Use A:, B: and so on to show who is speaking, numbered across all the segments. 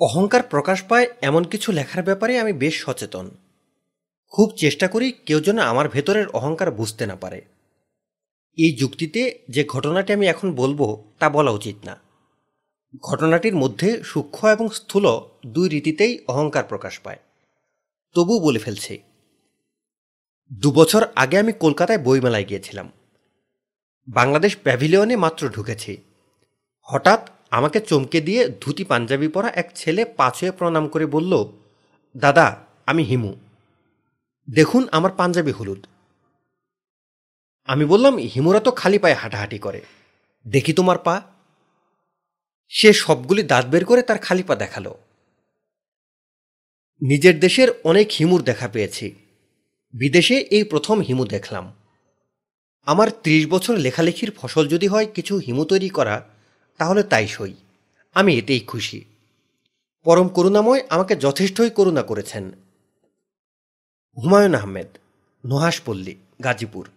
A: অহংকার প্রকাশ পায় এমন কিছু লেখার ব্যাপারে আমি বেশ সচেতন। খুব চেষ্টা করি কেউ যেন আমার ভেতরের অহংকার বুঝতে না পারে। এই যুক্তিতে যে ঘটনাটি আমি এখন বলব, তা বলা উচিত না। ঘটনাটির মধ্যে সূক্ষ্ম এবং স্থূল দুই রীতিতেই অহংকার প্রকাশ পায়। তবু বলে ফেলছি, দুবছর আগে আমি কলকাতায় বইমেলায় গিয়েছিলাম। বাংলাদেশ প্যাভিলিয়নে মাত্র ঢুকেছি। হঠাৎ আমাকে চমকে দিয়ে ধুতি পাঞ্জাবি পরা এক ছেলে পাঁচয়ে প্রণাম করে বলল, দাদা, আমি হিমু। দেখুন আমার পাঞ্জাবি হলুদ। আমি বললাম, হিমুরা তো খালি পায়ে হাঁটাহাঁটি করে। দেখি তোমার পা। সে সবগুলি দাঁত বের করে তার খালি পা দেখাল। নিজের দেশের অনেক হিমুর দেখা পেয়েছি। বিদেশে এই প্রথম হিমু দেখলাম। আমার ত্রিশ বছর লেখালেখির ফসল যদি হয়, কিছু হিমু তৈরি করা তাহলে তাই সই। আমি এতেই খুশি। পরম করুণাময় আমাকে যথেষ্টই করুণা করেছেন। হুমায়ুন আহমেদ নুহাসপল্লী গাজীপুর।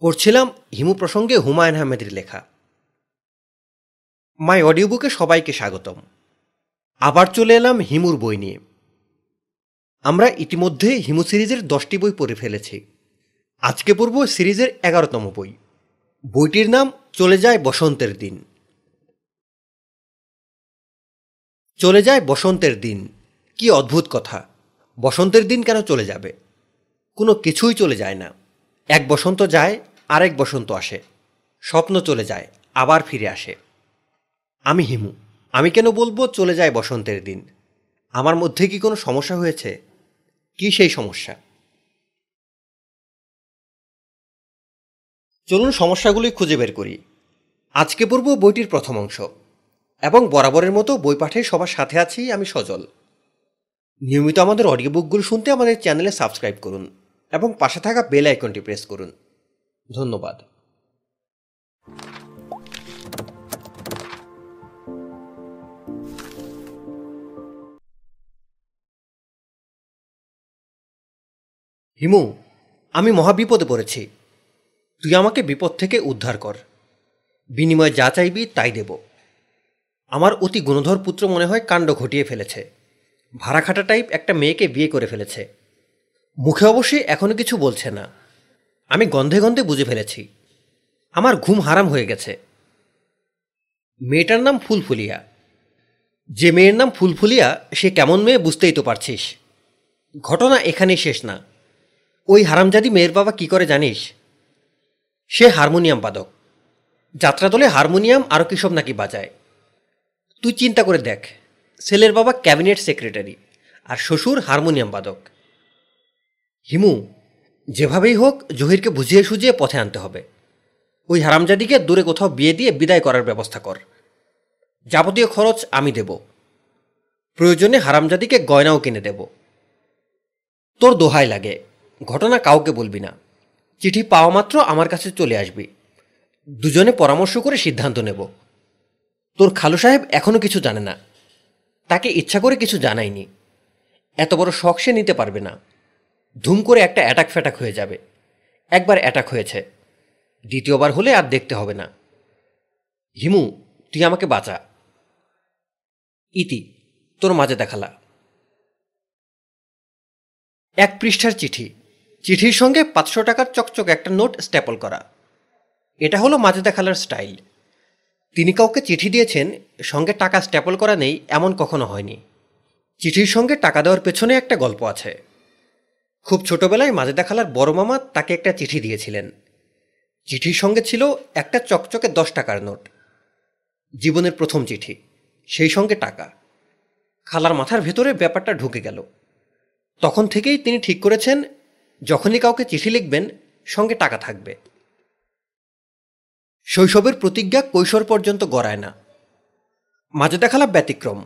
A: পড়ছিলাম হিমু প্রসঙ্গে হুমায়ুন আহমেদের লেখা। মাই অডিও বুকে সবাইকে স্বাগতম। আবার চলে এলাম হিমুর বই নিয়ে। আমরা ইতিমধ্যে হিমু সিরিজের দশটি বই পড়ে ফেলেছি। আজকে পড়ব সিরিজের এগারোতম বই। বইটির নাম চলে যায় বসন্তের দিন। চলে যায় বসন্তের দিন। কি অদ্ভুত কথা। বসন্তের দিন কেন চলে যাবে? কোনো কিছুই চলে যায় না। এক বসন্ত যায়, আরেক বসন্ত আসে। স্বপ্ন চলে যায়, আবার ফিরে আসে। আমি হিমু। আমি কেন বলব চলে যায় বসন্তের দিন? আমার মধ্যে কি কোনো সমস্যা হয়েছে? কি সেই সমস্যা? চলুন সমস্যাগুলি খুঁজে বের করি। আজকে পড়ব বইটির প্রথম অংশ। এবং বরাবরের মতো বই পাঠে সবার সাথে আছি আমি সজল। নিয়মিত আমাদের অডিও বুকগুলো শুনতে আমাদের চ্যানেলে সাবস্ক্রাইব করুন এবং পাশে থাকা বেল আইকনটি প্রেস করুন। ধন্যবাদ। হিমু, আমি মহাবিপদে পড়েছি। তুই আমাকে বিপদ থেকে উদ্ধার কর। বিনিময়ে যা চাইবি তাই দেব। আমার অতি গুণধর পুত্র মনে হয় কাণ্ড ঘটিয়ে ফেলেছে। ভাড়াখাটা টাইপ একটা মেয়েকে বিয়ে করে ফেলেছে। মুখে অবশ্যই এখনও কিছু বলছে না। আমি গন্ধে গন্ধে বুঝে ফেলেছি। আমার ঘুম হারাম হয়ে গেছে। মেয়েটার নাম ফুলফুলিয়া। যে মেয়ের নাম ফুলফুলিয়া, সে কেমন মেয়ে বুঝতেই তো পারছিস। ঘটনা এখানেই শেষ না। ওই হারামজাদি মেয়ের বাবা কি করে জানিস? সে হারমোনিয়াম বাদক। যাত্রা দলে হারমোনিয়াম আরও কিসব নাকি বাজায়? তুই চিন্তা করে দেখ, ছেলের বাবা ক্যাবিনেট সেক্রেটারি আর শ্বশুর হারমোনিয়াম বাদক। হিমু, যেভাবেই হোক জহিরকে বুঝিয়ে সুঝিয়ে পথে আনতে হবে। ওই হারামজাদিকে দূরে কোথাও বিয়ে দিয়ে বিদায় করার ব্যবস্থা কর। যাবতীয় খরচ আমি দেব। প্রয়োজনে হারামজাদিকে গয়নাও কিনে দেব। তোর দোহাই লাগে, ঘটনা কাউকে বলবি না। চিঠি পাওয়া মাত্র আমার কাছে চলে আসবি। দুজনে পরামর্শ করে সিদ্ধান্ত নেব। তোর খালু সাহেব এখনও কিছু জানে না। তাকে ইচ্ছা করে কিছু জানায়নি। এত বড় শখ সে নিতে পারবে না। ধুম করে একটা অ্যাটাক ফ্যাটাক হয়ে যাবে। একবার অ্যাটাক হয়েছে। দ্বিতীয়বার হলে আর দেখতে হবে না। হিমু, তুই আমাকে বাঁচা। ইতি, তোর মাঝে দেখালা। এক পৃষ্ঠার চিঠি। চিঠির সঙ্গে পাঁচশো টাকার চকচক একটা নোট স্ট্যাপল করা। এটা হলো মাজেদা খালার স্টাইল। তিনি কাউকে চিঠি দিয়েছেন, সঙ্গে টাকা স্ট্যাপল করা নেই, এমন কখনো হয়নি। চিঠির সঙ্গে টাকা দেওয়ার পেছনে একটা গল্প আছে। খুব ছোটবেলায় মাজেদা খালার বড় মামা তাকে একটা চিঠি দিয়েছিলেন। চিঠির সঙ্গে ছিল একটা চকচকে দশ টাকার নোট। জীবনের প্রথম চিঠি, সেই সঙ্গে টাকা। খালার মাথার ভেতরে ব্যাপারটা ঢুকে গেল। তখন থেকেই তিনি ঠিক করেছেন যখনই কাউকে চিঠি লিখবেন, সঙ্গে টাকা থাকবে। শৈশবের প্রতিজ্ঞা কৈশোর পর্যন্ত গড়ায় না। মাঝে দেখালা ব্যতিক্রম।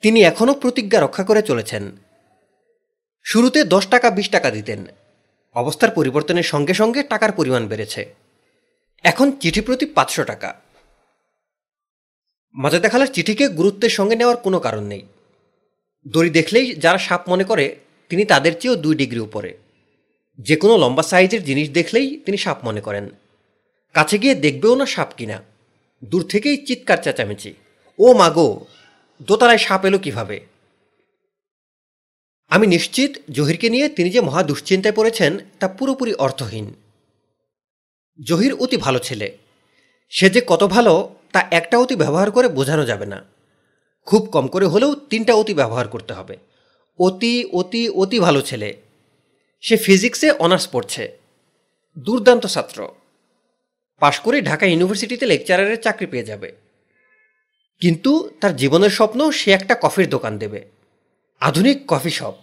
A: তিনি এখনও প্রতিজ্ঞা রক্ষা করে চলেছেন। শুরুতে দশ টাকা, বিশ টাকা দিতেন। অবস্থার পরিবর্তনের সঙ্গে সঙ্গে টাকার পরিমাণ বেড়েছে। এখন চিঠি প্রতি পাঁচশো টাকা। মাঝে দেখালার চিঠিকে গুরুত্বের সঙ্গে নেওয়ার কোনো কারণ নেই। দড়ি দেখলেই যারা সাপ মনে করে, তিনি তাদের চেয়েও দুই ডিগ্রি উপরে। যে কোনো লম্বা সাইজের জিনিস দেখলেই তিনি সাপ মনে করেন। কাছে গিয়ে দেখবেও না সাপ কিনা। দূর থেকেই চিৎকার চেঁচামেচি। ও মাগো দোতলায় সাপ এলো কীভাবে? আমি নিশ্চিত জহিরকে নিয়ে তিনি যে মহা দুশ্চিন্তায় পড়েছেন, তা পুরোপুরি অর্থহীন। জহির অতি ভালো ছেলে। সে যে কত ভালো, তা একটা অতি ব্যবহার করে বোঝানো যাবে না। খুব কম করে হলেও তিনটা অতি ব্যবহার করতে হবে। অতি অতি অতি ভালো ছেলে। সে ফিজিক্সে অনার্স পড়ছে। দুর্দান্ত ছাত্র। পাশ করে ঢাকা ইউনিভার্সিটিতে লেকচারারের চাকরি পেয়ে যাবে। কিন্তু তার জীবনের স্বপ্ন সে একটা কফির দোকান দেবে। আধুনিক কফি শপ।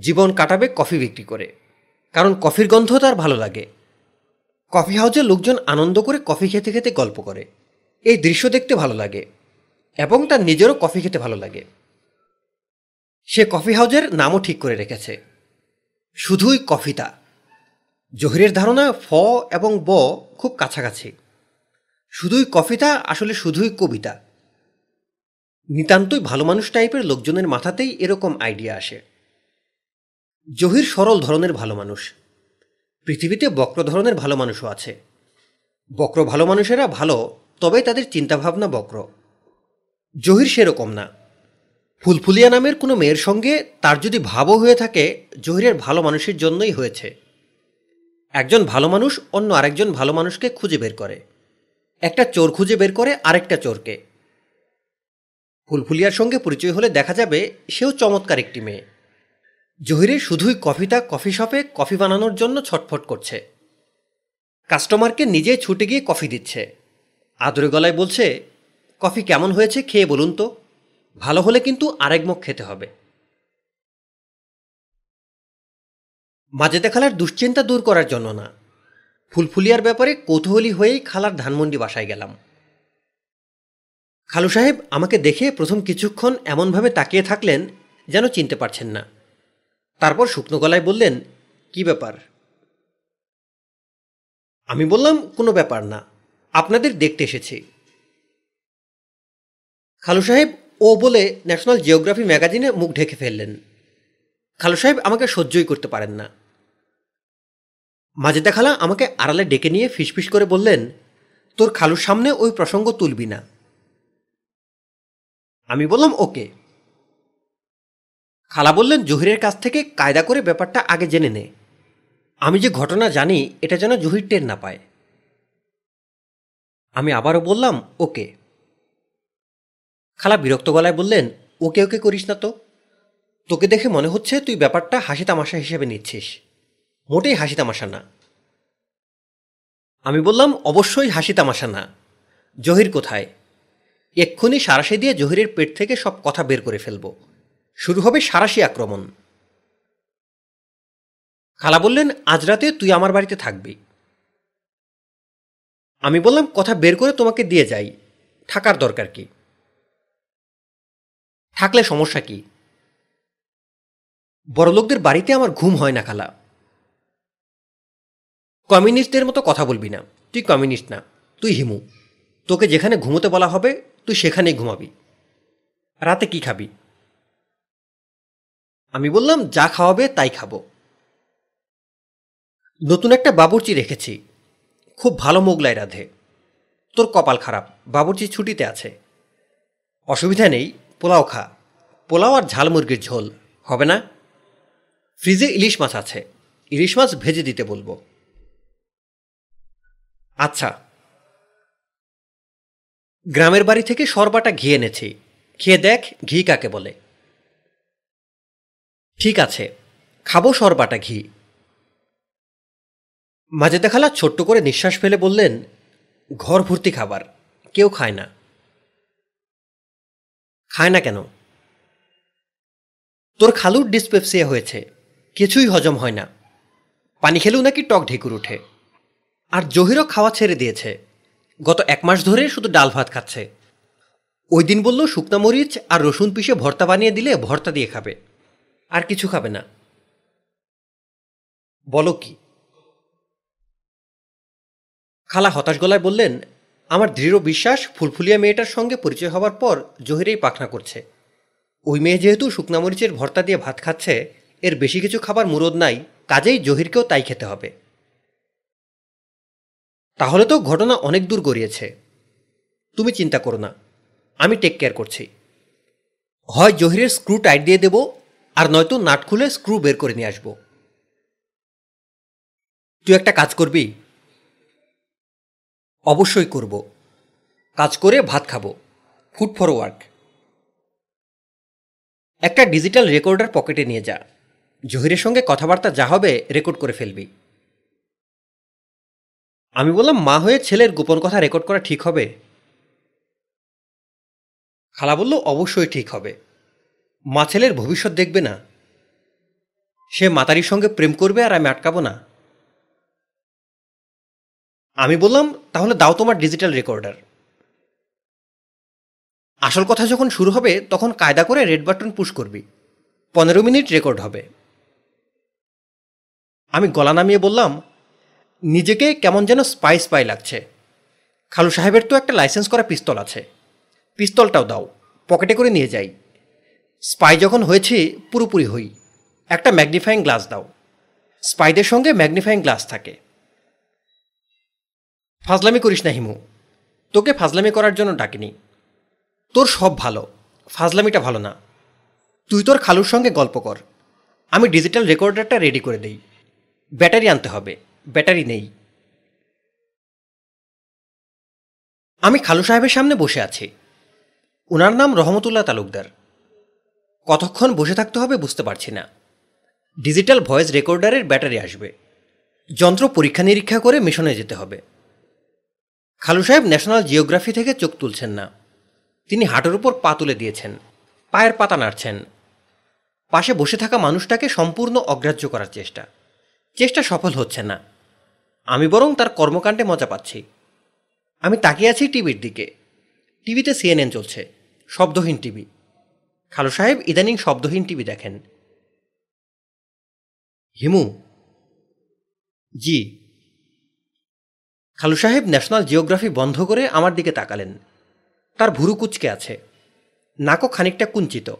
A: জীবন কাটাবে কফি বিক্রি করে। কারণ কফির গন্ধ তার ভালো লাগে। কফি হাউজে লোকজন আনন্দ করে কফি খেতে খেতে গল্প করে। এই দৃশ্য দেখতে ভালো লাগে এবং তার নিজেরও কফি খেতে ভালো লাগে। সে কফি হাউজের নামও ঠিক করে রেখেছে। শুধুই কফিতা জহিরের ধারণা ফ এবং ব খুব কাছাকাছি। শুধুই কফিতা আসলে শুধুই কবিতা। নিতান্তই ভালো মানুষ টাইপের লোকজনের মাথাতেই এরকম আইডিয়া আসে। জহির সরল ধরনের ভালো মানুষ। পৃথিবীতে বক্র ধরনের ভালো মানুষও আছে। বক্র ভালো মানুষেরা ভালো তবে তাদের চিন্তাভাবনা বক্র। জহির সেরকম না। ফুলফুলিয়া নামের কোনো মেয়ের সঙ্গে তার যদি ভাবও হয়ে থাকে, জহিরের ভালো মানুষের জন্যই হয়েছে। একজন ভালো মানুষ অন্য আরেকজন ভালো মানুষকে খুঁজে বের করে। একটা চোর খুঁজে বের করে আরেকটা চোরকে। ফুলফুলিয়ার সঙ্গে পরিচয় হলে দেখা যাবে সেও চমৎকার একটি মেয়ে। জহিরের শুধুই কফিটা কফি শপে কফি বানানোর জন্য ছটফট করছে। কাস্টমারকে নিজে ছুটে গিয়ে কফি দিচ্ছে। আদরে গলায় বলছে, কফি কেমন হয়েছে খেয়ে বলুন তো। ভালো হলে কিন্তু আরেক মুখ খেতে হবে। মাজেদা খালার দুশ্চিন্তা দূর করার জন্য না। ফুলফুলিয়ার ব্যাপারে কৌতূহলী হয়েই খালার ধানমন্ডি বাসায় গেলাম। খালু সাহেব আমাকে দেখে প্রথম কিছুক্ষণ এমনভাবে তাকিয়ে থাকলেন যেন চিনতে পারছেন না। তারপর শুকনো গলায় বললেন, কি ব্যাপার? আমি বললাম, কোনো ব্যাপার না। আপনাদের দেখতে এসেছি। খালু সাহেব ও বলে ন্যাশনাল জিওগ্রাফি ম্যাগাজিনে মুখ ঢেকে ফেললেন। খালু সাহেব আমাকে সহ্যই করতে পারেন না। মাজেদা খালা আমাকে আড়ালে ডেকে নিয়ে ফিসফিস করে বললেন, তোর খালুর সামনে ওই প্রসঙ্গ তুলবি না। আমি বললাম, ওকে। খালা বললেন, জহিরের কাছ থেকে কায়দা করে ব্যাপারটা আগে জেনে নে। আমি যে ঘটনা জানি, এটা যেন জহির টের না পায়। আমি আবারও বললাম, ওকে। খালা বিরক্ত গলায় বললেন, ওকে ওকে করিস না তো। তোকে দেখে মনে হচ্ছে তুই ব্যাপারটা হাসি তামাশা হিসেবে নিচ্ছিস। মোটেই হাসি তামাশা না। আমি বললাম, অবশ্যই হাসি তামাশা না। জহির কোথায়? এক্ষুনি সারাশি দিয়ে জহিরের পেট থেকে সব কথা বের করে ফেলব। শুরু হবে সারাশি আক্রমণ। খালা বললেন, আজ রাতে তুই আমার বাড়িতে থাকবি। আমি বললাম, কথা বের করে তোমাকে দিয়ে যাই। থাকার দরকার কি? থাকলে সমস্যা কি? বড়লোকদের বাড়িতে আমার ঘুম হয় না, খালা। কমিউনিস্টদের মতো কথা বলবি না। তুই কমিউনিস্ট না, তুই হিমু। তোকে যেখানে ঘুমোতে বলা হবে, তুই সেখানেই ঘুমাবি। রাতে কি খাবি? আমি বললাম, যা খাওয়াবে তাই খাব। নতুন একটা বাবুর্চি রেখেছি। খুব ভালো মোগলাই রাধে। তোর কপাল খারাপ, বাবুর্চি ছুটিতে আছে। অসুবিধা নেই পোলাও খা। পোলাও আর ঝাল মুরগির ঝোল, হবে না? ফ্রিজে ইলিশ মাছ আছে। ইলিশ মাছ ভেজে দিতে বলব। আচ্ছা। গ্রামের বাড়ি থেকে সরবাটা ঘি এনেছি। খেয়ে দেখ ঘি কাকে বলে। ঠিক আছে, খাব সরবাটা ঘি। মাজেদা খালা ছোট্ট করে নিঃশ্বাস ফেলে বললেন ঘর ভর্তি খাবার, কেউ খায় না। খায় না কেন? তোর খালুর ডিসপেপসিয়া হয়েছে, কিছুই হজম হয় না। পানি খেলেও নাকি টক ঢেকুর উঠে আর জহিরও খাওয়া ছেড়ে দিয়েছে। গত এক মাস ধরে শুধু ডাল ভাত খাচ্ছে। ওই দিন বলল, শুকনা মরিচ আর রসুন পিষে ভর্তা বানিয়ে দিলে ভর্তা দিয়ে খাবে। আর কিছু খাবে না। বলো কি? খালা হতাশ গলায় বললেন আমার দৃঢ় বিশ্বাস ফুলফুলিয়া মেয়েটার সঙ্গে পরিচয় হওয়ার পর জহিরেই পাখনা করছে। ওই মেয়ে যেহেতু শুকনামরিচের ভর্তা দিয়ে ভাত খাচ্ছে, এর বেশি কিছু খাবার মুরদ নাই, কাজেই জহিরকেও তাই খেতে হবে। তাহলে তো ঘটনা অনেক দূর গড়িয়েছে। তুমি চিন্তা করো না, আমি টেক কেয়ার করছি। হয় জহিরের স্ক্রু টাইট দিয়ে দেব, আর নয়তো নাট খুলে স্ক্রু বের করে নিয়ে আসব। তুই একটা কাজ করবি অবশ্যই করব। কাজ করে ভাত খাব। ফুড ফর ওয়ার্ক একটা ডিজিটাল রেকর্ডার পকেটে নিয়ে যা। জহিরের সঙ্গে কথাবার্তা যা হবে রেকর্ড করে ফেলবি। আমি বললাম, মা হয়ে ছেলের গোপন কথা রেকর্ড করা ঠিক হবে? খালা বলল, অবশ্যই ঠিক হবে। মা ছেলের ভবিষ্যৎ দেখবে না। সে মাতারির সঙ্গে প্রেম করবে আর আমি আটকাবো না। আমি বললাম, তাহলে দাও তোমার ডিজিটাল রেকর্ডার আসল কথা যখন শুরু হবে, তখন কায়দা করে রেড বাটন পুশ করবি। পনেরো মিনিট রেকর্ড হবে। আমি গলা নামিয়ে বললাম, নিজেকে কেমন যেন স্পাই স্পাই লাগছে। খালু সাহেবের তো একটা লাইসেন্স করা পিস্তল আছে। পিস্তলটাও দাও পকেটে করে নিয়ে যাই। স্পাই যখন হয়েছে, পুরোপুরি হই। একটা ম্যাগনিফাইং গ্লাস দাও। স্পাইদের সঙ্গে ম্যাগনিফাইং গ্লাস থাকে। ফাজলামি করিস না হিমু। তোকে ফাজলামি করার জন্য ডাকিনি। তোর সব ভালো, ফাজলামিটা ভালো না। তুই তোর খালুর সঙ্গে গল্প কর। আমি ডিজিটাল রেকর্ডারটা রেডি করে দেই। ব্যাটারি আনতে হবে, ব্যাটারি নেই। আমি খালু সাহেবের সামনে বসে আছি। ওনার নাম রহমতুল্লাহ তালুকদার। কতক্ষণ বসে থাকতে হবে বুঝতে পারছি না। ডিজিটাল ভয়েস রেকর্ডারের ব্যাটারি আসবে। যন্ত্র পরীক্ষা নিরীক্ষা করে মিশনে যেতে হবে। খালু সাহেব ন্যাশনাল জিওগ্রাফি থেকে চোখ তুলছেন না। তিনি হাঁটুর উপর পা তুলে দিয়েছেন, পায়ের পাতা নাড়ছেন। পাশে বসে থাকা মানুষটাকে সম্পূর্ণ অগ্রাহ্য করার চেষ্টা। চেষ্টা সফল হচ্ছে না। আমি বরং তার কর্মকাণ্ডে মজা পাচ্ছি। আমি তাকিয়ে আছি টিভির দিকে। টিভিতে সিএনএন চলছে, শব্দহীন টিভি। খালু সাহেব ইদানিং শব্দহীন টিভি দেখেন। হিমু। জি। খালু সাহেব ন্যাশনাল জিওগ্রাফি বন্ধ করে আমার দিকে তাকালেন। তার ভুরু কুচকে আছে। নাকও খানিকটা কুঞ্চিত।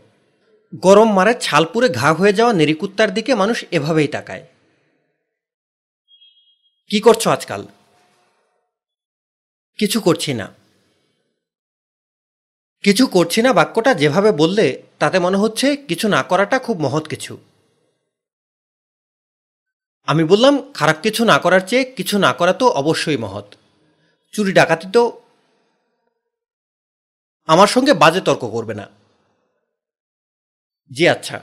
A: গরম মারে ছাল পুরে ঘা হয়ে যাওয়া নেরিকুত্তার দিকে মানুষ এভাবেই তাকায়। কি করছ আজকাল? কিছু করছি না। কিছু করছি না বাক্যটা যেভাবে বললে তাতে মনে হচ্ছে কিছু না করাটা খুব মহৎ কিছু। আমি বললাম, খারাপ কিছু না করার চেয়ে কিছু না করা তো অবশ্যই মহৎ। চুরি ডাকাতি তো আমার সঙ্গে বাজে তর্ক করবে না। জি আচ্ছা।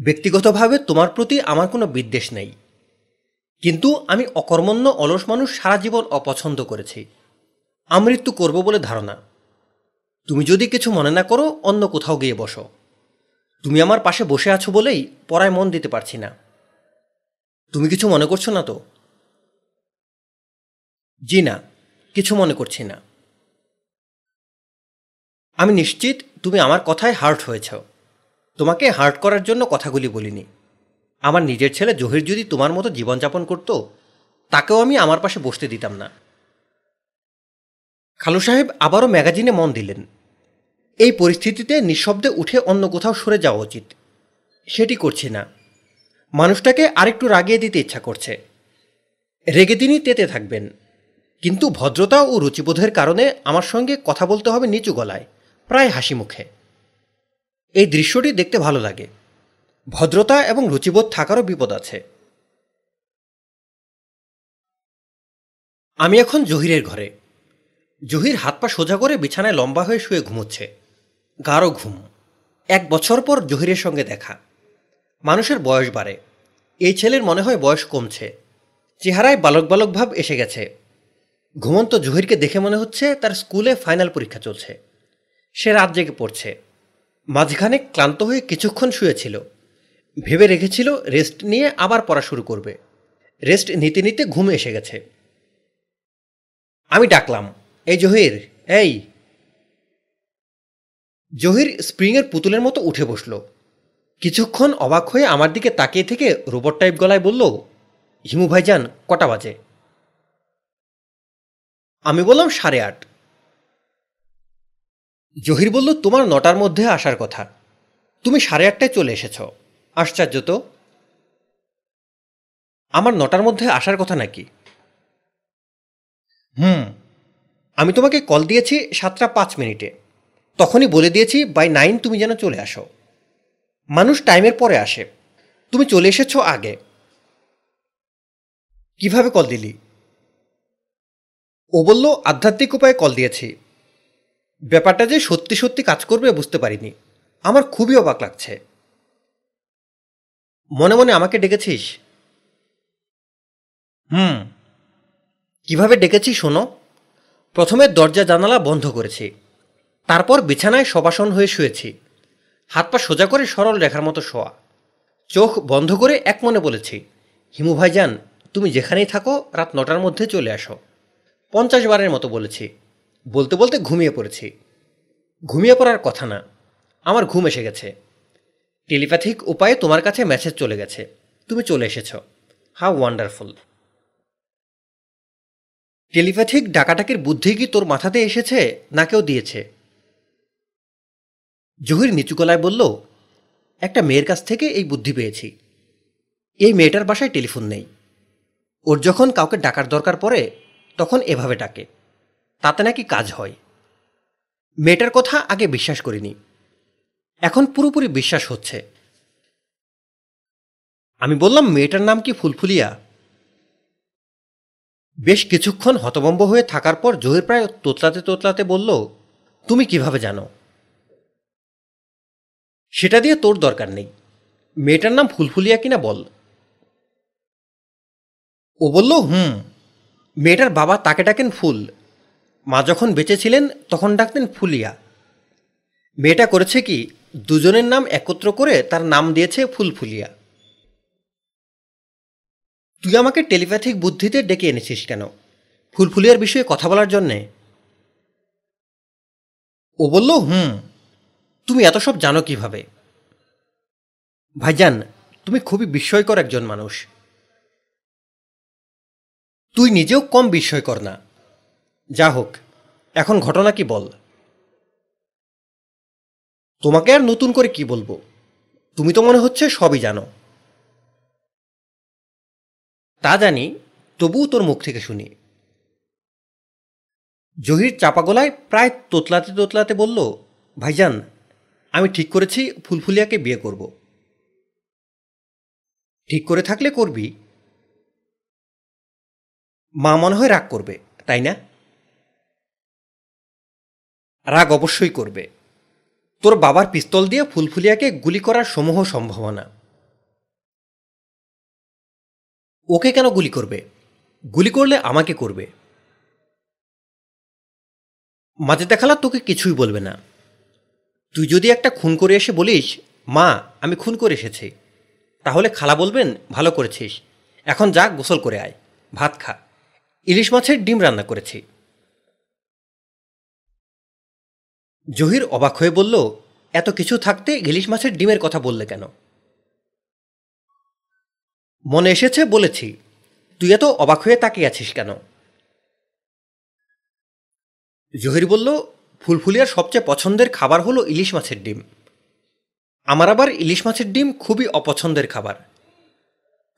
A: ব্যক্তিগতভাবে তোমার প্রতি আমার কোনো বিদ্বেষ নেই। কিন্তু আমি অকর্মণ্য, অলস মানুষ সারা জীবন অপছন্দ করেছি। আমৃত্যু করব বলে ধারণা। তুমি যদি কিছু মনে না করো, অন্য কোথাও গিয়ে বসো। তুমি আমার পাশে বসে আছো বলেই পড়ায় মন দিতে পারছি না। তুমি কিছু মনে করছ না তো? জি না, কিছু মনে করছি না। আমি নিশ্চিত তুমি আমার কথায় হার্ট হয়েছ। তোমাকে হার্ট করার জন্য কথাগুলি বলিনি। আমার নিজের ছেলে জহির যদি তোমার মতো জীবনযাপন করত, তাকেও আমি আমার পাশে বসতে দিতাম না। খালু সাহেব আবারও ম্যাগাজিনে মন দিলেন। এই পরিস্থিতিতে নিঃশব্দে উঠে অন্য কোথাও সরে যাওয়া উচিত। সেটি করছি না। মানুষটাকে আরেকটু রাগিয়ে দিতে ইচ্ছা করছে। রেগে তিনি তেতে থাকবেন। কিন্তু ভদ্রতা ও রুচিবোধের কারণে আমার সঙ্গে কথা বলতে হবে নিচু গলায়, প্রায় হাসি মুখে। এই দৃশ্যটি দেখতে ভালো লাগে। ভদ্রতা এবং রুচিবোধ থাকারও বিপদ আছে। আমি এখন জহিরের ঘরে। জহির হাত পা সোজা করে বিছানায় লম্বা হয়ে শুয়ে ঘুমোচ্ছে। গাঢ় ঘুম। এক বছর পর জহিরের সঙ্গে দেখা। মানুষের বয়স বাড়ে। এই ছেলের মনে হয় বয়স কমছে। চেহারায় বালক বালক ভাব এসে গেছে। ঘুমন্ত জহিরকে দেখে মনে হচ্ছে তার স্কুলে ফাইনাল পরীক্ষা চলছে। সে রাত জেগে পড়ছে। মাঝখানে ক্লান্ত হয়ে কিছুক্ষণ শুয়েছিল। ভেবে রেখেছিল রেস্ট নিয়ে আবার পড়া শুরু করবে। রেস্ট নিতে নিতে ঘুম এসে গেছে। আমি ডাকলাম। এই জহির, এই। জহির স্প্রিংয়ের পুতুলের মতো উঠে বসল। কিছুক্ষণ অবাক হয়ে আমার দিকে তাকিয়ে থেকে রোবট টাইপ গলায় বলল, হিমু ভাইজান, কটা বাজে? আমি বললাম, সাড়ে আট। জহির বলল, তোমার নটার মধ্যে আসার কথা। তুমি সাড়ে আটটায় চলে এসেছ। আশ্চর্য তো? আমার নটার মধ্যে আসার কথা নাকি? হুম। আমি তোমাকে কল দিয়েছি সাতটা পাঁচ মিনিটে। তখনই বলে দিয়েছি বাই নাইন তুমি যেন চলে আসো। মানুষ টাইমের পরে আসে। তুমি চলে এসেছ আগে। কীভাবে কল দিলি? ও বলল, আধ্যাত্মিক উপায়ে কল দিয়েছি। ব্যাপারটা যে সত্যি সত্যি কাজ করবে বুঝতে পারিনি। আমার খুবই অবাক লাগছে। মনে মনে আমাকে ডেকেছিস? হুম। কীভাবে ডেকেছি শোনো? প্রথমে দরজা জানালা বন্ধ করেছি। তারপর বিছানায় সবাসন হয়ে শুয়েছি। হাত পা সোজা করে সরল রেখার মতো শোয়া। চোখ বন্ধ করে এক মনে বলেছি, হিমু ভাইজান, তুমি যেখানেই থাকো, রাত নটার মধ্যে চলে আসো। পঞ্চাশ বারের মতো বলেছি। বলতে বলতে ঘুমিয়ে পড়েছি। ঘুমিয়ে পড়ার কথা না, আমার ঘুম এসে গেছে। টেলিপ্যাথিক উপায়ে তোমার কাছে মেসেজ চলে গেছে। তুমি চলে এসেছ। হাউ ওয়ান্ডারফুল টেলিপ্যাথিক ডাকাটাকির বুদ্ধি কি তোর মাথাতে এসেছে, না কেউ দিয়েছে? জহির নিচু গলায় বলল, একটা মেয়ের কাছ থেকে এই বুদ্ধি পেয়েছি। এই মেয়েটার বাসায় টেলিফোন নেই। ওর যখন কাউকে ডাকার দরকার পড়ে, তখন এভাবে ডাকে। তাতে নাকি কাজ হয়। মেয়েটার কথা আগে বিশ্বাস করিনি। এখন পুরোপুরি বিশ্বাস হচ্ছে। আমি বললাম, মেয়েটার নাম কি ফুলফুলিয়া? বেশ কিছুক্ষণ হতবম্ব হয়ে থাকার পর জহির প্রায় তোতলাতে তোতলাতে বলল, তুমি কীভাবে জানো? সেটা দিয়ে তোর দরকার নেই। মেয়েটার নাম ফুলফুলিয়া কিনা বল। ও বলল, হুম, মেয়েটার বাবা তাকে ডাকেন ফুল। মা যখন বেঁচে ছিলেন, তখন ডাকতেন ফুলিয়া। মেয়েটা করেছে কি, দুজনের নাম একত্র করে তার নাম দিয়েছে ফুলফুলিয়া। তুই আমাকে টেলিপ্যাথিক বুদ্ধিতে ডেকে এনেছিস কেন? ফুলফুলিয়ার বিষয়ে কথা বলার জন্যে? ও বলল, হুম তুমি এত সব জানো কীভাবে? ভাইজান, তুমি খুবই বিস্ময়কর একজন মানুষ। তুই নিজেও কম বিস্ময়কর না। যা হোক, এখন ঘটনা কি বল? তোমাকে আর নতুন করে কি বলব? তুমি তো মনে হচ্ছে সবই জানো। তা জানি, তবুও তোর মুখ থেকে শুনি। জহির চাপা গলায় প্রায় তোতলাতে তোতলাতে বলল, ভাইজান আমি ঠিক করেছি ফুলফুলিয়াকে বিয়ে করব। ঠিক করে থাকলে করবি। মা মনে হয় রাগ করবে, তাই না? রাগ অবশ্যই করবে। তোর বাবার পিস্তল দিয়ে ফুলফুলিয়াকে গুলি করার সমূহ সম্ভাবনা। ওকে কেন গুলি করবে? গুলি করলে আমাকে করবে। মাঝে দেখালা তোকে কিছুই বলবে না। তুই যদি একটা খুন করে এসে বলিস, মা, আমি খুন করে এসেছি। তাহলে খালা বলবেন, ভালো করেছিস। এখন যা, গোসল করে আয়। ভাত খা। ইলিশ মাছের ডিম রান্না করেছি। জহির অবাক হয়ে বলল, এত কিছু থাকতে ইলিশ মাছের ডিমের কথা বললে কেন? মনে এসেছে, বলেছি। তুই এত অবাক হয়ে তাকিয়ে আছিস কেন? জহির বলল ফুলফুলিয়ার সবচেয়ে পছন্দের খাবার হলো ইলিশ মাছের ডিম। আমার আবার ইলিশ মাছের ডিম খুবই অপছন্দের খাবার।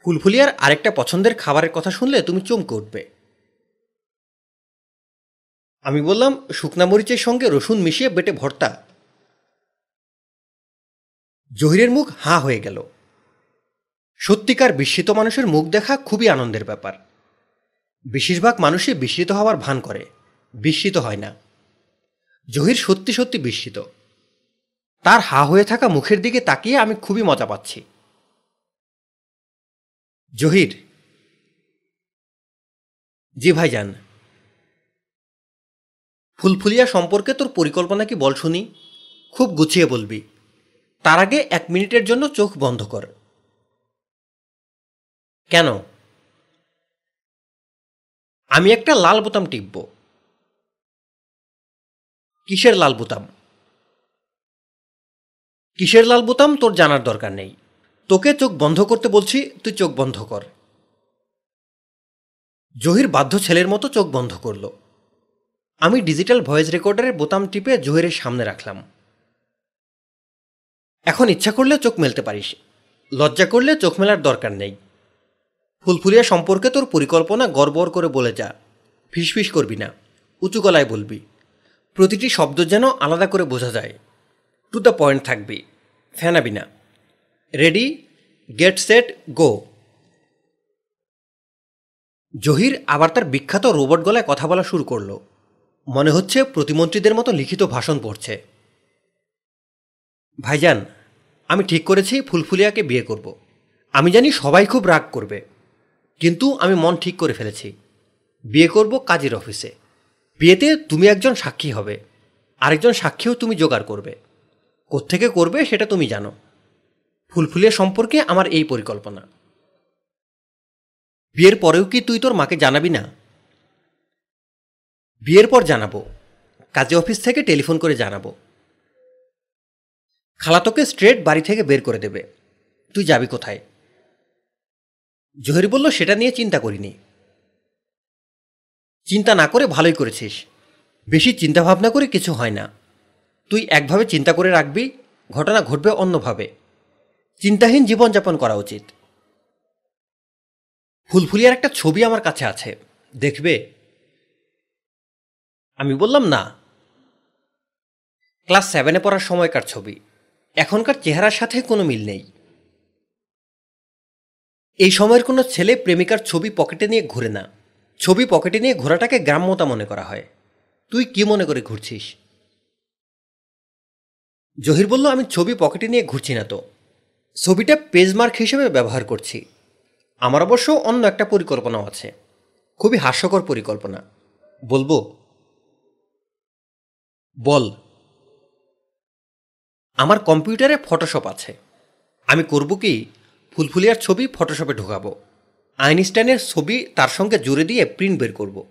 A: ফুলফুলিয়ার আরেকটা পছন্দের খাবারের কথা শুনলে তুমি চমকে উঠবে। আমি বললাম, শুকনা মরিচের সঙ্গে রসুন মিশিয়ে বেটে ভর্তা। জহিরের মুখ হাঁ হয়ে গেল। সত্যিকার বিস্মিত মানুষের মুখ দেখা খুবই আনন্দের ব্যাপার। বেশিরভাগ মানুষই বিস্মিত হওয়ার ভান করে। বিস্মিত হয় না। জহির সত্যি সত্যি বিস্মিত। তার হা হয়ে থাকা মুখের দিকে তাকিয়ে আমি খুবই মজা পাচ্ছি। জহির, জি ভাইজান। ফুলফুলিয়া সম্পর্কে তোর পরিকল্পনা কি বল শুনি? খুব গুছিয়ে বলবি। তার আগে এক মিনিটের জন্য চোখ বন্ধ কর। কেন? আমি একটা লাল বোতাম টিপব। কিসের লাল বোতাম? কিসের লাল বোতাম? তোর জানার দরকার নেই। তোকে চোখ বন্ধ করতে বলছি, তুই চোখ বন্ধ কর। জহির বাধ্য ছেলের মতো চোখ বন্ধ করল। আমি ডিজিটাল ভয়েস রেকর্ডারের বোতাম টিপে জহিরের সামনে রাখলাম। এখন ইচ্ছা করলে চোখ মেলতে পারিস, লজ্জা করলে চোখ মেলার দরকার নেই। ফুলফুলিয়া সম্পর্কে তোর পরিকল্পনা গড়বড় করে বলে যা, ফিসফিস করবি না, উঁচু গলায় বলবি। প্রতিটি শব্দ যেন আলাদা করে বোঝা যায়। টু দ্য পয়েন্ট থাকবি। ফ্যানাবি না ready get set go Zahir আবার তার বিখ্যাত রোবট গলায় কথা বলা শুরু করল। মনে হচ্ছে প্রতিমন্ত্রীদের মতো লিখিত ভাষণ পড়ছে। ভাইজান, আমি ঠিক করেছি ফুলফুলিয়াকে বিয়ে করব। আমি জানি সবাই খুব রাগ করবে। কিন্তু আমি মন ঠিক করে ফেলেছি। বিয়ে করব কাজের অফিসে। বিয়েতে তুমি একজন সাক্ষী হবে। আরেকজন সাক্ষীও তুমি জোগাড় করবে। কোত্থেকে করবে সেটা তুমি জানো। ফুলফুলিয়া সম্পর্কে আমার এই পরিকল্পনা। বিয়ের পরেও কি তুই তোর মাকে জানাবি না? বিয়ের পর জানাব। কাজে অফিস থেকে টেলিফোন করে জানাব। খালাতোকে স্ট্রেট বাড়ি থেকে বের করে দেবে। তুই যাবি কোথায়? জহির বলল, সেটা নিয়ে চিন্তা করিনি। চিন্তা না করে ভালোই করেছিস। বেশি চিন্তা ভাবনা করে কিছু হয় না। তুই একভাবে চিন্তা করে রাখবি, ঘটনা ঘটবে অন্যভাবে। চিন্তাহীন জীবনযাপন করা উচিত। ফুলফুলিয়ার একটা ছবি আমার কাছে আছে। দেখবে? আমি বললাম, না। ক্লাস সেভেনে পড়ার সময়কার ছবি। এখনকার চেহারার সাথে কোনো মিল নেই। এই সময়ের কোনো ছেলে প্রেমিকার ছবি পকেটে নিয়ে ঘুরে না। ছবি পকেটে নিয়ে ঘোরাটাকে গ্রাম্যতা মনে করা হয়। তুই কি মনে করে ঘুরছিস? জহির বলল, আমি ছবি পকেটে নিয়ে ঘুরছি না তো। ছবিটা পেজমার্ক হিসেবে ব্যবহার করছি। আমার অবশ্য অন্য একটা পরিকল্পনাও আছে। খুবই হাস্যকর পরিকল্পনা। বলব, বল। আমার কম্পিউটারে ফটোশপ আছে। আমি করব কি, ফুলফুলিয়ার ছবি ফটোশপে ঢোকাবো। আইনস্টাইনের ছবি তার সঙ্গে জুড়ে দিয়ে প্রিন্ট বের করব।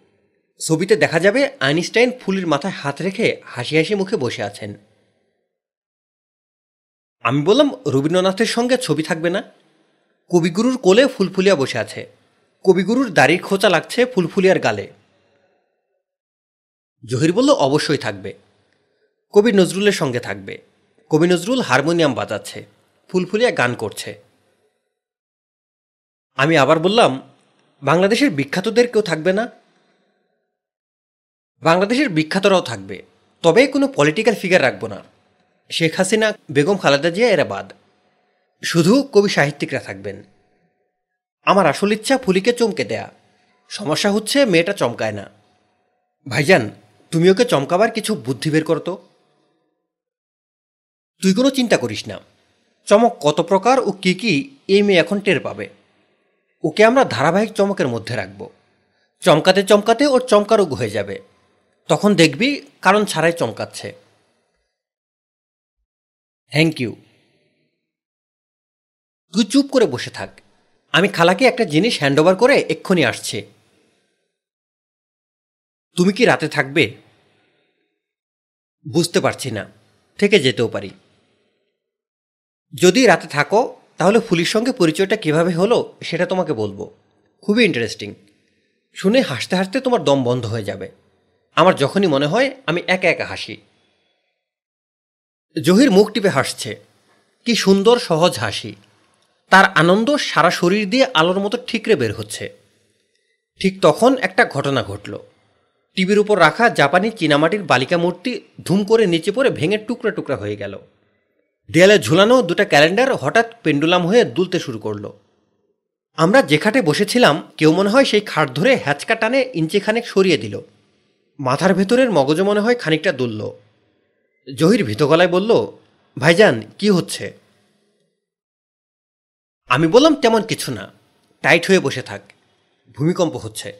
A: ছবিতে দেখা যাবে আইনস্টাইন ফুলের মাথায় হাত রেখে হাসি হাসি মুখে বসে আছেন। আমি বললাম, রবীন্দ্রনাথের সঙ্গে ছবি থাকবে না। কবিগুরুর কোলে ফুলফুলিয়া বসে আছে। কবিগুরুর দাড়ির খোঁচা লাগছে ফুলফুলিয়ার গালে। জহির বলল, অবশ্যই থাকবে। কবি নজরুলের সঙ্গে থাকবে। কবি নজরুল হারমোনিয়াম বাজাচ্ছে। ফুলফুলিয়া গান করছে। আমি আবার বললাম, বাংলাদেশের বিখ্যাতদের কেউ থাকবে না? বাংলাদেশের বিখ্যাতরাও থাকবে, তবে কোনো পলিটিক্যাল ফিগার রাখব না। শেখ হাসিনা, বেগম খালেদা জিয়া এরা বাদ। শুধু কবি সাহিত্যিকরা থাকবেন। আমার আসল ইচ্ছা ফুলিকে চমকে দেয়া। সমস্যা হচ্ছে মেয়েটা চমকায় না। ভাইজান, তুমি ওকে চমকাবার কিছু বুদ্ধি বের করতো তুই কোনো চিন্তা করিস না। চমক কত প্রকার ও কী কী এই মেয়ে এখন টের পাবে। ওকে আমরা ধারাবাহিক চমকের মধ্যে রাখব। চমকাতে চমকাতে ওর চমকারোগ হয়ে যাবে। তখন দেখবি কারণ ছাড়াই চমকাচ্ছে। থ্যাংক ইউ তুই চুপ করে বসে থাক। আমি খালাকে একটা জিনিস হ্যান্ডওভার করে এক্ষুনি আসছে। তুমি কি রাতে থাকবে? বুঝতে পারছি না। থেকে যেতেও পারি। যদি রাতে থাকো তাহলে ফুলির সঙ্গে পরিচয়টা কীভাবে হলো, সেটা তোমাকে বলব। খুবই ইন্টারেস্টিং শুনে হাসতে হাসতে তোমার দম বন্ধ হয়ে যাবে। আমার যখনই মনে হয়, আমি একা একা হাসি। জহির মুখ টিপে হাসছে। কি সুন্দর, সহজ হাসি। তার আনন্দ সারা শরীর দিয়ে আলোর মতো ঠিকরে বের হচ্ছে। ঠিক তখন একটা ঘটনা ঘটল। টিভির উপর রাখা জাপানি চীনামাটির বালিকা মূর্তি ধুম করে নিচে পড়ে ভেঙে টুকরা টুকরা হয়ে গেল। দেয়ালে ঝুলানো দুটা ক্যালেন্ডার হঠাৎ পেন্ডুলাম হয়ে দুলতে শুরু করল। আমরা যে খাটে বসেছিলাম, কেউ মনে হয় সেই খাট ধরে হ্যাচকা টানে ইঞ্চিখানেক সরিয়ে দিল। মাথার ভেতরের মগজ মনে হয় খানিকটা দুলল। জহির ভীত গলায় বলল, ভাইজান, কি হচ্ছে? আমি বললাম, তেমন কিছু না। টাইট হয়ে বসে থাক। ভূমিকম্প হচ্ছে।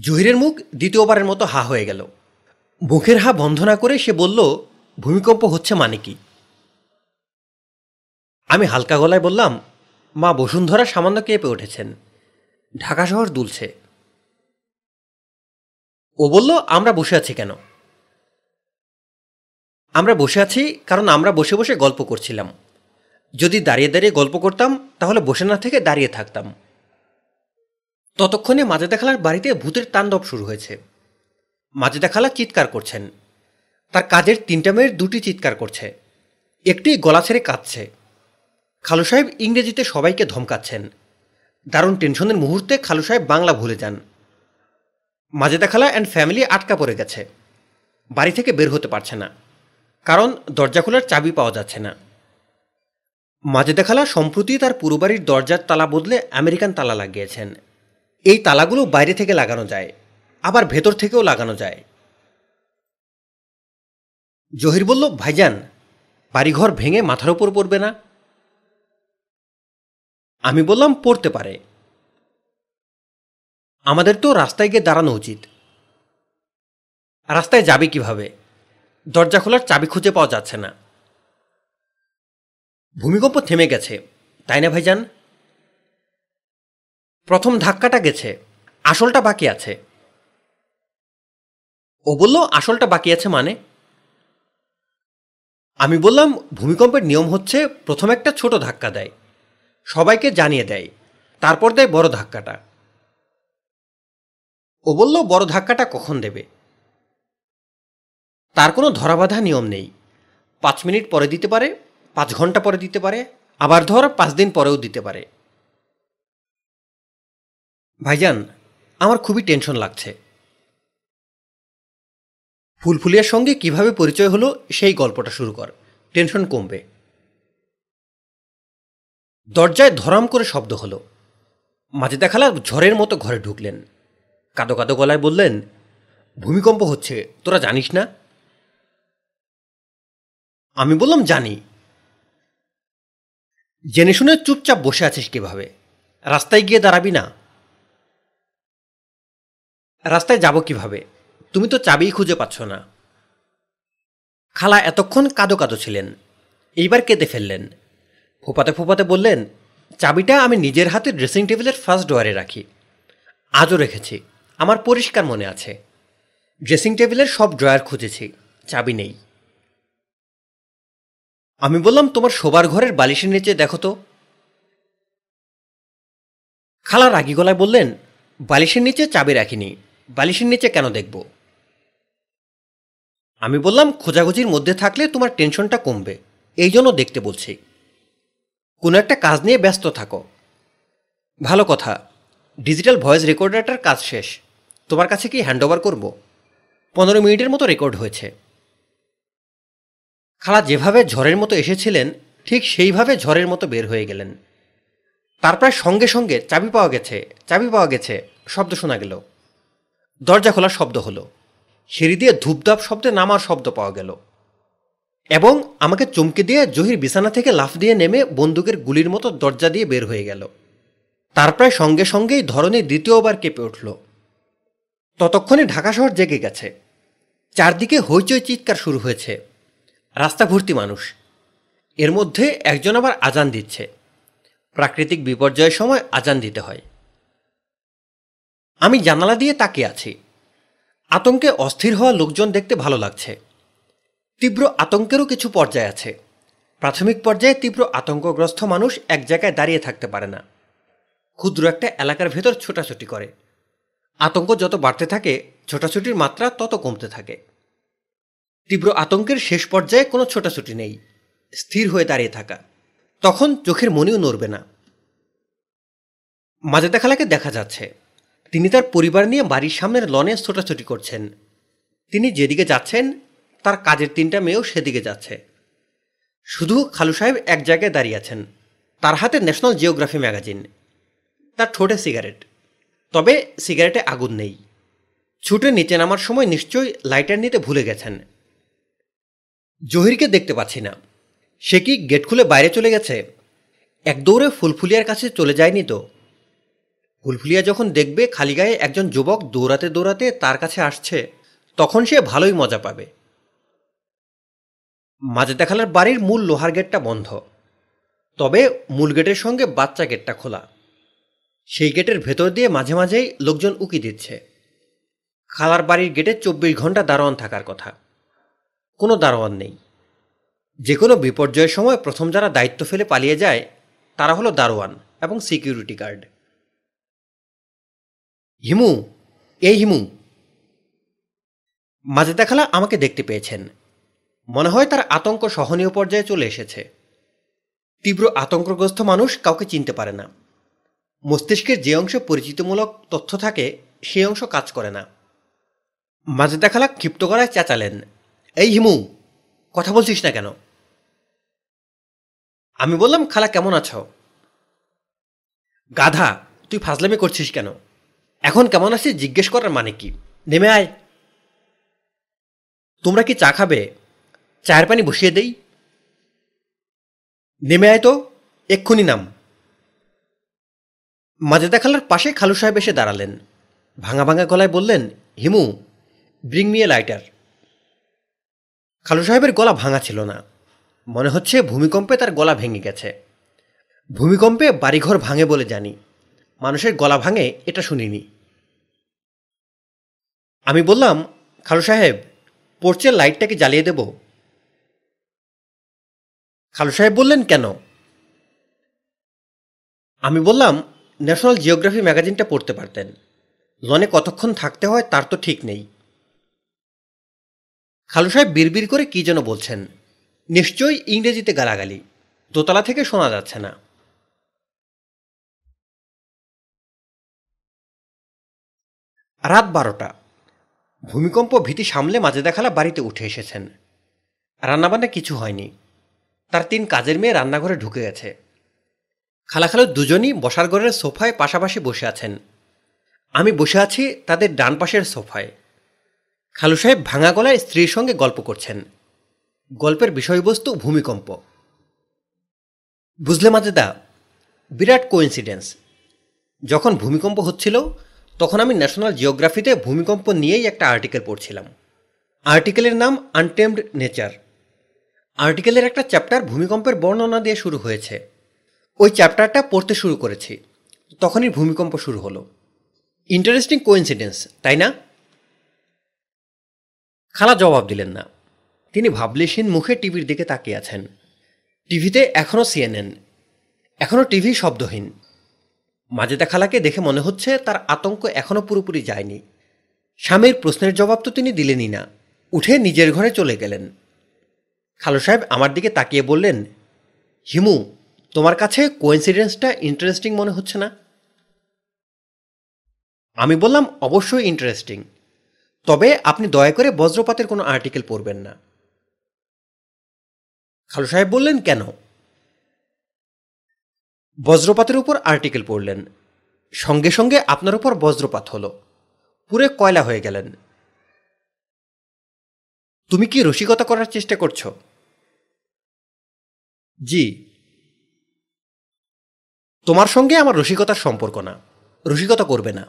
A: জহিরের মুখ দ্বিতীয়বারের মতো হা হয়ে গেল। মুখের হা বন্ধ না করে সে বলল ভূমিকম্প হচ্ছে মানে কি? আমি হালকা গলায় বললাম, মা বসুন্ধরা সামান্য কেঁপে উঠেছেন। ঢাকা শহর দুলছে। ও বলল, আমরা বসে আছি কেন? আমরা বসে আছি কারণ আমরা বসে বসে গল্প করছিলাম। যদি দাঁড়িয়ে দাঁড়িয়ে গল্প করতাম, তাহলে বসে না থেকে দাঁড়িয়ে থাকতাম। ততক্ষণে মাজেদা খালার বাড়িতে ভূতের তাণ্ডব শুরু হয়েছে। মাজেদা খালা চিৎকার করছেন। তার কাজের তিনটা মেয়ের দুটি চিৎকার করছে। একটি গলা ছেড়ে কাঁদছে। খালু সাহেব ইংরেজিতে সবাইকে ধমকাচ্ছেন। দারুণ টেনশনের মুহূর্তে খালু সাহেব বাংলা ভুলে যান। মাজেদা খালা অ্যান্ড ফ্যামিলি আটকা পড়ে গেছে। বাড়ি থেকে বের হতে পারছে না। কারণ দরজা খোলার চাবি পাওয়া যাচ্ছে না। মাজেদা খালা সম্প্রতি তার পুরো বাড়ির দরজার তালা বদলে আমেরিকান তালা লাগিয়েছেন। এই তালাগুলো বাইরে থেকে লাগানো যায়। আবার ভেতর থেকেও লাগানো যায়। জহির বলল, ভাইজান, বাড়িঘর ভেঙে মাথার উপর পড়বে না? আমি বললাম, পড়তে পারে। আমাদের তো রাস্তায় গিয়ে দাঁড়ানো উচিত। রাস্তায় যাবে কীভাবে? দরজা খোলার চাবি খুঁজে পাওয়া যাচ্ছে না। ভূমিকম্প থেমে গেছে, তাই না, ভাইজান? প্রথম ধাক্কাটা গেছে, আসলটা বাকি আছে। ও বলল, আসলটা বাকি আছে মানে? আমি বললাম, ভূমিকম্পের নিয়ম হচ্ছে প্রথম একটা ছোট ধাক্কা দেয়, সবাইকে জানিয়ে দেয়, তারপর দেয় বড় ধাক্কাটা। ও বলল, বড় ধাক্কাটা কখন দেবে? তার কোনো ধরাবাধা নিয়ম নেই। পাঁচ মিনিট পরে দিতে পারে, পাঁচ ঘণ্টা পরে দিতে পারে, আবার ধর পাঁচ দিন পরেও দিতে পারে। ভাইজান, আমার খুবই টেনশন লাগছে। ফুলফুলিয়ার সঙ্গে কীভাবে পরিচয় হলো, সেই গল্পটা শুরু কর। টেনশন কমবে। দরজায় ধরাম করে শব্দ হলো। মাঝে দেখালা ঝড়ের মতো ঘরে ঢুকলেন। কাদো কাদো গলায় বললেন, ভূমিকম্প হচ্ছে, তোরা জানিস না? আমি বললাম, জানি। জেনে শুনে চুপচাপ বসে আছিস কীভাবে? রাস্তায় গিয়ে দাঁড়াবি না। রাস্তায় যাব কীভাবে? তুমি তো চাবিই খুঁজে পাচ্ছ না। খালা এতক্ষণ কাদো কাদো ছিলেন। এইবার কেঁদে ফেললেন। ফোপাতে ফোপাতে বললেন, চাবিটা আমি নিজের হাতে ড্রেসিং টেবিলের ফার্স্ট ডোয়ারে রাখি। আজও রেখেছি। আমার পরিষ্কার মনে আছে। ড্রেসিং টেবিলের সব ড্রয়ার খুঁজেছি। চাবি নেই। আমি বললাম, তোমার শোবার ঘরের বালিশের নিচে দেখো তো। খালা রাগি গলায় বললেন, বালিশের নিচে চাবি রাখিনি। বালিশের নিচে কেন দেখব? আমি বললাম, খোঁজাখুঁজির মধ্যে থাকলে তোমার টেনশনটা কমবে। এই জন্য দেখতে বলছি। কোনো একটা কাজ নিয়ে ব্যস্ত থাকো। ভালো কথা। ডিজিটাল ভয়েস রেকর্ডারটার কাজ শেষ। তোমার কাছে কি হ্যান্ড ওভার করব? পনেরো মিনিটের মতো রেকর্ড হয়েছে। খালা যেভাবে ঝড়ের মতো এসেছিলেন, ঠিক সেইভাবে ঝড়ের মতো বের হয়ে গেলেন। তার প্রায় সঙ্গে সঙ্গে চাবি পাওয়া গেছে, চাবি পাওয়া গেছে, শব্দ শোনা গেল। দরজা খোলার শব্দ হলো। সিঁড়ি দিয়ে ধূপধাপ শব্দে নামার শব্দ পাওয়া গেল। এবং আমাকে চমকে দিয়ে জহির বিছানা থেকে লাফ দিয়ে নেমে বন্দুকের গুলির মতো দরজা দিয়ে বের হয়ে গেল। তার প্রায় সঙ্গে সঙ্গেই ধরনে দ্বিতীয়বার কেঁপে উঠল। ততক্ষণে ঢাকা শহর জেগে গেছে। চারদিকে হইচই চিৎকার শুরু হয়েছে। রাস্তা ভর্তি মানুষ। এর মধ্যে একজন আবার আজান দিচ্ছে। প্রাকৃতিক বিপর্যয়ের সময় আজান দিতে হয়। আমি জানালা দিয়ে তাকিয়ে আছি। আতঙ্কে অস্থির হওয়া লোকজন দেখতে ভালো লাগছে। তীব্র আতঙ্কেরও কিছু পর্যায় আছে। প্রাথমিক পর্যায়ে তীব্র আতঙ্কগ্রস্ত মানুষ এক জায়গায় দাঁড়িয়ে থাকতে পারে না। ক্ষুদ্র একটা এলাকার ভেতর ছোটাছুটি করে। আতঙ্ক যত বাড়তে থাকে, ছোটাছুটির মাত্রা তত কমতে থাকে। তীব্র আতঙ্কের শেষ পর্যায়ে কোনো ছোটাছুটি নেই। স্থির হয়ে দাঁড়িয়ে থাকা। তখন চোখের মনেও নড়বে না। মাজেদা খালাকে দেখা যাচ্ছে। তিনি তার পরিবার নিয়ে বাড়ির সামনের লনে ছোটাছুটি করছেন। তিনি যেদিকে যাচ্ছেন, তার কাজের তিনটা মেয়েও সেদিকে যাচ্ছে। শুধু খালু সাহেব এক জায়গায় দাঁড়িয়ে আছেন। তার হাতে ন্যাশনাল জিওগ্রাফি ম্যাগাজিন। তার ঠোঁটে সিগারেট। তবে সিগারেটে আগুন নেই। ছুটে নিচে নামার সময় নিশ্চয়ই লাইটার নিতে ভুলে গেছেন। জহিরকে দেখতে পাচ্ছি না। সে কি গেট খুলে বাইরে চলে গেছে? এক দৌড়ে ফুলফুলিয়ার কাছে চলে যায়নি তো? ফুলফুলিয়া যখন দেখবে খালি গায়ে একজন যুবক দৌড়াতে দৌড়াতে তার কাছে আসছে, তখন সে ভালোই মজা পাবে। মাঝে দেখালার বাড়ির মূল লোহার গেটটা বন্ধ। তবে মূল গেটের সঙ্গে বাচ্চা গেটটা খোলা। সেই গেটের ভেতর দিয়ে মাঝে মাঝেই লোকজন উকি দিচ্ছে। খালার বাড়ির গেটে চব্বিশ ঘণ্টা দারোয়ান থাকার কথা। কোনো দারোয়ান নেই। যে কোনো বিপর্যয়ের সময় প্রথম যারা দায়িত্ব ফেলে পালিয়ে যায়, তারা হলো দারোয়ান এবং সিকিউরিটি গার্ড। হিমু, এই হিমু। মাঝে দেখালা আমাকে দেখতে পেয়েছেন। মনে হয় তার আতঙ্ক সহনীয় পর্যায়ে চলে এসেছে। তীব্র আতঙ্কগ্রস্ত মানুষ কাউকে চিনতে পারে না। মস্তিষ্কের যে অংশ পরিচিতমূলক তথ্য থাকে, সেই অংশ কাজ করে না। মাজেদা খালা ক্ষিপ্ত করায় চেঁচালেন, এই হিমু, কথা বলছিস না কেন? আমি বললাম, খালা, কেমন আছো? গাধা, তুই ফাজলামি করছিস কেন? এখন কেমন আছিস জিজ্ঞেস করার মানে কি? নেমে আয়। তোমরা কি চা খাবে? চায়ের পানি বসিয়ে দেই। নেমে আয় তো, এক্ষুনি নাম। মাজেদা খালার পাশে খালু সাহেব এসে দাঁড়ালেন। ভাঙা ভাঙা গলায় বললেন, Himu bring me a lighter খালু সাহেবের গলা ভাঙা ছিল না। মনে হচ্ছে ভূমিকম্পে তার গলা ভেঙে গেছে। ভূমিকম্পে বাড়িঘর ভাঙে বলে জানি। মানুষের গলা ভাঙে, এটা শুনিনি। আমি বললাম, খালু সাহেব, পোর্চের লাইটটাকে জ্বালিয়ে দেব? খালু সাহেব বললেন, কেন? আমি বললাম, ন্যাশনাল জিওগ্রাফি ম্যাগাজিনটা পড়তে পারতেন। লনে কতক্ষণ থাকতে হয় তার তো ঠিক নেই। খালু সাহেব বিড়বিড় করে কি যেন বলছেন। নিশ্চয়ই ইংরেজিতে গালাগালি। দোতলা থেকে শোনা যাচ্ছে না। রাত বারোটা। ভূমিকম্প ভীতি সামলে মাঝে দেখালা বাড়িতে উঠে এসেছেন। রান্নাবান্না কিছু হয়নি। তার তিন কাজের মেয়ে রান্নাঘরে ঢুকে গেছে। খালাখালো দুজনই বসার ঘরের সোফায় পাশাপাশি বসে আছেন। আমি বসে আছি তাদের ডান পাশের সোফায়। খালু সাহেব ভাঙা গলায় স্ত্রীর সঙ্গে গল্প করছেন। গল্পের বিষয়বস্তু ভূমিকম্প। বুঝলে মাজেদা, বিরাট কোইন্সিডেন্স। যখন ভূমিকম্প হচ্ছিল তখন আমি ন্যাশনাল জিওগ্রাফিতে ভূমিকম্প নিয়েই একটা আর্টিকেল পড়ছিলাম। আর্টিকেলের নাম আনটেমড নেচার আর্টিকেলের একটা চ্যাপ্টার ভূমিকম্পের বর্ণনা দিয়ে শুরু হয়েছে। ওই চ্যাপ্টারটা পড়তে শুরু করেছি। তখনই ভূমিকম্প শুরু হলো। ইন্টারেস্টিং কোইন্সিডেন্স তাই না? খালা জবাব দিলেন না। তিনি ভাবলেশীন মুখে টিভির দিকে তাকিয়ে আছেন। টিভিতে এখনও সিএনএন এখনও টিভি শব্দহীন। মাজেদা খালাকে দেখে মনে হচ্ছে তার আতঙ্ক এখনও পুরোপুরি যায়নি। স্বামীর প্রশ্নের জবাব তো তিনি দিলেনই না। উঠে নিজের ঘরে চলে গেলেন। খালু সাহেব আমার দিকে তাকিয়ে বললেন, হিমু, তোমার কাছে কোয়েন্সিডেন্সটা ইন্টারেস্টিং মনে হচ্ছে না? আমি বললাম, অবশ্যই ইন্টারেস্টিং। তবে আপনি দয়া করে বজ্রপাতের কোনো আর্টিকেল পড়বেন না। খালু সাহেব বললেন, কেন? বজ্রপাতের উপর আর্টিকেল পড়লেন। সঙ্গে সঙ্গে আপনার উপর বজ্রপাত হলো। পুরে কয়লা হয়ে গেলেন। তুমি কি রসিকতা করার চেষ্টা করছ? জি। তোমার সঙ্গে আমার রসিকতার সম্পর্ক না। রসিকতা করবে না।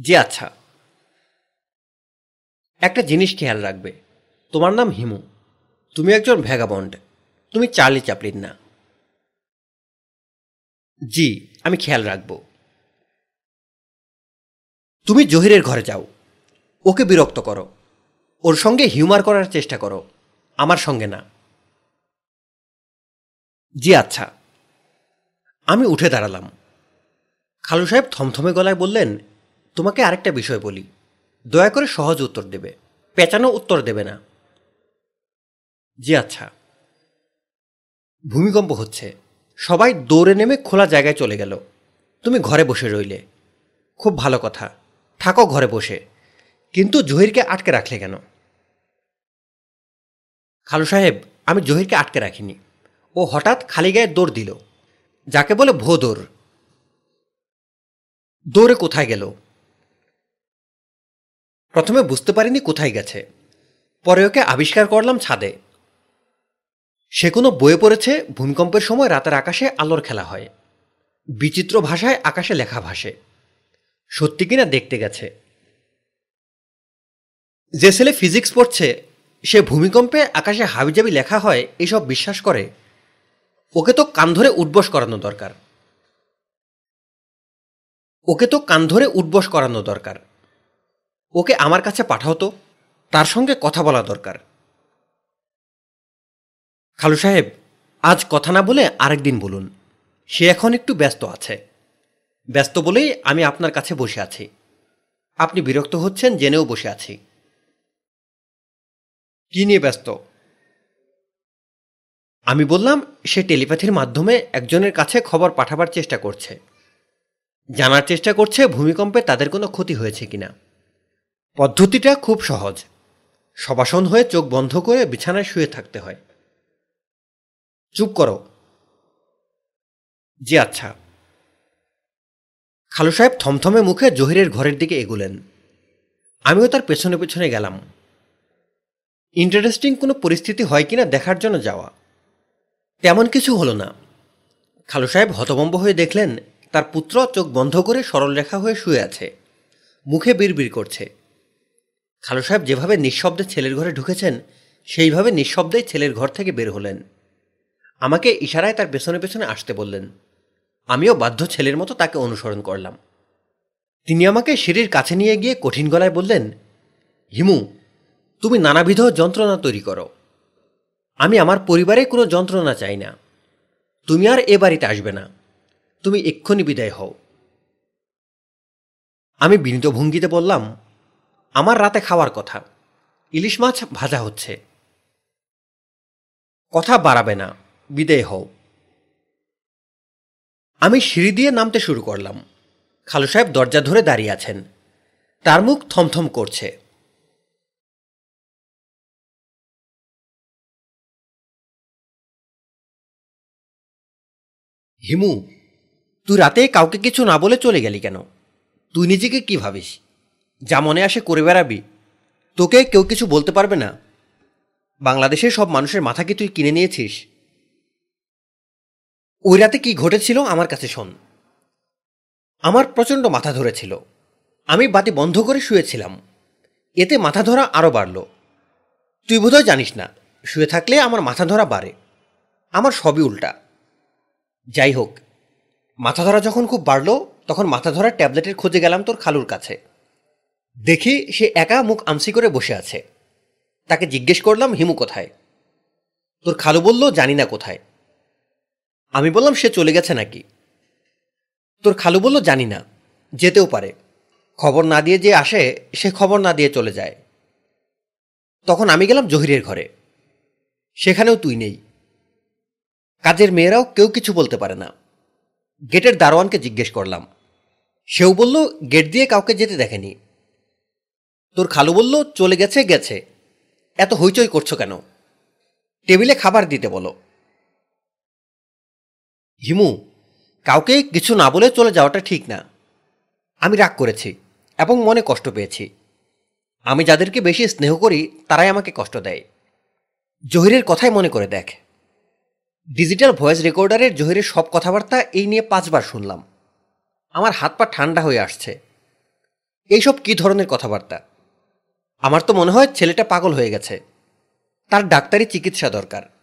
A: জি আচ্ছা। একটা জিনিস খেয়াল রাখবে। তোমার নাম হিমু। তুমি একজন ভ্যাগাবন্ড তুমি চার্লি চাপলিন না। জি, আমি খেয়াল রাখব। তুমি জহিরের ঘরে যাও। ওকে বিরক্ত করো। ওর সঙ্গে হিউমার করার চেষ্টা করো। আমার সঙ্গে না। জি আচ্ছা। আমি উঠে দাঁড়ালাম। খালু সাহেব থমথমে গলায় বললেন, তোমাকে আরেকটা বিষয় বলি। দয়া করে সহজ উত্তর দেবে। পেঁচানো উত্তর দেবে না। জি আচ্ছা। ভূমিকম্প হচ্ছে। সবাই দৌড়ে নেমে খোলা জায়গায় চলে গেল। তুমি ঘরে বসে রইলে। খুব ভালো কথা। থাকো ঘরে বসে। কিন্তু জহিরকে আটকে রাখলে কেন? খালু সাহেব, আমি জহিরকে আটকে রাখিনি। ও হঠাৎ খালি গায়ে দৌড় দিল। যাকে বলে ভো দৌড়। দৌড়ে কোথায় গেল? প্রথমে বুঝতে পারিনি কোথায় গেছে। পরে ওকে আবিষ্কার করলাম ছাদে। সে কোনো বইয়ে পড়েছে, ভূমিকম্পের সময় রাতের আকাশে আলোর খেলা হয়। বিচিত্র ভাষায় আকাশে লেখা ভাসে। সত্যি কিনা দেখতে গেছে। যে ছেলে ফিজিক্স পড়ছে, সে ভূমিকম্পে আকাশে হাবিজাবি লেখা হয়, এসব বিশ্বাস করে। ওকে তো কান ধরে উঠবস করানো দরকার। ওকে তো কান ধরে উঠবস করানো দরকার। ওকে আমার কাছে পাঠাও তো, তার সঙ্গে কথা বলা দরকার। খালু সাহেব, আজ কথা না বলে আরেকদিন বলুন। সে এখন একটু ব্যস্ত আছে। ব্যস্ত বলেই আমি আপনার কাছে বসে আছি। আপনি বিরক্ত হচ্ছেন, জেনেও বসে আছি। কি নিয়ে ব্যস্ত? আমি বললাম, সে টেলিপ্যাথির মাধ্যমে একজনের কাছে খবর পাঠাবার চেষ্টা করছে। জানার চেষ্টা করছে, ভূমিকম্পে তাদের কোনো ক্ষতি হয়েছে কিনা। পদ্ধতিটা খুব সহজ। সবাসন হয়ে চোখ বন্ধ করে বিছানায় শুয়ে থাকতে হয়। চুপ করো। জি আচ্ছা। খালু সাহেব থমথমে মুখে জহিরের ঘরের দিকে এগুলেন। আমিও তার পেছনে পেছনে গেলাম। ইন্টারেস্টিং কোনো পরিস্থিতি হয় কিনা দেখার জন্য যাওয়া। তেমন কিছু হলো না। খালু সাহেব হতভম্ব হয়ে দেখলেন, তার পুত্র চোখ বন্ধ করে সরল রেখা হয়ে শুয়ে আছে। মুখে বিড়বিড় করছে। খালু সাহেব যেভাবে নিঃশব্দে ছেলের ঘরে ঢুকেছেন, সেইভাবে নিঃশব্দেই ছেলের ঘর থেকে বের হলেন। আমাকে ইশারায় তার পেছনে পেছনে আসতে বললেন। আমিও বাধ্য ছেলের মতো তাকে অনুসরণ করলাম। তিনি আমাকে সিঁড়ির কাছে নিয়ে গিয়ে কঠিন গলায় বললেন, হিমু, তুমি নানাবিধ যন্ত্রণা তৈরি করো। আমি আমার পরিবারে কোনো যন্ত্রণা চাই না। তুমি আর এ বাড়িতে আসবে না। তুমি এক্ষুনি বিদায় হও। আমি বিনীত ভঙ্গিতে বললাম, আমার রাতে খাওয়ার কথা। ইলিশ মাছ ভাজা হচ্ছে। কথা বাড়াবে না। বিদায় হও আমি সিঁড়ি দিয়ে নামতে শুরু করলাম। খালু সাহেব দরজা ধরে দাঁড়িয়ে আছেন। তার মুখ থমথম করছে। হিমু, তুই রাতে কাউকে কিছু না বলে চলে গেলি কেন? তুই নিজেকে কি ভাবিস? যা মনে আসে করে বেড়াবি। তোকে কেউ কিছু বলতে পারবে না। বাংলাদেশের সব মানুষের মাথা কি তুই কিনে নিয়েছিস? ওই রাতে কি ঘটেছিল আমার কাছে শোন। আমার প্রচণ্ড মাথা ধরেছিল। আমি বাতি বন্ধ করে শুয়েছিলাম। এতে মাথা ধরা আরও বাড়ল। তুই বোধহয় জানিস না, শুয়ে থাকলে আমার মাথা ধরা বাড়ে। আমার সবই উল্টা। যাই হোক, মাথা ধরা যখন খুব বাড়ল, তখন মাথা ধরার ট্যাবলেটের খোঁজে গেলাম তোর খালুর কাছে। দেখি সে একা মুখ আমসি করে বসে আছে। তাকে জিজ্ঞেস করলাম, হিমু কোথায়? তোর খালু বলল, জানি না কোথায়। আমি বললাম, সে চলে গেছে নাকি? তোর খালু বলল, জানি না, যেতেও পারে। খবর না দিয়ে যে আসে, সে খবর না দিয়ে চলে যায়। তখন আমি গেলাম জহিরের ঘরে। সেখানেও তুই নেই। কাজের মেয়েরাও কেউ কিছু বলতে পারে না। গেটের দারোয়ানকে জিজ্ঞেস করলাম। সেও বলল, গেট দিয়ে কাউকে যেতে দেখেনি। তোর খালু বলল, চলে গেছে গেছে। এত হইচই করছ কেন? টেবিলে খাবার দিতে বলো। হিমু, কাউকে কিছু না বলে চলে যাওয়াটা ঠিক না। আমি রাগ করেছি এবং মনে কষ্ট পেয়েছি। আমি যাদেরকে বেশি স্নেহ করি, তারাই আমাকে কষ্ট দেয়। জহিরের কথাই মনে করে দেখ। ডিজিটাল ভয়েস রেকর্ডারের জহিরের সব কথাবার্তা এই নিয়ে পাঁচবার শুনলাম। আমার হাত পা ঠান্ডা হয়ে আসছে। এইসব কী ধরনের কথাবার্তা? আমার তো মনে হয় ছেলেটা পাগল হয়ে গেছে। তার ডাক্তারি চিকিৎসা দরকার।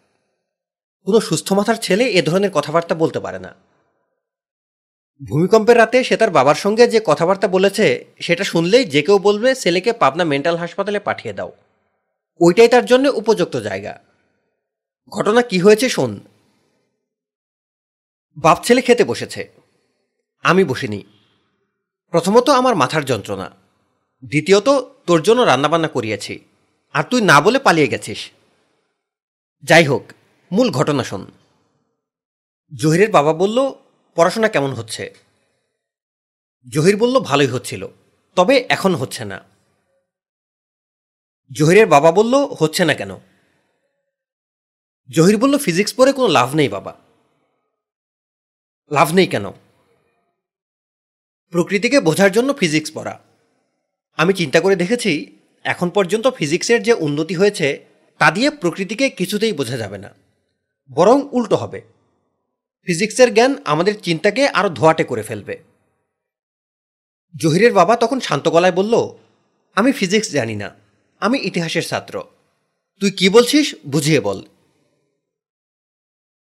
A: কোনো সুস্থ মাথার ছেলে এ ধরনের কথাবার্তা বলতে পারে না। ভূমিকম্পের রাতে সে তার বাবার সঙ্গে যে কথাবার্তা বলেছে, সেটা শুনলেই যে কেউ বলবে, ছেলেকে পাবনা মেন্টাল হাসপাতালে পাঠিয়ে দাও। ওইটাই তার জন্য উপযুক্ত জায়গা। ঘটনা কি হয়েছে শোন। বাপ ছেলে খেতে বসেছে। আমি বসিনি। প্রথমত আমার মাথার যন্ত্রণা। দ্বিতীয়ত, তোর জন্য রান্নাবান্না করিয়েছি। আর তুই না বলে পালিয়ে গেছিস। যাই হোক মূল ঘটনা শোন। জহিরের বাবা বলল, পড়াশোনা কেমন হচ্ছে? জহির বলল, ভালোই হচ্ছিল, তবে এখন হচ্ছে না। জহিরের বাবা বলল, হচ্ছে না কেন? জহির বলল, ফিজিক্স পড়ে কোনো লাভ নেই বাবা। লাভ নেই কেন? প্রকৃতিকে বোঝার জন্য ফিজিক্স পড়া। আমি চিন্তা করে দেখেছি, এখন পর্যন্ত ফিজিক্সের যে উন্নতি হয়েছে, তা দিয়ে প্রকৃতিকে কিছুতেই বোঝা যাবে না। বরং উল্টো হবে। ফিজিক্সের জ্ঞান আমাদের চিন্তাকে আরও ধোয়াটে করে ফেলবে। জহিরের বাবা তখন শান্ত গলায় বলল, আমি ফিজিক্স জানি না, আমি ইতিহাসের ছাত্র। তুই কি বলছিস বুঝিয়ে বল।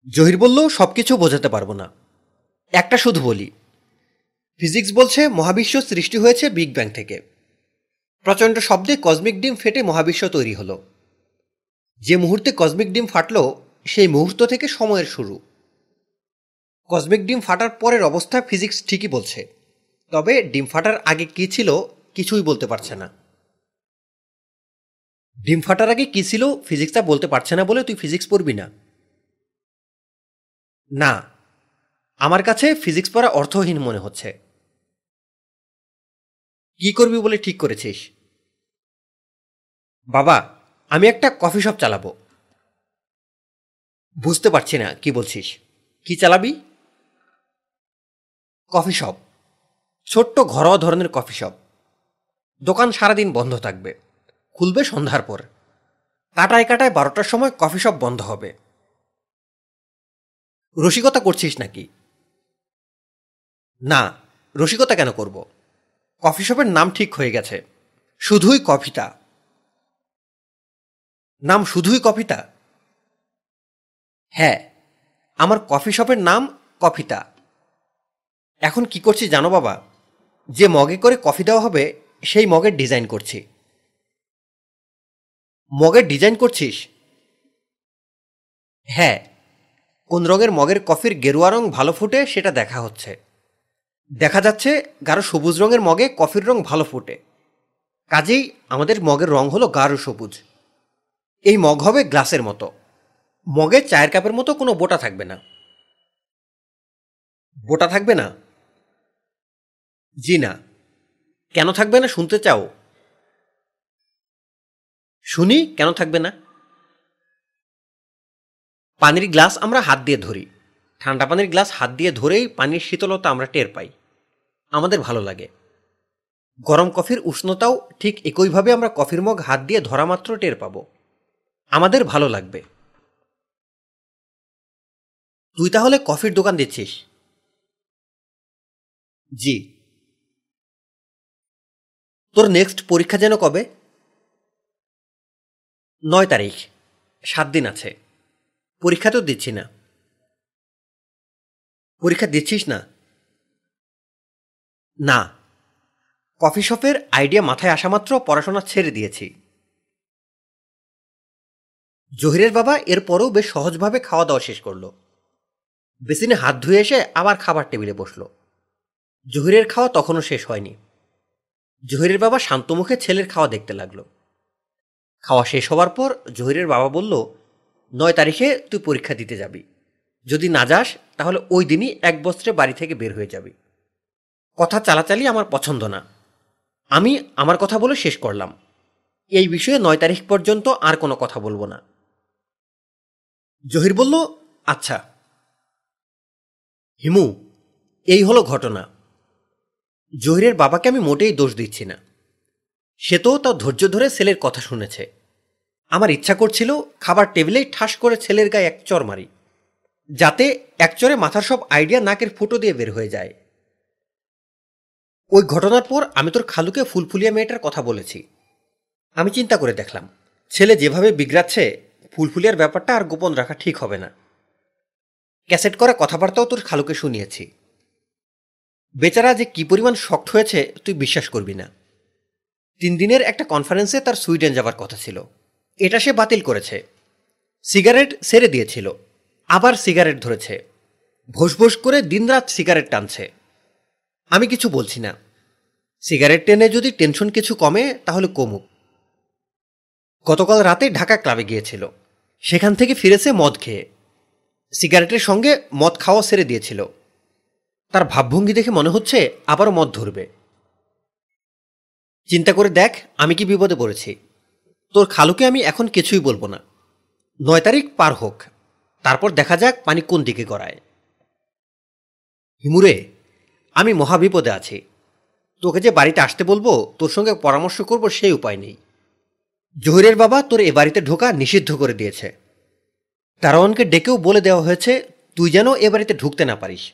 A: জহির বলল সব কিছু বোঝাতে পারব না। একটা শুধু বলি, ফিজিক্স বলছে মহাবিশ্ব সৃষ্টি হয়েছে বিগ ব্যাং থেকে। প্রচণ্ড শব্দে কসমিক ডিম ফেটে মহাবিশ্ব তৈরি হলো। যে মুহূর্তে কসমিক ডিম ফাটল সেই মুহূর্ত থেকে সময়ের শুরু। কসমিক ডিম ফাটার পরের অবস্থা ফিজিক্স ঠিকই বলছে। তবে ডিম ফাটার আগে কি ছিল কিছুই বলতে পারছে না। ডিম ফাটার আগে কি ছিল ফিজিক্সটা বলতে পারছে না বলে তুই ফিজিক্স পড়বি না। না, আমার কাছে ফিজিক্স পড়া অর্থহীন মনে হচ্ছে। কি করবি বলে ঠিক করেছিস? বাবা, আমি একটা কফি শপ চালাবো। বুঝতে পারছি না, কি বলছিস? কি চালাবি? Coffee shop. ছোট্ট ঘরোয়া ধরনের কফি শপ। দোকান সারাদিন বন্ধ থাকবে। খুলবে সন্ধ্যার পর। কাটায় কাটায় বারোটার সময় কফি শপ বন্ধ হবে। রসিকতা করছিস নাকি? না, রসিকতা কেন করব? কফি শপের নাম ঠিক হয়ে গেছে। শুধুই কফিতা নাম শুধুই কফিতা হ্যাঁ আমার কফি শপের নাম কফিতা এখন কি করছি জানো বাবা? যে মগে করে কফি দেওয়া হবে, সেই মগের ডিজাইন করছি। মগের ডিজাইন করছিস? হ্যাঁ কোন রঙের মগের কফির গেরুয়া রং ভালো ফুটে সেটা দেখা হচ্ছে। দেখা যাচ্ছে গাঢ় সবুজ রঙের মগে কফির রং ভালো ফুটে। কাজেই আমাদের মগের রং হলো গাঢ় সবুজ। এই মগ হবে গ্লাসের মতো। মগে চায়ের কাপের মতো কোনো বোটা থাকবে না। বোটা থাকবে না? জি না। কেন থাকবে না শুনতে চাও? শুনি, কেন থাকবে না? পানির গ্লাস আমরা হাত দিয়ে ধরি। ঠান্ডা পানির গ্লাস হাত দিয়ে ধরেই পানির শীতলতা আমরা টের পাই। আমাদের ভালো লাগে। গরম কফির উষ্ণতাও ঠিক একইভাবে আমরা কফির মগ হাত দিয়ে ধরা মাত্র টের পাব। আমাদের ভালো লাগবে। তুই তাহলে কফির দোকান দিচ্ছিস? জি। তোর নেক্সট পরীক্ষা যেন কবে? নয় তারিখ। সাত দিন আছে। পরীক্ষা তো দিচ্ছি না। পরীক্ষা দিচ্ছিস না? না। কফি শপের আইডিয়া মাথায় আসা মাত্র পড়াশোনা ছেড়ে দিয়েছি। জহিরের বাবা এরপরেও বেশ সহজভাবে খাওয়া দাওয়া শেষ করল। বেসিনে হাত ধুয়ে এসে আবার খাবার টেবিলে বসল। জহিরের খাওয়া তখনও শেষ হয়নি। জহিরের বাবা শান্তমুখে ছেলের খাওয়া দেখতে লাগল। খাওয়া শেষ হওয়ার পর জহিরের বাবা বলল, নয় তারিখে তুই পরীক্ষা দিতে যাবি। যদি না যাস, তাহলে ওই দিনই এক বস্ত্রে বাড়ি থেকে বের হয়ে যাবি। কথা চালাচালি আমার পছন্দ না। আমি আমার কথা বলে শেষ করলাম। এই বিষয়ে নয় তারিখ পর্যন্ত আর কোনো কথা বলব না। জহির বলল আচ্ছা হিমু, এই হলো ঘটনা। জহিরের বাবাকে আমি মোটেই দোষ দিচ্ছি না। সে তো তার ধৈর্য ধরে ছেলের কথা শুনেছে। আমার ইচ্ছা করছিল খাবার টেবিলেই ঠাস করে ছেলের গায়ে এক চর মারি, যাতে এক চরে মাথার সব আইডিয়া নাকের ফুটো দিয়ে বের হয়ে যায়। ওই ঘটনার পর আমি তোর খালুকে ফুলফুলিয়া মেয়েটার কথা বলেছি। আমি চিন্তা করে দেখলাম, ছেলে যেভাবে বিগড়াচ্ছে, ফুলফুলিয়ার ব্যাপারটা আর গোপন রাখা ঠিক হবে না। ক্যাসেট করা কথাবার্তাও তোর খালুকে শুনিয়েছি। বেচারা যে কি পরিমাণ শক্ত হয়েছে, তুই বিশ্বাস করবি না। তিন দিনের একটা কনফারেন্সে তার সুইডেন যাবার কথা ছিল। এটা সে বাতিল করেছে। সিগারেট সেরে দিয়েছিল। আবার সিগারেট ধরেছে। ভোস করে দিনরাত সিগারেট টানছে। আমি কিছু বলছি না। সিগারেট টেনে যদি টেনশন কিছু কমে, তাহলে কমুক। গতকাল রাতে ঢাকা ক্লাবে গিয়েছিল। সেখান থেকে ফিরেছে মদ খেয়ে। সিগারেটের সঙ্গে মদ খাওয়া সেরে দিয়েছিল। তার ভাবভঙ্গি দেখে মনে হচ্ছে আবারও মদ ধরবে। চিন্তা করে দেখ, আমি কি বিপদে পড়েছি। তোর খালুকে আমি এখন কিছুই বলব না। নয় তারিখ পার হোক। তারপর দেখা যাক পানি কোন দিকে গড়ায়। হিমুরে, আমি মহাবিপদে আছি। তোকে যে বাড়িতে আসতে বলব, তোর সঙ্গে পরামর্শ করব সেই উপায় নেই। জহিরের বাবা তোর এ বাড়িতে ঢোকা নিষিদ্ধ করে দিয়েছে। দারোয়ানকে ডেকেও বলে দেওয়া হয়েছে, তুই যেন এ বাড়িতে ঢুকতে না পারিস।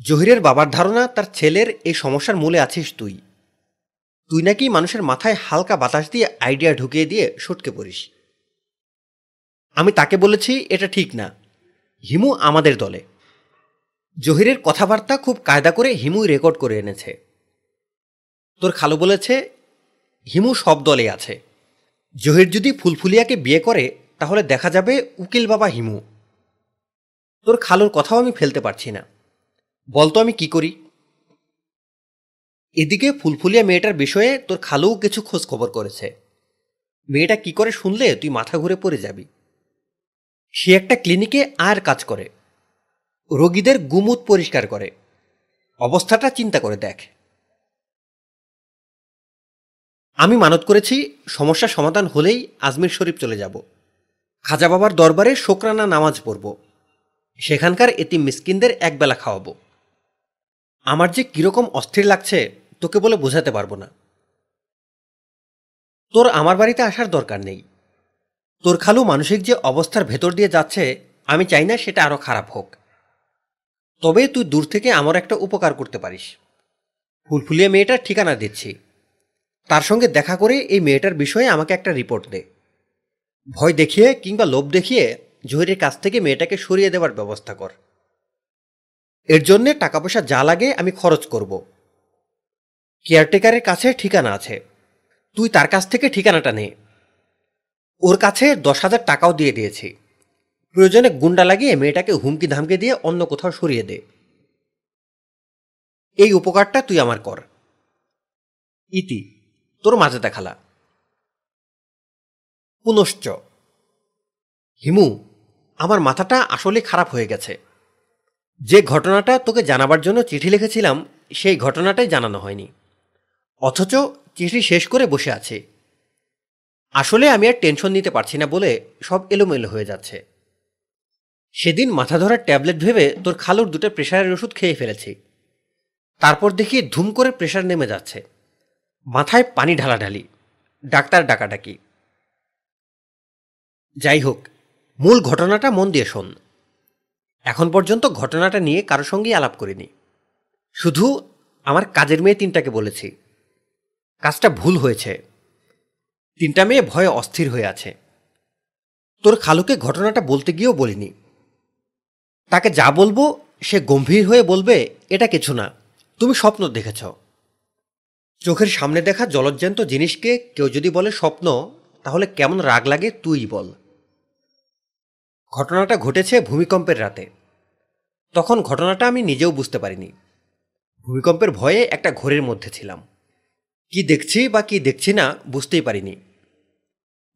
A: জহিরের বাবার ধারণা, তার ছেলের এই সমস্যার মূলে আছিস তুই। তুই নাকি মানুষের মাথায় হালকা বাতাস দিয়ে আইডিয়া ঢুকিয়ে দিয়ে সটকে পড়িস। আমি তাকে বলেছি, এটা ঠিক না। হিমু আমাদের দলে। জহিরের কথাবার্তা খুব কায়দা করে হিমুই রেকর্ড করে এনেছে। তোর খালু বলেছে, হিমু সব দলে আছে। জহির যদি ফুলফুলিয়াকে বিয়ে করে তাহলে দেখা যাবে উকিল বাবা হিমু। তোর খালুর কথাও আমি ফেলতে পারছি না। বলতো আমি কি করি? এদিকে ফুলফুলিয়া মেয়েটার বিষয়ে তোর খালুও কিছু খোঁজ খবর করেছে। মেয়েটা কি করে শুনলে তুই মাথা ঘুরে পড়ে যাবি? সে একটা ক্লিনিকে আর কাজ করে। রোগীদের গুমুত পরিষ্কার করে। অবস্থাটা চিন্তা করে দেখ। আমি মানত করেছি, সমস্যা সমাধান হলেই আজমির শরীফ চলে যাব। খাজা বাবার দরবারে শোকরানা নামাজ পড়ব। সেখানকার এটি মিসকিনদের একবেলা খাওয়াবো। আমার যে কীরকম অস্থির লাগছে, তোকে বলে বোঝাতে পারব না। তোর আমার বাড়িতে আসার দরকার নেই। তোর খালু মানসিক যে অবস্থার ভেতর দিয়ে যাচ্ছে, আমি চাই না সেটা আরও খারাপ হোক। তবে তুই দূর থেকে আমার একটা উপকার করতে পারিস। ফুলফুলিয়া মেয়েটার ঠিকানা দিচ্ছি। তার সঙ্গে দেখা করে এই মেয়েটার বিষয়ে আমাকে একটা রিপোর্ট দে। ভয় দেখিয়ে কিংবা লোভ দেখিয়ে জহিরের কাছ থেকে মেয়েটাকে সরিয়ে দেওয়ার ব্যবস্থা কর। এর জন্যে টাকা পয়সা যা লাগে আমি খরচ করব। কেয়ারটেকারের কাছে ঠিকানা আছে। তুই তার কাছ থেকে ঠিকানাটা নে। ওর কাছে দশ হাজার টাকাও দিয়ে দিয়েছি। প্রয়োজনে গুন্ডা লাগিয়ে মেয়েটাকে হুমকি ধামকে দিয়ে অন্য কোথাও সরিয়ে দে। এই উপকারটা তুই আমার কর। ইতি, তোর মাঝে দেখালা। পুনশ্চ। হিমু, আমার মাথাটা আসলে খারাপ হয়ে গেছে। যে ঘটনাটা তোকে জানাবার জন্য চিঠি লিখেছিলাম, সেই ঘটনাটাই জানানো হয়নি। অথচ চিঠি শেষ করে বসে আছে। আসলে আমি আর টেনশন নিতে পারছি না বলে সব এলোমেলো হয়ে যাচ্ছে। সেদিন মাথা ধরার ট্যাবলেট ভেবে তোর খালুর দুটো প্রেশারের ওষুধ খেয়ে ফেলেছি। তারপর দেখি ধুম করে প্রেশার নেমে যাচ্ছে। মাথায় পানি ঢালাঢালি। ডাক্তার ডাকাডাকি। যাই হোক, মূল ঘটনাটা মন দিয়ে শোন। এখন পর্যন্ত ঘটনাটা নিয়ে কারও সঙ্গেই আলাপ করিনি। শুধু আমার কাজের মেয়ে তিনটাকে বলেছি। কাজটা ভুল হয়েছে। তিনটা মেয়ে ভয়ে অস্থির হয়ে আছে। তোর খালুকে ঘটনাটা বলতে গিয়েও বলিনি। তাকে যা বলব, সে গম্ভীর হয়ে বলবে, এটা কিছু না। তুমি স্বপ্ন দেখেছ। চোখের সামনে দেখা জলজ্যান্ত জিনিসকে কেউ যদি বলে স্বপ্ন, তাহলে কেমন রাগ লাগে তুই বল। ঘটনাটা ঘটেছে ভূমিকম্পের রাতে। তখন ঘটনাটা আমি নিজেও বুঝতে পারিনি। ভূমিকম্পের ভয়ে একটা ঘোরের মধ্যে ছিলাম। কি দেখছি বা কি দেখছি না বুঝতেই পারিনি।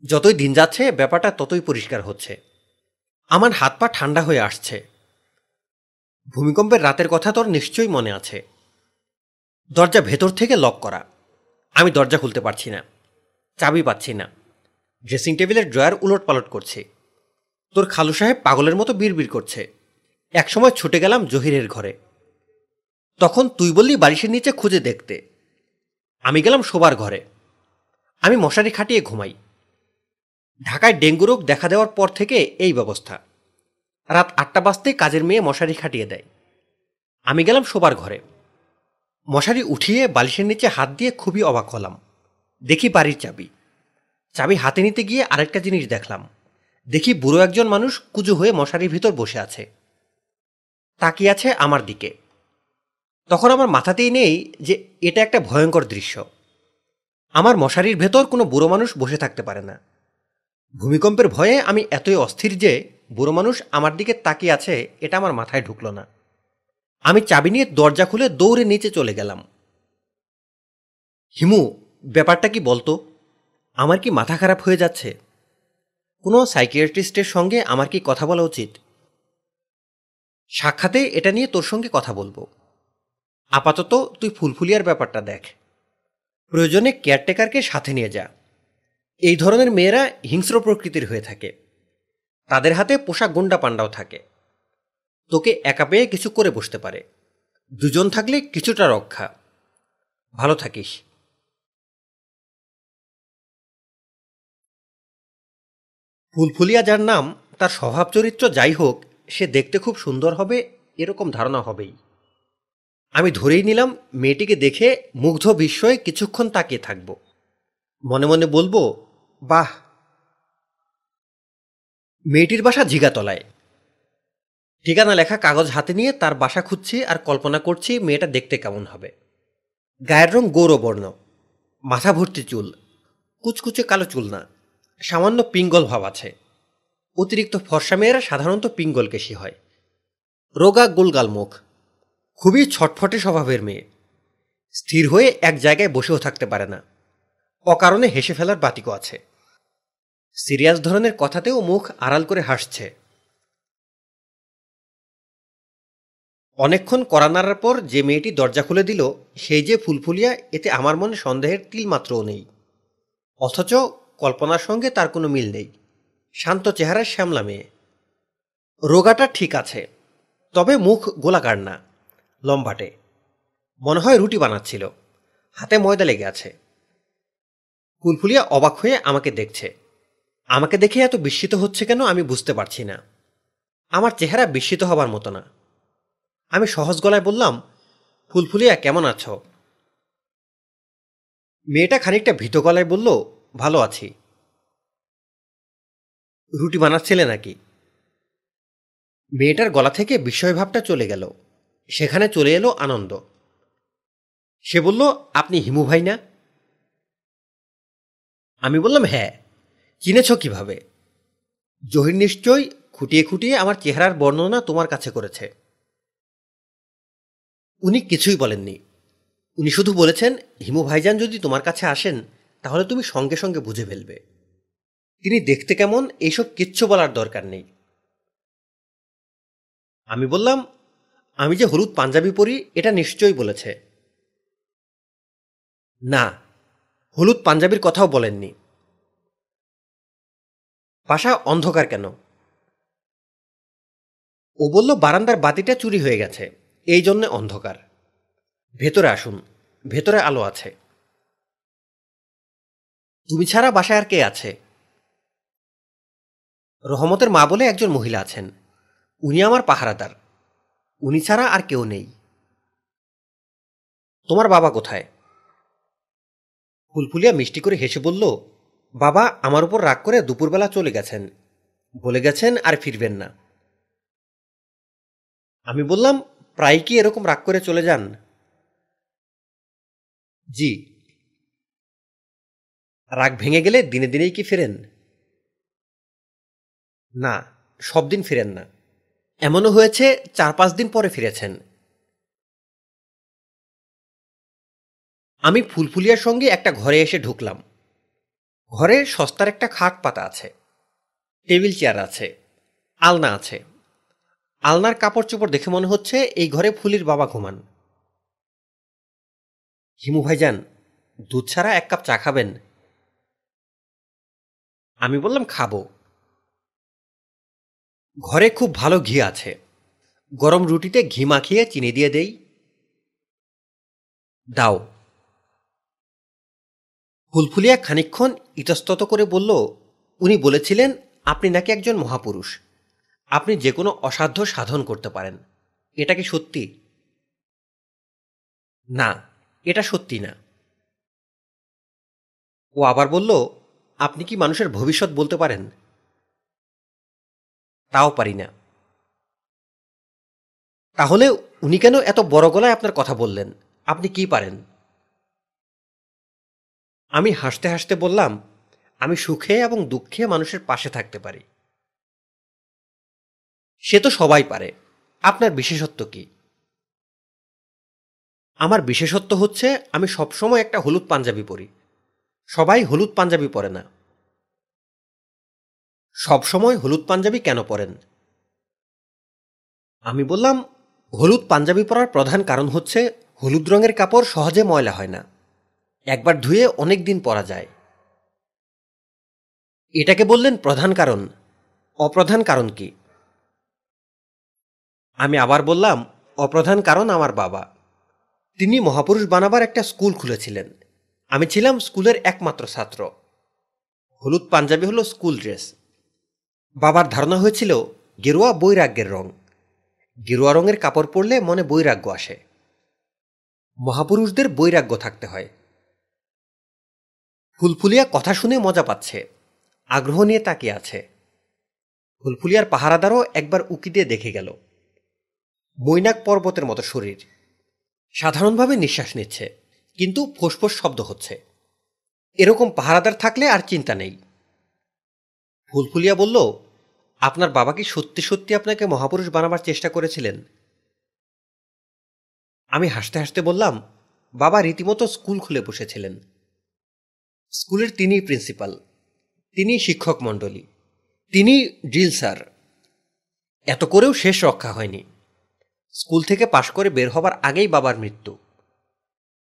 A: যতই দিন যাচ্ছে, ব্যাপারটা ততই পরিষ্কার হচ্ছে। আমার হাত পা ঠান্ডা হয়ে আসছে। ভূমিকম্পের রাতের কথা তোর নিশ্চয়ই মনে আছে। দরজা ভেতর থেকে লক করা। আমি দরজা খুলতে পারছি না। চাবি পাচ্ছি না। ড্রেসিং টেবিলের ড্রয়ার উলট পালট করছে। তোর খালু সাহেব পাগলের মতো বিড়বিড় করছে। একসময় ছুটে গেলাম জহিরের ঘরে। তখন তুই বললি বালিশের নিচে খুঁজে দেখতে। আমি গেলাম শোবার ঘরে। আমি মশারি খাটিয়ে ঘুমাই। ঢাকায় ডেঙ্গু রোগ দেখা দেওয়ার পর থেকে এই ব্যবস্থা। রাত আটটা বাজতে কাজের মেয়ে মশারি খাটিয়ে দেয়। আমি গেলাম শোবার ঘরে। মশারি উঠিয়ে বালিশের নিচে হাত দিয়ে খুবই অবাক হলাম। দেখি বাড়ির চাবি। চাবি হাতে নিতে গিয়ে আরেকটা জিনিস দেখলাম। দেখি বুড়ো একজন মানুষ কুজু হয়ে মশারির ভিতর বসে আছে। তাকিয়ে আছে আমার দিকে। তখন আমার মাথাতেই নেই যে এটা একটা ভয়ঙ্কর দৃশ্য। আমার মশারির ভেতর কোনো বুড়ো মানুষ বসে থাকতে পারে না। ভূমিকম্পের ভয়ে আমি এতই অস্থির যে বুড়ো মানুষ আমার দিকে তাকিয়ে আছে, এটা আমার মাথায় ঢুকলো না। আমি চাবি নিয়ে দরজা খুলে দৌড়ে নিচে চলে গেলাম। হিমু, ব্যাপারটা কি বলতো? আমার কি মাথা খারাপ হয়ে যাচ্ছে? কোনো সাইকিয়াট্রিস্টের সঙ্গে আমার কি কথা বলা উচিত? সাক্ষাতে এটা নিয়ে তোর সঙ্গে কথা বলব। আপাতত তুই ফুলফুলিয়ার ব্যাপারটা দেখ। প্রয়োজনে কেয়ারটেকারকে সাথে নিয়ে যা। এই ধরনের মেয়েরা হিংস্র প্রকৃতির হয়ে থাকে। তাদের হাতে পোশাক গুন্ডা পান্ডাও থাকে। তোকে একা পেয়ে কিছু করে বসতে পারে। দুজন থাকলে কিছুটা রক্ষা। ভালো থাকিস। ফুলফুলিয়া যার নাম, তার স্বভাব চরিত্র যাই হোক, সে দেখতে খুব সুন্দর হবে, এরকম ধারণা হবেই। আমি ধরেই নিলাম, মেয়েটিকে দেখে মুগ্ধ বিস্ময়ে কিছুক্ষণ তাকিয়ে থাকব। মনে মনে বলব, বাহ! মেয়েটির বাসা ঝিগাতলায়। ঠিকানা লেখা কাগজ হাতে নিয়ে তার বাসা খুঁজছি আর কল্পনা করছি মেয়েটা দেখতে কেমন হবে। গায়ের রং গৌরবর্ণ। মাথা ভর্তি চুল। কুচকুচে কালো চুল না। সামান্য পিঙ্গল ভাব আছে। অতিরিক্ত ফর্সা মেয়েরা সাধারণত পিঙ্গল কেশি হয়। রোগা গোলগাল মুখ। খুবই ছটফটে স্বভাবের মেয়ে। স্থির হয়ে এক জায়গায় বসেও থাকতে পারে না। অকারণে হেসে ফেলার বাতিকও আছে। সিরিয়াস ধরনের কথাতেও মুখ আড়াল করে হাসছে। অনেকক্ষণ কড়া নাড়ার পর যে মেয়েটি দরজা খুলে দিল, সেই যে ফুলফুলিয়া, এতে আমার মনে সন্দেহের তিলমাত্রও নেই। অথচ কল্পনার সঙ্গে তার কোনো মিল নেই। শান্ত চেহারার শ্যামলা মেয়ে। রোগাটা ঠিক আছে, তবে মুখ গোলাকার না, লম্বাটে। মনে হয় রুটি বানাচ্ছিল। হাতে ময়দা লেগে আছে। কুলফুলিয়া অবাক হয়ে আমাকে দেখছে। আমাকে দেখে এত বিস্মিত হচ্ছে কেন আমি বুঝতে পারছি না। আমার চেহারা বিস্মিত হবার মতো না। আমি সহজ গলায় বললাম, ফুলফুলিয়া, কেমন আছো? মেয়েটা খানিকটা ভীত গলায় বলল ভালো আছি। রুটি বানাচ্ছিলে নাকি? মেয়েটার গলা থেকে বিস্ময়ভাবটা চলে গেল। সেখানে চলে এলো আনন্দ। সে বলল, আপনি হিমু ভাই না? আমি বললাম হ্যাঁ। চিনেছ কীভাবে? জহির নিশ্চয় খুঁটিয়ে খুঁটিয়ে আমার চেহারার বর্ণনা তোমার কাছে করেছে। উনি কিছুই বলেননি। উনি শুধু বলেছেন, হিমু ভাইজান যদি তোমার কাছে আসেন তাহলে তুমি সঙ্গে সঙ্গে বুঝে ফেলবে। তিনি দেখতে কেমন এইসব কিচ্ছু বলার দরকার নেই। আমি বললাম, আমি যে হলুদ পাঞ্জাবি পরি, এটা নিশ্চয়ই বলেছে। না, হলুদ পাঞ্জাবির কথাও বলেননি। পাশা অন্ধকার কেন? ও বলল, বারান্দার বাতিটা চুরি হয়ে গেছে, এই জন্যে অন্ধকার। ভেতরে আসুন, ভেতরে আলো আছে। তুমি ছাড়া বাসায় আর কে আছে? রহমতের মা বলে একজন মহিলা আছেন। উনি আমার পাহারাদার। উনি ছাড়া আর কেউ নেই। তোমার বাবা কোথায়? ফুলফুলিয়া মিষ্টি করে হেসে বলল, বাবা, আমার উপর রাগ করে দুপুরবেলা চলে গেছেন। বলে গেছেন আর ফিরবেন না। আমি বললাম প্রায় কি এরকম রাগ করে চলে যান? জি। রাগ ভেঙে গেলে দিনে দিনেই কি ফেরেন? না, সব দিন ফিরেন না। এমনও হয়েছে, চার পাঁচ দিন পরে ফিরেছেন। আমি ফুলফুলিয়ার সঙ্গে একটা ঘরে এসে ঢুকলাম। ঘরে সস্তার একটা খাট পাতা আছে, টেবিল চেয়ার আছে, আলনা আছে। আলনার কাপড় চোপড় দেখে মনে হচ্ছে এই ঘরে ফুলির বাবা ঘুমান। হিমু ভাইজান, দুধ ছাড়া এক কাপ চা খাবেন? আমি বললাম, খাব। ঘরে খুব ভালো ঘি আছে। গরম রুটিতে ঘি মাখিয়ে চিনি দিয়ে দেই। দাও। ফুলফুলিয়া খানিক্ষণ ইতস্তত করে বলল, উনি বলেছিলেন আপনি নাকি একজন মহাপুরুষ। আপনি যে কোনো অসাধ্য সাধন করতে পারেন। এটা কি সত্যি? না, এটা সত্যি না। ও আবার বলল আপনি কি মানুষের ভবিষ্যৎ বলতে পারেন? তাও পারি না। তাহলে উনি কেন এত বড় গলায় আপনার কথা বললেন? আপনি কি পারেন? আমি হাসতে হাসতে বললাম, আমি সুখে এবং দুঃখে মানুষের পাশে থাকতে পারি। সে তো সবাই পারে। আপনার বিশেষত্ব কি? আমার বিশেষত্ব হচ্ছে, আমি সবসময় একটা হলুদ পাঞ্জাবি পরি। সবাই হলুদ পাঞ্জাবি পরে না। সবসময় হলুদ পাঞ্জাবি কেন পরেন? আমি বললাম, হলুদ পাঞ্জাবি পরার প্রধান কারণ হচ্ছে হলুদ রঙের কাপড় সহজে ময়লা হয় না। একবার ধুয়ে অনেক দিন পরা যায়। এটাকে বললেন প্রধান কারণ। অপ্রধান কারণ কি? আমি আবার বললাম, অপ্রধান কারণ আমার বাবা। তিনি মহাপুরুষ বানাবার একটা স্কুল খুলেছিলেন। আমি ছিলাম স্কুলের একমাত্র ছাত্র। হলুদ পাঞ্জাবি হলো স্কুল ড্রেস। বাবার ধারণা হয়েছিল গেরুয়া বৈরাগ্যের রং। গেরুয়া রঙের কাপড় পরলে মনে বৈরাগ্য আসে। মহাপুরুষদের বৈরাগ্য থাকতে হয়। ফুলফুলিয়া কথা শুনে মজা পাচ্ছে। আগ্রহ নিয়ে তাকিয়ে আছে। ফুলফুলিয়ার পাহারাদারও একবার উকি দিয়ে দেখে গেল। মৈনাক পর্বতের মতো শরীর। সাধারণভাবে নিঃশ্বাস নিচ্ছে। কিন্তু ফোসফোস শব্দ হচ্ছে। এরকম পাহারাদার থাকলে আর চিন্তা নেই। ফুলফুলিয়া বলল, আপনার বাবা কি সত্যি সত্যি আপনাকে মহাপুরুষ বানাবার চেষ্টা করেছিলেন? আমি হাসতে হাসতে বললাম, বাবা রীতিমতো স্কুল খুলে বসেছিলেন। স্কুলের তিনি প্রিন্সিপাল তিনি শিক্ষক মণ্ডলী তিনি ড্রিল স্যার। এত করেও শেষ রক্ষা হয়নি। স্কুল থেকে পাশ করে বের হবার আগেই বাবার মৃত্যু।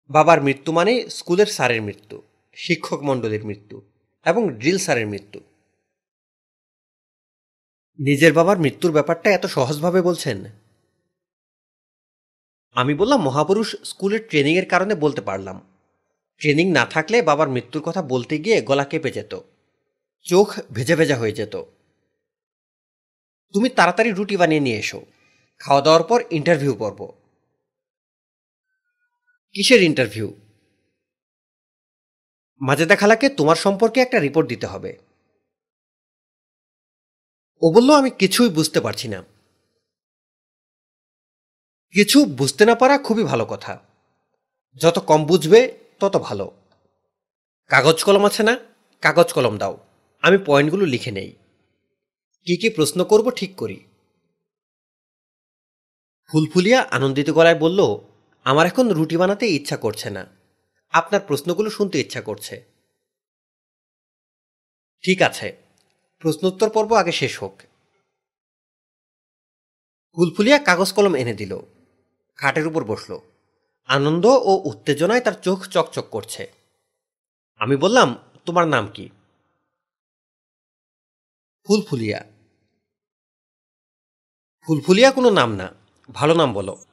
A: বাবার মৃত্যু মানে স্কুলের স্যারের মৃত্যু, শিক্ষক মণ্ডলীর মৃত্যু, এবং ড্রিল স্যারের মৃত্যু। নিজের বাবার মৃত্যুর ব্যাপারটা এত সহজভাবে বলছেন? আমি বললাম, মহাপুরুষ স্কুলের ট্রেনিংয়ের কারণে বলতে পারলাম। ট্রেনিং না থাকলে বাবার মৃত্যুর কথা বলতে গিয়ে গলা কেঁপে যেত, চোখ ভেজা ভেজা হয়ে যেত। তুমি তাড়াতাড়ি রুটি বানিয়ে নিয়ে এসো। খাওয়া দাওয়ার পর ইন্টারভিউ পর্ব কিসের ইন্টারভিউ মাজেদা খালাকে তোমার সম্পর্কে একটা রিপোর্ট দিতে হবে। ও বলল, আমি কিছুই বুঝতে পারছি না। কিছু বুঝতে না পারা খুবই ভালো কথা। যত কম বুঝবে, তত ভালো। কাগজ কলম আছে না? কাগজ কলম দাও। আমি পয়েন্টগুলো লিখে নেই। কি কি প্রশ্ন করব ঠিক করি। ফুলফুলিয়া আনন্দিত গলায় বলল আমার এখন রুটি বানাতে ইচ্ছা করছে না। আপনার প্রশ্নগুলো শুনতে ইচ্ছা করছে। ঠিক আছে, প্রশ্নোত্তর পর্ব আগে শেষ হোক। ফুলফুলিয়া কাগজ কলম এনে দিল। খাটের উপর বসল। আনন্দ ও উত্তেজনায় তার চোখ চকচক করছে। আমি বললাম, তোমার নাম কি? ফুলফুলিয়া। ফুলফুলিয়া কোনো নাম না, ভালো নাম বলো।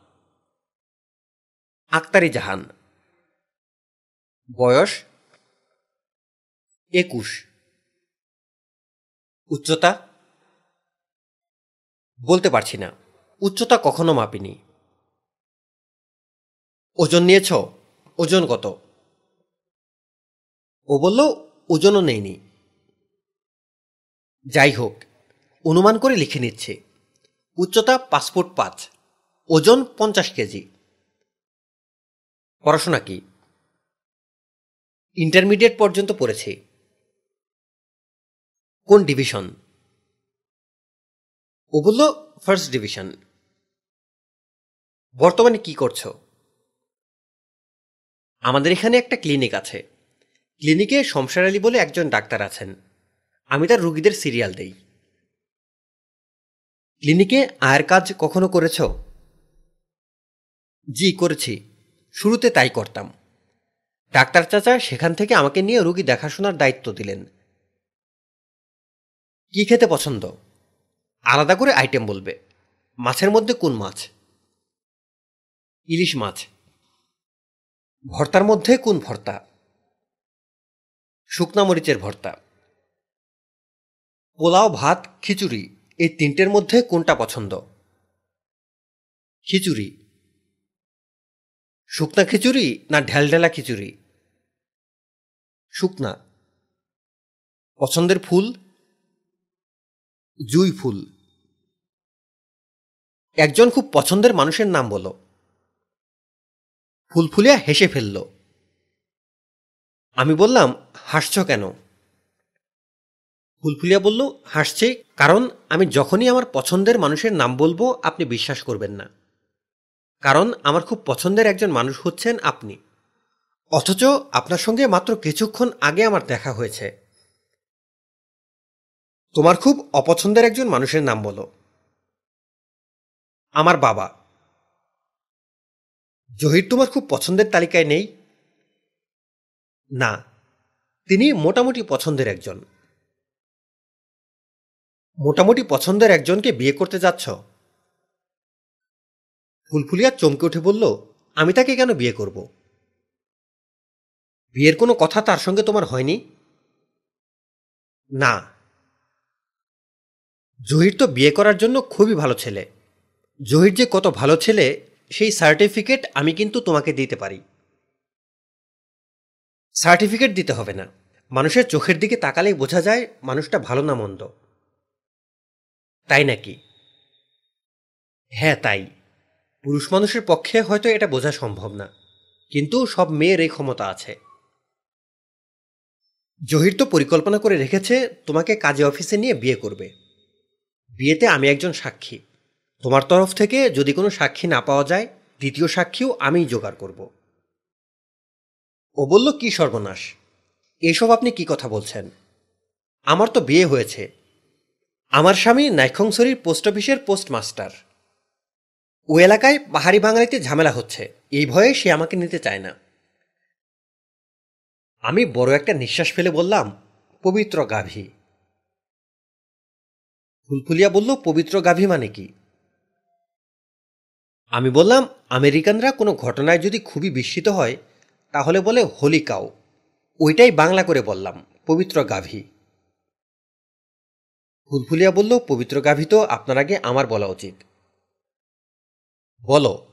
A: আক্তারি জাহান। বয়স একুশ। উচ্চতা? বলতে পারছি না। উচ্চতা কখনো মাপিনি। ওজন নিয়েছ? ওজন কত? ও বলল, ওজনও নেইনি। যাই হোক, অনুমান করে লিখে নিচ্ছে। উচ্চতা ফুট পাঁচ। ওজন পঞ্চাশ কেজি। পড়াশোনা কি? ইন্টারমিডিয়েট পর্যন্ত পড়েছি। কোন ডিভিশন ও বলল ফার্স্ট ডিভিশন বর্তমানে কি করছ? আমাদের এখানে একটা ক্লিনিক আছে। ক্লিনিকে শমশার আলী বলে একজন ডাক্তার আছেন। আমি তার রুগীদের সিরিয়াল দেই। ক্লিনিকে আয়ের কাজ কখনো করেছ? জি, করেছি। শুরুতে তাই করতাম। ডাক্তার চাচা সেখান থেকে আমাকে নিয়ে রুগী দেখাশোনার দায়িত্ব দিলেন। কি খেতে পছন্দ? আলাদা করে আইটেম বলবে। মাছের মধ্যে কোন মাছ? ইলিশ মাছ। ভর্তার মধ্যে কোন ভর্তা? শুকনা মরিচের ভর্তা। পোলাও, ভাত, খিচুড়ি, এই তিনটের মধ্যে কোনটা পছন্দ? খিচুড়ি। শুকনা খিচুড়ি না ঢেলঢেলা খিচুড়ি? শুকনা। পছন্দের ফুল? জুই ফুল। একজন খুব পছন্দের মানুষের নাম বলো। ফুলফুলিয়া হেসে ফেলল। আমি বললাম, হাসছ কেন? ফুলফুলিয়া বলল, হাসছে কারণ আমি যখনই আমার পছন্দের মানুষের নাম বলব, আপনি বিশ্বাস করবেন না। কারণ আমার খুব পছন্দের একজন মানুষ হচ্ছেন আপনি। অথচ আপনার সঙ্গে মাত্র কিছুক্ষণ আগে আমার দেখা হয়েছে। তোমার খুব অপছন্দের একজন মানুষের নাম বলো। আমার বাবা। জহির তোমার খুব পছন্দের তালিকায় নেই? না, তিনি মোটামুটি পছন্দের একজন। মোটামুটি পছন্দের একজনকে বিয়ে করতে যাচ্ছ? ফুলফুলিয়া চমকে উঠে বলল, আমি তাকে কেন বিয়ে করব? বিয়ের কোনো কথা তার সঙ্গে তোমার হয়নি? না। জহির তো বিয়ে করার জন্য খুবই ভালো ছেলে। জহির যে কত ভালো ছেলে, সেই সার্টিফিকেট আমি কিন্তু তোমাকে দিতে পারি। সার্টিফিকেট দিতে হবে না। মানুষের চোখের দিকে তাকালেই বোঝা যায় মানুষটা ভালো না মন্দ। তাই নাকি? হ্যাঁ তাই। পুরুষ মানুষের পক্ষে হয়তো এটা বোঝা সম্ভব না। কিন্তু সব মেয়ের এই ক্ষমতা আছে। জহির তো পরিকল্পনা করে রেখেছে, তোমাকে কাজে অফিসে নিয়ে বিয়ে করবে। বিয়েতে আমি একজন সাক্ষী। তোমার তরফ থেকে যদি কোনো সাক্ষী না পাওয়া যায়, দ্বিতীয় সাক্ষীও আমিই জোগাড় করব। ও বলল, কি সর্বনাশ! এসব আপনি কি কথা বলছেন? আমার তো বিয়ে হয়েছে। আমার স্বামী নাইখংসরির পোস্ট অফিসের পোস্টমাস্টার। ও এলাকায় পাহাড়ি বাঙালিতে ঝামেলা হচ্ছে। এই ভয়ে সে আমাকে নিতে চায় না। আমি বড় একটা নিঃশ্বাস ফেলে বললাম, পবিত্র গাভী। ফুলফুলিয়া বলল, পবিত্র গাভী মানে কি? আমি বললাম, আমেরিকানরা কোনো ঘটনায় যদি খুবই বিস্মিত হয়, তাহলে বলে হোলি কাউ ওইটাই বাংলা করে বললাম, পবিত্র গাভী। ফুলফুলিয়া বলল, পবিত্র গাভী তো আপনার আগে আমার বলা উচিত। বলো।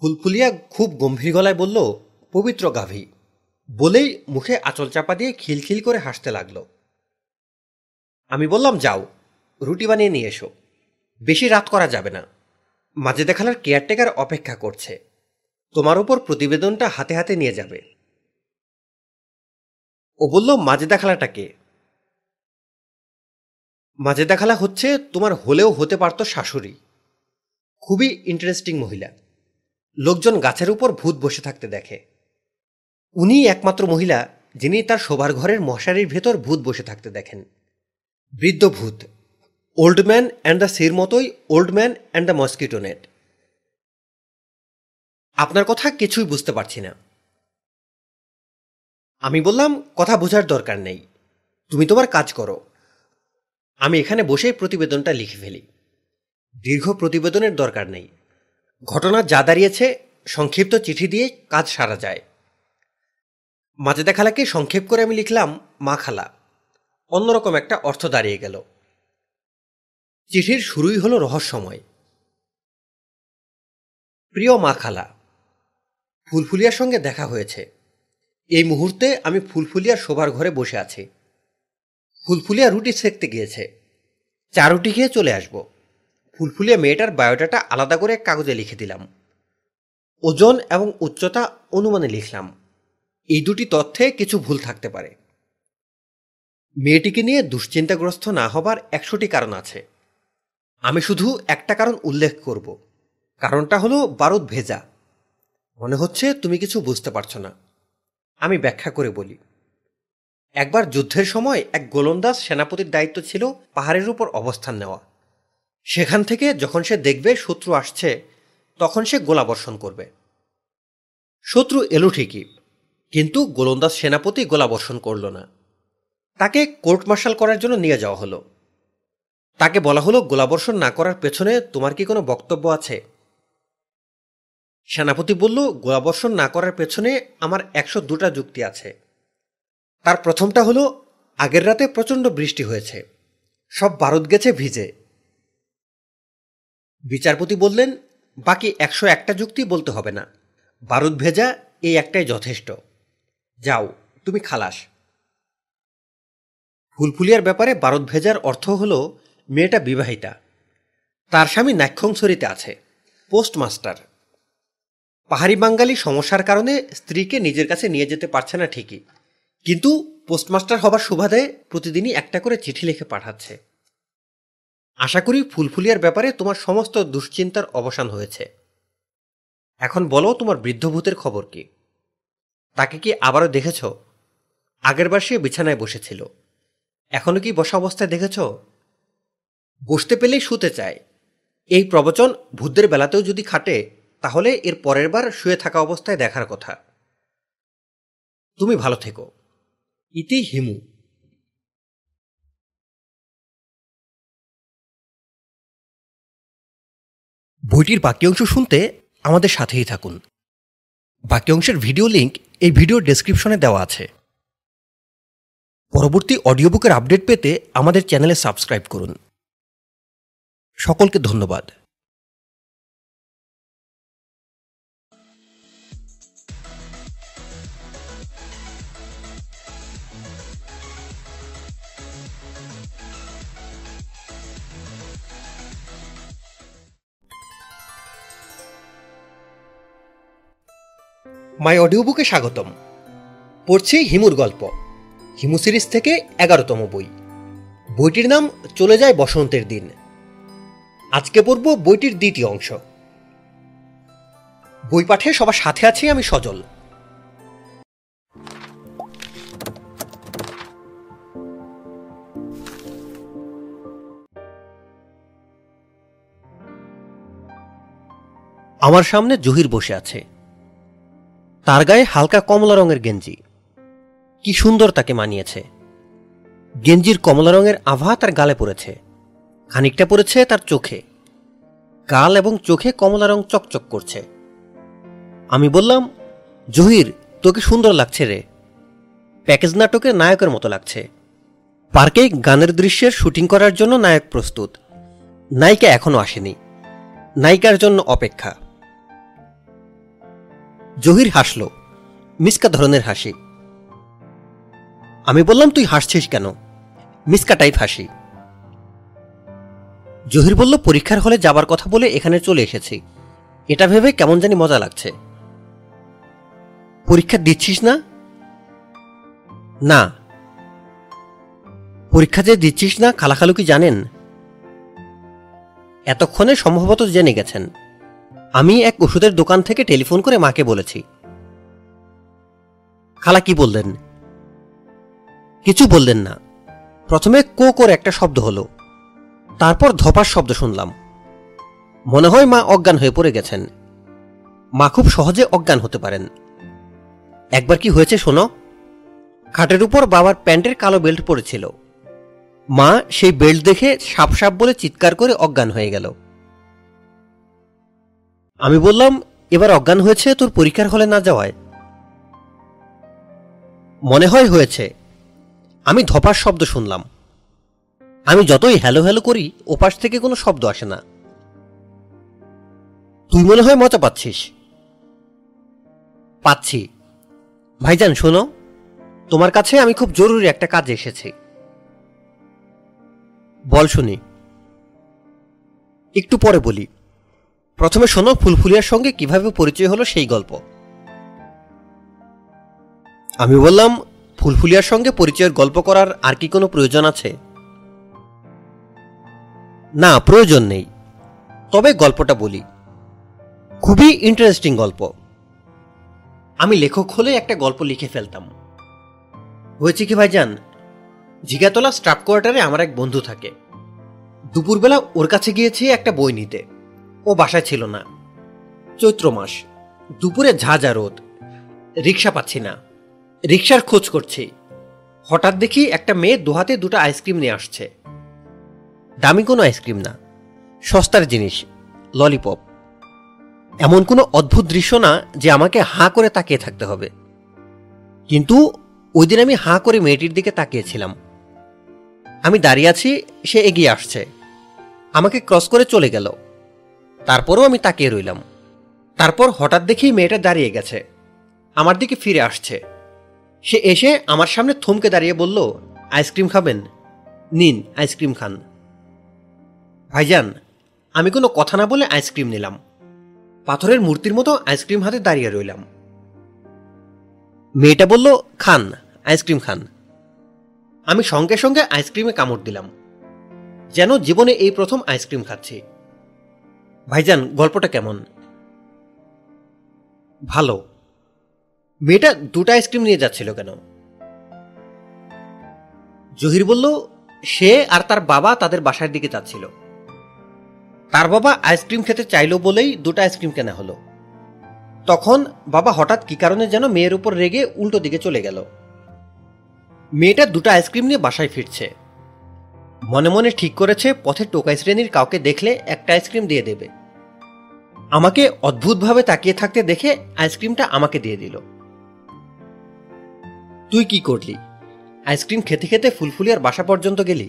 A: ফুলফুলিয়া খুব গম্ভীর গলায় বলল, পবিত্র গাভী। বলেই মুখে আঁচল চাপা দিয়ে খিলখিল করে হাসতে লাগল। আমি বললাম, যাও, রুটি বানিয়ে নিয়ে এসো। বেশি রাত করা যাবে না। মাঝে দেখালার কেয়ারটেকার অপেক্ষা করছে। তোমার উপর প্রতিবেদনটা হাতে হাতে নিয়ে যাবে। ও বলল, মাঝে দেখালাটা কে? মাঝে দেখালা হচ্ছে তোমার হলেও হতে পারত শাশুড়ি। খুবই ইন্টারেস্টিং মহিলা। লোকজন গাছের উপর ভূত বসে থাকতে দেখে। উনি একমাত্র মহিলা যিনি তার শোবার ঘরের মশারির ভেতর ভূত বসে থাকতে দেখেন। বৃদ্ধ ভূত ওল্ড ম্যান অ্যান্ড দ্য সির মতোই old man and the mosquito net আপনার কথা কিছুই বুঝতে পারছি না। আমি বললাম, কথা বোঝার দরকার নেই। তুমি তোমার কাজ করো। আমি এখানে বসেই প্রতিবেদনটা লিখে ফেলি। দীর্ঘ প্রতিবেদনের দরকার নেই। ঘটনা যা দাঁড়িয়েছে, সংক্ষিপ্ত চিঠি দিয়ে কাজ সারা যায়। মাঝে দেখালাকে সংক্ষেপ করে আমি লিখলাম, মা খালা, অন্যরকম একটা অর্থ দাঁড়িয়ে গেল। চিঠির শুরুই হলো রহস্যময়। প্রিয় মা খালা, ফুলফুলিয়ার সঙ্গে দেখা হয়েছে। এই মুহূর্তে আমি ফুলফুলিয়ার শোবার ঘরে বসে আছি। ফুলফুলিয়া রুটি সেঁকতে গিয়েছে। চা রুটি খেয়ে চলে আসব। ফুলফুলিয়া মেয়েটার বায়োডাটা আলাদা করে কাগজে লিখে দিলাম। ওজন এবং উচ্চতা অনুমানে লিখলাম। এই দুটি তথ্যে কিছু ভুল থাকতে পারে। মেয়েটিকে নিয়ে দুশ্চিন্তাগ্রস্ত না হবার একশোটি কারণ আছে। আমি শুধু একটা কারণ উল্লেখ করব। কারণটা হলো বারুদ ভেজা। মনে হচ্ছে তুমি কিছু বুঝতে পারছ না। আমি ব্যাখ্যা করে বলি। একবার যুদ্ধের সময় এক গোলন্দাজ সেনাপতির দায়িত্ব ছিল পাহাড়ের উপর অবস্থান নেওয়া। সেখান থেকে যখন সে দেখবে শত্রু আসছে, তখন সে গোলাবর্ষণ করবে। শত্রু এলো ঠিকই, কিন্তু গোলন্দাজ সেনাপতি গোলাবর্ষণ করল না। তাকে কোর্ট মার্শাল করার জন্য নিয়ে যাওয়া হলো। তাকে বলা হলো, গোলাবর্ষণ না করার পেছনে তোমার কি কোনো বক্তব্য আছে? সেনাপতি বলল, গোলাবর্ষণ না করার পেছনে আমার একশো দুটা যুক্তি আছে। তার প্রথমটা হলো, আগের রাতে প্রচণ্ড বৃষ্টি হয়েছে। সব বারুদ গেছে ভিজে। বিচারপতি বললেন, বাকি একশো একটা যুক্তি বলতে হবে না। বারুদ ভেজা, এই একটাই যথেষ্ট। যাও, তুমি খালাস। ফুলফুলিয়ার ব্যাপারে বারুদ ভেজার অর্থ হল, মেয়েটা বিবাহিতা। তার স্বামী নাক্ষংসরিতে আছে, পোস্টমাস্টার। পাহাড়ি বাঙালি সমস্যার কারণে স্ত্রীকে নিজের কাছে নিয়ে যেতে পারছে না ঠিকই। কিন্তু পোস্টমাস্টার হবার সুবাদে প্রতিদিনই একটা করে চিঠি লিখে পাঠাচ্ছে। আশা করি ফুলফুলিয়ার ব্যাপারে তোমার সমস্ত দুশ্চিন্তার অবসান হয়েছে। এখন বলো তোমার বৃদ্ধভূতের খবর কি? তাকে কি আবারও দেখেছ? আগেরবার সে বিছানায় বসেছিল। এখনও কি বসা অবস্থায় দেখেছ? বসতে পেলেই শুতে চায়। এই প্রবচন ভূতদের বেলাতেও যদি খাটে, তাহলে এর পরের বার শুয়ে থাকা অবস্থায় দেখার কথা। তুমি ভালো থেকো। ইতি হিমু। বইটির বাকি অংশ শুনতে আমাদের সাথেই থাকুন। বাকি অংশের ভিডিও লিঙ্ক এই ভিডিওর ডেসক্রিপশনে দেওয়া আছে। পরবর্তী অডিও বুকের আপডেট পেতে আমাদের চ্যানেলে সাবস্ক্রাইব করুন। সকলকে ধন্যবাদ। মাই অডিও বুকে স্বাগতম। পড়ছি হিমুর গল্প, হিমু সিরিজ থেকে এগারোতম বই। বইটির নাম চলে যায় বসন্তের দিন। আজকে পড়ব বইটির দ্বিতীয় অংশ। বই পাঠে সবার সাথে আছি আমি সজল। আমার সামনে জহির বসে আছে। তার গায়ে হালকা কমলা রঙের গেঞ্জি। কি সুন্দর তাকে মানিয়েছে। গেঞ্জির কমলা রঙের আভা তার গালে পড়েছে। খানিকটা পড়েছে তার চোখে। গাল এবং চোখে কমলা রং চকচক করছে। আমি বললাম, জহির, তোকে সুন্দর লাগছে রে। প্যাকেজ নাটকের নায়কের মতো লাগছে। পার্কে গানের দৃশ্যের শুটিং করার জন্য নায়ক প্রস্তুত। নায়িকা এখনও আসেনি। নায়িকার জন্য অপেক্ষা। জহির হাসল। মিসকা ধরনের হাসি। আমি বললাম, তুই হাসছিস কেন? মিসকা টাইপ হাসি। জহির বলল, পরীক্ষার হলে যাবার কথা বলে এখানে চলে এসেছি। এটা ভেবে কেমন জানি মজা লাগছে। পরীক্ষা দিচ্ছিস না? না। পরীক্ষা যে দিচ্ছিস না, খালাখালু কি জানেন? এতক্ষণে সম্ভবত জেনে গেছেন। আমি এক ওষুধের দোকান থেকে টেলিফোন করে মাকে বলেছি। খালা কি বললেন? কিছু বললেন না। প্রথমে কো করে একটা শব্দ হলো। তারপর ধপার শব্দ শুনলাম। মনে হয় মা অজ্ঞান হয়ে পড়ে গেছেন। মা খুব সহজে অজ্ঞান হতে পারেন। একবার কি হয়েছে শোনো? খাটের উপর বাবার প্যান্টের কালো বেল্ট পড়েছিল। মা সেই বেল্ট দেখে সাপ সাপ বলে চিৎকার করে অজ্ঞান হয়ে গেল। আমি বললাম, এবার অজ্ঞান হয়েছে, তোর পরীক্ষার হলে না যাওয়ায়। মনে হয় হয়েছে। আমি ধপার শব্দ শুনলাম। আমি যতই হ্যালো হ্যালো করি, ওপাশ থেকে কোনো শব্দ আসে না। তুই মনে হয় মজা পাচ্ছিস। পাচ্ছি। ভাইজান, শোনো, তোমার কাছে আমি খুব জরুরি একটা কাজে এসেছি। বল শুনি। একটু পরে বলি। প্রথমে শোনো, ফুলফুলিয়ার সঙ্গে কীভাবে পরিচয় হলো সেই গল্প। আমি বললাম, ফুলফুলিয়ার সঙ্গে পরিচয়ের গল্প করার আর কি কোনো প্রয়োজন আছে? না, প্রয়োজন নেই। তবে গল্পটা বলি। খুবই ইন্টারেস্টিং গল্প। আমি লেখক হলে একটা গল্প লিখে ফেলতাম। হয়েছে কি ভাইজান? জিগাতলা স্টাফ কোয়ার্টারে আমার এক বন্ধু থাকে। দুপুরবেলা ওর কাছে গিয়েছি একটা বই নিতে। ও বাসায় ছিল না। চৈত্র মাস, দুপুরে ঝাঁঝা রোদ। রিক্সা পাচ্ছি না। রিক্সার খোঁজ করছি। হঠাৎ দেখি একটা মেয়ে দুহাতে দুটো আইসক্রিম নিয়ে আসছে। দামি কোনো আইসক্রিম না। সস্তার জিনিস, ললিপপ। এমন কোনো অদ্ভুত দৃশ্য না যে আমাকে হাঁ করে তাকিয়ে থাকতে হবে। কিন্তু ওই দিন আমি হাঁ করে মেয়েটির দিকে তাকিয়েছিলাম। আমি দাঁড়িয়ে আছি, সে এগিয়ে আসছে। আমাকে ক্রস করে চলে গেল। তারপরও আমি তাকিয়ে রইলাম। তারপর হঠাৎ দেখি মেয়েটা দাঁড়িয়ে গেছে। আমার দিকে ফিরে আসছে। সে এসে আমার সামনে থমকে দাঁড়িয়ে বলল, আইসক্রিম খাবেন? নিন, আইসক্রিম খান। ভাইজান, আমি কোনো কথা না বলে আইসক্রিম নিলাম। পাথরের মূর্তির মতো আইসক্রিম হাতে দাঁড়িয়ে রইলাম। মেয়েটা বলল, খান, আইসক্রিম খান। আমি সঙ্গে সঙ্গে আইসক্রিমে কামড় দিলাম। যেন জীবনে এই প্রথম আইসক্রিম খাচ্ছি। ভাইজান, গল্পটা কেমন? ভালো। মেয়েটা দুটো আইসক্রিম নিয়ে যাচ্ছিল কেন? জহির বলল, সে আর তার বাবা তাদের বাসার দিকে যাচ্ছিল। তার বাবা আইসক্রিম খেতে চাইলো বলেই দুটো আইসক্রিম কেনা হলো। তখন বাবা হঠাৎ কি কারণে যেন মেয়ের উপর রেগে উল্টো দিকে চলে গেল। মেয়েটা দুটো আইসক্রিম নিয়ে বাসায় ফিরছে। মনে মনে ঠিক করেছে, পথে টোকাই শ্রেণির কাউকে দেখলে একটা আইসক্রিম দিয়ে দেবে। আমাকে অদ্ভুতভাবে তাকিয়ে থাকতে দেখে আইসক্রিমটা আমাকে দিয়ে দিল। তুই কি করলি? আইসক্রিম খেতে খেতে ফুলফুলিয়ার বাসা পর্যন্ত গেলি?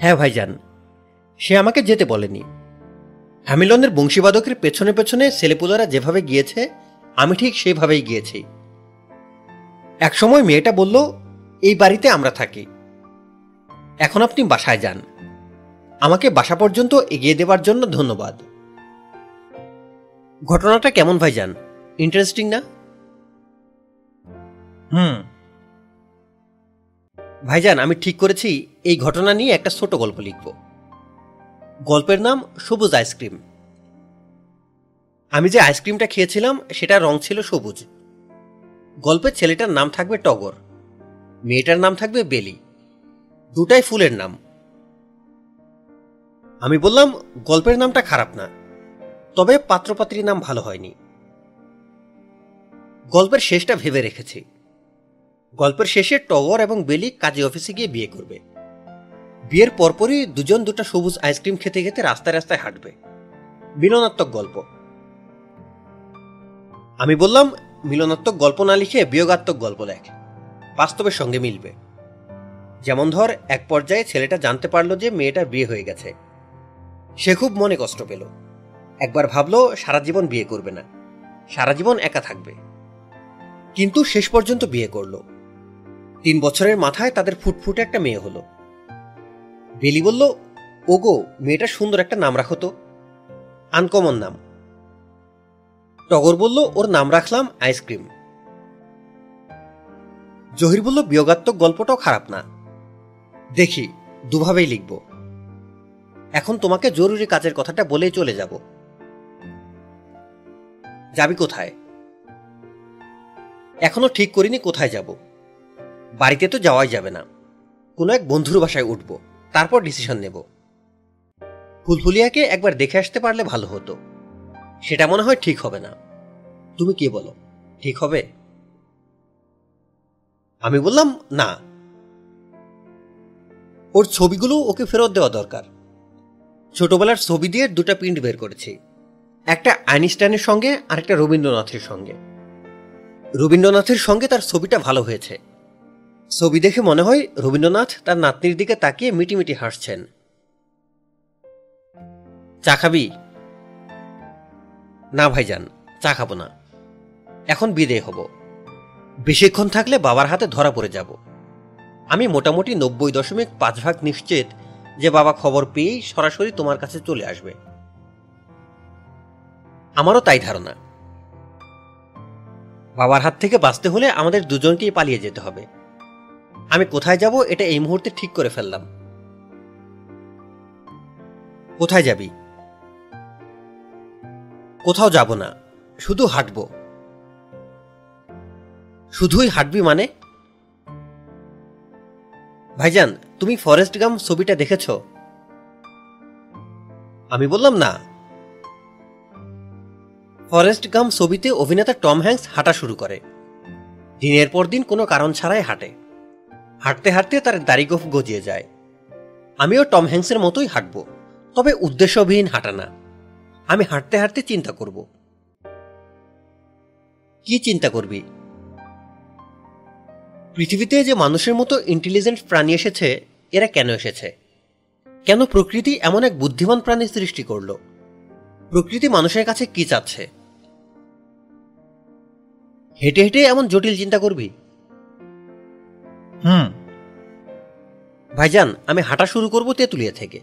A: হ্যাঁ ভাইজান, সে আমাকে যেতে বলেনি। হ্যামিলনের বংশীবাদকের পেছনে পেছনে ছেলেপুলারা যেভাবে গিয়েছে, আমি ঠিক সেইভাবেই গিয়েছি। একসময় মেয়েটা বলল, এই বাড়িতে আমরা থাকি। এখন আপনি বাসায় যান। আমাকে বাসা পর্যন্ত এগিয়ে দেওয়ার জন্য ধন্যবাদ। ঘটনাটা কেমন ভাইজান? ইন্টারেস্টিং না? হুম। ভাইজান আমি ঠিক করেছি এই ঘটনা নিয়ে একটা ছোট গল্প লিখব। গল্পের নাম সবুজ আইসক্রিম আমি যে আইসক্রিমটা খেয়েছিলাম সেটা রং ছিল সবুজ। গল্পের ছেলেটার নাম থাকবে টগর। মেয়েটার নাম থাকবে বেলি। দুটাই ফুলের নাম। আমি বললাম, গল্পের নামটা খারাপ না, তবে পাত্রপাত্রীর নাম ভালো হয়নি। গল্পের শেষটা ভেবে রেখেছি। গল্পের শেষে টগর এবং বেলি কাজী অফিসে গিয়ে বিয়ে করবে। বিয়ের পরপরই দুজন দুটো সবুজ আইসক্রিম খেতে খেতে রাস্তায় রাস্তায় হাঁটবে। মিলনাত্মক গল্প। আমি বললাম, মিলনাত্মক গল্প না লিখে বিয়োগাত্মক গল্প লেখ। বাস্তবের সঙ্গে মিলবে। যেমন ধর, এক পর্যায়ে ছেলেটা জানতে পারল যে মেয়েটার বিয়ে হয়ে গেছে। সে খুব মনে কষ্ট পেল। একবার ভাবলো, সারা জীবন বিয়ে করবে না। সারা জীবন একা থাকবে। কিন্তু শেষ পর্যন্ত বিয়ে করল। তিন বছরের মাথায় তাদের ফুটফুটে একটা মেয়ে হলো। বেলি বলল, ওগো, মেয়েটা সুন্দর একটা নাম রাখো তো। আনকমন নাম। টগর বলল, ওর নাম রাখলাম আইসক্রিম। জহির বলল, বিয়োগাত্মক গল্পটাও খারাপ না। দেখি, দুভাবেই লিখব। এখন তোমাকে জরুরি কাজের কথাটা বলেই চলে যাব। যাবি কোথায়? এখনও ঠিক করিনি কোথায় যাব। বাড়িতে তো যাওয়াই যাবে না। কোনো এক বন্ধুর বাসায় উঠব, তারপর ডিসিশন নেব। ফুলফুলিয়াকে একবার দেখে আসতে পারলে ভালো হতো। সেটা মনে হয় ঠিক হবে না। তুমি কি বলো, ঠিক হবে? আমি বললাম, না। ওর ছবিগুলো ওকে ফেরত দেওয়া দরকার। ছোটবেলার ছবি দিয়ে দুটো প্রিন্ট বের করেছি। একটা আইনস্টাইনের সঙ্গে আর একটা রবীন্দ্রনাথের সঙ্গে। রবীন্দ্রনাথের সঙ্গে তার ছবিটা ভালো হয়েছে। ছবি দেখে মনে হয় রবীন্দ্রনাথ তার নাতনির দিকে তাকিয়ে মিটিমিটি হাসছেন। চা খাবি? না ভাইজান, চা খাব না। এখন বিদে হব। বেশিক্ষণ থাকলে বাবার হাতে ধরা পড়ে যাব। আমি মোটামুটি নব্বই দশমিক পাঁচ ভাগ নিশ্চিত যে বাবা খবর পেয়েই সরাসরি তোমার কাছে চলে আসবে। আমারও তাই ধারণা। বাবার হাত থেকে বাঁচতে হলে আমাদের দুজনকেই পালিয়ে যেতে হবে। আমি কোথায় যাব এটা এই মুহূর্তে ঠিক করে ফেললাম। কোথায় যাবি? কোথাও যাব না, শুধু হাঁটব। শুধুই হাঁটবি মানে? ভাইজান, তুমি ফরেস্ট গাম ছবিটা দেখেছ? আমি বললাম না। ফরেস্ট গাম ছবিতে অভিনেতা টম হ্যাংস হাঁটা শুরু করে। দিনের পর দিন কোনো কারণ ছাড়াই হাঁটে। হাঁটতে হাঁটতে তার দাড়িগোফ গজিয়ে যায়। আমিও টম হ্যাঙ্কসের মতোই হাঁটব, তবে উদ্দেশ্যবিহীন হাঁটা না। আমি হাঁটতে হাঁটতে চিন্তা করব। কি চিন্তা করবি? পৃথিবীতে যে মানুষের মতো ইন্টেলিজেন্ট প্রাণী এসেছে, এরা কেন এসেছে? কেন প্রকৃতি এমন এক বুদ্ধিমান প্রাণী সৃষ্টি করল? প্রকৃতি মানুষের কাছে কি চাচ্ছে? হেঁটে হেঁটে এমন জটিল চিন্তা করবি?
B: হুম।
A: ভাইজান, আমি হাঁটা শুরু করব তেঁতুলিয়া থেকে।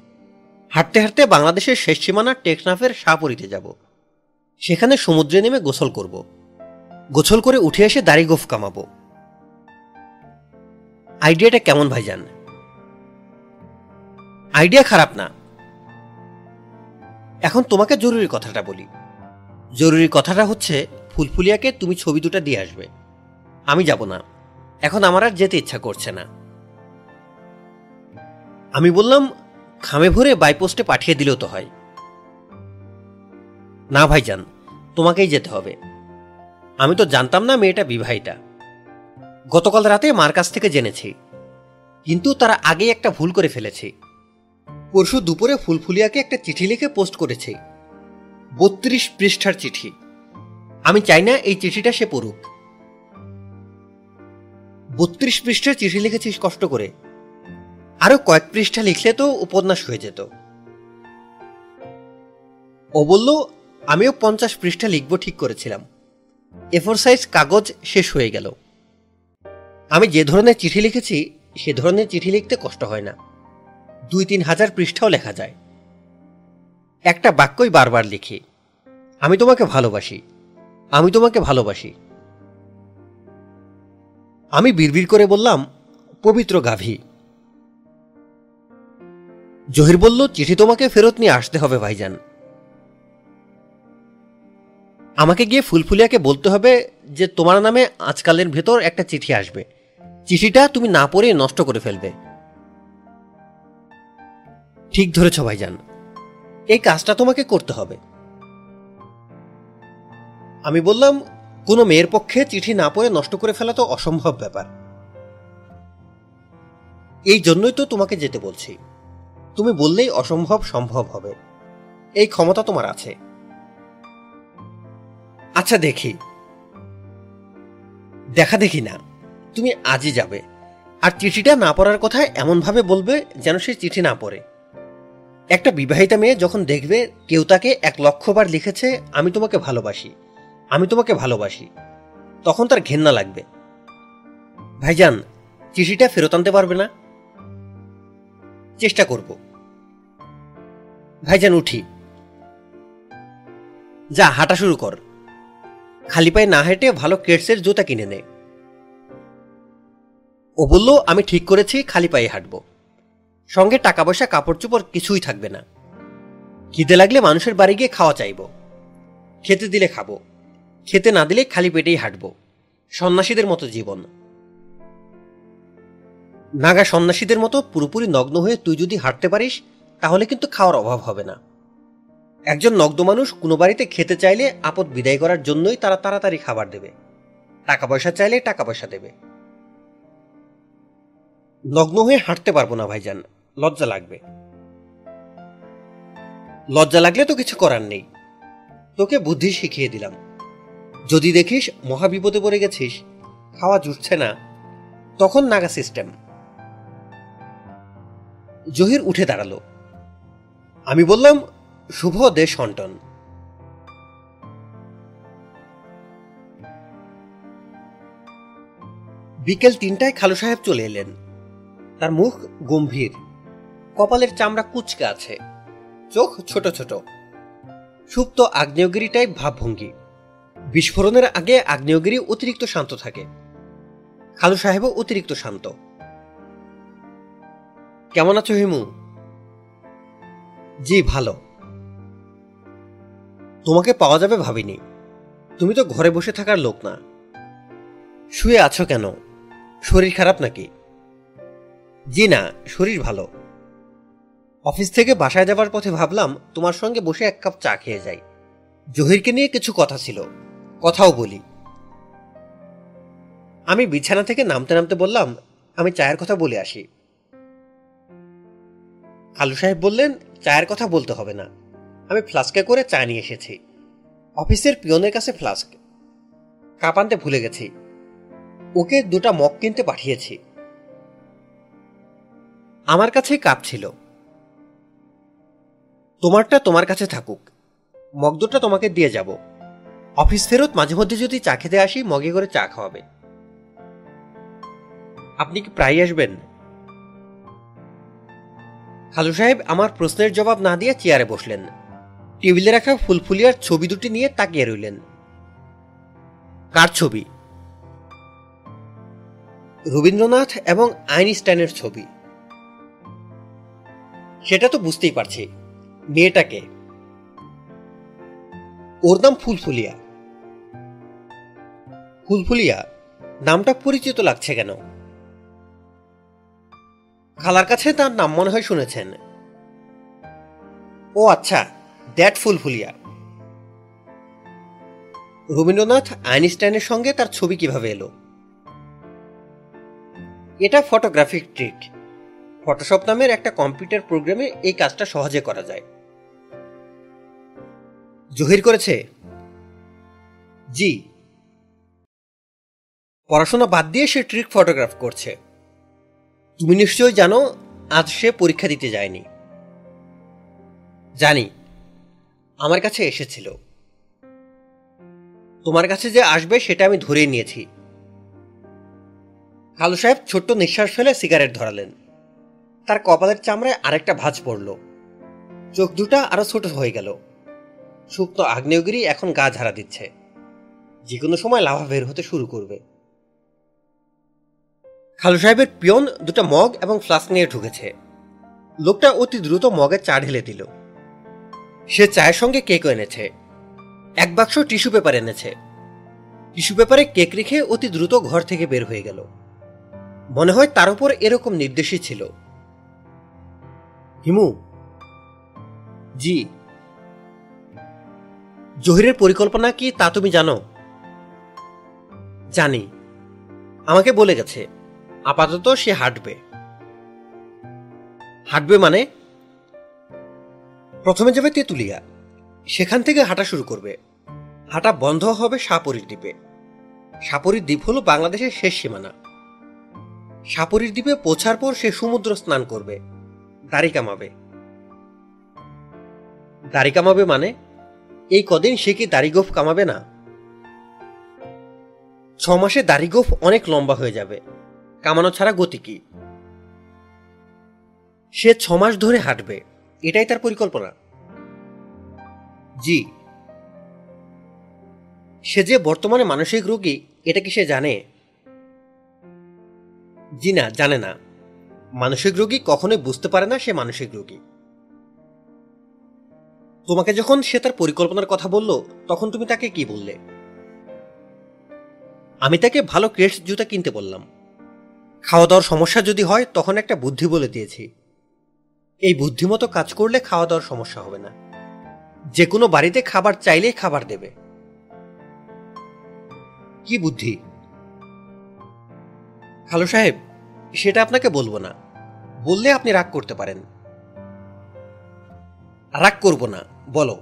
A: হাঁটতে হাঁটতে বাংলাদেশের শেষ সীমানা টেকনাফের শাহপুরীতে যাব। সেখানে সমুদ্রে নেমে গোসল করব। গোসল করে উঠে এসে দাড়ি গোফ কামাবো। আইডিয়াটা কেমন ভাইজান? আইডিয়া খারাপ না। এখন তোমাকে জরুরি কথাটা বলি। জরুরি কথাটা হচ্ছে, ফুলফুলিয়াকে তুমি ছবি দুটো দিয়ে আসবে। আমি যাব না। এখন আমার আর যেতে ইচ্ছা করছে না। আমি বললাম, খামে ভরে বাইপোস্টে পাঠিয়ে দিলেও তো হয়। না ভাইজান, তোমাকেই যেতে হবে। আমি তো জানতাম না মেয়েটা বিবাহিতা। গতকাল রাতে মার কাছ থেকে জেনেছি। কিন্তু তারা আগেই একটা ভুল করে ফেলেছে। পরশু দুপুরে ফুলফুলিয়াকে একটা চিঠি লিখে পোস্ট করেছে। বত্রিশ পৃষ্ঠার চিঠি। আমি চাই না এই চিঠিটা সে পড়ুক। বত্রিশ পৃষ্ঠার চিঠি লিখেছিস কষ্ট করে। আরও কয়েক পৃষ্ঠা লিখলে তো উপন্যাস হয়ে যেত। ও বলল, আমিও পঞ্চাশ পৃষ্ঠা লিখব ঠিক করেছিলাম। এফোর সাইজ কাগজ শেষ হয়ে গেল। আমি যে ধরনের চিঠি লিখেছি, সে ধরনের চিঠি লিখতে কষ্ট হয় না। দুই তিন হাজার পৃষ্ঠাও লেখা যায়। একটা বাক্যই বারবার লিখি, আমি তোমাকে ভালোবাসি, আমি তোমাকে ভালোবাসি। আমি বিড়বিড় করে বললাম, পবিত্র গাভী। জহির বলল, চিঠি তোমাকে ফেরত নিয়ে আসতে হবে ভাইজান। আমাকে গিয়ে ফুলফুলিয়াকে বলতে হবে যে, তোমার নামে আজকালের ভেতর একটা চিঠি আসবে। চিঠিটা তুমি না পড়ে নষ্ট করে ফেলবে। ঠিক ধরেছ ভাইজান। এই কাজটা তোমাকে করতে হবে। আমি বললাম, কোনো মেয়ের পক্ষে চিঠি না পড়ে নষ্ট করে ফেলা তো অসম্ভব ব্যাপার। এই জন্যই তো তোমাকে যেতে বলছি। তুমি বললেই অসম্ভব সম্ভব হবে। এই ক্ষমতা তোমার আছে। আচ্ছা দেখি। দেখা দেখি না। তুমি আজই যাবে। আর চিঠিটা না পড়ার কথা এমনভাবে বলবে যেন সে চিঠি না পড়ে। একটা বিবাহিতা মেয়ে যখন দেখবে, কেউ তাকে এক লক্ষবার লিখেছে, আমি তোমাকে ভালোবাসি। আমি তোমাকে ভালোবাসি। তখন তার ঘেন্না লাগবে। ভাইজান, চিঠিটা ফেরত আনতে পারবে না? চেষ্টা করব। ভাইজান, উঠি। যা, হাঁটা শুরু কর। খালি পায়ে না হেঁটে ভালো কেটসের জুতা কিনে নে। ও বলল, আমি ঠিক করেছি, খালি পায়ে হাঁটব। সঙ্গে টাকা পয়সা কাপড় চোপড় কিছুই থাকবে না। খিদে লাগলে মানুষের বাড়ি গিয়ে খাওয়া চাইব। খেতে দিলে খাব। খেতে না দিলে খালি পেটেই হাঁটব। সন্ন্যাসীদের মতো জীবন। নাগা সন্ন্যাসীদের মতো পুরোপুরি নগ্ন হয়ে তুই যদি হাঁটতে পারিস, তাহলে কিন্তু খাওয়ার অভাব হবে না। একজন নগ্ন মানুষ কোনো বাড়িতে খেতে চাইলে আপদ বিদায় করার জন্যই তারা তাড়াতাড়ি খাবার দেবে। টাকা পয়সা চাইলে টাকা পয়সা দেবে। নগ্ন হয়ে হাঁটতে পারব না, ভাইজান। লজ্জা লাগবে। লজ্জা লাগলে তো কিছু করার নেই। তোকে বুদ্ধি শিখিয়ে দিলাম। যদি দেখিস মহাবিপদে পড়ে গেছিস, খাওয়া জুটছে না, তখন নাগা সিস্টেম। জহির উঠে দাঁড়াল। আমি বললাম, শুভ দেশ হন্টন বিকেল তিনটায় খালু সাহেব চলে এলেন। তার মুখ গম্ভীর। কপালের চামড়া কুচকে আছে। চোখ ছোট ছোট। সুপ্ত আগ্নেয়গিরি টাইপ ভাবভঙ্গি। বিস্ফোরণের আগে আগ্নেয়গিরি অতিরিক্ত শান্ত থাকে। খালু সাহেবও অতিরিক্ত শান্ত। কেমন আছো, হিমু? জি, ভালো। তোমাকে পাওয়া যাবে ভাবিনি। তুমি তো ঘরে বসে থাকার লোক না। শুয়ে আছো কেন? শরীর খারাপ নাকি? জি না, শরীর ভালো। অফিস থেকে বাসায় যাবার পথে ভাবলাম তোমার সঙ্গে বসে এক কাপ চা খেয়ে যাই। জহিরকে নিয়ে কিছু কথা ছিল, কথাও বলি। আমি বিছানা থেকে নামতে নামতে বললাম, আমি চায়ের কথা বলে আসি। আলু সাহেব বললেন, চায়ের কথা বলতে হবে না। আমি ফ্লাস্কে করে চা নিয়ে এসেছি। অফিসের পিয়নের কাছে ফ্লাস্ক। কাপ আনতে ভুলে গেছি। ওকে দুটা মগ কিনতে পাঠিয়েছি। আমার কাছেই কাপ ছিল তোমারটা তোমার কাছে থাকুক। মগদটা তোমাকে দিয়ে যাব। অফিস ফেরত মাঝে মধ্যে যদি চা খেতে আসি, মগে করে চা খাওয়াবে। আপনি কি প্রায় আসবেন? খালু সাহেব আমার প্রশ্নের জবাব না দিয়ে চেয়ারে বসলেন। টেবিলে রাখা ফুলফুলিয়ার ছবি দুটি নিয়ে তাকিয়ে রইলেন। কার ছবি? রবীন্দ্রনাথ এবং আইনস্টাইনের ছবি। সেটা তো বুঝতেই পারছি। মেয়েটাকে। ওর নাম ফুলফুলিয়া। ফুলফুলিয়া, নামটা পরিচিত লাগছে কেন? খালার কাছে তার নাম মনে হয় শুনেছেন। ও আচ্ছা দ্যাট ফুলফুলিয়া। রবীন্দ্রনাথ আইনস্টাইনের সঙ্গে তার ছবি কীভাবে এলো? এটা ফটোগ্রাফিক ট্রিক ফটোশপ নামের একটা কম্পিউটার প্রোগ্রামে এই কাজটা সহজে করা যায়। জহির করেছে? জি। পড়াশোনা বাদ দিয়ে সে ট্রিক ফটোগ্রাফ করছে। তুমি নিশ্চয়ই জানো, আজ সে পরীক্ষা দিতে যায়নি। জানি। আমার কাছে এসেছিল। তোমার কাছে যে আসবে, সেটা আমি ধরেই নিয়েছি। খালু সাহেব ছোট্ট নিঃশ্বাস ফেলে সিগারেট ধরালেন। তার কপালের চামড়ায় আরেকটা ভাঁজ পড়ল। চোখ দুটা আরও ছোট হয়ে গেল। সুপ্ত আগ্নেয়গিরি এখন গা ঝাড়া দিচ্ছে। যে কোনো সময় লাভা বের হতে শুরু করবে। খালু সাহেবের পিয়ন দুটো মগ এবং ফ্লাস্ক নিয়ে ঢুকেছে। লোকটা অতি দ্রুত মগে চা ঢেলে দিল। সে চায়ের সঙ্গে কেক এনেছে। এক বাক্স টিস্যু পেপার এনেছে। টিস্যু পেপারে কেক রেখে অতি দ্রুত ঘর থেকে বের হয়ে গেল। মনে হয় তার উপর এরকম নির্দেশই ছিল। হিমু। জি। জহিরের পরিকল্পনা কি তা তুমি জানো? জানি। আমাকে বলে গেছে, আপাতত সে হাঁটবে। হাঁটবে মানে? প্রথমে যাবে তেঁতুলিয়া। সেখান থেকে হাঁটা শুরু করবে। হাঁটা বন্ধ হবে সাপরির দ্বীপে। সাপরির দ্বীপ হলো বাংলাদেশের শেষ সীমানা। সাপরির দ্বীপে পৌঁছার পর সে সমুদ্র স্নান করবে। দাড়ি কামাবে। দাড়ি কামাবে মানে এই কদিন সে কি দাড়ি গোফ কামাবে না? ছ মাসে দাড়ি গোফ অনেক লম্বা হয়ে যাবে। কামানো ছাড়া গতি কি? সে ছ মাস ধরে হাঁটবে। এটাই তার পরিকল্পনা। জি। সে যে বর্তমানে মানসিক রোগী, এটা কি সে জানে? জি না, জানে না। মানসিক রোগী কখনোই বুঝতে পারে না সে মানসিক রোগী। তোমাকে যখন সে তার পরিকল্পনার কথা বলল, তখন তুমি তাকে কি বললে? আমি তাকে ভালো ক্রেস্ট জুতা কিনতে বললাম। খাওয়া দাওয়ার সমস্যা যদি হয়, তখন একটা বুদ্ধি বলে দিয়েছি। এই বুদ্ধিমতো কাজ করলে খাওয়া দাওয়ার সমস্যা হবে না। যে কোনো বাড়িতে খাবার চাইলেই খাবার দেবে। কি বুদ্ধি? খালু সাহেব, সেটা আপনাকে বলব না। বললে আপনি রাগ করতে পারেন। রাগ করব না, বলো।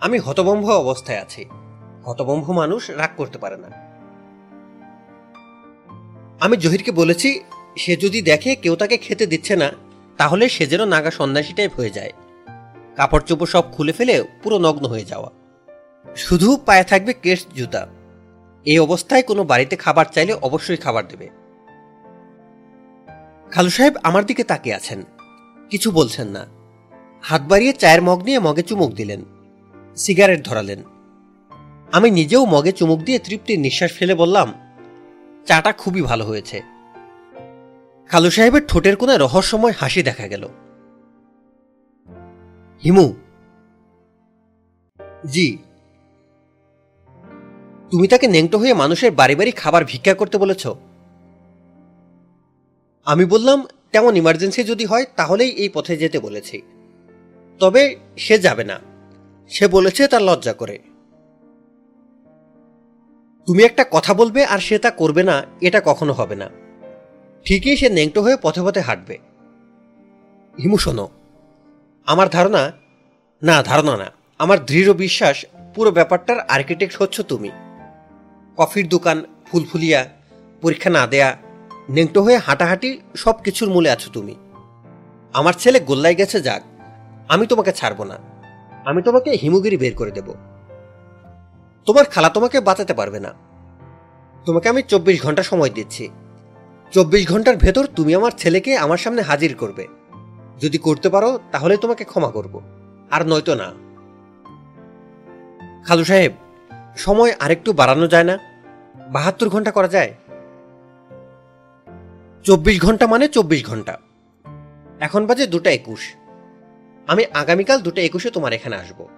A: আমি হতবম্ব অবস্থায় আছি। হতবম্ব মানুষ রাগ করতে পারে না। আমি জহিরকে বলেছি, সে যদি দেখে কেউ তাকে খেতে দিচ্ছে না, তাহলে সে যেন নাগা সন্ন্যাসী টাইপ হয়ে যায়। কাপড় চোপড় সব খুলে ফেলে পুরো নগ্ন হয়ে যাওয়া। শুধু পায়ে থাকবে কেস জুতা। এই অবস্থায় কোনো বাড়িতে খাবার চাইলে অবশ্যই খাবার দেবে। খালু সাহেব আমার দিকে তাকিয়ে আছেন। কিছু বলছেন না। হাত বাড়িয়ে চায়ের মগ নিয়ে মগে চুমুক দিলেন। সিগারেট ধরালেন। আমি নিজেও মগে চুমুক দিয়ে তৃপ্তির নিঃশ্বাস ফেলে বললাম, চাটা খুবই ভালো হয়েছে। খালু সাহেবের ঠোঁটের কোনায় রহস্যময় হাসি দেখা গেল। হিমু। জি। তুমি তাকে নেংটো হয়ে মানুষের বাড়ি বাড়ি খাবার ভিক্ষা করতে বলেছ? আমি বললাম, তেমন ইমার্জেন্সি যদি হয়, তাহলেই এই পথে যেতে বলেছি। তবে সে যাবে না। সে বলেছে, তার লজ্জা করে। তুমি একটা কথা বলবে আর সে তা করবে না, এটা কখনো হবে না। ঠিকই সে নেংটো হয়ে পথে পথে হাঁটবে। হিমু, শোনো। আমার ধারণা, না ধারণা না, আমার দৃঢ় বিশ্বাস, পুরো ব্যাপারটার আর্কিটেক্ট হচ্ছ তুমি। কফির দোকান, ফুলফুলিয়া, পরীক্ষা না দেয়া নেংটো হয়ে হাঁটাহাঁটি সব কিছুর মূলে আছো তুমি। আমার ছেলে গোল্লায় গেছে যাক, আমি তোমাকে ছাড়বো না। আমি তোমাকে হিমুগিরি বের করে দেব। তোমার খালা তোমাকে বাঁচাতে পারবে না। তোমাকে আমি চব্বিশ ঘণ্টা সময় দিচ্ছি। চব্বিশ ঘণ্টার ভেতর তুমি আমার ছেলেকে আমার সামনে হাজির করবে। যদি করতে পারো, তাহলে তোমাকে ক্ষমা করব। আর নয়তো না। খালু সাহেব, সময় আরেকটু বাড়ানো যায় না? বাহাত্তর ঘণ্টা করা যায়? চব্বিশ ঘণ্টা মানে চব্বিশ ঘণ্টা। এখন বাজে দুটা একুশ। আমি আগামীকাল দুটো একুশে তোমার এখানে আসব।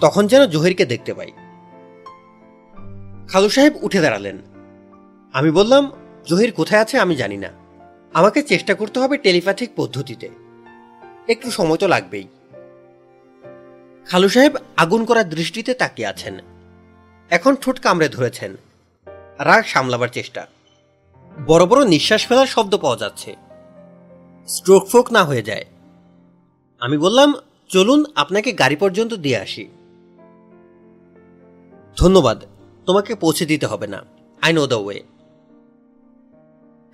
A: তখন যেন জহিরকে দেখতে পাই। খালু সাহেব উঠে দাঁড়ালেন। আমি বললাম, জহির কোথায় আছে আমি জানি না। আমাকে চেষ্টা করতে হবে টেলিপ্যাথিক পদ্ধতিতে। একটু সময় তো লাগবেই। খালু সাহেব আগুন করার দৃষ্টিতে তাকিয়ে আছেন। এখন ঠোঁট কামড়ে ধরেছেন। রাগ সামলাবার চেষ্টা। বড় বড় নিঃশ্বাস ফেলার শব্দ পাওয়া যাচ্ছে। স্ট্রোক ফ্রোক না হয়ে যায়। আমি বললাম, চলুন আপনাকে গাড়ি পর্যন্ত দিয়ে আসি। ধন্যবাদ, তোমাকে পৌঁছে দিতে হবে না। আই নো দ্য ওয়ে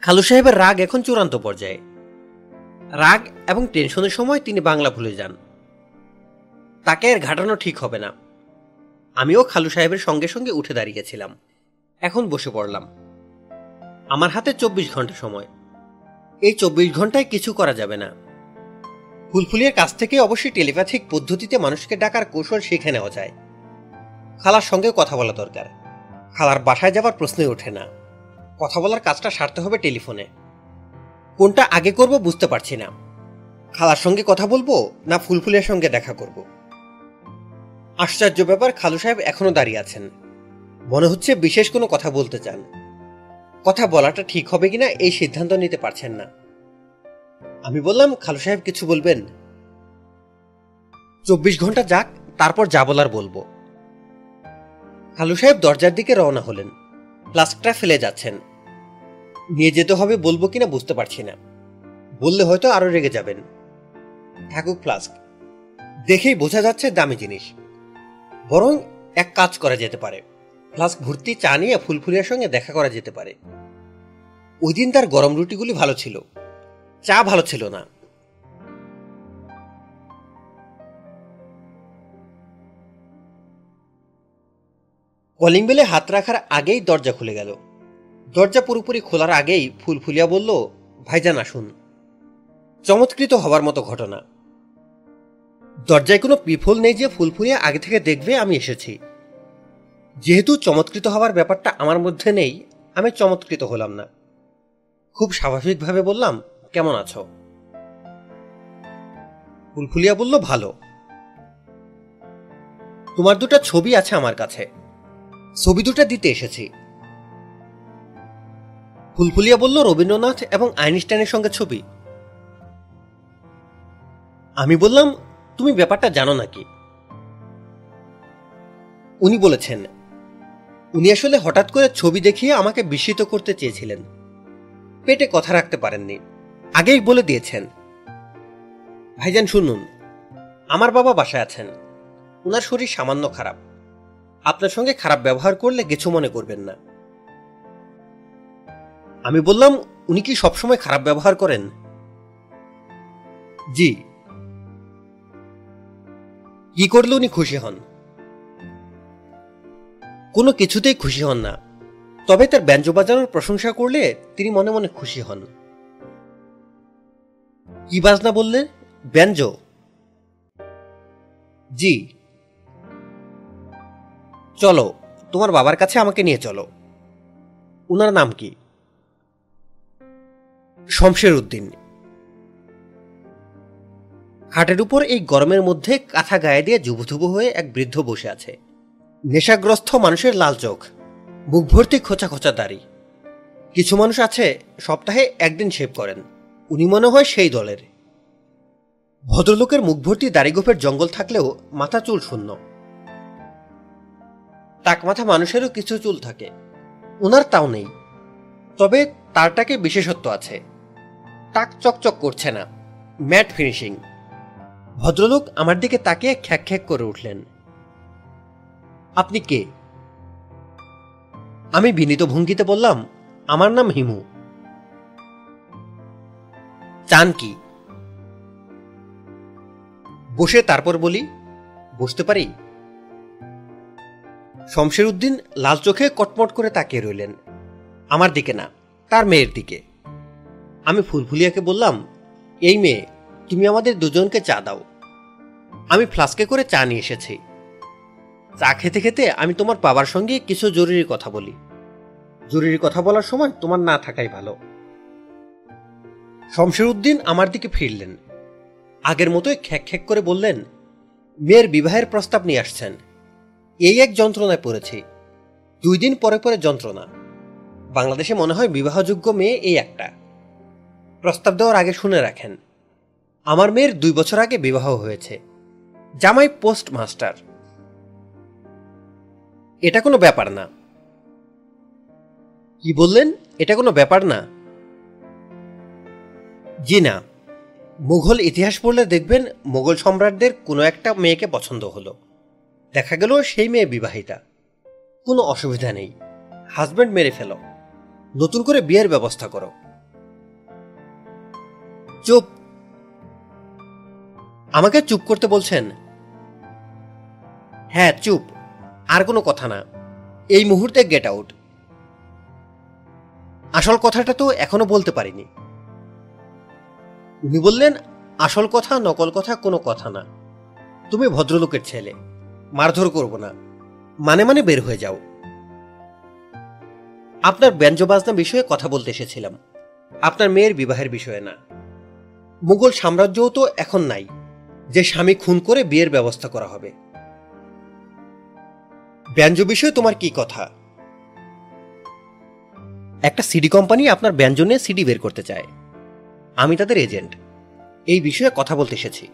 A: খালু সাহেবের রাগ এখন চূড়ান্ত পর্যায়ে। রাগ এবং টেনশনের সময় তিনি বাংলা ভুলে যান। তাকে আর ঘাটানো ঠিক হবে না। আমিও খালু সাহেবের সঙ্গে সঙ্গে উঠে দাঁড়িয়েছিলাম। এখন বসে পড়লাম। আমার হাতে চব্বিশ ঘণ্টা সময়। এই চব্বিশ ঘন্টায় কিছু করা যাবে না। ফুলফুলিয়ার কাছ থেকে অবশ্যই টেলিপ্যাথিক পদ্ধতিতে মানুষকে ডাকার কৌশল শিখে নেওয়া যায়। খালার সঙ্গে কথা বলা দরকার। খালার বাসায় যাবার প্রশ্নই ওঠে না। কথা বলার কাজটা সারতে হবে টেলিফোনে। কোনটা আগে করব বুঝতে পারছি না। খালার সঙ্গে কথা বলব না ফুলফুলিয়ার সঙ্গে দেখা করব। আশ্চর্য ব্যাপার, খালু সাহেব এখনও দাঁড়িয়ে আছেন। মনে হচ্ছে বিশেষ কোনো কথা বলতে চান। কথা বলাটা ঠিক হবে কিনা এই সিদ্ধান্ত নিতে পারছেন না। আমি বললাম, খালু সাহেব কিছু বলবেন? চব্বিশ ঘণ্টা যাক, তারপর যা বলার বলব। খালু সাহেব দরজার দিকে রওনা হলেন। ফ্লাস্কটা ফেলে যাচ্ছেন। নিয়ে যেতে হবে বলব কিনা বুঝতে পারছি না। বললে হয়তো আরও রেগে যাবেন। থাকুক ফ্লাস্ক। দেখেই বোঝা যাচ্ছে দামি জিনিস। বরং এক কাজ করা যেতে পারে। ফ্লাস্ক ভর্তি চা নিয়ে ফুলফুলিয়ার সঙ্গে দেখা করা যেতে পারে। ওই দিন তার গরম রুটিগুলি ভালো ছিল। চা ভালো ছিল না। কলিং বেলে হাত রাখার আগেই দরজা খুলে গেল। দরজা পুরোপুরি খোলার আগেই ফুলফুলিয়া বলল, ভাইজান আসুন। চমৎকৃত হবার মতো ঘটনা। দরজায় কোনো পিফল নেই যে ফুলফুলিয়া আগে থেকে দেখবে আমি এসেছি। যেহেতু চমৎকৃত হওয়ার ব্যাপারটা আমার মধ্যে নেই, আমি চমৎকৃত হলাম না। খুব স্বাভাবিকভাবে বললাম, কেমন আছো? ফুলফুলিয়া বলল, ভালো। তোমার দুটো ছবি আছে আমার কাছে। ছবি দুটো দিতে এসেছি। ফুলফুলিয়া বলল, রবীন্দ্রনাথ এবং আইনস্টাইনের সঙ্গে ছবি। আমি বললাম, তুমি ব্যাপারটা জানো নাকি? উনি বলেছেন উনি আসলে হঠাৎ করে ছবি দেখিয়ে আমাকে বিস্মিত করতে চেয়েছিলেন। পেটে কথা রাখতে পারেননি। আগেই বলে দিয়েছেন, ভাইজান, শুনুন, আমার বাবা বাসায় আছেন। ওনার শরীর সামান্য খারাপ। আপনার সঙ্গে খারাপ ব্যবহার করলে কিছু মনে করবেন না। আমি বললাম, উনি কি সবসময় খারাপ ব্যবহার করেন? জি। কি করলে উনি খুশি হন? কোনো কিছুতেই খুশি হন না। তবে তার ব্যঞ্জ বাজানোর প্রশংসা করলে তিনি মনে মনে খুশি হন। কি বাজনা বললে? ব্যঞ্জ। জি। চলো, তোমার বাবার কাছে আমাকে নিয়ে চলো। উনার নাম কি? শমশের উদ্দিন। খাটের উপর এই গরমের মধ্যে কাঁথা গায়ে দিয়ে জুবুথুবু হয়ে এক বৃদ্ধ বসে আছে। নেশাগ্রস্ত মানুষের লাল চোখ মুখ ভর্তি খোঁচা খোঁচা দাড়ি। কিছু মানুষ আছে, সপ্তাহে একদিন শেভ করেন। উনি মনে হয় সেই দলের। ভদ্রলোকের মুখ ভর্তি দাড়িগোপের জঙ্গল থাকলেও মাথা চুল শূন্য। টাক মাথা মানুষেরও কিছু চুল থাকে। ওনার তাও নেই। তবে তারটাকে বিশেষত্ব আছে। টাক চকচক করছে না। Matte finishing. ভদ্রলোক আমার দিকে তাকিয়ে খ্যাক খ্যাক করে উঠলেন। আপনি কে? আমি বিনীত ভঙ্গিতে বললাম, আমার নাম হিমু। চান কি? বসে তারপর বলি, বসতে পারি? শমশের উদ্দিন লাল চোখে কটমট করে তাকিয়ে রইলেন। আমার দিকে না, তার মেয়ের দিকে। আমি ফুলফুলিয়াকে বললাম, এই মেয়ে, তুমি আমাদের দুজনকে চা দাও। আমি ফ্লাস্কে করে চা নিয়ে এসেছি। চা খেতে খেতে আমি তোমার বাবার সঙ্গে কিছু জরুরি কথা বলি। জরুরি কথা বলার সময় তোমার না থাকাই ভালো। শমশের উদ্দিন আমার দিকে ফিরলেন। আগের মতোই খ্যাক খ্যাক করে বললেন, মেয়ের বিবাহের প্রস্তাব নিয়ে আসছেন। এই এক যন্ত্রণায় পড়েছি। দুই দিন পরে পরে যন্ত্রণা। বাংলাদেশে মনে হয় বিবাহযোগ্য মেয়ে এই একটা। প্রস্তাব দেওয়ার আগে শুনে রাখেন। আমার মেয়ের দুই বছর আগে বিবাহ হয়েছে। জামাই পোস্ট মাস্টার এটা কোনো ব্যাপার না। কি বললেন? এটা কোনো ব্যাপার না। জি না। মুঘল ইতিহাস পড়লে দেখবেন মোগল সম্রাটদের কোনো একটা মেয়েকে পছন্দ হলো। দেখা গেল সেই মেয়ে বিবাহিতা। কোনো অসুবিধা নেই। হাজব্যান্ড মেরে ফেলো। নতুন করে বিয়ের ব্যবস্থা করো। চুপ। আমাকে চুপ করতে বলছেন? হ্যাঁ চুপ। আর কোনো কথা না। এই মুহূর্তে গেট আউট আসল কথাটা তো এখনও বলতে পারিনি। উনি বললেন, আসল কথা, নকল কথা, কোনো কথা না। তুমি ভদ্রলোকের ছেলে। মারধর করব না। মানে মানে বের হয়ে যাও। আপনার ব্যঞ্জ বাজনা বিষয়ে কথা বলতে এসেছিলাম। আপনার মেয়ের বিবাহের বিষয়ে না। মুঘল সাম্রাজ্যও তো এখন নাই। যে স্বামী খুন করে বিয়ের ব্যবস্থা করা হবে। ব্যঞ্জ বিষয়ে তোমার কি কথা? একটা সিডি কোম্পানি আপনার ব্যঞ্জনে সিডি বের করতে চায়। আমি তাদের এজেন্ট এই বিষয়ে কথা বলতে এসেছি।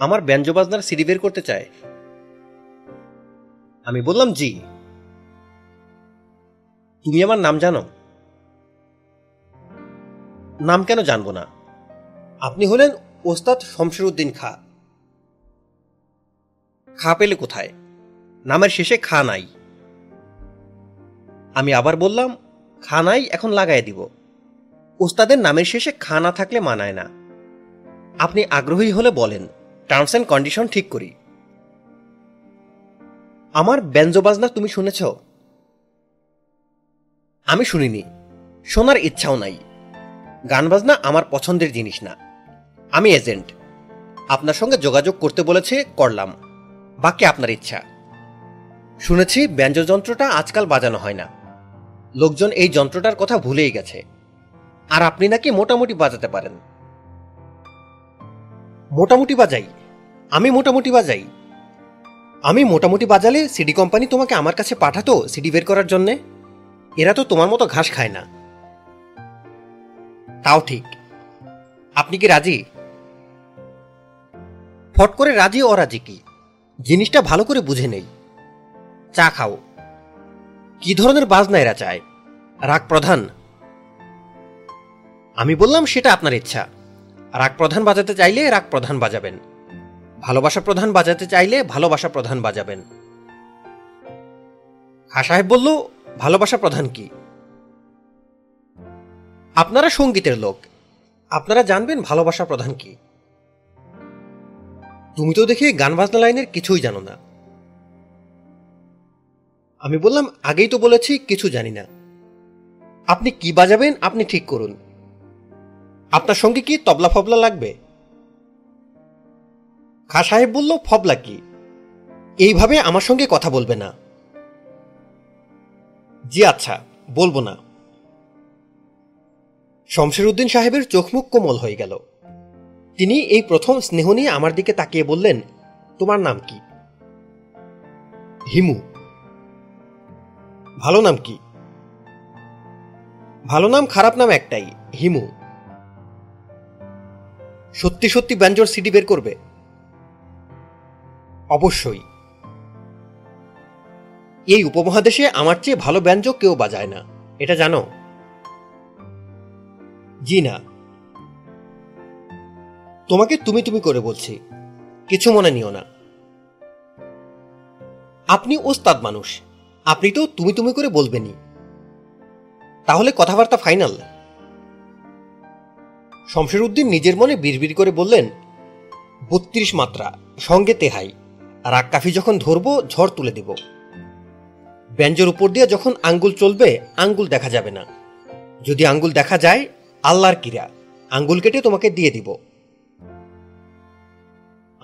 A: আমার ব্যঞ্জবাজনার সিডি বের করতে চায়। আমি বললাম, জি। তুমি আমার নাম জানো? নাম কেন জানব না? আপনি হলেন ওস্তাদ শমশের উদ্দিন খা। খা পেলে কোথায়? নামের শেষে খা নাই। আমি আবার বললাম, খা নাই, এখন লাগাই দিব। ওস্তাদের নামের শেষে খা না থাকলে মানায় না। আপনি আগ্রহী হলে বলেন টার্মস অ্যান্ড কন্ডিশন ঠিক করি। আমার ব্যঞ্জ বাজনা তুমি শুনেছ? আমি শুনিনি। শোনার ইচ্ছাও নাই। গান বাজনা আমার পছন্দের জিনিস না। আমি এজেন্ট আপনার সঙ্গে যোগাযোগ করতে বলেছে করলাম। বাকি আপনার ইচ্ছা। শুনেছি ব্যঞ্জ যন্ত্রটা আজকাল বাজানো হয় না। লোকজন এই যন্ত্রটার কথা ভুলেই গেছে। আর আপনি নাকি মোটামুটি বাজাতে পারেন। মোটামুটি বাজাই। আমি মোটামুটি বাজাই। আমি মোটামুটি বাজালে সিডি কোম্পানি তোমাকে আমার কাছে পাঠাতো সিডি বের করার জন্যে? এরা তো তোমার মতো ঘাস খায় না। তাও ঠিক। আপনি কি রাজি? ফট করে রাজি অরাজি কি? জিনিসটা ভালো করে বুঝে নেই। চা খাও। কি ধরনের বাজনা এরা চায়? রাগ প্রধান। আমি বললাম, সেটা আপনার ইচ্ছা। রাগ প্রধান বাজাতে চাইলে রাগ প্রধান বাজাবেন। ভালোবাসা প্রধান বাজাতে চাইলে ভালোবাসা প্রধান বাজাবেন। খা সাহেব বলল, ভালোবাসা প্রধান কি? আপনারা সঙ্গীতের লোক। আপনারা জানবেন ভালোবাসা প্রধান কি। তুমি তো দেখে গান বাজনা লাইনের কিছুই জানো না। আমি বললাম, আগেই তো বলেছি, কিছু জানি না। আপনি কি বাজাবেন, আপনি ঠিক করুন। আপনার সঙ্গে কি তবলা ফবলা লাগবে? খা সাহেব বলল, ফবলা কি? এইভাবে আমার সঙ্গে কথা বলবে না। জি আচ্ছা বলব না। শমশের উদ্দিন সাহেবের চোখমুখ কোমল হয়ে গেল। তিনি এই প্রথম স্নেহ নিয়ে আমার দিকে তাকিয়ে বললেন, তোমার নাম কি? হিমু। ভালো নাম কি? ভালো নাম, খারাপ নাম একটাই, হিমু। সত্যি সত্যি ব্যঞ্জর সিডি বের করবে? অবশ্যই। এই উপমহাদেশে আমার চেয়ে ভালো ব্যঞ্জক কেউ বাজায় না, এটা জানো? জি না। তোমাকে তুমি তুমি করে বলছি। কিছু মনে নিও না। আপনি ওস্তাদ মানুষ। আপনি তো তুমি তুমি করে বলবেনই। তাহলে কথাবার্তা ফাইনাল। শমশের উদ্দিন নিজের মনে বিড়বিড় করে বললেন, বত্রিশ মাত্রা, সঙ্গে তেহাই। রাগ কাফি যখন ধরবো, ঝড় তুলে দেব। ব্যঞ্জের উপর দিয়ে যখন আঙ্গুল চলবে, আঙ্গুল দেখা যাবে না। যদি আঙ্গুল দেখা যায়, আল্লাহর কিরা আঙ্গুল কেটে তোমাকে দিয়ে দিব।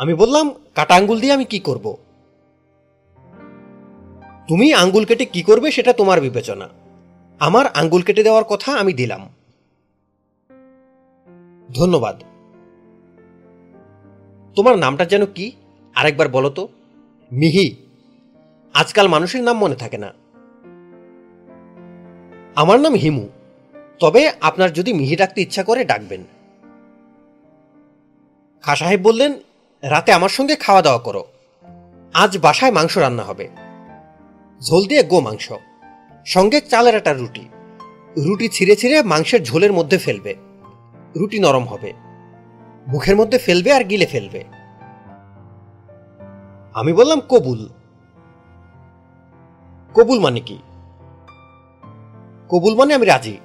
A: আমি বললাম, কাটা আঙ্গুল দিয়ে আমি কি করব? তুমি আঙ্গুল কেটে কি করবে সেটা তোমার বিবেচনা। আমার আঙ্গুল কেটে দেওয়ার কথা আমি দিলাম। ধন্যবাদ। তোমার নামটা যেন কি? আরেকবার বলো তো। মিহি। আজকাল মানুষের নাম মনে থাকে না। আমার নাম হিমু। তবে আপনার যদি মিহি ডাকতে ইচ্ছা করে, ডাকবেন। খা সাহেব বললেন রাতে আমার সঙ্গে খাওয়া দাওয়া করো। আজ বাসায় মাংস রান্না হবে। ঝোল দিয়ে গো মাংস। সঙ্গে চালের একটা রুটি। রুটি ছিঁড়ে ছিঁড়ে মাংসের ঝোলের মধ্যে ফেলবে। রুটি নরম হবে। মুখের মধ্যে ফেলবে আর গিলে ফেলবে। আমি বললাম, কবুল। কবুল মানে কি? কবুল মানে আমি রাজি।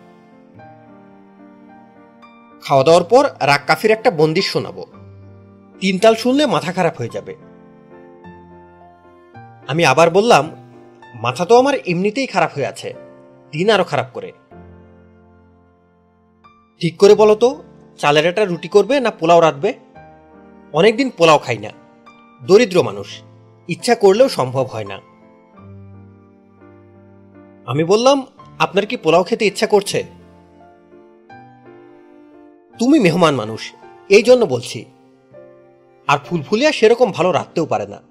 A: খাওয়া দাওয়ার পর রাগ কাফির একটা বন্দিশ শোনাবো। তিন তাল শুনলে মাথা খারাপ হয়ে যাবে। আমি আবার বললাম, মাথা তো আমার এমনিতেই খারাপ হয়ে আছে, দিন আরও খারাপ করে। ঠিক করে বলো তো, চালের একটা রুটি করবে না পোলাও রাঁধবে? অনেকদিন পোলাও খাই না, দরিদ্র মানুষ, ইচ্ছা করলেও সম্ভব হয় না। আমি বললাম, আপনার কি পোলাও খেতে ইচ্ছা করছে? তুমি মেহমান মানুষ, এই জন্য বলছি আর ফুলফুলিয়া সেরকম ভালো রাখতেও পারে না।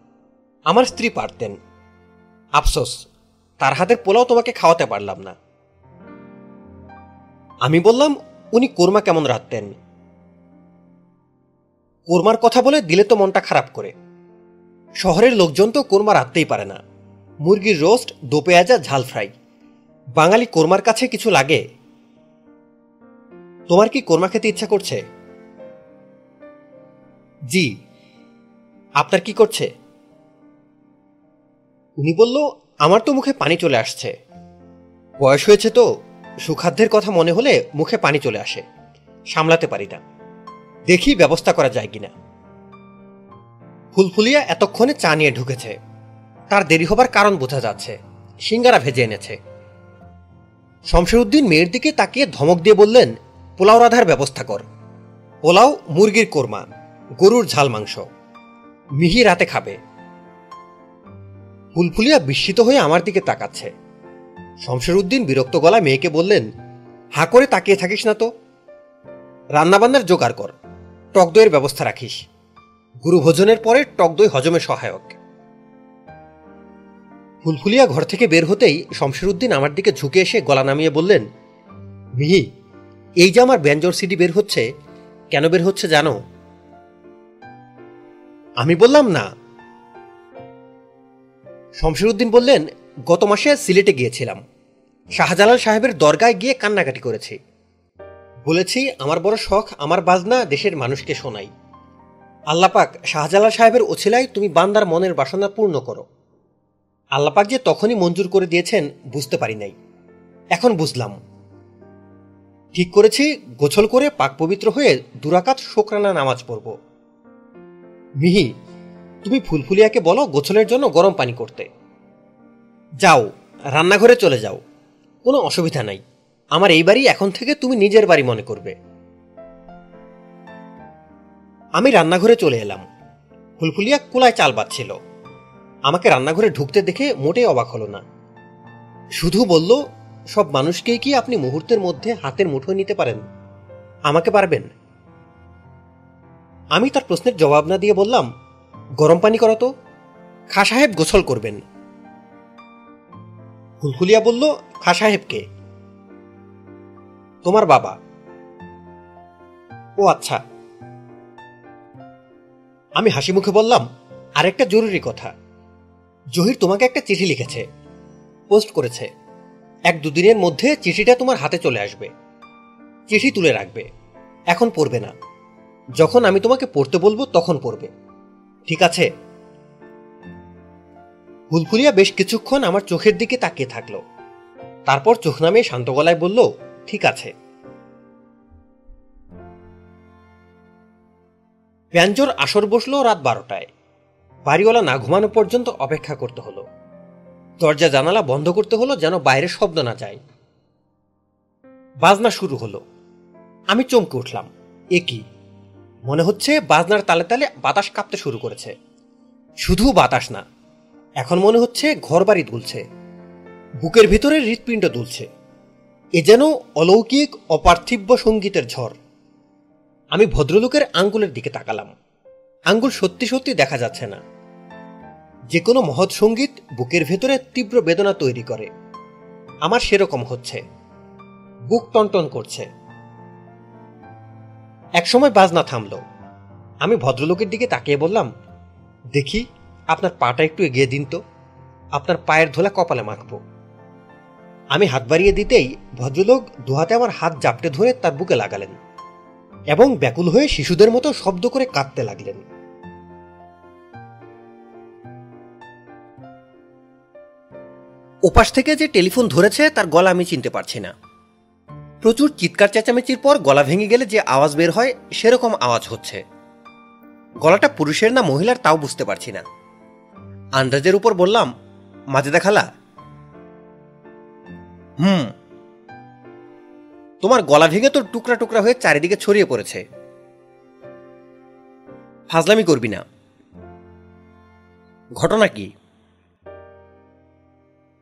A: আমার স্ত্রী পারতেন। আফসোস, তার হাতের পোলাও তোমাকে খাওয়াতে পারলাম না। আমি বললাম, উনি কোরমা কেমন রাখতেন? কোরমার কথা বলে দিলে তো মনটা খারাপ করে। শহরের লোকজন তো কোরমা রাখতেই পারে না। মুরগির রোস্ট দো পেঁয়াজা ঝাল ফ্রাই। বাঙালি কোরমার কাছে কিছু লাগে? তোমার কি কোরমা খেতে ইচ্ছা করছে? জি। আপনার কি করছে? উনি বলল, আমার তো মুখে পানি চলে আসছে। বয়স হয়েছে তো, সুখাদ্যের কথা মনে হলে মুখে পানি চলে আসে। সামলাতে পারি না। দেখি ব্যবস্থা করা যায় কিনা। ফুলফুলিয়া এতক্ষণে চা নিয়ে ঢুকেছে। তার দেরি হবার কারণ বোঝা যাচ্ছে। সিঙ্গারা ভেজে এনেছে। শমশেরউদ্দিন মেয়ের দিকে তাকিয়ে ধমক দিয়ে বললেন, পোলাও রাধার ব্যবস্থা কর। পোলাও, মুরগির কোরমা, গরুর ঝাল মাংস। মিহি রাতে খাবে। ফুলফুলিয়া বিস্মিত হয়ে আমার দিকে তাকাচ্ছে। শমশের উদ্দিন বিরক্ত গলায় মেয়েকে বললেন, হা করে তাকিয়ে থাকিস না তো। রান্নাবান্নার জোগাড় কর। টক দইয়ের ব্যবস্থা রাখিস। গুরুভোজনের পরে টক দই হজমে সহায়ক। ফুলফুলিয়া ঘর থেকে বের হতেই শমশের উদ্দিন আমার দিকে ঝুঁকে এসে গলা নামিয়ে বললেন, মিহি, এই যে আমার ব্যঞ্জর সিডি বের হচ্ছে, কেন বের হচ্ছে জানো? আমি বললাম না। শমশের উদ্দিন বললেন, গত মাসে সিলেটে গিয়েছিলাম। শাহজালাল সাহেবের দরগায় গিয়ে কান্নাকাটি করেছি। বলেছি, আমার বড় শখ আমার বাজনা দেশের মানুষকে শোনাই। আল্লাপাক, শাহজালাল সাহেবের ওছিলায় তুমি বান্দার মনের বাসনা পূর্ণ করো। আল্লাপাক যে তখনই মঞ্জুর করে দিয়েছেন, বুঝতে পারি নাই। এখন বুঝলাম। ঠিক করেছি, গোছল করে পাক পবিত্র হয়ে দুরাকাত শোকরানা নামাজ পড়ব। মিহি, তুমি ফুলফুলিয়াকে বলো গোছলের জন্য গরম পানি করতে। যাও, রান্নাঘরে চলে যাও, কোনো অসুবিধা নাই। আমার এই বাড়ি এখন থেকে তুমি নিজের বাড়ি মনে করবে। আমি রান্নাঘরে চলে এলাম। ফুলফুলিয়া কুলায় চাল বাচ্ছিল আমাকে রান্নাঘরে ঢুকতে দেখে মোটেই অবাক হলো না। শুধু বলল, সব মানুষকেই কি আপনি মুহূর্তের মধ্যে হাতের মুঠোয় নিতে পারেন? আমাকে পারবেন? আমি তার প্রশ্নের জবাব না দিয়ে বললাম, গরম পানি করো তো। খা সাহেব গোসল করবেন। ফুলফুলিয়া বলল, খা সাহেবকে। তোমার বাবা? ও আচ্ছা। আমি হাসি মুখে বললাম, আরেকটা জরুরি কথা। জহির তোমাকে একটা চিঠি লিখেছে, পোস্ট করেছে। এক দুদিনের মধ্যে চিঠিটা তোমার হাতে চলে আসবে। চিঠি তুলে রাখবে। এখন পড়বে না। যখন আমি তোমাকে পড়তে বলব, তখন পড়বে। ঠিক আছে? ফুলফুলিয়া বেশ কিছুক্ষণ আমার চোখের দিকে তাকিয়ে থাকল। তারপর চোখ নামিয়ে শান্ত গলায় বলল, ঠিক আছে। প্যাঞ্জোর আসর বসল রাত বারোটায়। বাড়িওয়ালা না ঘুমানো পর্যন্ত অপেক্ষা করতে হলো। দরজা জানালা বন্ধ করতে হলো যেন বাইরে শব্দ না যায়। বাজনা শুরু হলো। আমি চমকে উঠলাম। এ কি? মনে হচ্ছে বাজনার তালে তালে বাতাস কাঁপতে শুরু করেছে। শুধু বাতাস না, এখন মনে হচ্ছে ঘর বাড়ি দুলছে। বুকের ভিতরে হৃৎপিণ্ড দুলছে। এ যেন অলৌকিক, অপার্থিব্য সঙ্গীতের ঝড়। আমি ভদ্রলোকের আঙ্গুলের দিকে তাকালাম। আঙ্গুল সত্যি সত্যি দেখা যাচ্ছে না। যে কোনো মহৎ সংগীত বুকের ভেতরে তীব্র বেদনা তৈরি করে। আমার সেরকম হচ্ছে। বুক টনটন করছে। একসময় বাজনা থামল। আমি ভদ্রলোকের দিকে তাকিয়ে বললাম, দেখি, আপনার পাটা একটু এগিয়ে দিন তো। আপনার পায়ের ধোলা কপালে মাখব। আমি হাত বাড়িয়ে দিতেই ভদ্রলোক দুহাতে আমার হাত জাপটে ধরে তার বুকে লাগালেন এবং ব্যাকুল হয়ে শিশুদের মতো শব্দ করে কাঁদতে লাগলেন। ওপাশ থেকে যে টেলিফোন ধরেছে, তার গলা আমি চিনতে পারছি না। প্রচুর চিৎকার চেঁচামেচির পর গলা ভেঙে গেলে যে আওয়াজ বের হয়, সেরকম আওয়াজ হচ্ছে। গলাটা পুরুষের না মহিলার তাও বুঝতে পারছি না। আন্দাজের উপর বললাম মাজেদা খালা? হুম। তোমার গলা ভেঙে তোর টুকরা টুকরা হয়ে চারিদিকে ছড়িয়ে পড়েছে। ফাজলামি করবি না। ঘটনা কি?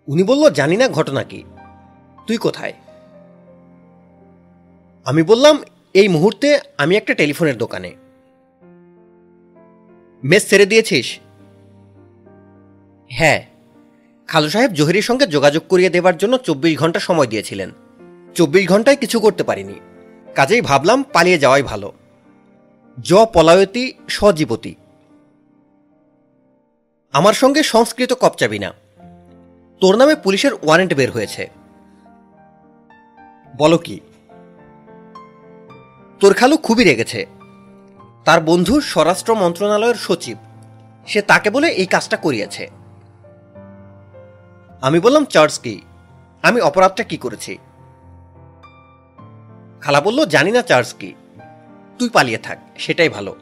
A: উনি বলল, জানি না ঘটনা কি। তুই কোথায়? আমি বললাম, এই মুহূর্তে আমি একটা টেলিফোনের দোকানে। মেস ছেড়ে দিয়েছিস? হ্যাঁ। খালু সাহেব জহিরের সঙ্গে যোগাযোগ করিয়ে দেবার জন্য চব্বিশ ঘণ্টা সময় দিয়েছিলেন। চব্বিশ ঘন্টায় কিছু করতে পারিনি। কাজেই ভাবলাম পালিয়ে যাওয়াই ভালো। জ পলায়তি সজীবতী আমার সঙ্গে সংস্কৃত কপচাবি না তোর নামে পুলিশের ওয়ারেন্ট বের হয়েছে। বলো কি? তোর খালু খুবই রেগেছে। তার বন্ধু স্বরাষ্ট্র মন্ত্রণালয়ের সচিব। সে তাকে বলে এই কাজটা করিয়েছে। আমি বললাম চার্জ কি? আমি অপরাধটা কি করেছি? খালা বলল, জানি না চার্জ কি। তুই পালিয়ে থাক, সেটাই ভালো।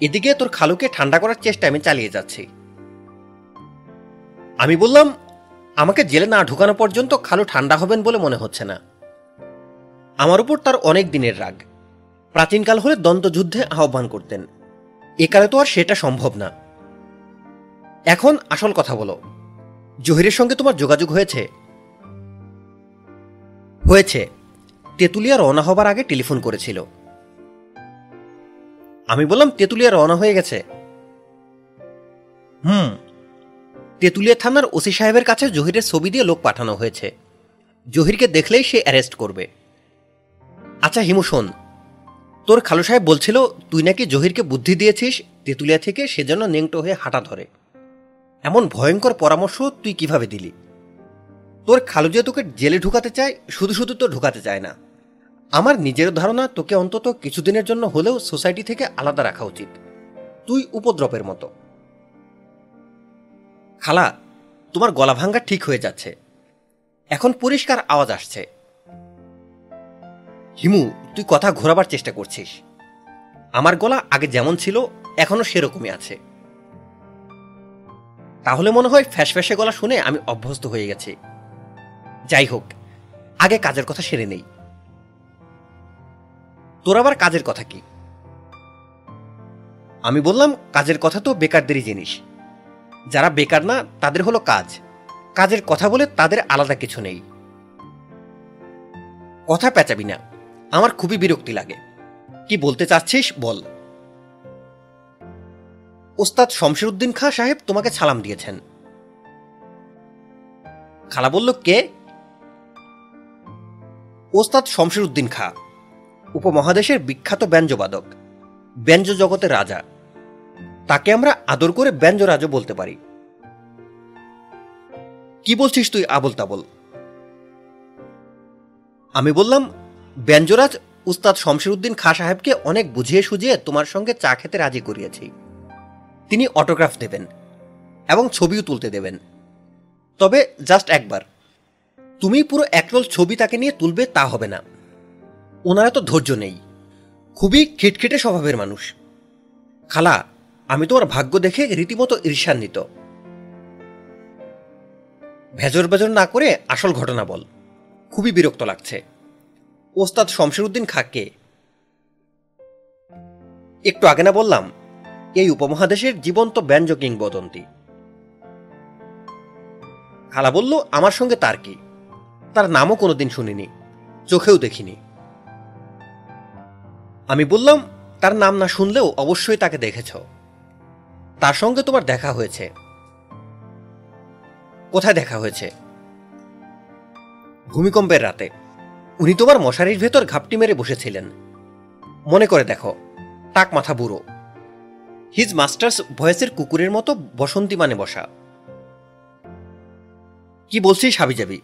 A: এদিকে তোর খালুকে ঠান্ডা করার চেষ্টা আমি চালিয়ে যাচ্ছি। আমি বললাম, আমাকে জেলে না ঢুকানো পর্যন্ত খালু ঠান্ডা হবেন বলে মনে হচ্ছে না। আমার উপর তার অনেক দিনের রাগ। প্রাচীনকাল হলে দ্বন্দ্বযুদ্ধে আহ্বান করতেন। একালে তো আর সেটা সম্ভব না। এখন আসল কথা বলো। জহিরের সঙ্গে তোমার যোগাযোগ হয়েছে? হয়েছে। তেঁতুলিয়া রওনা হবার আগে টেলিফোন করেছিল। আমি বললাম, তেঁতুলিয়া রওনা হয়ে গেছে? হুম। তেঁতুলিয়া থানার ওসি সাহেবের কাছে জহিরের ছবি দিয়ে লোক পাঠানো হয়েছে। জহিরকে দেখলেই সে অ্যারেস্ট করবে। আচ্ছা হিমু, শোন। তোর খালু সাহেব বলছিল, তুই নাকি জহিরকে বুদ্ধি দিয়েছিস, তেঁতুলিয়া থেকে সে যেন নেংটো হয়ে হাঁটা ধরে। এমন ভয়ঙ্কর পরামর্শ তুই কীভাবে দিলি? তোর খালু যে তোকে জেলে ঢুকাতে চায়, শুধু শুধু তো ঢুকাতে চায় না। আমার নিজের ধারণা, তোকে অন্তত কিছুদিনের জন্য হলেও সোসাইটি থেকে আলাদা রাখা উচিত। তুই উপদ্রবের মতো। খালা, তোমার গলা ভাঙ্গা ঠিক হয়ে যাচ্ছে। এখন পরিষ্কার আওয়াজ আসছে। হিমু তুই কথা ঘোরাবার চেষ্টা করছিস। আমার গলা আগে যেমন ছিল, এখনও সেরকমই আছে। তাহলে মনে হয় ফ্যাসফ্যাসে গলা শুনে আমি অভ্যস্ত হয়ে গেছি। যাই হোক, আগে কাজের কথা সেরে নেই। তোর আবার কাজের কথা কি? আমি বললাম, কাজের কথা তো বেকারদেরই জিনিস। যারা বেকার না, তাদের হলো কাজ। কাজের কথা বলে তাদের আলাদা কিছু নেই। কথা পেঁচাবি না। আমার খুবই বিরক্তি লাগে। কি বলতে চাচ্ছিস? বল। ওস্তাদ শমশেরউদ্দিন খাঁ সাহেব তোমাকে সালাম দিয়েছেন। খালা বলল, কে? ওস্তাদ শমশেরউদ্দিন খাঁ, উপমহাদেশের বিখ্যাত ব্যঞ্জবাদক ব্যঞ্জ জগতের রাজা। তাকে আমরা আদর করে ব্যঞ্জরাজও বলতে পারি। কি বলছিস তুই? আবল তাবল আমি বললাম ব্যঞ্জরাজ উস্তাদ শমশেরউদ্দিন খা সাহেবকে অনেক বুঝিয়ে সুঝিয়ে তোমার সঙ্গে চা খেতে রাজি করিয়েছি। তিনি অটোগ্রাফ দেবেন এবং ছবিও তুলতে দেবেন। তবে জাস্ট একবার। তুমি পুরো একরোল ছবি তাকে নিয়ে তুলবে তা হবে না। ওনারা তো ধৈর্য নেই। খুবই খিটখিটে স্বভাবের মানুষ। খালা, আমি তোমার ভাগ্য দেখে রীতিমতো ঈর্ষান্বিত। ভেজর বেজর না করে আসল ঘটনা বল। খুবই বিরক্ত লাগছে। ওস্তাদ শমশেরউদ্দিন খাকে। একটু আগে না বললাম, এই উপমহাদেশের জীবন্ত ব্যঞ্জ কিংবদন্তি। খালা বলল, আমার সঙ্গে তার কি? তার নামও কোনোদিন শুনিনি, চোখেও দেখিনি। আমি বললাম, তার নাম না শুনলেও অবশ্যই তাকে দেখেছ। তার সঙ্গে তোমার দেখা হয়েছে। কোথায় দেখা হয়েছে? ভূমিকম্পের রাতে। উনি তোমার মশারির ভেতর ঘাপটি মেরে বসেছিলেন। মনে করে দেখো, টাক মাথা বুড়ো। হিজ মাস্টার্স ভয়েসের কুকুরের মতো বসন্তী মানে বসা। কি বলছিস হাবিজাবি?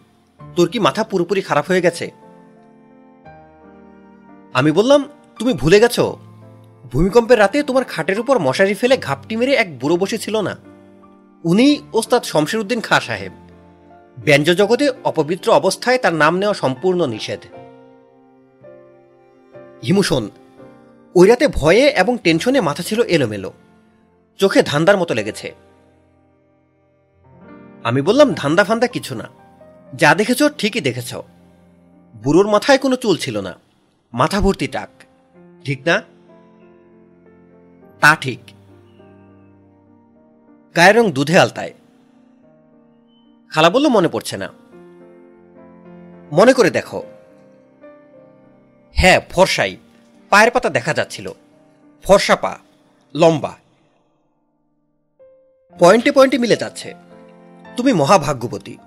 A: তোর কি মাথা পুরোপুরি খারাপ হয়ে গেছে? আমি বললাম, তুমি ভুলে গেছো? ভূমিকম্পের রাতে তোমার খাটের উপর মশারি ফেলে ঘাপটি মেরে এক বুড়ো বসেছিল না? উনি ওস্তাদ শমশের উদ্দিন খা সাহেব। ব্যঞ্জ জগতে অপবিত্র অবস্থায় তার নাম নেওয়া সম্পূর্ণ নিষেধ। হিমুশন ওই রাতে ভয়ে এবং টেনশনে মাথা ছিল এলোমেলো। চোখে ধান্দার মতো লেগেছে। আমি বললাম, ধান্দা ফান্দা কিছু না। যা দেখেছ ঠিকই দেখেছ। বুড়োর মাথায় কোনো চুল ছিল না। মাথা ভর্তি টাক। ঠিক না? তা ঠিক। গায়ের রং দুধে আলতায়। খালা বলল, মনে পড়ছে না। মনে করে দেখো। হ্যাঁ ফর্সাই। পায়ের পাতা দেখা যাচ্ছিল। ফর্সা পা, লম্বা। পয়েন্টে পয়েন্টে মিলে যাচ্ছে। তুমি মহাভাগ্যবতী।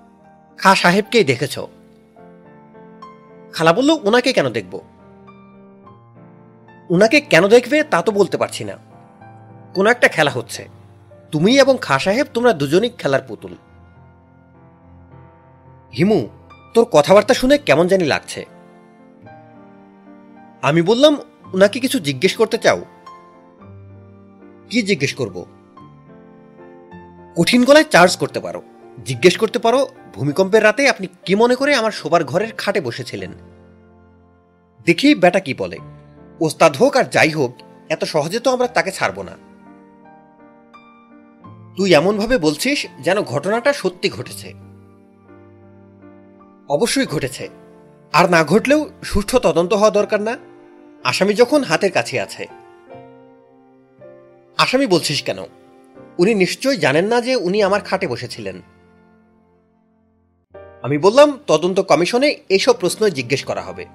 A: খা সাহেবকেই দেখেছ। খালা বলল, ওনাকে কেন দেখব? উনাকে কেন দেখবে তা তো বলতে পারছি না। কোনো একটা খেলা হচ্ছে। তুমি এবং খা সাহেব তোমরা দুজনই খেলার পুতুল। হিমু, তোর কথাবার্তা শুনে কেমন জানি লাগছে। আমি বললাম, ওনাকে কিছু জিজ্ঞেস করতে চাও? কি জিজ্ঞেস করব? কঠিন গলায় চার্জ করতে পারো। জিজ্ঞেস করতে পারো, ভূমিকম্পের রাতে আপনি কি মনে করে আমার শোবার ঘরের খাটে বসেছিলেন? দেখি বেটা কি বলে। ওস্তাদ হোক আর যাই হোক, এত সহজে তো আমরা তাকে ছাড়ব না। তুই এমনভাবে বলছিস যেন ঘটনাটা সত্যি ঘটেছে। অবশ্যই ঘটেছে। আর না ঘটলেও সুষ্ঠু তদন্ত হওয়া দরকার না। আসামি যখন হাতের কাছে আছে। আসামি বলছিস কেন? উনি নিশ্চয়ই জানেন না যে উনি আমার খাটে বসেছিলেন। আমি বললাম, তদন্ত কমিশনে এইসব প্রশ্ন জিজ্ঞেস করা হবে।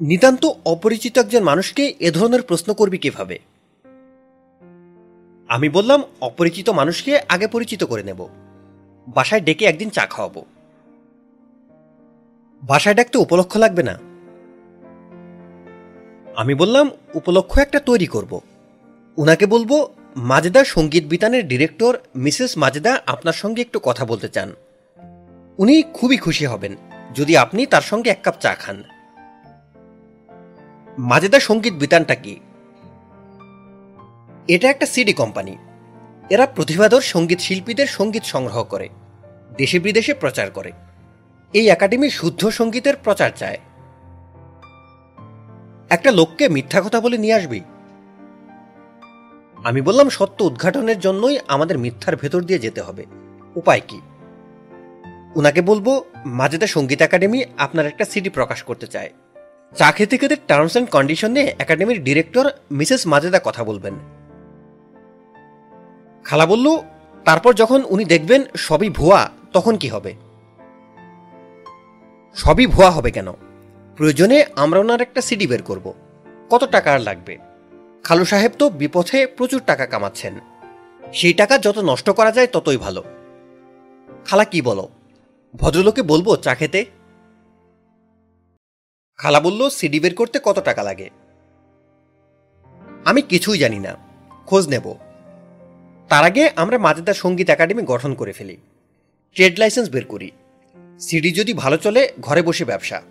A: নিতান্ত অপরিচিত একজন মানুষকে এ ধরনের প্রশ্ন করবি কীভাবে? আমি বললাম, অপরিচিত মানুষকে আগে পরিচিত করে নেব। বাসায় ডেকে একদিন চা খাওয়াবো। বাসায় ডাকতে উপলক্ষ লাগবে না। আমি বললাম, উপলক্ষ একটা তৈরি করব। উনাকে বলব, মাজেদা সংগীত বিতানের ডিরেক্টর মিসেস মাজেদা আপনার সঙ্গে একটু কথা বলতে চান। উনি খুবই খুশি হবেন, যদি আপনি তার সঙ্গে এক কাপ চা খান। মাজেদা সংগীত বিতানটা কি? এটা একটা সিডি কোম্পানি। এরা প্রতিভাধর সংগীত শিল্পীদের সংগীত সংগ্রহ করে। দেশে বিদেশে প্রচার করে। এই একাডেমি শুদ্ধ সঙ্গীতের প্রচার চায়। একটা লোককে মিথ্যা কথা বলে নিয়ে আসবি? আমি বললাম, সত্য উদ্ঘাটনের জন্যই আমাদের মিথ্যার ভেতর দিয়ে যেতে হবে। উপায় কি? উনাকে বলব, মাজেদা সংগীত একাডেমি আপনার একটা সিডি প্রকাশ করতে চায়। চা খেতে খেতে টার্মস অ্যান্ড কন্ডিশন নিয়ে একাডেমির ডিরেক্টর মিসেস মাজেদা কথা বলবেন। খালা বলল, তারপর যখন উনি দেখবেন সবই ভুয়া তখন কি হবে? সবই ভুয়া হবে কেন? প্রয়োজনে আমরা ওনার একটা সিডি বের করব। কত টাকা আর লাগবে? খালু সাহেব তো বিপথে প্রচুর টাকা কামাচ্ছেন। সেই টাকা যত নষ্ট করা যায় ততই ভালো। খালা কি বলো? ভদ্রলোকে বলব চা খেতে? খালা বলল, সিডি বের করতে কত টাকা লাগে? আমি কিছুই জানি না। খোঁজ নেব। তার আগে আমরা মাজেদার সংগীত একাডেমি গঠন করে ফেলি। ট্রেড লাইসেন্স বের করি। সিডি যদি ভালো চলে, ঘরে বসে ব্যবসা।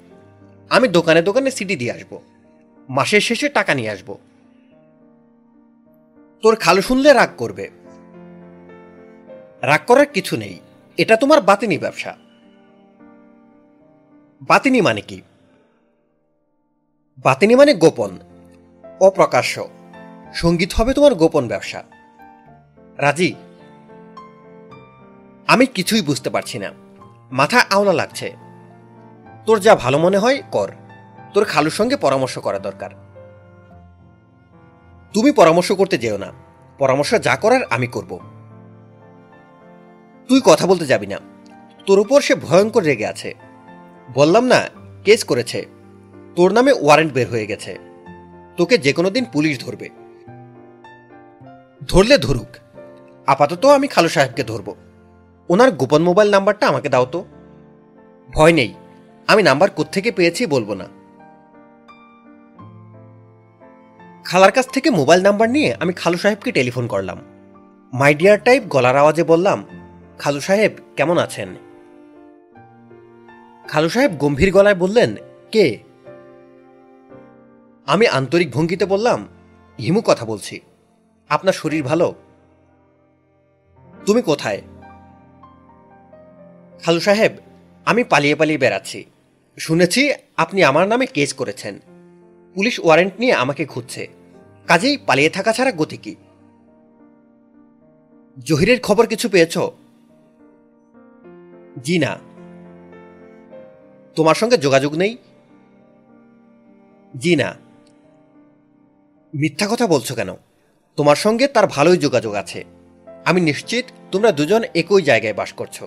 A: আমি দোকানে দোকানে সিডি দিয়ে আসব। মাসের শেষে টাকা নিয়ে আসব। তোর খালু শুনলে রাগ করবে। রাগ করার কিছু নেই। এটা তোমার বাতিনি ব্যবসা। বাতিনি মানে কি? বাতিনি মানে গোপন, অপ্রকাশ্য। সংগীত হবে তোমার গোপন ব্যবসা। রাজি? আমি কিছুই বুঝতে পারছি না। মাথা আওলা লাগছে। তোর যা ভালো মনে হয়, কর। তোর খালুর সঙ্গে পরামর্শ করা দরকার। তুমি পরামর্শ করতে যেও না। পরামর্শ যা করার আমি করব। তুই কথা বলতে যাবি না। তোর উপর সে ভয়ঙ্কর রেগে আছে। বললাম না, কেস করেছে। তোর নামে ওয়ারেন্ট বের হয়ে গেছে। তোকে যে কোনো দিন পুলিশ ধরবে। ধরলে ধরুক। আপাতত আমি খালু সাহেবকে ধরব। ওনার গোপন মোবাইল নাম্বারটা আমাকে দাও তো। ভয় নেই, আমি নাম্বার কোত্থেকে পেয়েছি বলব না। খালার কাছ থেকে মোবাইল নাম্বার নিয়ে আমি খালু সাহেবকে টেলিফোন করলাম। মাই ডিয়ার টাইপ গলার আওয়াজে বললাম, খালু সাহেব, কেমন আছেন? খালু সাহেব গম্ভীর গলায় বললেন, কে? আমি আন্তরিক ভঙ্গিতে বললাম, হিমু কথা বলছি। আপনার শরীর ভালো? তুমি কোথায়? খালু সাহেব, আমি পালিয়ে পালিয়ে বেড়াচ্ছি। শুনেছি আপনি আমার নামে কেস করেছেন। পুলিশ ওয়ারেন্ট নিয়ে আমাকে খুঁজছে। কাজেই পালিয়ে থাকা ছাড়া গতি কি? জহিরের খবর কিছু পেয়েছ? জি না। তোমার সঙ্গে যোগাযোগ নেই? জি না। মিথ্যা কথা বলছো কেন? তোমার সঙ্গে তার ভালোই যোগাযোগ আছে। আমি নিশ্চিত তোমরা দুজন একই জায়গায় বাস করছ।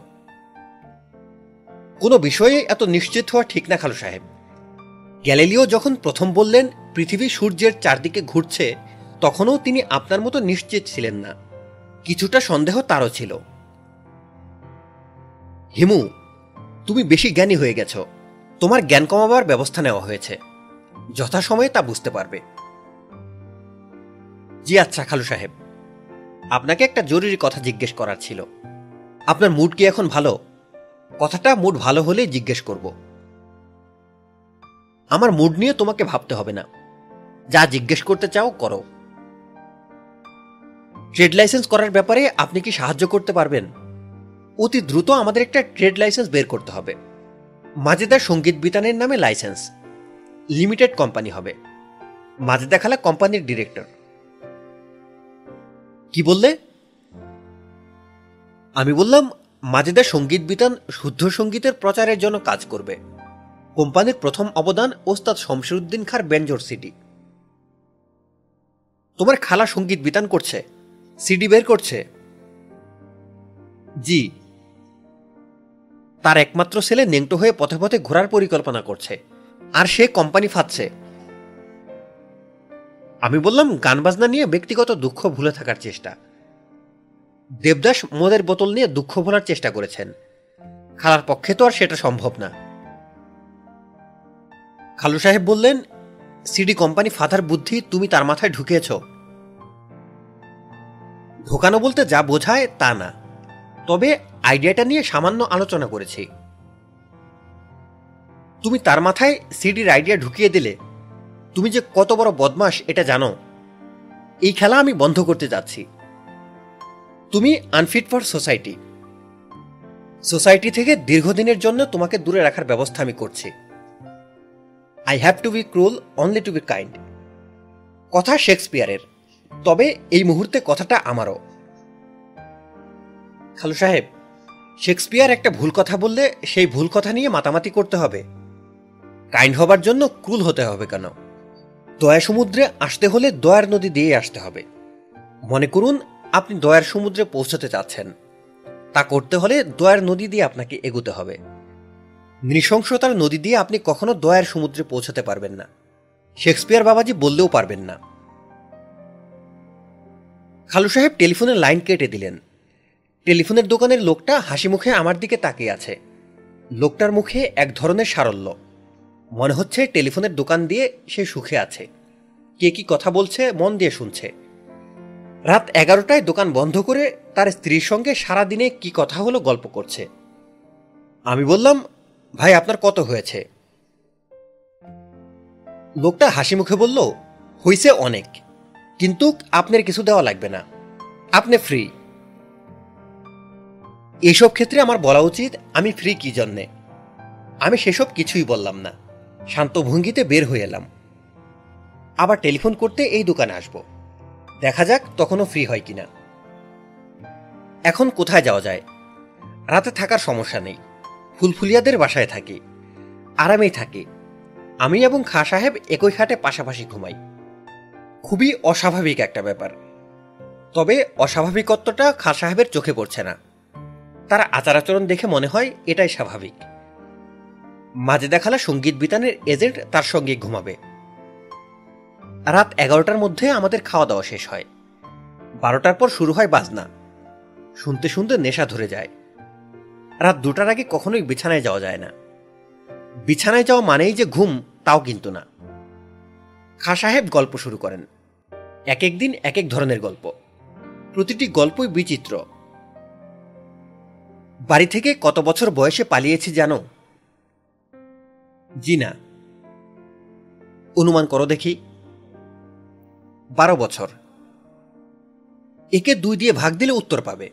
A: কোনো বিষয়ে এত নিশ্চিত হওয়া ঠিক না, খালু সাহেব। গ্যালিলিও যখন প্রথম বললেন, পৃথিবী সূর্যের চারদিকে ঘুরছে, তখনও তিনি আপনার মতো নিশ্চিত ছিলেন না। কিছুটা সন্দেহ তারও ছিল। হিমু, তুমি বেশি জ্ঞানী হয়ে গেছ। তোমার জ্ঞান কমাবার ব্যবস্থা নেওয়া হয়েছে। যথাসময়ে তা বুঝতে পারবে। জি আচ্ছা খালু সাহেব। আপনাকে একটা জরুরি কথা জিজ্ঞেস করার ছিল। আপনার মুড কি এখন ভালো? কথাটা মুড ভালো হলেই জিজ্ঞেস করব। আমার মুড নিয়ে তোমাকে ভাবতে হবে না। যা জিজ্ঞেস করতে চাও, করো। ট্রেড লাইসেন্স করার ব্যাপারে আপনি কি সাহায্য করতে পারবেন? অতি দ্রুত আমাদের একটা ট্রেড লাইসেন্স বের করতে হবে। মাজেদার সংগীত বিতানের নামে লাইসেন্স লিমিটেড কোম্পানি হবে। মাজেদা খালা কোম্পানির ডিরেক্টর কি বললে? আমি বললাম মাজেদা সংগীত বিতান শুদ্ধ সঙ্গীতের প্রচারের জন্য কাজ করবে। কোম্পানির প্রথম অবদান ওস্তাদ শমশিরুদ্দিন খার বেঞ্জোর সিটি। তোমার খালা সংগীত বিতান করছে, সিডি বের করছে? জি। তার একমাত্র ছেলে নেংটো হয়ে পথে পথে ঘোরার পরিকল্পনা করছে, আর সে কোম্পানি ফাঁদছে। আমি বললাম গান বাজনা নিয়ে ব্যক্তিগত দুঃখ ভুলে থাকার চেষ্টা। দেবদাস মদের বোতল নিয়ে দুঃখ ভোলার চেষ্টা করেছেন। খালার পক্ষে তো আর সেটা সম্ভব না। খালু সাহেব বললেন, সিডি কোম্পানি ফাদার বুদ্ধি তুমি তার মাথায় ঢুকিয়েছ। ঢোকানো বলতে যা বোঝায় তা না। তবে আইডিয়াটা নিয়ে সামান্য আলোচনা করেছি। তুমি তার মাথায় সিডির আইডিয়া ঢুকিয়ে দিলে। তুমি যে কত বড় বদমাস এটা জানো। এই খেলা আমি বন্ধ করতে যাচ্ছি। তুমি আনফিট ফর সোসাইটি সোসাইটি থেকে দীর্ঘদিনের জন্য তোমাকে দূরে রাখার ব্যবস্থা আমি করছি। I have to be cruel only to be kind কথা শেক্সপিয়ারের, তবে এই মুহূর্তে কথাটা আমারও। খালু সাহেব, শেক্সপিয়ার একটা ভুল কথা বললে সেই ভুল কথা নিয়ে মাতামাতি করতে হবে। কাইন্ড হবার জন্য ক্রুল হতে হবে কেন? দয়া সমুদ্রে আসতে হলে দয়ার নদী দিয়ে আসতে হবে। মনে করুন আপনি দয়ার সমুদ্রে পৌঁছতে চাচ্ছেন। তা করতে হলে দয়ার নদী দিয়ে আপনাকে এগোতে হবে। নৃশংসতার নদী দিয়ে আপনি কখনো দয়ার সমুদ্রে পৌঁছাতে পারবেন না। শেক্সপিয়ার বাবাজি বললেও পারবেন না। খালু সাহেব টেলিফোনের লাইন কেটে দিলেন। টেলিফোনের দোকানের লোকটা হাসি মুখে আমার দিকে তাকিয়ে আছে। লোকটার মুখে এক ধরনের সারল্য। মনে হচ্ছে টেলিফোনের দোকান দিয়ে সে সুখে আছে। কে কি কথা বলছে, মন দিয়ে শুনছে। রাত এগারোটায় দোকান বন্ধ করে তার স্ত্রীর সঙ্গে সারা দিনে কি কথা হলো গল্প করছে। আমি বললাম, ভাই, আপনার কত হয়েছে? লোকটা হাসি মুখে বলল, হইছে অনেক, কিন্তু আপনার কিছু দেওয়া লাগবে না, আপনি ফ্রি এইসব ক্ষেত্রে আমার বলা উচিত, আমি ফ্রি কি জন্যে? আমি সেসব কিছুই বললাম না, শান্ত ভঙ্গিতে বের হয়ে এলাম। আবার টেলিফোন করতে এই দোকানে আসব। দেখা যাক তখনও ফ্রি হয় কিনা। এখন কোথায় যাওয়া যায়? রাতে থাকার সমস্যা নেই। ফুলফুলিয়াদের বাসায় থাকি। আরামেই থাকি। আমি এবং খা সাহেব একই খাটে পাশাপাশি ঘুমাই। খুবই অস্বাভাবিক একটা ব্যাপার। তবে অস্বাভাবিকত্বটা খা সাহেবের চোখে পড়ছে না। তার আচার আচরণ দেখে মনে হয় এটাই স্বাভাবিক। মাঝে দেখালা সংগীত বিতানের এজেন্ট তার সঙ্গে ঘুমাবে। রাত এগারোটার মধ্যে আমাদের খাওয়া দাওয়া শেষ হয়। বারোটার পর শুরু হয় বাজনা। শুনতে শুনতে নেশা ধরে যায়। রাত দুটার আগে কখনোই বিছানায় যাওয়া যায় না। বিছানায় যাওয়া মানেই যে ঘুম, তাও কিন্তু না। খা সাহেব গল্প শুরু করেন। এক এক দিন এক এক ধরনের গল্প। প্রতিটি গল্পই বিচিত্র। বাড়ি থেকে কত বছর বয়সে পালিয়েছি জানো? জি না। অনুমান করো দেখি। বারো বছর। একে দুই দিয়ে ভাগ দিলে উত্তর পাবে।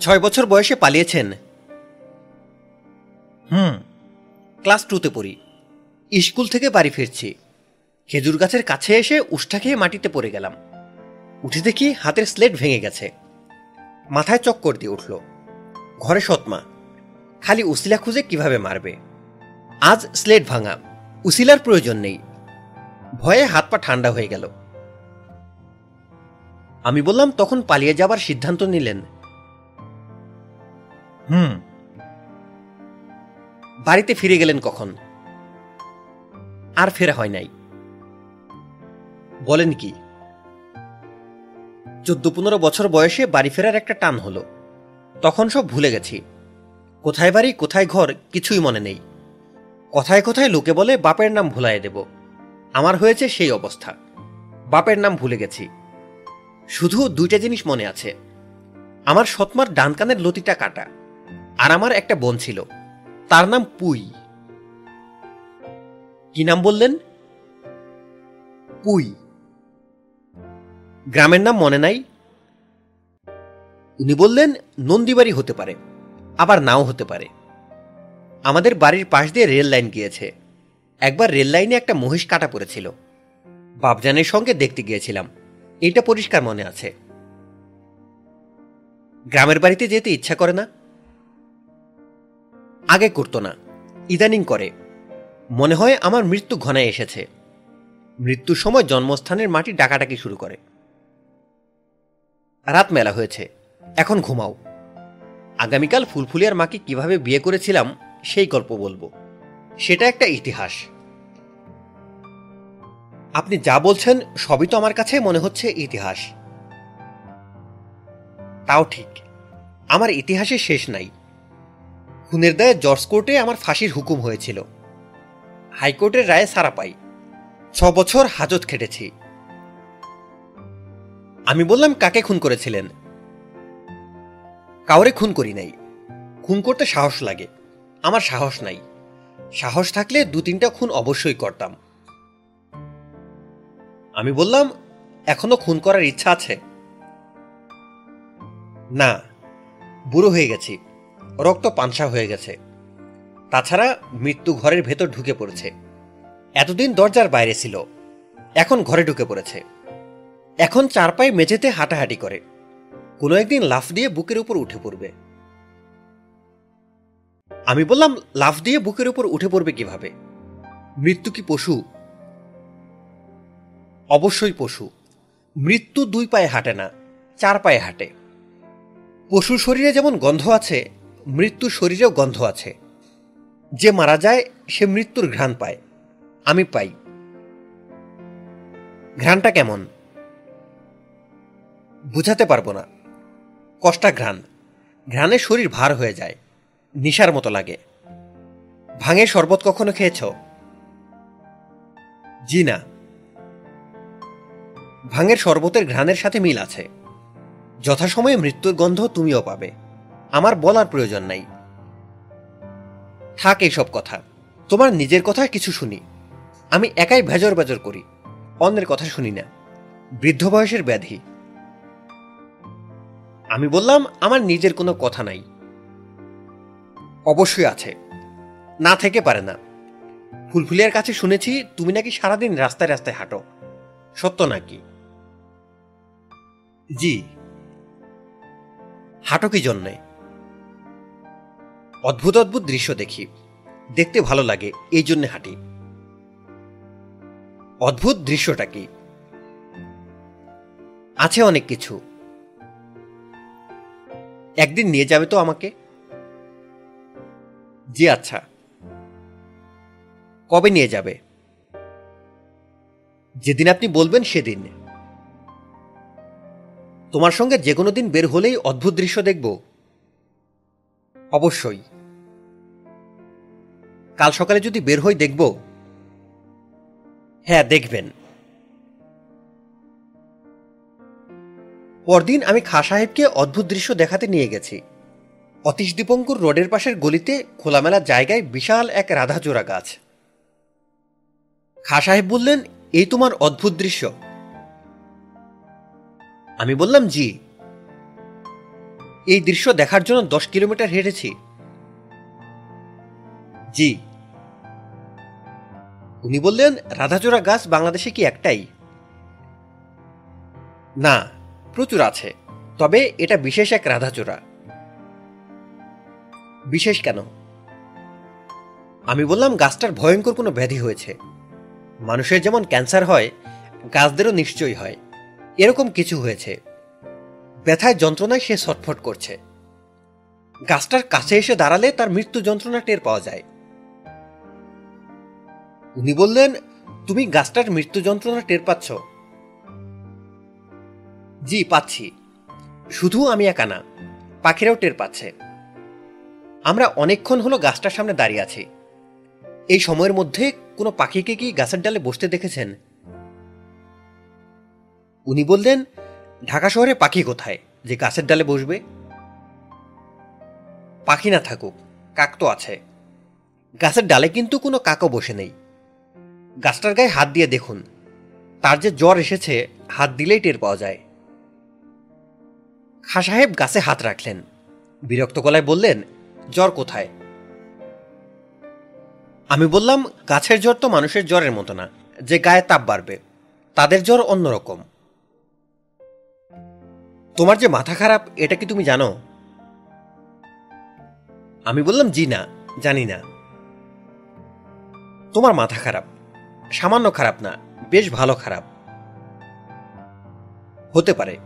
A: ছয় বছর বয়সে পালিয়েছেন। হুম, ক্লাস টুতে পড়ি। স্কুল থেকে বাড়ি ফিরছি। খেজুর গাছের কাছে এসে উষ্ঠা খেয়ে মাটিতে পড়ে গেলাম। উঠে দেখি হাতের স্লেট ভেঙে গেছে। মাথায় চক্কর দিয়ে উঠল। ঘরে সৎমা। খালি উসিলা খুঁজে কীভাবে মারবে? আজ স্লেট ভাঙা। উসিলার প্রয়োজন নেই। ভয়ে হাত পা ঠান্ডা হয়ে গেল। আমি বললাম তখন পালিয়ে যাবার সিদ্ধান্ত নিলেন। হুম। বাড়িতে ফিরে গেলেন কখন? আর ফেরা হয় নাই। বলেন কি? চোদ্দ পনেরো বছর বয়সে বাড়ি ফেরার একটা টান হলো। তখন সব ভুলে গেছি। কোথায় বাড়ি কোথায় ঘর কিছুই মনে নেই। কথায় কথায় লোকে বলে বাপের নাম ভুলায় দেব। আমার হয়েছে সেই অবস্থা। বাপের নাম ভুলে গেছি। শুধু দুইটা জিনিস মনে আছে। আমার সৎমার ডান কানের লতিটা কাটা আর আমার একটা বোন ছিল। তার নাম পুই। কি নাম বললেন? পুই। গ্রামের নাম মনে নাই। উনি বললেন, নন্দীবাড়ি হতে পারে, আবার নাও হতে পারে। আমাদের বাড়ির পাশ দিয়ে রেল লাইন গিয়েছে। একবার রেল লাইনে একটা মহিষ কাটা পড়েছিল। বাপজানের সঙ্গে দেখতে গিয়েছিলাম। এটা পরিষ্কার মনে আছে। গ্রামের বাড়িতে যেতে ইচ্ছা করে না। আগে করতো না। ইদানিং করে। মনে হয় আমার মৃত্যু ঘনায় এসেছে। মৃত্যুর সময় জন্মস্থানের মাটি ডাকাডাকি শুরু করে। রাত মেলা হয়েছে। এখন ঘুমাও। আগামীকাল ফুলফুলিয়ার মাকে কীভাবে বিয়ে করেছিলাম, সেই গল্প বলব। সেটা একটা ইতিহাস। আপনি যা বলছেন, সবই তো আমার কাছে মনে হচ্ছে ইতিহাস। তাও ঠিক। আমার ইতিহাসে শেষ নাই। খুনের দায়ে জর্জ কোর্টে আমার ফাঁসির হুকুম হয়েছিল। হাইকোর্টের রায়ে সারা পাই। ছ বছর হাজত খেটেছি। আমি বললাম, কাকে খুন করেছিলেন? কাউরে খুন করি নাই। খুন করতে সাহস লাগে। আমার সাহস নাই। সাহস থাকলে দু তিনটা খুন অবশ্যই করতাম। আমি বললাম, এখনও খুন করার ইচ্ছা আছে? না, বুড়ো হয়ে গেছি। রক্ত পানসা হয়ে গেছে। তাছাড়া মৃত্যু ঘরের ভেতর ঢুকে পড়েছে। এতদিন দরজার বাইরে ছিল। এখন ঘরে ঢুকে পড়েছে। এখন চার পায়ে মেঝেতে হাঁটাহাঁটি করে। কোনো একদিন লাফ দিয়ে বুকের উপর উঠে পড়বে। আমি বললাম, লাফ দিয়ে বুকের উপর উঠে পড়বে কীভাবে? মৃত্যু কি পশু? অবশ্যই পশু। মৃত্যু দুই পায়ে হাঁটে না, চার পায়ে হাঁটে। পশুর শরীরে যেমন গন্ধ আছে, মৃত্যুর শরীরেও গন্ধ আছে। যে মারা যায়, সে মৃত্যুর ঘ্রাণ পায়। আমি পাই। ঘ্রাণটা কেমন? বুঝাতে পারব না। কষ্টা ঘ্রাণ। ঘ্রাণে শরীর ভার হয়ে যায়। নিশার মতো লাগে। ভাঙের শরবত কখনো খেয়েছ? জি না। ভাঙের শরবতের ঘ্রাণের সাথে মিল আছে। যথাসময়ে মৃত্যুর গন্ধ তুমিও পাবে। আমার বলার প্রয়োজন নাই। থাক এইসব কথা। তোমার নিজের কথা কিছু শুনি। আমি একাই ভেজর বেজর করি। অন্যের কথা শুনি না। বৃদ্ধ বয়সের ব্যাধি। আমি বললাম, আমার নিজের কোনো কথা নাই। অবশ্যই আছে। না থেকে পারে না। ফুলফুলিয়ার কাছে শুনেছি, তুমি নাকি সারাদিন রাস্তায় রাস্তায় হাঁটো। সত্য নাকি? জি। হাঁটো কি জন্যে? অদ্ভুত অদ্ভুত দৃশ্য দেখি। দেখতে ভালো লাগে, এই জন্যে হাঁটি। অদ্ভুত দৃশ্যটা কি? আছে অনেক কিছু। একদিন নিয়ে যাবে তো আমাকে? জি আচ্ছা। কবে নিয়ে যাবে? যেদিন আপনি বলবেন সেদিন। তোমার সঙ্গে যে কোনো দিন বের হলেই অদ্ভুত দৃশ্য দেখব। অবশ্যই। কাল সকালে যদি বের হই দেখব। হ্যাঁ দেখবেন। পরদিন আমি খা সাহেবকে অদ্ভুত দৃশ্য দেখাতে নিয়ে গেছি। অতীশ দীপঙ্কুর রোডের পাশের গলিতে খোলামেলা জায়গায় বিশাল এক রাধাচূড়া গাছ। খা সাহেব বললেন, এই তোমার অদ্ভুত দৃশ্য। আমি বললাম, জি। এই দৃশ্য দেখার জন্য দশ কিলোমিটার হেঁটেছি। জি। উনি বললেন রাধাচূড়া গাছ বাংলাদেশে কি একটাই? না, প্রচুর আছে। তবে এটা বিশেষ এক রাধাচূড়া বিশেষ কেন? আমি বললাম গাছটার ভয়ঙ্কর কোনো ব্যাধি হয়েছে। মানুষের যেমন ক্যান্সার হয়, গাছদেরও নিশ্চয়ই হয়। এরকম কিছু হয়েছে। ব্যথায় যন্ত্রণায় সে ছটফট করছে। গাছটার কাছে এসে দাঁড়ালে তার মৃত্যু যন্ত্রণা টের পাওয়া যায়। উনি বললেন, তুমি গাছটার মৃত্যু যন্ত্রণা টের পাচ্ছ? জি, পাচ্ছি। শুধু আমি একা না, পাখিরাও টের পাচ্ছে। আমরা অনেকক্ষণ হলো গাছটার সামনে দাঁড়িয়ে আছি। এই সময়ের মধ্যে কোনো পাখিকে কি গাছের ডালে বসতে দেখেছেন? উনি বললেন, ঢাকা শহরে পাখি কোথায়? যে গাছের ডালে বসবে? পাখি না থাকুক, কাক তো আছে। গাছের ডালে কিন্তু কোনো কাকও বসে নেই। গাছটার গায়ে হাত দিয়ে দেখুন। তার যে জ্বর এসেছে, হাত দিলেই টের পাওয়া যায়। খা সাহেব গাছে হাত রাখলেন। বিরক্ত গলায় বললেন জ্বর কোথায়? আমি বললাম, গাছের জ্বর তো মানুষের জ্বরের মতো না, যে গায়ে তাপ বাড়বে। তাদের জ্বর অন্যরকম তোমার যে মাথা খারাপ, এটা কি তুমি জানো? আমি বললাম, জি না, জানি না। তোমার মাথা খারাপ, সামান্য খারাপ না, বেশ ভালো খারাপ। হতে পারে।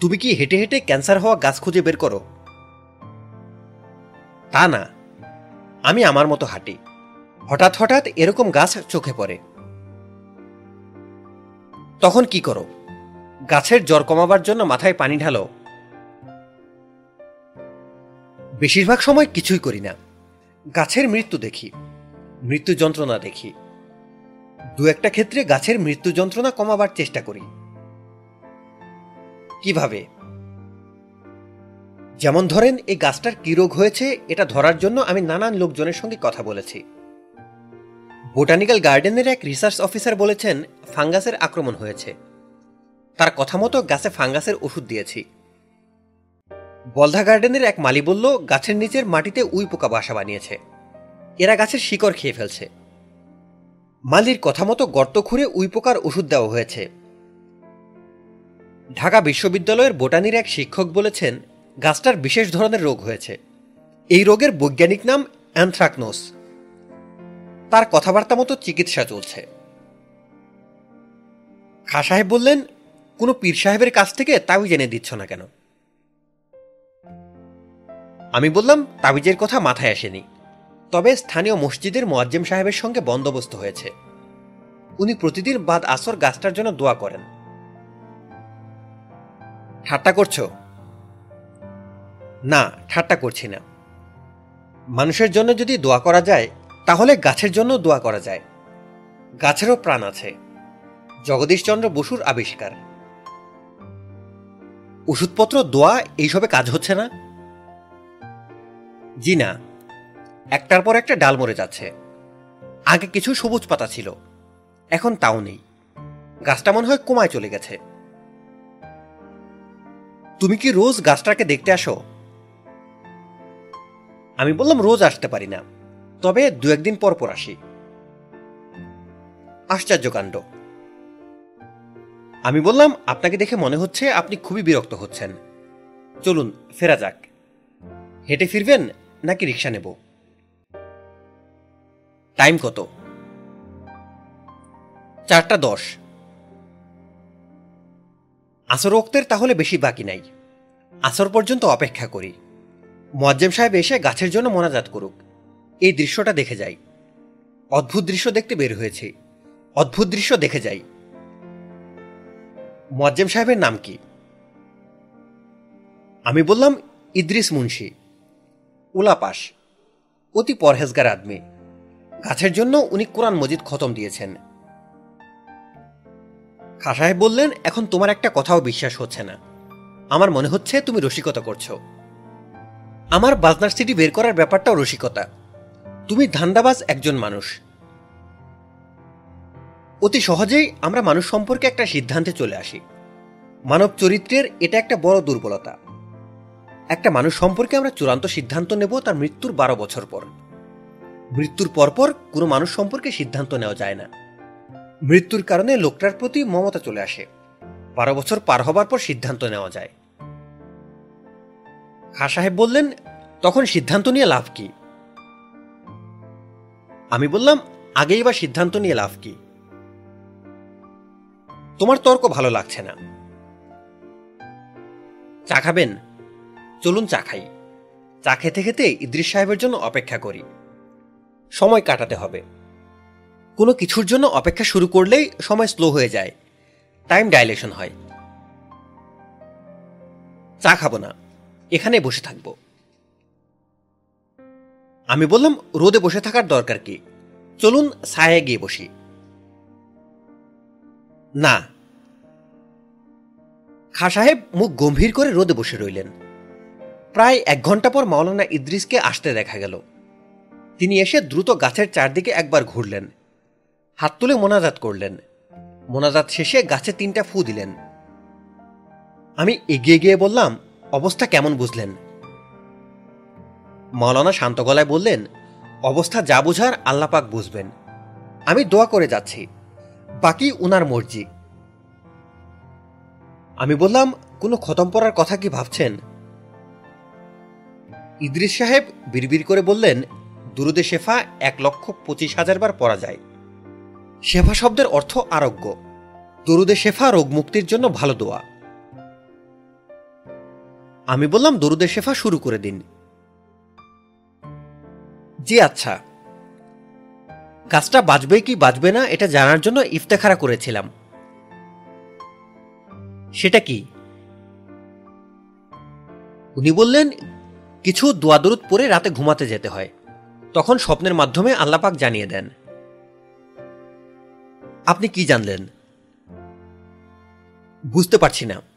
A: তুমি কি হেঁটে হেঁটে ক্যান্সার হওয়া গাছ খুঁজে বের করো? তা না। আমি আমার মতো হাঁটি। হঠাৎ হঠাৎ এরকম গাছ চোখে পড়ে। তখন কি করো? গাছের জ্বর কমাবার জন্য মাথায় পানি ঢালো। বেশিরভাগ সময় কিছুই করি না। গাছের মৃত্যু দেখি। মৃত্যু যন্ত্রণা দেখি। দু একটা ক্ষেত্রে গাছের মৃত্যু যন্ত্রণা কমাবার চেষ্টা করি। কীভাবে? যেমন ধরেন, এই গাছটার কি রোগ হয়েছে, এটা ধরার জন্য আমি নানান লোকজনের সঙ্গে কথা বলেছি। বোটানিক্যাল গার্ডেনের এক রিসার্চ অফিসার বলেছেন, ফাঙ্গাসের আক্রমণ হয়েছে। তার কথা মতো গাছে ফাঙ্গাসের ওষুধ দিয়েছি। বলধা গার্ডেনের এক মালি বলল, গাছের নিচের মাটিতে উই পোকা বাসা বানিয়েছে। এরা গাছের শিকড় খেয়ে ফেলছে। মালির কথা মতো গর্ত খুঁড়ে উই পোকার ওষুধ দেওয়া হয়েছে। ঢাকা বিশ্ববিদ্যালয়ের বোটানির এক শিক্ষক বলেছেন গাছটার বিশেষ ধরনের রোগ হয়েছে। এই রোগের বৈজ্ঞানিক নাম অ্যানথ্রাকনোস। তার কথাবার্তা মতো চিকিৎসা চলছে। খা সাহেব বললেন, কোনো পীর সাহেবের কাছ থেকে তাবিজ এনে দিচ্ছ না কেন? আমি বললাম, তাবিজের কথা মাথায় আসেনি। তবে স্থানীয় মসজিদের মোয়াজ্জেম সাহেবের সঙ্গে বন্দোবস্ত হয়েছে। উনি প্রতিদিন বাদ আসর গাছটার জন্য দোয়া করেন। ঠাট্টা করছ? না, ঠাট্টা করছি না। মানুষের জন্য যদি দোয়া করা যায়, তাহলে গাছের জন্য দোয়া করা যায়। গাছেরও প্রাণ আছে। জগদীশচন্দ্র বসুর আবিষ্কার। ওষুধপত্র, দোয়া, এইসবে কাজ হচ্ছে না? জি না। একটার পর একটা ডাল মরে যাচ্ছে। আগে কিছু সবুজ পাতা ছিল। এখন তাও নেই। গাছটা মনে হয় কোমায় চলে গেছে। তুমি কি রোজ গাছটাকে দেখতে আসো? আমি বললাম, রোজ আসতে পারি না। তবে দু একদিন পর পর আসি। আশ্চর্য কাণ্ড। আমি বললাম, আপনাকে দেখে মনে হচ্ছে আপনি খুবই বিরক্ত হচ্ছেন। চলুন, ফেরা যাক। হেঁটে ফিরবেন নাকি রিক্সা নেব? টাইম কত? চারটা দশ। আসর ওক্তের তাহলে বেশি বাকি নাই। আসর পর্যন্ত অপেক্ষা করি। মোয়াজ্জেম সাহেব এসে গাছের জন্য মোনাজাত করুক। এই দৃশ্যটা দেখে যাই। অদ্ভুত দৃশ্য দেখতে বের হয়েছে। অদ্ভুত দৃশ্য দেখে যাই। মোয়াজ্জেম সাহেবের নাম কি? আমি বললাম, ইদ্রিস মুন্সি। উলাপাস অতি পরহেজগার আদমি। গাছের জন্য উনি কোরআন মজিদ খতম দিয়েছেন। খা সাহেব বললেন, এখন তোমার একটা কথাও বিশ্বাস হচ্ছে না। আমার মনে হচ্ছে তুমি রসিকতা করছ। আমার বাজনার সিটি বের করার ব্যাপারটাও রসিকতা। তুমি ধান্দাবাজ একজন মানুষ। অতি সহজেই আমরা মানুষ সম্পর্কে একটা সিদ্ধান্তে চলে আসি। মানব চরিত্রের এটা একটা বড় দুর্বলতা। একটা মানুষ সম্পর্কে আমরা চূড়ান্ত সিদ্ধান্ত নেব তার মৃত্যুর বারো বছর পর। মৃত্যুর পরপর কোনো মানুষ সম্পর্কে সিদ্ধান্ত নেওয়া যায় না। মৃত্যুর কারণে লোকটার প্রতি মমতা চলে আসে। বারো বছর পার হবার পর সিদ্ধান্ত নেওয়া যায়। খা সাহেব বললেন, তখন সিদ্ধান্ত নিয়ে লাভ কি? আমি বললাম, আগেই বা সিদ্ধান্ত নিয়ে লাভ কি? তোমার তর্ক ভালো লাগছে না। চা খাবেন? চলুন, চা খাই। চা খেতে খেতে ইদ্রিস সাহেবের জন্য অপেক্ষা করি। সময় কাটাতে হবে। কোনো কিছুর জন্য অপেক্ষা শুরু করলেই সময় স্লো হয়ে যায়। টাইম ডাইলেশন হয়। চা খাব না। এখানে বসে থাকব। আমি বললাম, রোদে বসে থাকার দরকার কি? চলুন ছায়া গিয়ে বসি। না। খা সাহেব মুখ গম্ভীর করে রোদে বসে রইলেন। প্রায় এক ঘণ্টা পর মাওলানা ইদ্রিসকে আসতে দেখা গেল। তিনি এসে দ্রুত গাছের চারদিকে একবার ঘুরলেন। হাত তুলে মোনাজাত করলেন। মোনাজাত শেষে গাছে তিনটা ফু দিলেন। আমি এগিয়ে গিয়ে বললাম অবস্থা কেমন বুঝলেন? মৌলানা শান্ত গলায় বললেন, অবস্থা যা বুঝার আল্লাপাক বুঝবেন। আমি দোয়া করে যাচ্ছি। বাকি উনার মর্জি। আমি বললাম, কোনো খতম পড়ার কথা কি ভাবছেন? ইদ্রিস সাহেব বিড়বিড় করে বললেন, দুরুদে শেফা এক লক্ষ পঁচিশ হাজার বার পড়া যায়। শেফা শব্দের অর্থ আরোগ্য। দরুদে শেফা রোগ মুক্তির জন্য ভালো দোয়া। আমি বললাম দরুদের শেফা শুরু করে দিন। জি আচ্ছা। কাজটা বাজবে কি বাজবে না, এটা জানার জন্য ইফতেখারা করেছিলাম। সেটা কি? উনি বললেন, কিছু দোয়াদরুদ পরে রাতে ঘুমাতে যেতে হয়। তখন স্বপ্নের মাধ্যমে আল্লাপাক জানিয়ে দেন। আপনি কি জানলেন? বুঝতে পারছি না।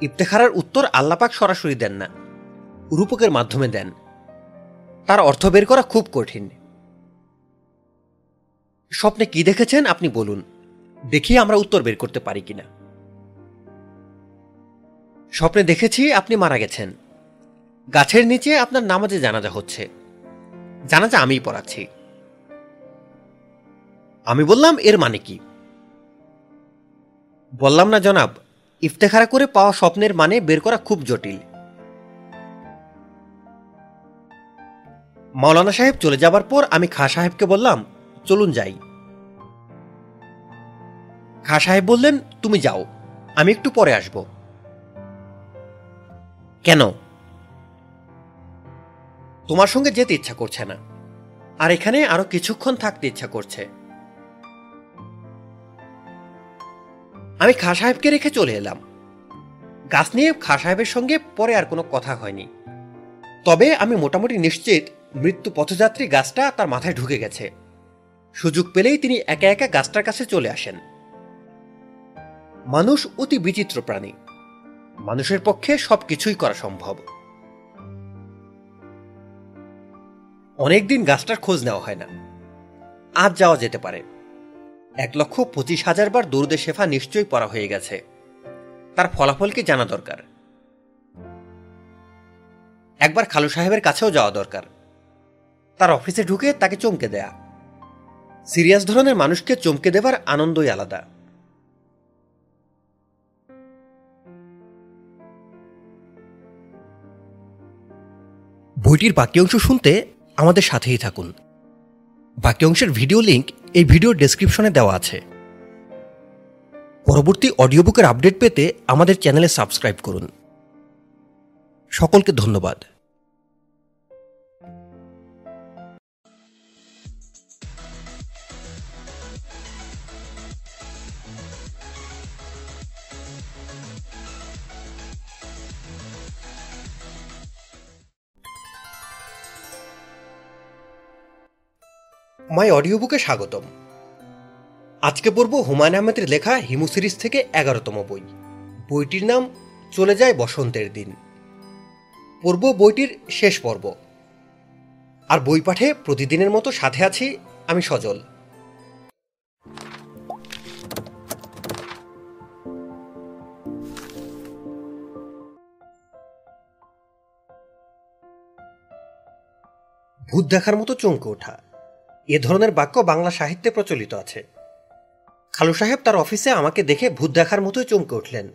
A: ইফতেখারার উত্তর আল্লাপাক সরাসরি দেন না, রূপকের মাধ্যমে দেন। তার অর্থ বের করা খুব কঠিন। স্বপ্নে কি দেখেছেন আপনি বলুন, দেখি আমরা উত্তর বের করতে পারি কিনা। স্বপ্নে দেখেছি আপনি মারা গেছেন। গাছের নিচে আপনার নামাজে জানাজা হচ্ছে। জানাজা আমিই পড়াচ্ছি। আমি বললাম, এর মানে কি? বললাম না জনাব ইফতেখারা করে পাওয়া স্বপ্নের মানে বের করা খুব জটিল। মাওলানা সাহেব চলে যাবার পর আমি খা সাহেবকে বললাম, চলুন যাই। খা সাহেব বললেন, তুমি যাও, আমি একটু পরে আসব। কেন? তোমার সঙ্গে যেতে ইচ্ছা করছে না, আর এখানে আরও কিছুক্ষণ থাকতে ইচ্ছা করছে। আমি খা সাহেবকে রেখে চলে এলাম। গাছ নিয়ে খা সাহেবের সঙ্গে পরে আর কোনো কথা হয়নি। তবে আমি মোটামুটি নিশ্চিত মৃত্যু পথযাত্রী গাছটা তার মাথায় ঢুকে গেছে। সুযোগ পেলেই তিনি একা একা গাছটার কাছে চলে আসেন। মানুষ অতি বিচিত্র প্রাণী। মানুষের পক্ষে সব কিছুই করা সম্ভব। অনেকদিন গাছটার খোঁজ নেওয়া হয় না। আজ যাওয়া যেতে পারে। এক লক্ষ পঁচিশ হাজার বার দৌড়দে শেফা নিশ্চয়ই পড়া হয়ে গেছে। তার ফলাফল কি জানা দরকার? একবার খালু সাহেবের কাছেও যাওয়া দরকার। তার অফিসে ঢুকে তাকে চমকে দেয়া। সিরিয়াস ধরনের মানুষকে চমকে দেবার আনন্দই আলাদা। বইটির বাকি অংশ শুনতে আমাদের সাথেই থাকুন। বাকি অংশের ভিডিও লিঙ্ক এই ভিডিওর ডেসক্রিপশনে দেওয়া আছে। পরবর্তী অডিও বুকের আপডেট পেতে আমাদের চ্যানেলে সাবস্ক্রাইব করুন। সকলকে ধন্যবাদ। মাই অডিও বুকে স্বাগতম। আজকে পড়ব হুমায়ুন আহমেদের লেখা হিমু সিরিজ থেকে এগারোতম বই। বইটির নাম চলে যায় বসন্তের দিন। পড়ব বইটির শেষ পর্ব। আর বই পাঠে প্রতিদিনের মতো সাথে আছি আমি সজল। ভূত দেখার মতো চমকে ওঠা। এ ধরনের বাক্য বাংলা সাহিত্যে প্রচলিত আছে। খালু সাহেব তার অফিসে আমাকে দেখে ভূত দেখার মতোই চমকে উঠলেন।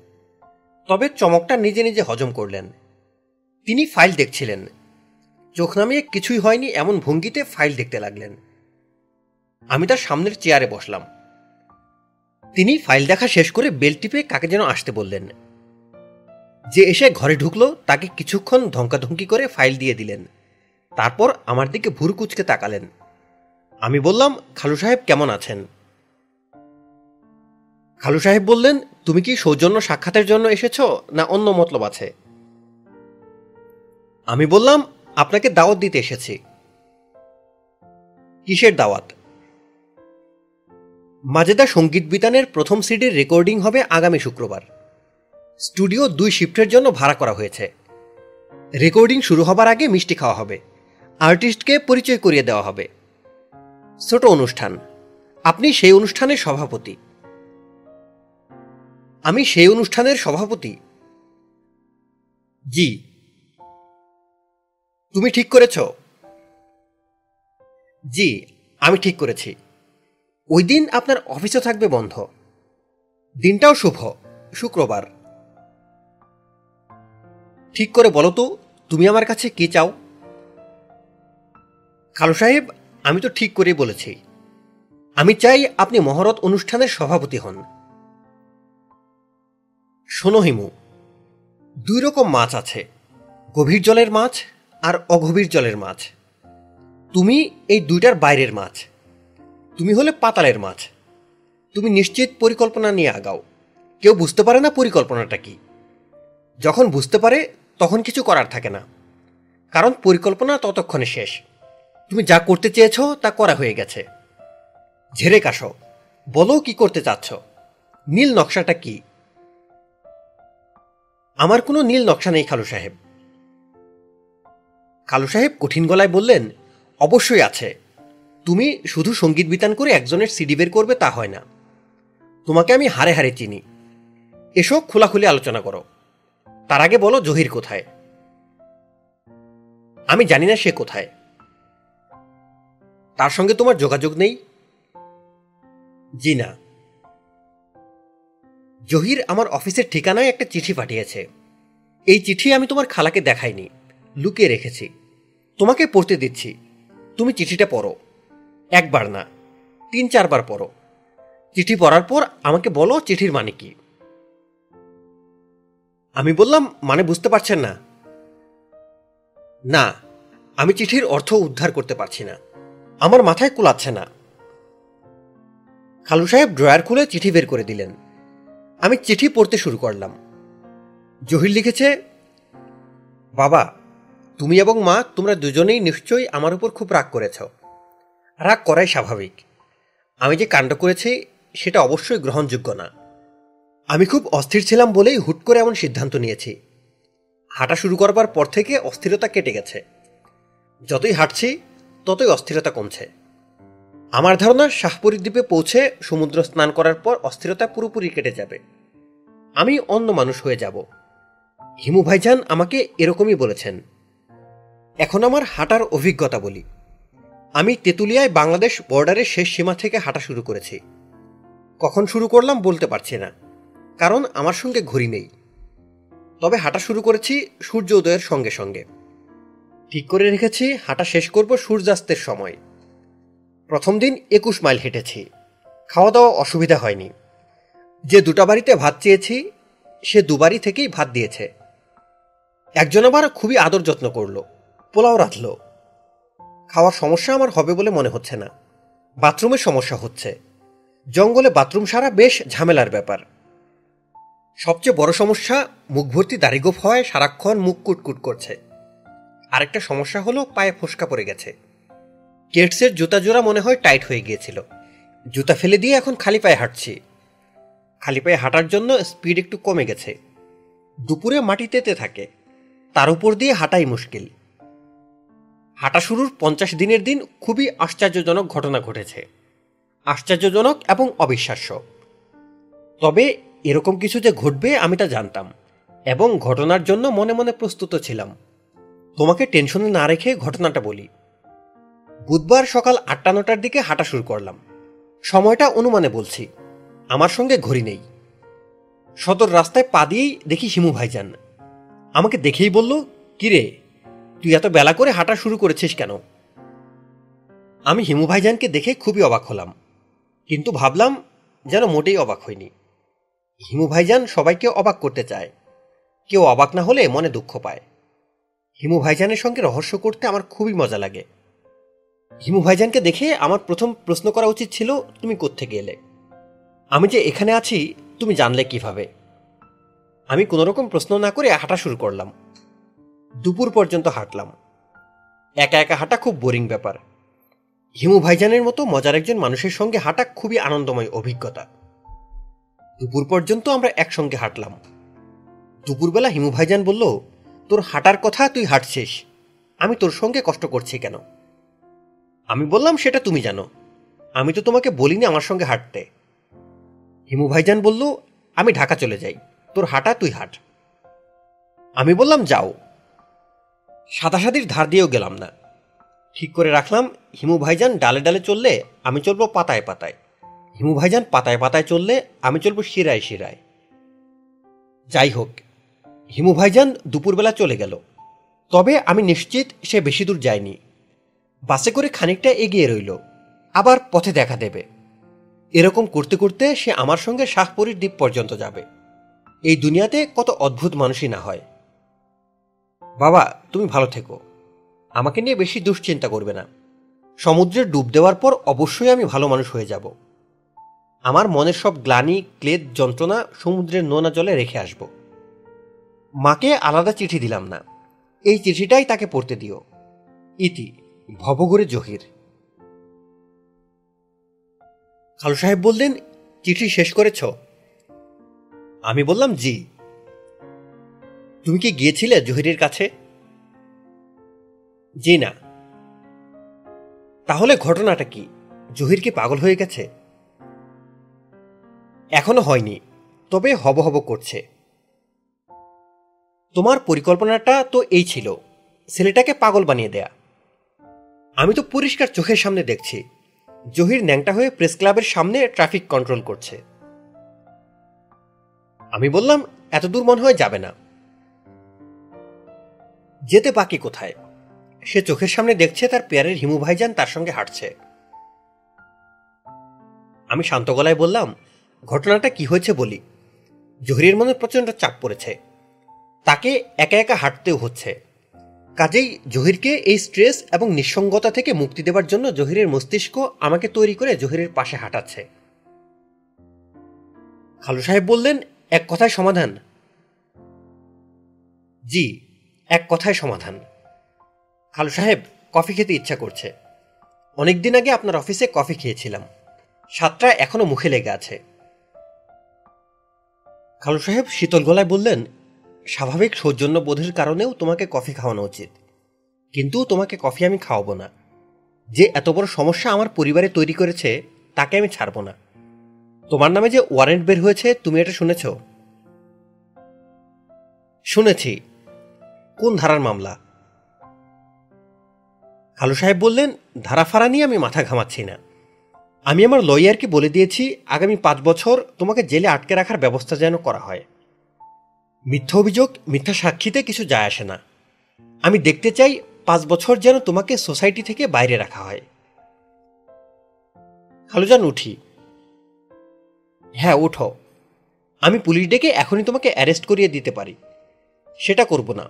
A: তবে চমকটা নিজে নিজে হজম করলেন। তিনি ফাইল দেখছিলেন। চোখ নামিয়ে কিছুই হয়নি এমন ভঙ্গিতে ফাইল দেখতে লাগলেন। আমি তার সামনের চেয়ারে বসলাম। তিনি ফাইল দেখা শেষ করে বেল টিপে কাকে যেন আসতে বললেন। যে এসে ঘরে ঢুকলো তাকে কিছুক্ষণ ধমকাধমকি করে ফাইল দিয়ে দিলেন। তারপর আমার দিকে ভুরু কুচকে তাকালেন। আমি বললাম, খালু সাহেব কেমন আছেন? খালু সাহেব বললেন, তুমি কি সৌজন্য সাক্ষাতের জন্য এসেছ, না অন্য মতলব আছে? আমি বললাম, আপনাকে দাওয়াত দিতে এসেছি। কিসের দাওয়াত? মাজেদা সংগীত বিতানের প্রথম সিডির রেকর্ডিং হবে আগামী শুক্রবার। স্টুডিও দুই শিফটের জন্য ভাড়া করা হয়েছে। রেকর্ডিং শুরু হবার আগে মিষ্টি খাওয়া হবে। আর্টিস্টকে পরিচয় করিয়ে দেওয়া হবে। ছোট অনুষ্ঠান। আপনি সেই অনুষ্ঠানের সভাপতি। আমি সেই অনুষ্ঠানের সভাপতি। জি। তুমি ঠিক করেছ। জি, আমি ঠিক করেছি। ওই দিন আপনার অফিসও থাকবে বন্ধ। দিনটাও শুভ। শুক্রবার। ঠিক করে বলো তো, তুমি আমার কাছে কি চাও? খালু সাহেব আমি তো ঠিক করেই বলেছি। আমি চাই আপনি মহরত অনুষ্ঠানের সভাপতি হন। শোনো হিমু, দুই রকম মাছ আছে, গভীর জলের মাছ আর অগভীর জলের মাছ। তুমি এই দুইটার বাইরের মাছ, তুমি হলে পাতালের মাছ। তুমি নিশ্চিত পরিকল্পনা নিয়ে আগাও। কেউ বুঝতে পারে না পরিকল্পনাটা কি। যখন বুঝতে পারে, তখন কিছু করার থাকে না। কারণ পরিকল্পনা ততক্ষণে শেষ। তুমি যা করতে চেয়েছ তা করা হয়ে গেছে। ঝেড়ে কাশো। বলো কি করতে চাচ্ছ? নীল নকশাটা কি? আমার কোনো নীল নকশা নেই, খালু সাহেব। খালু সাহেব কঠিন গলায় বললেন, অবশ্যই আছে। তুমি শুধু সংগীত বিতান করে একজনের সিডি বের করবে তা হয় না। তোমাকে আমি হারে হারে চিনি। এসো খোলাখুলি আলোচনা করো। তার আগে বলো জহির কোথায়? আমি জানি না সে কোথায়। তার সঙ্গে তোমার যোগাযোগ নেই? জি না। জহির আমার অফিসের ঠিকানায় একটা চিঠি পাঠিয়েছে। এই চিঠি আমি তোমার খালাকে দেখাইনি, লুকিয়ে রেখেছি। তোমাকে পড়তে দিচ্ছি। তুমি চিঠিটা পড়ো। একবার না, তিন চারবার পড়ো। চিঠি পড়ার পর আমাকে বলো চিঠির মানে কি। আমি বললাম মানে বুঝতে পারছেন না। না, আমি চিঠির অর্থ উদ্ধার করতে পারছি না। আমার মাথায় কুলাচ্ছে না। খালু সাহেব ড্রয়ার খুলে চিঠি বের করে দিলেন। আমি চিঠি পড়তে শুরু করলাম। জহির লিখেছে, বাবা, তুমি এবং মা তোমরা দুজনেই নিশ্চয়ই আমার উপর খুব রাগ করেছ। রাগ করাই স্বাভাবিক। আমি যে কাণ্ড করেছি, সেটা অবশ্যই গ্রহণযোগ্য না। আমি খুব অস্থির ছিলাম বলেই হুট করে এমন সিদ্ধান্ত নিয়েছি। হাঁটা শুরু করবার পর থেকে অস্থিরতা কেটে গেছে। যতই হাঁটছি ততই অস্থিরতা কমছে। আমার ধারণা শাহপুরী দ্বীপে পৌঁছে সমুদ্র স্নান করার পর অস্থিরতা পুরোপুরি কেটে যাবে। আমি অন্য মানুষ হয়ে যাব। হিমু ভাইজান আমাকে এরকমই বলেছেন। এখন আমার হাঁটার অভিজ্ঞতা বলি। আমি তেঁতুলিয়ায় বাংলাদেশ বর্ডারের শেষ সীমা থেকে হাঁটা শুরু করেছি। কখন শুরু করলাম বলতে পারছি না, কারণ আমার সঙ্গে ঘড়ি নেই। তবে হাঁটা শুরু করেছি সূর্য উদয়ের সঙ্গে সঙ্গে। ঠিক করে রেখেছি, হাঁটা শেষ করব সূর্যাস্তের সময়। প্রথম দিন একুশ মাইল হেঁটেছি। খাওয়া দাওয়া অসুবিধা হয়নি। যে দুটা বাড়িতে ভাত চেয়েছি, সে দুবারই থেকেই ভাত দিয়েছে। একজন আবার খুবই আদর যত্ন করল, পোলাও রাঁধল। খাওয়ার সমস্যা আমার হবে বলে মনে হচ্ছে না। বাথরুমের সমস্যা হচ্ছে। জঙ্গলে বাথরুম সারা বেশ ঝামেলার ব্যাপার। সবচেয়ে বড় সমস্যা মুখ ভর্তি দাড়িগোপ হওয়ায় সারাক্ষণ মুখ কুটকুট করছে। আরেকটা সমস্যা হলো পায়ে ফোসকা পড়ে গেছে। কেটসের জুতা জোড়া মনে হয় টাইট হয়ে গিয়েছিল। জুতা ফেলে দিয়ে এখন খালি পায়ে হাঁটছি। খালি পায়ে হাঁটার জন্য স্পিড একটু কমে গেছে। দুপুরে মাটিতেতে থাকে। তার উপর দিয়ে হাঁটাই মুশকিল। হাঁটা শুরুর পঞ্চাশ দিনের দিন খুবই আশ্চর্যজনক ঘটনা ঘটেছে। আশ্চর্যজনক এবং অবিশ্বাস্য। তবে এরকম কিছু যে ঘটবে আমি তা জানতাম এবং ঘটনার জন্য মনে মনে প্রস্তুত ছিলাম। তোমাকে টেনশনে না রেখে ঘটনাটা বলি। বুধবার সকাল আটটা নটার দিকে হাঁটা শুরু করলাম। সময়টা অনুমানে বলছি, আমার সঙ্গে ঘড়ি নেই। সদর রাস্তায় পা দিয়েই দেখি হিমু ভাইজান। আমাকে দেখেই বলল, কিরে, তুই এত বেলা করে হাঁটা শুরু করেছিস কেন? আমি হিমু ভাইজানকে দেখে খুবই অবাক হলাম, কিন্তু ভাবলাম যেন মোটেই অবাক হয়নি হিমু ভাইজান সবাইকে অবাক করতে চায়। কেউ অবাক না হলে মনে দুঃখ পায়। হিমু ভাইজানের সঙ্গে রহস্য করতে আমার খুবই মজা লাগে। হিমু ভাইজানকে দেখে আমার প্রথম প্রশ্ন করা উচিত ছিল, তুমি কোত্থেকে এলে? আমি যে এখানে আছি, তুমি জানলে কীভাবে? আমি কোনোরকম প্রশ্ন না করে হাঁটা শুরু করলাম। দুপুর পর্যন্ত হাঁটলাম। একা একা হাঁটা খুব বোরিং ব্যাপার। হিমু ভাইজানের মতো মজার একজন মানুষের সঙ্গে হাঁটা খুবই আনন্দময় অভিজ্ঞতা। দুপুর পর্যন্ত আমরা একসঙ্গে হাঁটলাম। দুপুরবেলা হিমু ভাইজান বলল তোর হাঁটার কথা তুই হাঁটছিস। আমি তোর সঙ্গে কষ্ট করছি কেন? আমি বললাম, সেটা তুমি জানো। আমি তো তোমাকে বলিনি আমার সঙ্গে হাঁটতে। হিমু ভাইজান বলল, আমি ঢাকা চলে যাই। তোর হাঁটা, তুই হাঁট। আমি বললাম, যাও। সাদাসাদির ধার দিয়েও গেলাম না। ঠিক করে রাখলাম, হিমু ভাইজান ডালে ডালে চললে আমি চলবো পাতায় পাতায়। হিমু ভাইজান পাতায় পাতায় চললে আমি চলবো শিরায় শিরায়। যাই হোক হিমু ভাইজান দুপুরবেলা চলে গেল। তবে আমি নিশ্চিত সে বেশি দূর যায়নি। বাসে করে খানিকটা এগিয়ে রইল। আবার পথে দেখা দেবে। এরকম করতে করতে সে আমার সঙ্গে শাহপুরীর দ্বীপ পর্যন্ত যাবে। এই দুনিয়াতে কত অদ্ভুত মানুষই না হয়। বাবা, তুমি ভালো থেকো। আমাকে নিয়ে বেশি দুশ্চিন্তা করবে না। সমুদ্রে ডুব দেওয়ার পর অবশ্যই আমি ভালো মানুষ হয়ে যাব। আমার মনের সব গ্লানি, ক্লেদ, যন্ত্রণা সমুদ্রের নোনা জলে রেখে আসব। মাকে আলাদা চিঠি দিলাম না। এই চিঠিটাই তাকে পড়তে দিও। ইতি, ভবঘুরে জহির। খালু সাহেব বললেন, চিঠি শেষ করেছ? আমি বললাম, জি। তুমি কি গিয়েছিলে জহিরের কাছে? জি না। তাহলে ঘটনাটা কি? জহির কি পাগল হয়ে গেছে? এখনও হয়নি, তবে হব হব করছে। তোমার পরিকল্পনাটা তো এই ছিল। ছেলেটাকে পাগল বানিয়ে দেয়া। আমি তো পরিষ্কার চোখের সামনে দেখছি। জহির ন্যাংটা হয়ে প্রেস ক্লাবের সামনে ট্রাফিক কন্ট্রোল করছে। আমি বললাম, এত দূর মনে হয় যাবে না। যেতে বাকি কোথায়? সে চোখের সামনে দেখছে তার পেয়ারের হিমু ভাইজান তার সঙ্গে হাঁটছে। আমি শান্ত গলায় বললাম, ঘটনাটা কি হয়েছে বলি? জহিরের মনে প্রচণ্ড চাপ পড়েছে। তাকে একা একা হাঁটতেও হচ্ছে। কাজেই জহিরকে এই স্ট্রেস এবং নিঃসঙ্গতা থেকে মুক্তি দেওয়ার জন্য জহিরের মস্তিষ্ক আমাকে তৈরি করে জহিরের পাশে হাঁটাচ্ছে। খালু সাহেব বললেন, এক কথায় সমাধান। জি, এক কথায় সমাধান। খালু সাহেব কফি খেতে ইচ্ছা করছে। অনেকদিন আগে আপনার অফিসে কফি খেয়েছিলাম। স্বাদটা এখনও মুখে লেগে আছে। খালু সাহেব শীতল গলায় বললেন স্বাভাবিক সৌজন্য বোধের কারণেও তোমাকে কফি খাওয়ানো উচিত। কিন্তু তোমাকে কফি আমি খাওয়াবো না। যে এত বড় সমস্যা আমার পরিবারে তৈরি করেছে, তাকে আমি ছাড়বো না। তোমার নামে যে ওয়ারেন্ট বের হয়েছে, তুমি এটা শুনেছ? শুনেছি। কোন ধারার মামলা? খালু সাহেব বললেন, ধারা ধারাফারা নিয়ে আমি মাথা ঘামাচ্ছি না। আমি আমার লয়ারকে বলে দিয়েছি, আগামী পাঁচ বছর তোমাকে জেলে আটকে রাখার ব্যবস্থা যেন করা হয়। মিথ্যা অভিযোগ, মিথ্যা সাক্ষীতে কিছু যায় আসে না। আমি দেখতে চাই পাঁচ বছর যেন তোমাকে সোসাইটি থেকে বাইরে রাখা হয়। খালুজান, উঠি। হ্যাঁ উঠো। আমি পুলিশ ডেকে এখনই তোমাকে অ্যারেস্ট করিয়ে দিতে পারি। সেটা করব না।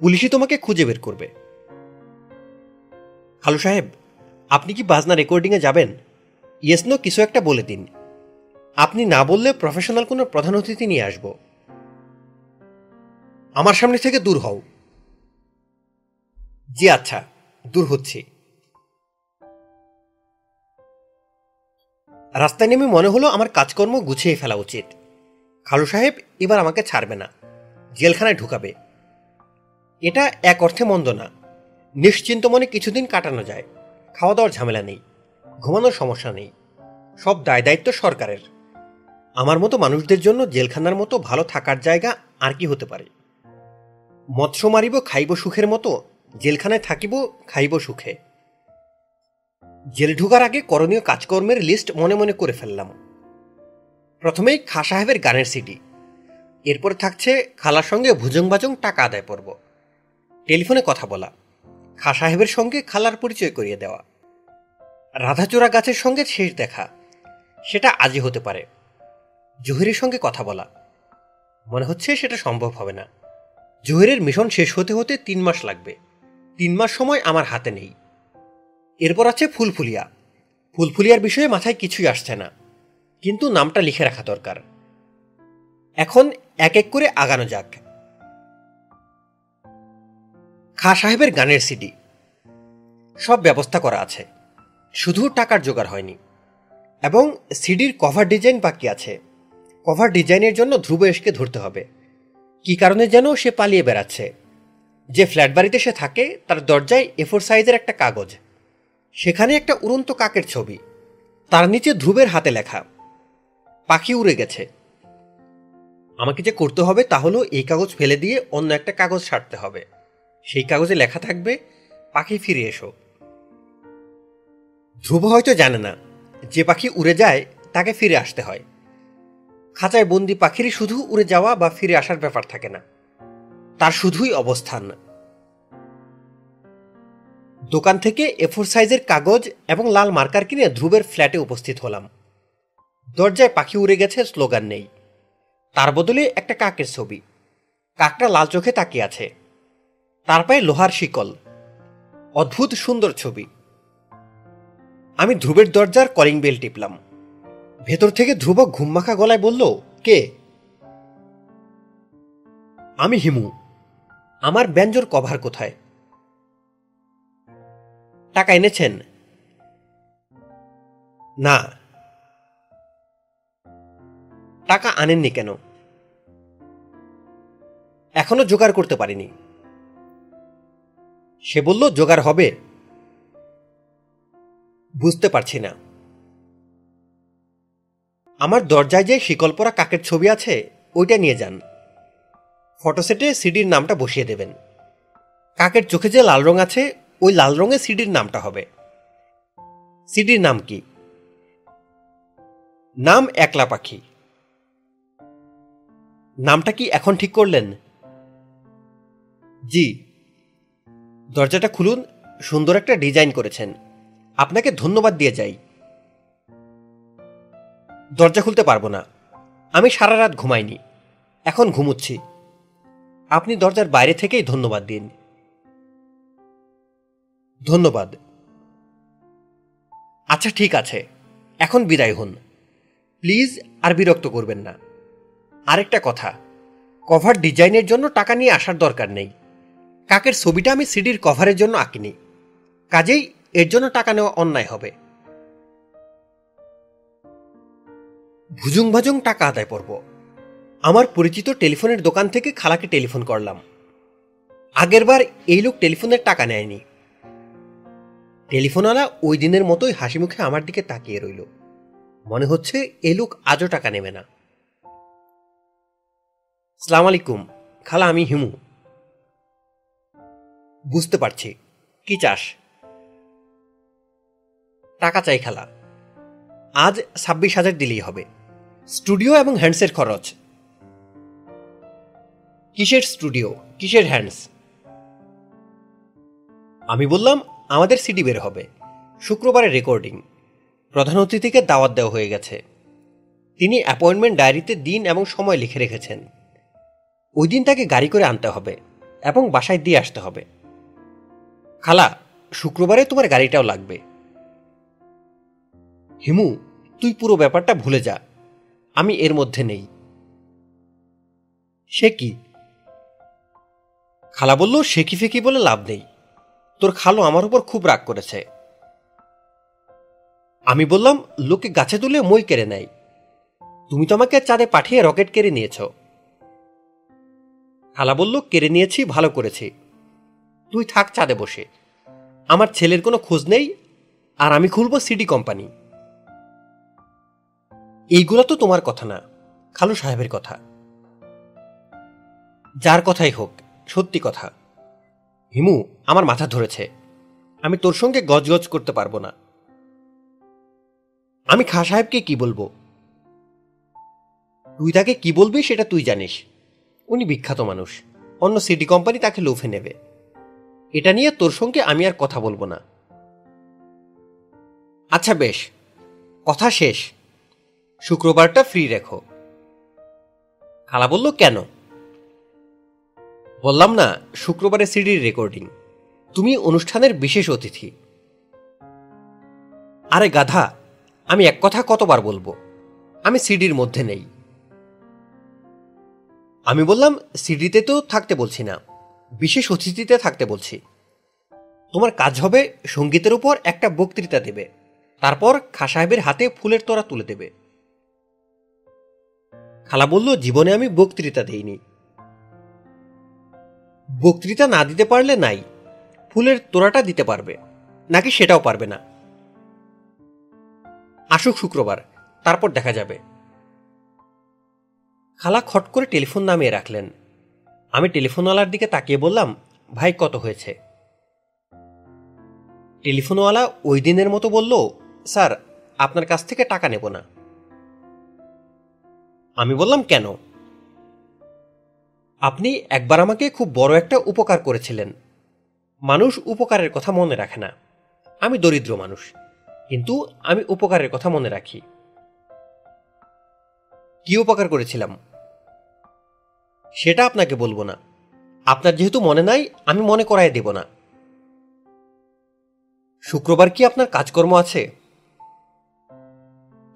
A: পুলিশই তোমাকে খুঁজে বের করবে। খালু সাহেব, আপনি কি বাজনা রেকর্ডিংয়ে যাবেন? ইয়েসনো কিছু একটা বলে দিন। আপনি না বললে প্রফেশনাল কোনো প্রধান অতিথি নিয়ে আসব। আমার সামনে থেকে দূর হও। জি আচ্ছা দূর হচ্ছি। রাস্তায় নেমে মনে হলো আমার কাজকর্ম গুছিয়ে ফেলা উচিত। খালু সাহেব এবার আমাকে ছাড়বে না, জেলখানায় ঢুকাবে। এটা এক অর্থে মন্দ না, নিশ্চিন্ত মনে কিছুদিন কাটানো যায় খাওয়া দাওয়ার ঝামেলা নেই, ঘুমানোর সমস্যা নেই, সব দায় দায়িত্ব সরকারের। আমার মতো মানুষদের জন্য জেলখানার মতো ভালো থাকার জায়গা আর কি হতে পারে? মৎস্য মারিব, খাইব সুখের মতো, জেলখানায় থাকিব, খাইব সুখে। জেল ঢুকার আগে করণীয় কাজকর্মের লিস্ট মনে মনে করে ফেললাম। প্রথমেই খা সাহেবের গানের সিডি এরপর থাকছে খালার সঙ্গে ভুজং বাজং টাকা আদায় পর্ব। টেলিফোনে কথা বলা। খা সাহেবের সঙ্গে খালার পরিচয় করিয়ে দেওয়া। রাধাচূড়া গাছের সঙ্গে শেষ দেখা। সেটা আজই হতে পারে। জহিরের সঙ্গে কথা বলা। মনে হচ্ছে সেটা সম্ভব হবে না। জহিরের মিশন শেষ হতে হতে তিন মাস লাগবে। তিন মাস সময় আমার হাতে নেই। এরপর আছে ফুলফুলিয়া। ফুলফুলিয়ার বিষয়ে মাথায় কিছুই আসছে না। কিন্তু নামটা লিখে রাখা দরকার। এখন এক এক করে আগানো যাক। খা সাহেবের গানের সিডি সব ব্যবস্থা করা আছে। শুধু টাকার জোগাড় হয়নি। এবং সিডির কভার ডিজাইন বাকি আছে। কভার ডিজাইনের জন্য ধ্রুব এসকে ধরতে হবে। কি কারণে যেন সে পালিয়ে বেড়াচ্ছে? যে ফ্ল্যাট বাড়িতে সে থাকে, তার দরজায় এফোর সাইজের একটা কাগজ। সেখানে একটা উড়ন্ত কাকের ছবি। তার নিচে ধ্রুবের হাতে লেখা। পাখি উড়ে গেছে। আমাকে যে করতে হবে তা হলো এই কাগজ ফেলে দিয়ে অন্য একটা কাগজ সারতে হবে। সেই কাগজে লেখা থাকবে, পাখি ফিরে এসো। ধ্রুব হয়তো জানে না। যে পাখি উড়ে যায়, তাকে ফিরে আসতে হয়। খাঁচায় বন্দি পাখিরই শুধু উড়ে যাওয়া বা ফিরে আসার ব্যাপার থাকে না। তার শুধুই অবস্থান। দোকান থেকে এফোর সাইজের কাগজ এবং লাল মার্কার কিনে ধ্রুবের ফ্ল্যাটে উপস্থিত হলাম। দরজায় পাখি উড়ে গেছে স্লোগান নেই। তার বদলে একটা কাকের ছবি। কাকটা লাল চোখে তাকিয়ে আছে। তার পায়ে লোহার শিকল। অদ্ভুত সুন্দর ছবি। আমি ধ্রুবের দরজার কলিং বেল টিপলাম। ভেতর থেকে ধ্রুব ঘুমমাখা গলায় বলল, কে? আমি হিমু। আমার ব্যঞ্জর কভার কোথায়? টাকা এনেছেন? না। টাকা আনেননি কেন? এখনও জোগাড় করতে পারিনি। সে বলল, জোগাড় হবে। বুঝতে পারছি না। আমার দরজায় যে শিকল পরা কাকের ছবি আছে, ওইটা নিয়ে যান। ফটোসেটে সিডির নামটা বসিয়ে দেবেন। কাকের চোখে যে লাল রং আছে, ওই লাল রঙে সিডির নামটা হবে। সিডির নাম কি? নাম একলা পাখি। নামটা কি এখন ঠিক করলেন? জি। দরজাটা খুলুন, সুন্দর একটা ডিজাইন করেছেন। আপনাকে ধন্যবাদ দিয়ে যাই। দরজা খুলতে পারব না। আমি সারা রাত ঘুমাইনি। এখন ঘুমুচ্ছি। আপনি দরজার বাইরে থেকেই ধন্যবাদ দিন। ধন্যবাদ। আচ্ছা ঠিক আছে। এখন বিদায় হন। প্লিজ আর বিরক্ত করবেন না। আরেকটা কথা, কভার ডিজাইনের জন্য টাকা নিয়ে আসার দরকার নেই। কাকের ছবিটা আমি সিডির কভারের জন্য আঁকিনি। কাজেই এর জন্য টাকা নেওয়া অন্যায় হবে। ভুজুং ভাজুং টাকা আদায় করব আমার পরিচিত টেলিফোনের দোকান থেকে খালাকে টেলিফোন করলাম। আগেরবার এই লোক টেলিফোনের টাকা নেয়নি। টেলিফোনওয়ালা ওই দিনের মতোই হাসি মুখে আমার দিকে তাকিয়ে রইল। মনে হচ্ছে এই লোক আজও টাকা নেবে না। সালাম আলাইকুম, খালা আমি হিমু। বুঝতে পারছি। কি চাস? টাকা চাই খালা। আজ ছাব্বিশ হাজার দিলেই হবে। স্টুডিও এবং হ্যান্ডসের খরচ। কিসের স্টুডিও? কিসের হ্যান্ডস? আমি বললাম, আমাদের সিডি বের হবে। শুক্রবারে রেকর্ডিং। প্রধান অতিথিকে দাওয়াত দেওয়া হয়ে গেছে। তিনি অ্যাপয়েন্টমেন্ট ডায়েরিতে দিন এবং সময় লিখে রেখেছেন। ওই দিন তাকে গাড়ি করে আনতে হবে এবং বাসায় দিয়ে আসতে হবে। খালা, শুক্রবারে তোমার গাড়িটাও লাগবে। হিমু, তুই পুরো ব্যাপারটা ভুলে যা। আমি এর মধ্যে নেই। সে কি? খালা বলল, সে কি ফেকি বলে লাভ নেই। তোর খালো আমার উপর খুব রাগ করেছে। আমি বললাম, লোকে গাছে তুলে মই কেড়ে নেয়। তুমি তো আমাকে চাঁদে পাঠিয়ে রকেট কেড়ে নিয়েছ। খালা বলল, কেড়ে নিয়েছি, ভালো করেছি। তুই থাক চাঁদে বসে। আমার ছেলের কোনো খোঁজ নেই, আর আমি খুলব সিডি কোম্পানি। এইগুলো তো তোমার কথা না, খালু সাহেবের কথা। যার কথাই হোক, সত্যি কথা। হিমু, আমার মাথা ধরেছে। আমি তোর সঙ্গে গজগজ করতে পারব না। আমি খা সাহেবকে কি বলব? তুই তাকে কি বলবি সেটা তুই জানিস। উনি বিখ্যাত মানুষ। অন্য সিটি কোম্পানি তাকে লোফে নেবে। এটা নিয়ে তোর সঙ্গে আমি আর কথা বলব না। আচ্ছা বেশ, কথা শেষ। শুক্রবারটা ফ্রি রেখো। খালা বলল, কেন? বললাম না, শুক্রবারে সিডির রেকর্ডিং। তুমি অনুষ্ঠানের বিশেষ অতিথি। আরে গাধা, আমি এক কথা কতবার বলব? আমি সিডির মধ্যে নেই। আমি বললাম, সিডিতে তো থাকতে বলছি না, বিশেষ অতিথিতে থাকতে বলছি। তোমার কাজ হবে সঙ্গীতের উপর একটা বক্তৃতা দেবে। তারপর খা সাহেবের হাতে ফুলের তোড়া তুলে দেবে। খালা বলল, জীবনে আমি বক্তৃতা দেইনি। বক্তৃতা না দিতে পারলে নাই, ফুলের তোড়াটা দিতে পারবে, নাকি সেটাও পারবে না। আসুক শুক্রবার, তারপর দেখা যাবে। খালা খট করে টেলিফোন নামিয়ে রাখলেন। আমি টেলিফোনওয়ালার দিকে তাকিয়ে বললাম, ভাই, কত হয়েছে? টেলিফোনওয়ালা ওই দিনের মতো বলল, স্যার, আপনার কাছ থেকে টাকা নেব না। আমি বললাম, কেন? আপনি একবার আমাকে খুব বড় একটা উপকার করেছিলেন। মানুষ উপকারের কথা মনে রাখে না। আমি দরিদ্র মানুষ, কিন্তু আমি উপকারের কথা মনে রাখি। কি উপকার করেছিলাম? সেটা আপনাকে বলব না। আপনার যেহেতু মনে নাই, আমি মনে করাই দেব না। শুক্রবার কি আপনার কাজকর্ম আছে?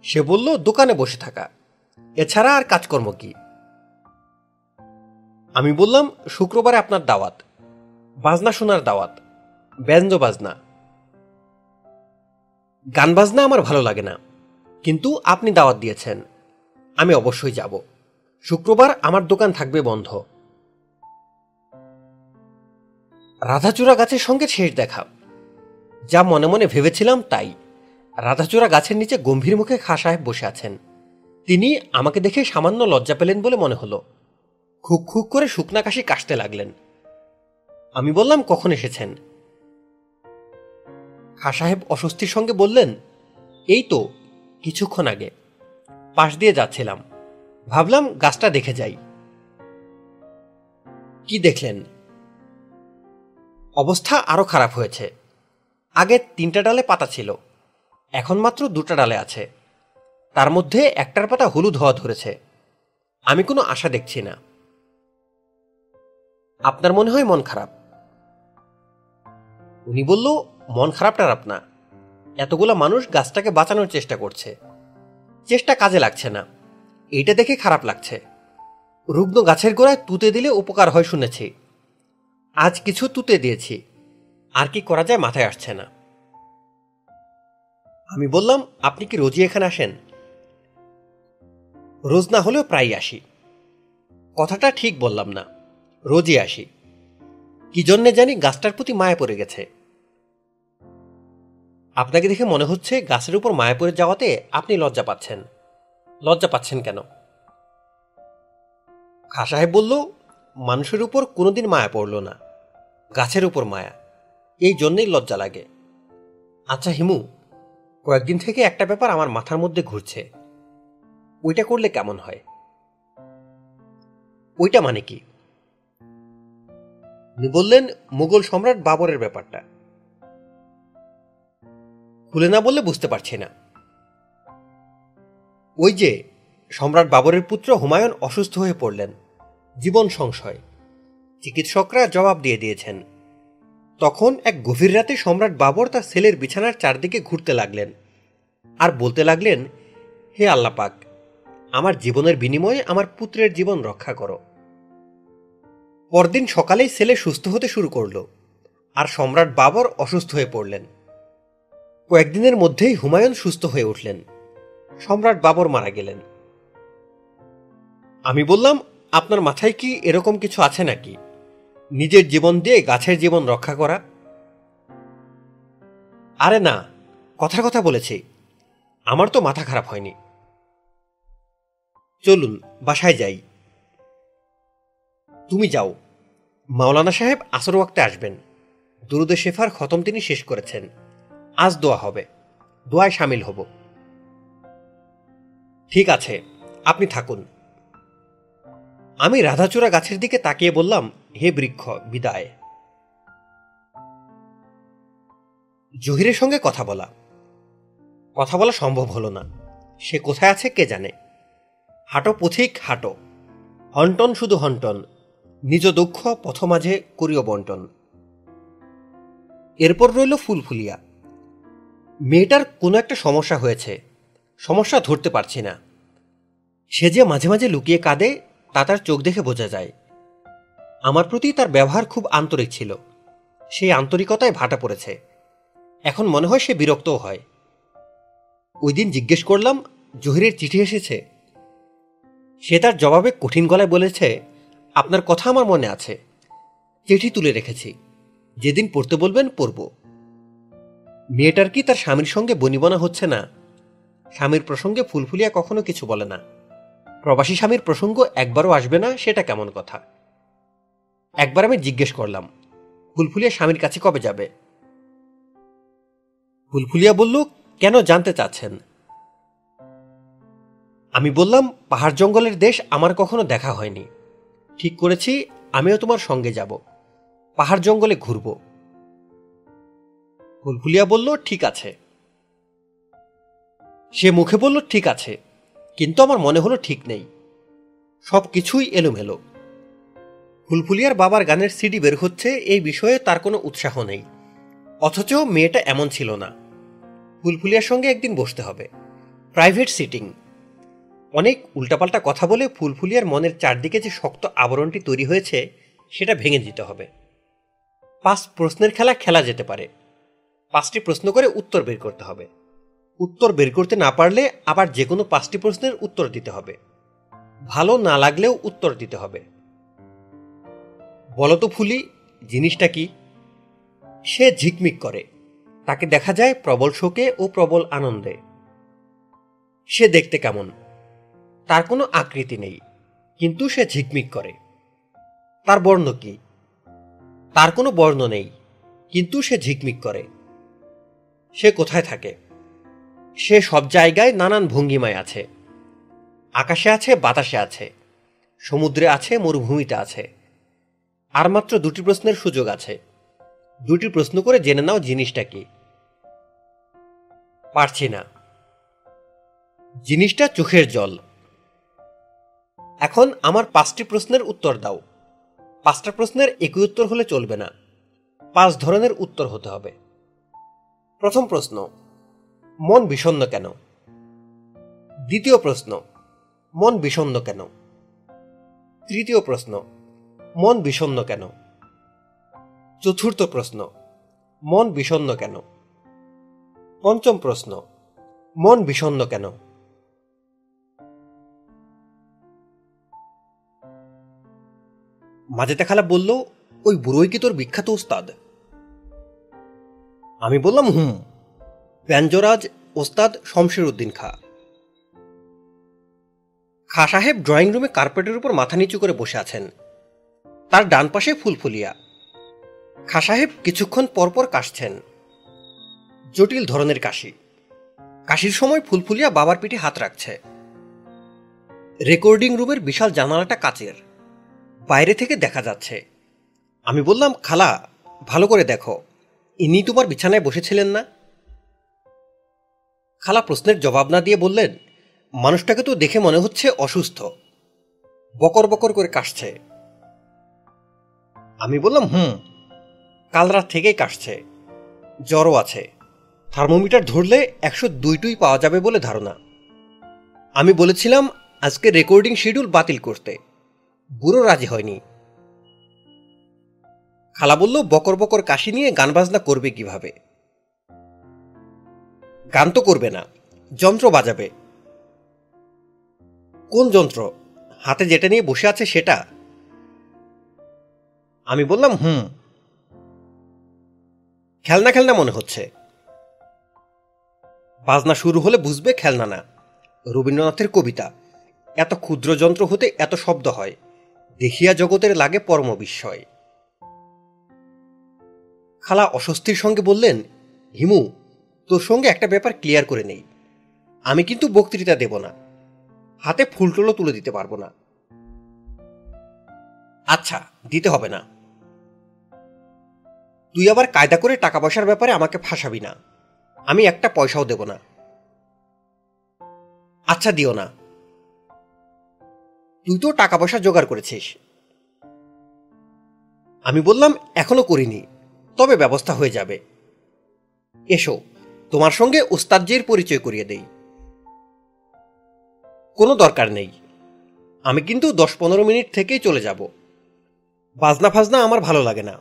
A: সে বলল, দোকানে বসে থাকা। এছাড়া আর কাজকর্ম কি? আমি বললাম, শুক্রবারে আপনার দাওয়াত। বাজনা শোনার দাওয়াত। ব্যঞ্জ বাজনা। গান বাজনা আমার ভালো লাগে না। কিন্তু আপনি দাওয়াত দিয়েছেন। আমি অবশ্যই যাব। শুক্রবার আমার দোকান থাকবে বন্ধ। রাধাচূড়া গাছের সঙ্গে শেষ দেখা। যা মনে মনে ভেবেছিলাম তাই। রাধাচূড়া গাছের নিচে গম্ভীর মুখে খা সাহেব বসে আছেন। তিনি আমাকে দেখে সামান্য লজ্জা পেলেন বলে মনে হলো। খুক খুক করে শুকনা কাশি কাশতে লাগলেন। আমি বললাম, কখন এসেছেন? খা সাহেব অস্বস্তির সঙ্গে বললেন, এই তো, কিছুক্ষণ আগে। পাশ দিয়ে যাচ্ছিলাম। ভাবলাম গাছটা দেখে যাই। কি দেখলেন? অবস্থা আরও খারাপ হয়েছে। আগে তিনটা ডালে পাতা ছিল, এখন মাত্র দুটা ডালে আছে। তার মধ্যে একটার পাতা হলুদ হওয়া ধরেছে। আমি কোনো আশা দেখছি না। আপনার মনে হয় মন খারাপ? উনি বলল, মন খারাপটার আপনা। এতগুলো মানুষ গাছটাকে বাঁচানোর চেষ্টা করছে। চেষ্টা কাজে লাগছে না। এইটা দেখে খারাপ লাগছে। রুগ্ন গাছের গোড়ায় তুতে দিলে উপকার হয় শুনেছি। আজ কিছু তুতে দিয়েছি। আর কি করা যায় মাথায় আসছে না। আমি বললাম, আপনি কি রোজই এখানে আসেন? রোজ না হলেও প্রায় আসি। কথাটা ঠিক বললাম না, রোজই আসি। কি জন্যে জানি গাছটার প্রতি মায়া পড়ে গেছে। আপনাকে দেখে মনে হচ্ছে গাছের উপর মায়া পড়ে যাওয়াতে আপনি লজ্জা পাচ্ছেন। লজ্জা পাচ্ছেন কেন? খা সাহেব বলল, মানুষের উপর কোনোদিন মায়া পড়ল না, গাছের উপর মায়া, এই জন্যেই লজ্জা লাগে। আচ্ছা হিমু, কয়েকদিন থেকে একটা ব্যাপার আমার মাথার মধ্যে ঘুরছে। ওইটা করলে কেমন হয়? ওইটা মানে কি? উনি বললেন, মুঘল সম্রাট বাবরের ব্যাপারটা। খুলে না বললে বুঝতে পারছি না। ওই যে, সম্রাট বাবরের পুত্র হুমায়ুন অসুস্থ হয়ে পড়লেন। জীবন সংশয়। চিকিৎসকরা জবাব দিয়ে দিয়েছেন। তখন এক গভীর রাতে সম্রাট বাবর তার ছেলের বিছানার চারদিকে ঘুরতে লাগলেন। আর বলতে লাগলেন, হে আল্লাপাক আমার জীবনের বিনিময়ে আমার পুত্রের জীবন রক্ষা করো। পরদিন সকালেই ছেলে সুস্থ হতে শুরু করল, আর সম্রাট বাবর অসুস্থ হয়ে পড়লেন। কয়েকদিনের মধ্যেই হুমায়ুন সুস্থ হয়ে উঠলেন। সম্রাট বাবর মারা গেলেন। আমি বললাম, আপনার মাথায় কি এরকম কিছু আছে নাকি? নিজের জীবন দিয়ে গাছের জীবন রক্ষা করা? আরে না কথার কথা বলেছি। আমার তো মাথা খারাপ হয়নি। চলুন, বাসায় যাই। তুমি যাও। মাওলানা সাহেব আসর ওয়াক্তে আসবেন। দুরুদে শেফার খতম তিনি শেষ করেছেন। আজ দোয়া হবে। দোয়ায় সামিল হব। ঠিক আছে, আপনি থাকুন। আমি রাধাচূড়া গাছের দিকে তাকিয়ে বললাম, হে বৃক্ষ, বিদায়। জহিরের সঙ্গে কথা বলা। কথা বলা সম্ভব হলো না। সে কোথায় আছে কে জানে? হাঁটো পথিক হাঁটো। হন্টন শুধু হন্টন, নিজ দুঃখ পথ মাঝে করিও বন্টন। এরপর রইল ফুলফুলিয়া। মেয়েটার কোনো একটা সমস্যা হয়েছে, সমস্যা ধরতে পারছি না। সে যে মাঝে মাঝে লুকিয়ে কাঁদে, তা তার চোখ দেখে বোঝা যায়। আমার প্রতি তার ব্যবহার খুব আন্তরিক ছিল। সেই আন্তরিকতায় ভাটা পড়েছে। এখন মনে হয় সে বিরক্তও হয়। ওই দিন জিজ্ঞেস করলাম, জহিরের চিঠি এসেছে? সে তার জবাবে কঠিন গলায় বলেছে, আপনার কথা আমার মনে আছে। চিঠি তুলে রেখেছি। যেদিন পড়তে বলবেন, পড়ব। মেয়েটার কি তার স্বামীর সঙ্গে বনিবনা হচ্ছে না? স্বামীর প্রসঙ্গে ফুলফুলিয়া কখনো কিছু বলে না। প্রবাসী স্বামীর প্রসঙ্গ একবারও আসবে না, সেটা কেমন কথা? একবার আমি জিজ্ঞেস করলাম, ফুলফুলিয়া স্বামীর কাছে কবে যাবে? ফুলফুলিয়া বলল, কেন জানতে চাচ্ছেন? আমি বললাম, পাহাড় জঙ্গলের দেশ আমার কখনো দেখা হয়নি। ঠিক করেছি, আমিও তোমার সঙ্গে যাব। পাহাড় জঙ্গলে ঘুরব। ফুলফুলিয়া বলল, ঠিক আছে। সে মুখে বলল, ঠিক আছে। কিন্তু আমার মনে হলো, ঠিক নেই। সব কিছুই এলোমেলো। ফুলফুলিয়ার বাবার গানের সিডি বের হচ্ছে, এই বিষয়ে তার কোনো উৎসাহ নেই। অথচ মেয়েটা এমন ছিল না। ফুলফুলিয়ার সঙ্গে একদিন বসতে হবে। Private sitting. অনেক উল্টাপাল্টা কথা বলে ফুলফুলিয়ার মনের চারদিকে যে শক্ত আবরণটি তৈরি হয়েছে, সেটা ভেঙে দিতে হবে। পাঁচ প্রশ্নের খেলা খেলা যেতে পারে। পাঁচটি প্রশ্ন করে উত্তর বের করতে হবে। উত্তর বের করতে না পারলে আবার যে কোনো পাঁচটি প্রশ্নের উত্তর দিতে হবে। ভালো না লাগলেও উত্তর দিতে হবে। বলতো ফুলি, জিনিসটা কি? সে ঝিকমিক করে। তাকে দেখা যায় প্রবল শোকে ও প্রবল আনন্দে। সে দেখতে কেমন? তার কোনো আকৃতি নেই, কিন্তু সে ঝিকমিক করে। তার বর্ণ কি? তার কোনো বর্ণ নেই, কিন্তু সে ঝিকমিক করে। সে কোথায় থাকে? সে সব জায়গায় নানান ভঙ্গিমায় আছে। আকাশে আছে, বাতাসে আছে। সমুদ্রে আছে, মরুভূমিতে আছে। আর মাত্র দুটি প্রশ্নের সুযোগ আছে। দুটি প্রশ্ন করে জেনে নাও জিনিসটা কি। পারছি না। জিনিসটা চোখের জল। এখন আমার পাঁচটি প্রশ্নের উত্তর দাও। পাঁচটা প্রশ্নের একই উত্তর হলে চলবে না। পাঁচ ধরনের উত্তর হতে হবে। প্রথম প্রশ্ন, মন বিষণ্ন কেন? দ্বিতীয় প্রশ্ন, মন বিষণ্ন কেন? তৃতীয় প্রশ্ন, মন বিষণ্ন কেন? চতুর্থ প্রশ্ন, মন বিষণ্ন কেন? পঞ্চম প্রশ্ন, মন বিষণ্ন কেন? মাঝেতে খালা বলল, ওই বুড়োই কি তোর বিখ্যাত ওস্তাদ? আমি বললাম, হুম ব্যঞ্জরাজ ওস্তাদ শমশের উদ্দিন খা। খা সাহেব ড্রয়িং রুমে কার্পেটের উপর মাথা নিচু করে বসে আছেন। তার ডান পাশে ফুলফুলিয়া। খা সাহেব কিছুক্ষণ পরপর কাশছেন। জটিল ধরনের কাশি। কাশির সময় ফুলফুলিয়া বাবার পিঠে হাত রাখছে। রেকর্ডিং রুমের বিশাল জানালাটা কাচের। বাইরে থেকে দেখা যাচ্ছে। আমি বললাম, খালা, ভালো করে দেখো। ইনি তোমার বিছানায় বসেছিলেন না? খালা প্রশ্নের জবাব না দিয়ে বললেন, মানুষটাকে তো দেখে মনে হচ্ছে অসুস্থ। বকর বকর করে কাশছে। আমি বললাম, হুম, কাল রাত থেকেই কাশছে। জ্বরও আছে। থার্মোমিটার ধরলে একশো দুইটুই পাওয়া যাবে বলে ধারণা। আমি বলেছিলাম, আজকে রেকর্ডিং শিডিউল বাতিল করতে। বুড়ো রাজি হয়নি। খালা বলল, বকর বকর কাশি নিয়ে গান বাজনা করবে কীভাবে? গান তো করবে না, যন্ত্র বাজাবে। কোন যন্ত্র? হাতে যেটা নিয়ে বসে আছে সেটা? আমি বললাম, হুম। খেলনা খেলনা মনে হচ্ছে। বাজনা শুরু হলে বুঝবে খেলনা না। রবীন্দ্রনাথের কবিতা, এত ক্ষুদ্র যন্ত্র হতে এত শব্দ হয়। দেখিয়া জগতের লাগে পরম বিস্ময় খালা অস্বস্তির সঙ্গে বললেন, হিমু, তোর সঙ্গে একটা ব্যাপার ক্লিয়ার করে নেই। আমি কিন্তু বক্তৃতা দেব না। হাতে ফুলটুলো তুলে দিতে পারব না। আচ্ছা দিতে হবে না। তুই আবার কায়দা করে টাকা পয়সার ব্যাপারে আমাকে ফাঁসাবি না। আমি একটা পয়সাও দেব না। আচ্ছা দিও না। তুই তো টাকা পয়সা জোগাড় করেছিস। আমি বললাম, এখনও করিনি, তবে ব্যবস্থা হয়ে যাবে। এসো, তোমার সঙ্গে ওস্তাদজির পরিচয় করিয়ে দেই। কোনো দরকার নেই। আমি কিন্তু দশ পনেরো মিনিট থেকেই চলে যাব। বাজনা ফাজনা আমার ভালো লাগে না।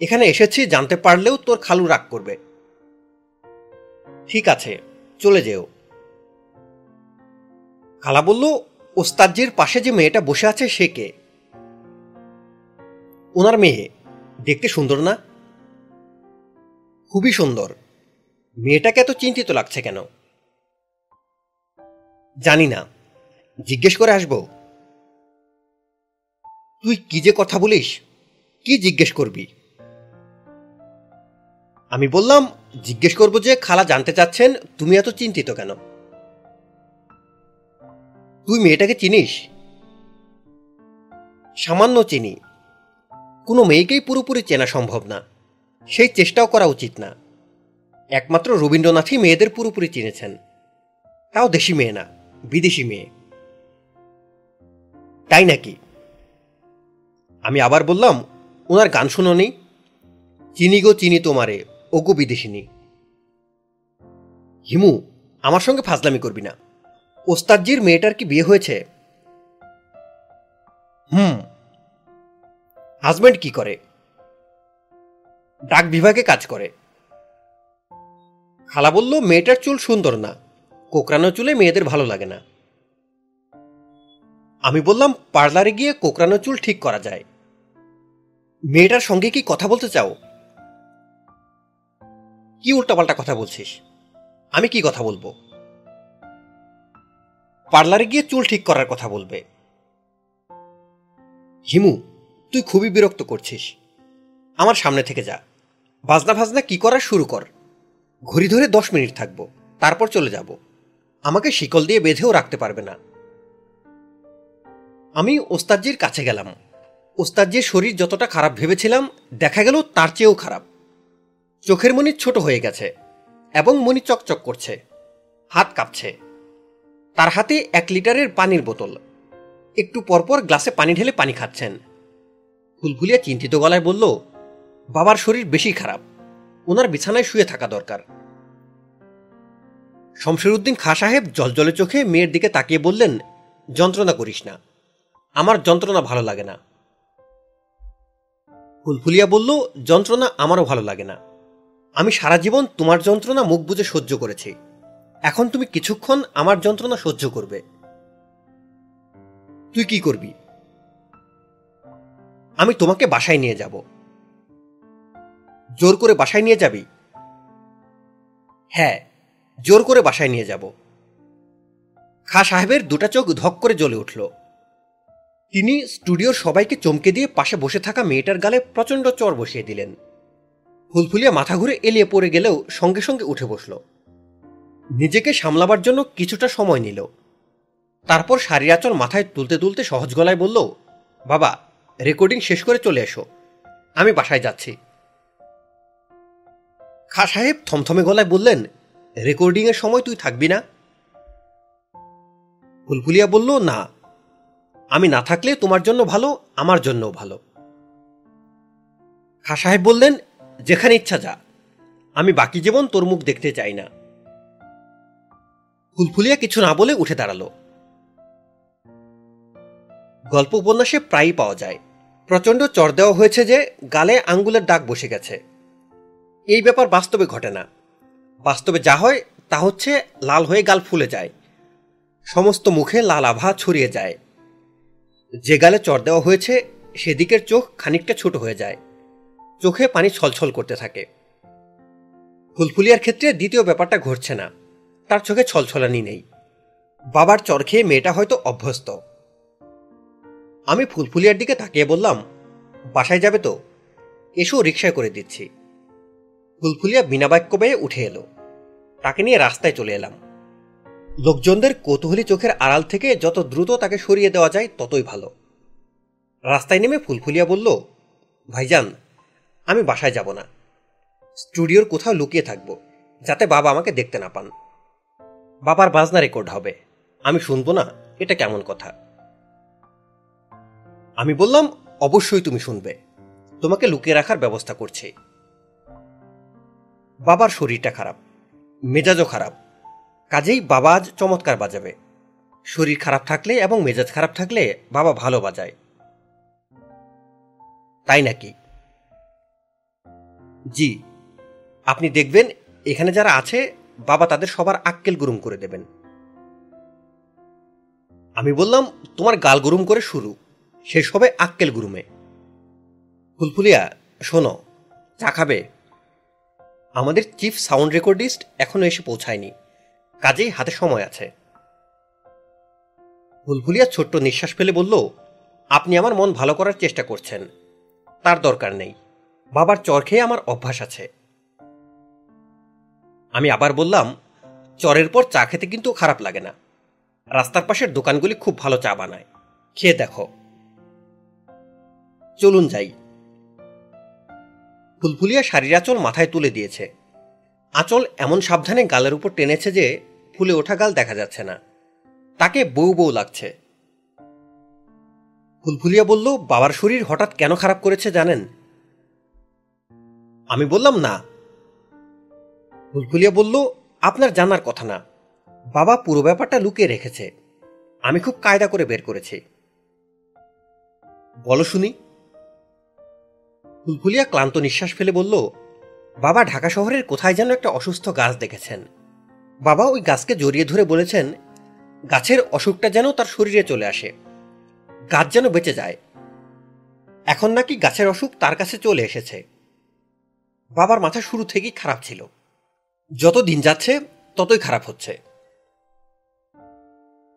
A: এখানে এসেছি, জানতে পারলেও তোর খালু রাগ করবে। ঠিক আছে, চলে যেও। খালা বলল ওস্তাদজির পাশে যে মেয়েটা বসে আছে সে কে? ওনার মেয়ে। দেখতে সুন্দর না? খুবই সুন্দর। মেয়েটাকে এত চিন্তিত লাগছে কেন? জানি না। জিজ্ঞেস করে আসব। তুই কি যে কথা বলিস? কি জিজ্ঞেস করবি? আমি বললাম, জিজ্ঞেস করব যে খালা জানতে চাচ্ছেন, তুমি এত চিন্তিত কেন? তুই মেয়েটাকে চিনিস? সামান্য চিনি। কোনো মেয়েকেই পুরোপুরি চেনা সম্ভব না। সেই চেষ্টাও করা উচিত না। একমাত্র রবীন্দ্রনাথই মেয়েদের পুরোপুরি চিনেছেন। তাও দেশি মেয়ে না, বিদেশি মেয়ে। তাই নাকি? আমি আবার বললাম, ওনার গান শুনো নেই চিনি গো চিনি তোমারে, ওগো বিদেশিনী। হিমু, আমার সঙ্গে ফাজলামি করবি না। ওস্তাদজির মেয়েটার কি বিয়ে হয়েছে? হুম। হাজব্যান্ড কি করে? ডাক বিভাগে কাজ করে। খালা বলল, মেয়েটার চুল সুন্দর না। কোকরানো চুলে মেয়েদের ভালো লাগে না। আমি বললাম, পার্লারে গিয়ে কোকরানো চুল ঠিক করা যায়। মেয়েটার সঙ্গে কি কথা বলতে চাও? কি উল্টাপাল্টা কথা বলছিস? আমি কি কথা বলব? পার্লারে গিয়ে চুল ঠিক করার কথা বলবে। হিমু, তুই খুবই বিরক্ত করছিস। আমার সামনে থেকে যা। বাজনা ভাজনা কি করার শুরু কর। ঘড়ি ধরে দশ মিনিট থাকব, তারপর চলে যাব। আমাকে শিকল দিয়ে বেঁধেও রাখতে পারবে না। আমি ওস্তাদজির কাছে গেলাম। ওস্তাদজির শরীর যতটা খারাপ ভেবেছিলাম, দেখা গেল তার চেয়েও খারাপ। চোখের মনি ছোট হয়ে গেছে এবং মনি চকচক করছে। হাত কাঁপছে। তার হাতে এক লিটারের পানির বোতল। একটু পরপর গ্লাসে পানি ঢেলে পানি খাচ্ছেন। ফুলফুলিয়া চিন্তিত গলায় বলল, বাবার শরীর বেশি খারাপ। ওনার বিছানায় শুয়ে থাকা দরকার। শমশেরউদ্দিন খা সাহেব জলজলে চোখে মেয়ের দিকে তাকিয়ে বললেন, যন্ত্রণা করিস না। আমার যন্ত্রণা ভালো লাগে না। ফুলফুলিয়া বলল, যন্ত্রণা আমারও ভালো লাগে না। আমি সারা জীবন তোমার যন্ত্রণা মুখ বুঝে সহ্য করেছি। এখন তুমি কিছুক্ষণ আমার যন্ত্রণা সহ্য করবে। তুই কি করবি? আমি তোমাকে বাসায় নিয়ে যাব। জোর করে বাসায় নিয়ে যাবি? হ্যাঁ জোর করে বাসায় নিয়ে যাব। খা সাহেবের দুটা চোখ ধক করে জ্বলে উঠল। তিনি স্টুডিওর সবাইকে চমকে দিয়ে পাশে বসে থাকা মেয়েটার গালে প্রচণ্ড চর বসিয়ে দিলেন। ফুলফুলিয়া মাথা ঘুরে এলিয়ে পড়ে গেলেও সঙ্গে সঙ্গে উঠে বসল। নিজেকে সামলাবার জন্য কিছুটা সময় নিল। তারপর শাড়ির আঁচল মাথায় তুলতে তুলতে সহজ গলায় বলল, বাবা রেকর্ডিং শেষ করে চলে এসো। আমি বাসায় যাচ্ছি। খা সাহেব থমথমে গলায় বললেন রেকর্ডিংয়ের সময় তুই থাকবি না? ফুলফুলিয়া বলল, না। আমি না থাকলে তোমার জন্য ভালো, আমার জন্যও ভালো। খা সাহেব বললেন, যেখানে ইচ্ছা যা। আমি বাকি জীবন তোর মুখ দেখতে চাই না। ফুলফুলিয়া কিছু না বলে উঠে দাঁড়াল। গল্প উপন্যাসে প্রায়ই পাওয়া যায়। প্রচণ্ড চর দেওয়া হয়েছে যে গালে আঙ্গুলের দাগ বসে গেছে। এই ব্যাপার বাস্তবে ঘটে না। বাস্তবে যা হয় তা হচ্ছে লাল হয়ে গাল ফুলে যায়। সমস্ত মুখে লাল আভা ছড়িয়ে যায়। যে গালে চর দেওয়া হয়েছে, সেদিকের চোখ খানিকটা ছোট হয়ে যায়। চোখে পানি ছলছল করতে থাকে। ফুলফুলিয়ার ক্ষেত্রে দ্বিতীয় ব্যাপারটা ঘটছে না। তার চোখে ছলছলানি নেই। বাবার চর খেয়ে মেয়েটা হয়তো অভ্যস্ত। আমি ফুলফুলিয়ার দিকে তাকিয়ে বললাম, বাসায় যাবে তো? এসো রিক্সায় করে দিচ্ছি। ফুলফুলিয়া বিনা বাক্য বেয়ে উঠে এলো। তাকে নিয়ে রাস্তায় চলে এলাম। লোকজনদের কৌতূহলী চোখের আড়াল থেকে যত দ্রুত তাকে সরিয়ে দেওয়া যায় ততই ভালো। রাস্তায় নেমে ফুলফুলিয়া বলল, ভাইজান, আমি বাসায় যাব না। স্টুডিওর কোথাও লুকিয়ে থাকব, যাতে বাবা আমাকে দেখতে না পান। বাবার বাজনা রেকর্ড হবে। আমি শুনব না, এটা কেমন কথা? আমি বললাম, অবশ্যই তুমি শুনবে। তোমাকে লুকিয়ে রাখার ব্যবস্থা করছি। বাবার শরীরটা খারাপ, মেজাজও খারাপ। কাজেই বাবা আজ চমৎকার বাজাবে। শরীর খারাপ থাকলে এবং মেজাজ খারাপ থাকলে বাবা ভালো বাজায়। তাই নাকি? জি, আপনি দেখবেন, এখানে যারা আছে বাবা তাদের সবার আক্কেল গুরুম করে দেবেন। আমি বললাম, তোমার গাল গুরুম করে শুরু। শেষ হবে আক্কেল গুরুমে। ফুলফুলিয়া, শোনো, চা খাবে? আমাদের চিফ সাউন্ড রেকর্ডিস্ট এখনও এসে পৌঁছায়নি। কাজেই হাতে সময় আছে। ফুলফুলিয়া ছোট্ট নিঃশ্বাস ফেলে বলল, আপনি আমার মন ভালো করার চেষ্টা করছেন। তার দরকার নেই। বাবার চর খেয়ে আমার অভ্যাস আছে। আমি আবার বললাম, চরের পর চা খেতে কিন্তু খারাপ লাগে না। রাস্তার পাশের দোকানগুলি খুব ভালো চা বানায়। খেয়ে দেখো। চলুন যাই। ফুলফুলিয়া শাড়ির আঁচল মাথায় তুলে দিয়েছে। আঁচল এমন সাবধানে গালের উপর টেনেছে যে ফুলে ওঠা গাল দেখা যাচ্ছে না। তাকে বউ বউ লাগছে। ফুলফুলিয়া বলল, বাবার শরীর হঠাৎ কেন খারাপ করেছে জানেন? আমি বললাম, না ফুলফুলিয়া বলল, আপনার জানার কথা না। বাবা পুরো ব্যাপারটা লুকিয়ে রেখেছে। আমি খুব কায়দা করে বের করেছি। বলো শুনি। ফুলফুলিয়া ক্লান্ত নিঃশ্বাস ফেলে বলল, বাবা ঢাকা শহরের কোথায় যেন একটা অসুস্থ গাছ দেখেছেন। বাবা ওই গাছকে জড়িয়ে ধরে বলেছেন, গাছের অসুখটা যেন তার শরীরে চলে আসে। গাছ যেন বেঁচে যায়। এখন নাকি গাছের অসুখ তার কাছে চলে এসেছে। বাবার মাথা শুরু থেকেই খারাপ ছিল। যত দিন যাচ্ছে, ততই খারাপ হচ্ছে।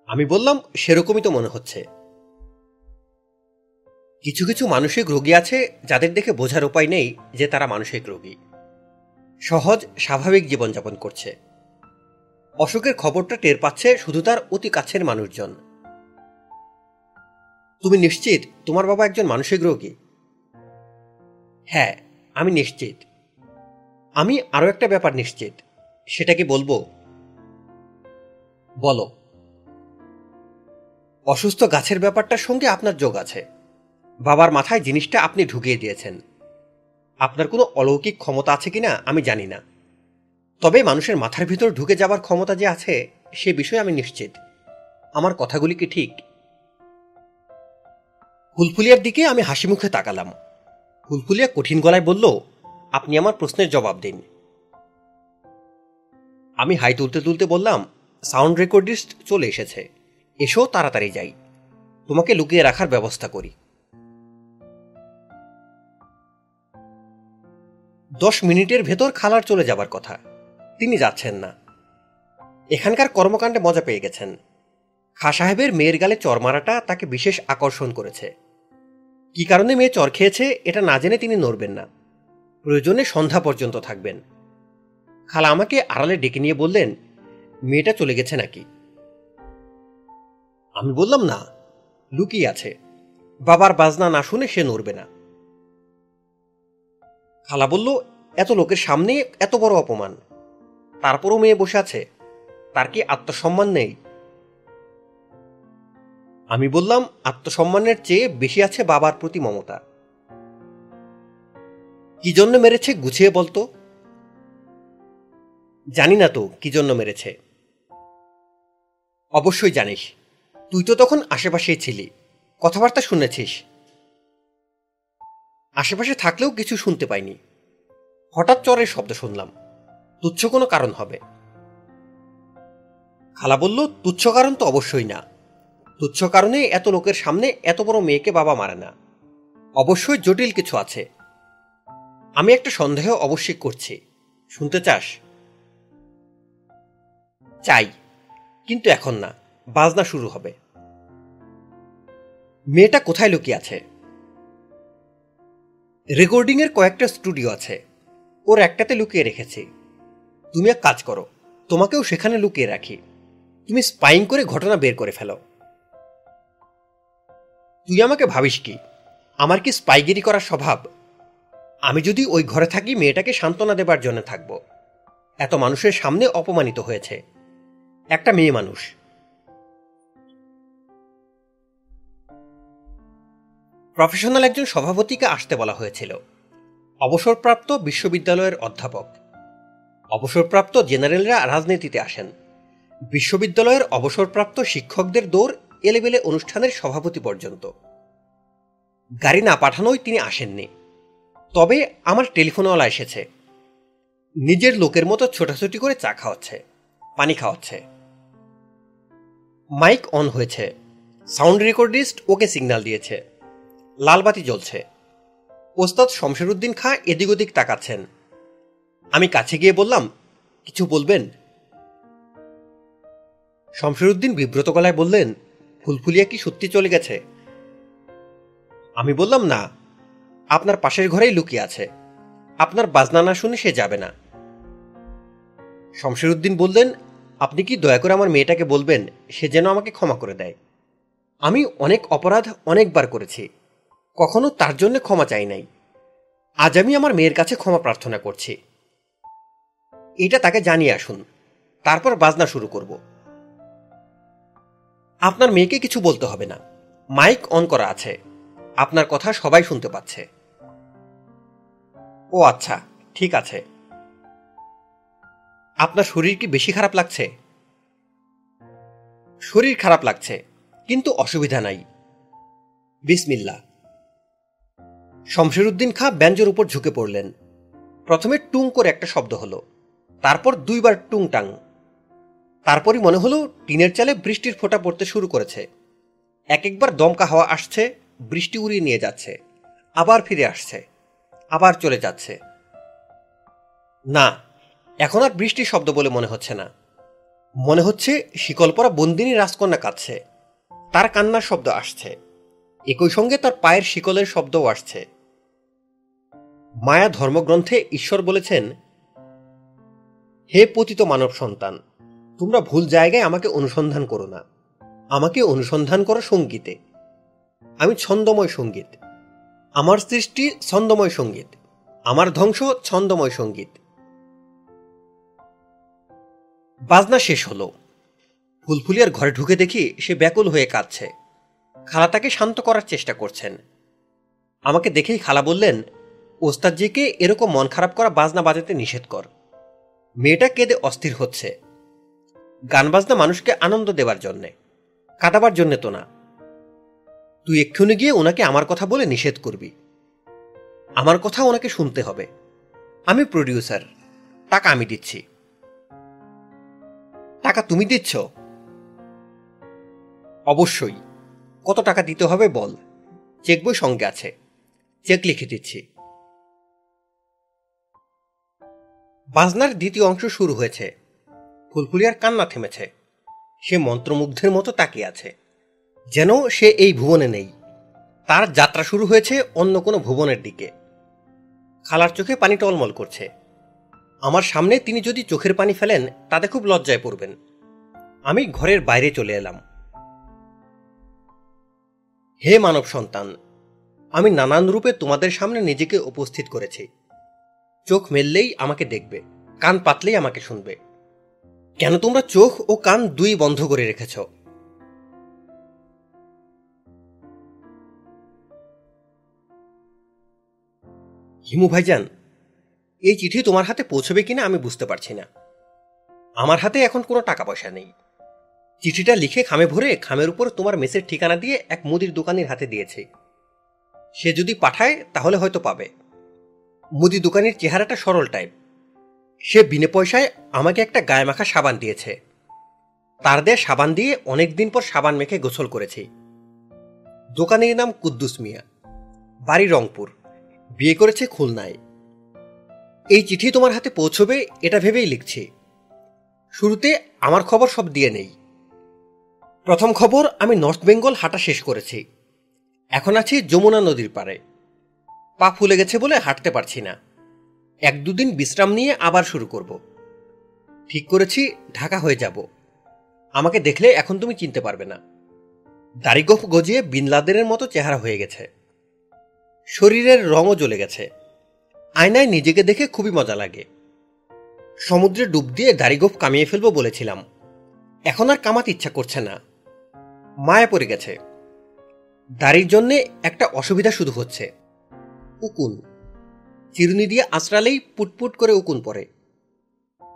A: আমি বললাম, সেরকমই তো মনে হচ্ছে। কিছু কিছু মানসিক রোগী আছে, যাদের দেখে বোঝার উপায় নেই যে তারা মানসিক রোগী। সহজ, স্বাভাবিক জীবনযাপন করছে। অসুখের খবরটা টের পাচ্ছে শুধু তার অতি কাছের মানুষজন। তুমি নিশ্চিত তোমার বাবা একজন মানসিক রোগী? হ্যাঁ আমি নিশ্চিত। আমি আরও একটা ব্যাপার নিশ্চিত। সেটা কি বলব? বলো। অসুস্থ গাছের ব্যাপারটার সঙ্গে আপনার যোগ আছে। বাবার মাথায় জিনিসটা আপনি ঢুকিয়ে দিয়েছেন। আপনার কোনো অলৌকিক ক্ষমতা আছে কিনা আমি জানি না। তবে মানুষের মাথার ভিতর ঢুকে যাবার ক্ষমতা যে আছে, সে বিষয়ে আমি নিশ্চিত। আমার কথাগুলি কি ঠিক? ফুলফুলিয়ার দিকে আমি হাসি মুখে তাকালাম। ফুলফুলিয়া কঠিন গলায় বলল আপনি আমার প্রশ্নের জবাব দিন। আমি হাই তুলতে তুলতে বললাম, সাউন্ড রেকর্ডিস্ট চলে এসেছে। এসো তাড়াতাড়ি যাই। তোমাকে লুকিয়ে রাখার ব্যবস্থা করি। দশ মিনিটের ভেতর খালার চলে যাবার কথা। তিনি যাচ্ছেন না। এখানকার কর্মকাণ্ডে মজা পেয়ে গেছেন। খা সাহেবের মেয়ের গালে চর মারাটা তাকে বিশেষ আকর্ষণ করেছে। কি কারণে মেয়ে চর খেয়েছে, এটা না জেনে তিনি নড়বেন না। প্রয়োজনে সন্ধ্যা পর্যন্ত থাকবেন। খালা আমাকে আড়ালে ডেকে নিয়ে বললেন, মেয়েটা চলে গেছে নাকি? আমি বললাম, না, লুকিয়ে আছে। বাবার বাজনা না শুনে সে নড়বে না। খালা বলল, এত লোকের সামনে এত বড় অপমান। তারপরও মেয়ে বসে আছে। তার কি আত্মসম্মান নেই? আমি বললাম, আত্মসম্মানের চেয়ে বেশি আছে বাবার প্রতি মমতা। কি জন্য মেরেছে গুছিয়ে বলতো? জানি না তো কি জন্য মেরেছে। অবশ্যই জানিস। তুই তো তখন আশেপাশেই ছিলি। কথাবার্তা শুনেছিস। আশেপাশে থাকলেও কিছু শুনতে পাইনি। হঠাৎ চরের শব্দ শুনলাম। তুচ্ছ কোনো কারণ হবে। খালা বলল, তুচ্ছ কারণ তো অবশ্যই না। তুচ্ছ কারণে এত লোকের সামনে এত বড় মেয়েকে বাবা মারে না। অবশ্যই জটিল কিছু আছে। আমি একটা সন্দেহ অবশ্যই করছি। শুনতে চাস? চাই, কিন্তু এখন না। বাজনা শুরু হবে। মেয়েটা কোথায় লুকিয়ে আছে? রেকর্ডিংয়ের কয়েকটা স্টুডিও আছে। ওর একটাতে লুকিয়ে রেখেছি। তুমি এক কাজ করো, তোমাকেও সেখানে লুকিয়ে রাখি। তুমি স্পাইং করে ঘটনা বের করে ফেলো। তুই আমাকে ভাবিস কি? আমার কি স্পাইগিরি করার স্বভাব? আমি যদি ওই ঘরে থাকি, মেয়েটাকে সান্ত্বনা দেবার জন্য থাকব। এত মানুষের সামনে অপমানিত হয়েছে। একটা মেয়ে মানুষ। প্রফেশনাল একজন সভাপতিকে আসতে বলা হয়েছিল। অবসরপ্রাপ্ত বিশ্ববিদ্যালয়ের অধ্যাপক। অবসরপ্রাপ্ত জেনারেলরা রাজনীতিতে আসেন। বিশ্ববিদ্যালয়ের অবসরপ্রাপ্ত শিক্ষকদের দৌড় এলেবেলে অনুষ্ঠানের সভাপতি পর্যন্ত। গাড়ি না পাঠানোই তিনি আসেননি। তবে আমার টেলিফোনওয়ালা এসেছে। নিজের লোকের মতো ছোটাছুটি করে চা খাওয়াচ্ছে, পানি খাওয়াচ্ছে। মাইক অন হয়েছে। সাউন্ড রেকর্ডিস্ট ওকে সিগন্যাল দিয়েছে। লালবাতি জ্বলছে। ওস্তাদ শমশের উদ্দিন খাঁ এদিক ওদিক তাকাচ্ছেন। আমি কাছে গিয়ে বললাম, কিছু বলবেন? শমশের উদ্দিন বিব্রত গলায় বললেন, ফুলফুলিয়া কি সত্যি চলে গেছে? আমি বললাম, না। আপনার পাশের ঘরেই লুকিয়ে আছে। আপনার বাজনা না শুনে সে যাবে না। শমশের উদ্দিন বললেন, আপনি কি দয়া করে আমার মেয়েটাকে বলবেন? সে যেন আমাকে ক্ষমা করে দেয়। আমি অনেক অপরাধ অনেকবার করেছি। কখনো তার জন্য ক্ষমা চাই নাই। আজ আমি আমার মেয়ের কাছে ক্ষমা প্রার্থনা করছি। এটা তাকে জানিয়ে আসুন। তারপর বাজনা শুরু করব। আপনার মেয়েকে কিছু বলতে হবে না। মাইক অন করা আছে। আপনার কথা সবাই শুনতে পাচ্ছে। ও আচ্ছা ঠিক আছে। আপনার শরীর কি বেশি খারাপ লাগছে? শরীর খারাপ লাগছে, কিন্তু অসুবিধা নাই। বিসমিল্লা শমশের উদ্দিন খাঁ ব্যঞ্জের উপর ঝুঁকে পড়লেন। প্রথমে টুং করে একটা শব্দ হলো, তারপর দুইবার টুং টাং তারপরই মনে হলো টিনের চালে বৃষ্টির ফোঁটা পড়তে শুরু করেছে। এক একবার দমকা হাওয়া আসছে, বৃষ্টি উড়িয়ে নিয়ে যাচ্ছে, আবার ফিরে আসছে। আবার চলে যাচ্ছে। না, এখন আর বৃষ্টির শব্দ বলে মনে হচ্ছে না। মনে হচ্ছে শিকলপরা বন্দিনী রাজকন্যা কাঁদছে। তার কান্নার শব্দ আসছে। একই সঙ্গে তার পায়ের শিকলের শব্দও আসছে। মায়া ধর্মগ্রন্থে ঈশ্বর বলেছেন, হে পতিত মানব সন্তান, তোমরা ভুল জায়গায় আমাকে অনুসন্ধান করো না। আমাকে অনুসন্ধান করো সঙ্গীতে। আমি ছন্দময় সংগীত। আমার সৃষ্টি ছন্দময় সংগীত। আমার ধ্বংস ছন্দময় সংগীত। বাজনা শেষ হলো। ফুলফুলিয়ার ঘরে ঢুকে দেখি সে ব্যাকুল হয়ে কাঁদছে। খালা তাকে শান্ত করার চেষ্টা করছেন। আমাকে দেখেই খালা বললেন, ওস্তাদজিকে এরকম মন খারাপ করা বাজনা বাজাতে নিষেধ কর। মেয়েটা কেঁদে অস্থির হচ্ছে। গান বাজনা মানুষকে আনন্দ দেবার জন্যে। কাটাবার জন্যে তো না। তুই এক্ষুনি গিয়ে ওনাকে আমার কথা বলে নিষেধ করবি। আমার কথা ওনাকে শুনতে হবে। আমি প্রডিউসার টাকা আমি দিচ্ছি। টাকা তুমি দিচ্ছ? অবশ্যই। কত টাকা দিতে হবে বল। চেক বই সঙ্গে আছে। চেক লিখে দিচ্ছি। বাজনার দ্বিতীয় অংশ শুরু হয়েছে। ফুলফুলিয়ার কান্না থেমেছে। সে মন্ত্রমুগ্ধের মতো তাকিয়ে আছে। যেন সে এই ভুবনে নেই। তার যাত্রা শুরু হয়েছে অন্য কোনো ভুবনের দিকে। খালার চোখে পানি টলমল করছে। আমার সামনে তিনি যদি চোখের পানি ফেলেন, তাতে খুব লজ্জায় পড়বেন। আমি ঘরের বাইরে চলে এলাম। হে মানব সন্তান, আমি নানান রূপে তোমাদের সামনে নিজেকে উপস্থিত করেছি। চোখ মেললেই আমাকে দেখবে, কান পাতলেই আমাকে শুনবে। কেন তোমরা চোখ ও কান দুই বন্ধ করে রেখেছ? হিমু ভাইজান, এই চিঠি তোমার হাতে পৌঁছবে কিনা আমি বুঝতে পারছি না। আমার হাতে এখন কোনো টাকা পয়সা নেই। চিঠিটা লিখে খামে ভরে খামের উপর তোমার মেসের ঠিকানা দিয়ে এক মুদির দোকানির হাতে দিয়েছে। সে যদি পাঠায়, তাহলে হয়তো পাবে। মুদি দোকানির চেহারাটা সরল টাইপ সে বিনে পয়সায় আমাকে একটা গায়ে মাখা সাবান দিয়েছে। তার দেয়া সাবান দিয়ে অনেক দিন পর সাবান মেখে গোসল করেছি। দোকানের নাম কুদ্দুস মিয়া। বাড়ি রংপুর। বিয়ে করেছে খুলনায়। এই চিঠি তোমার হাতে পৌঁছবে, এটা ভেবেই লিখছি। শুরুতে আমার খবর সব দিয়ে নেই। প্রথম খবর, আমি নর্থ বেঙ্গল হাঁটা শেষ করেছি। এখন আছি যমুনা নদীর পাড়ে। পা ফুলে গেছে বলে হাঁটতে পারছি না। এক দুদিন বিশ্রাম নিয়ে আবার শুরু করব। ঠিক করেছি, ঢাকা হয়ে যাব। আমাকে দেখলে এখন তুমি চিনতে পারবে না। দাড়িগোফ গজিয়ে বিনলাদেনের মতো চেহারা হয়ে গেছে। শরীরের রঙও জ্বলে গেছে। আয়নায় নিজেকে দেখে খুবই মজা লাগে। সমুদ্রে ডুব দিয়ে দাড়িগোফ কামিয়ে ফেলব বলেছিলাম। এখন আর কামাতে ইচ্ছা করছে না। মায়া পড়ে গেছে। দাড়ির জন্যে একটা অসুবিধা শুধু হচ্ছে। উকুন। চিরুনি দিয়ে আঁচড়ালেই পুটপুট করে উকুন পড়ে।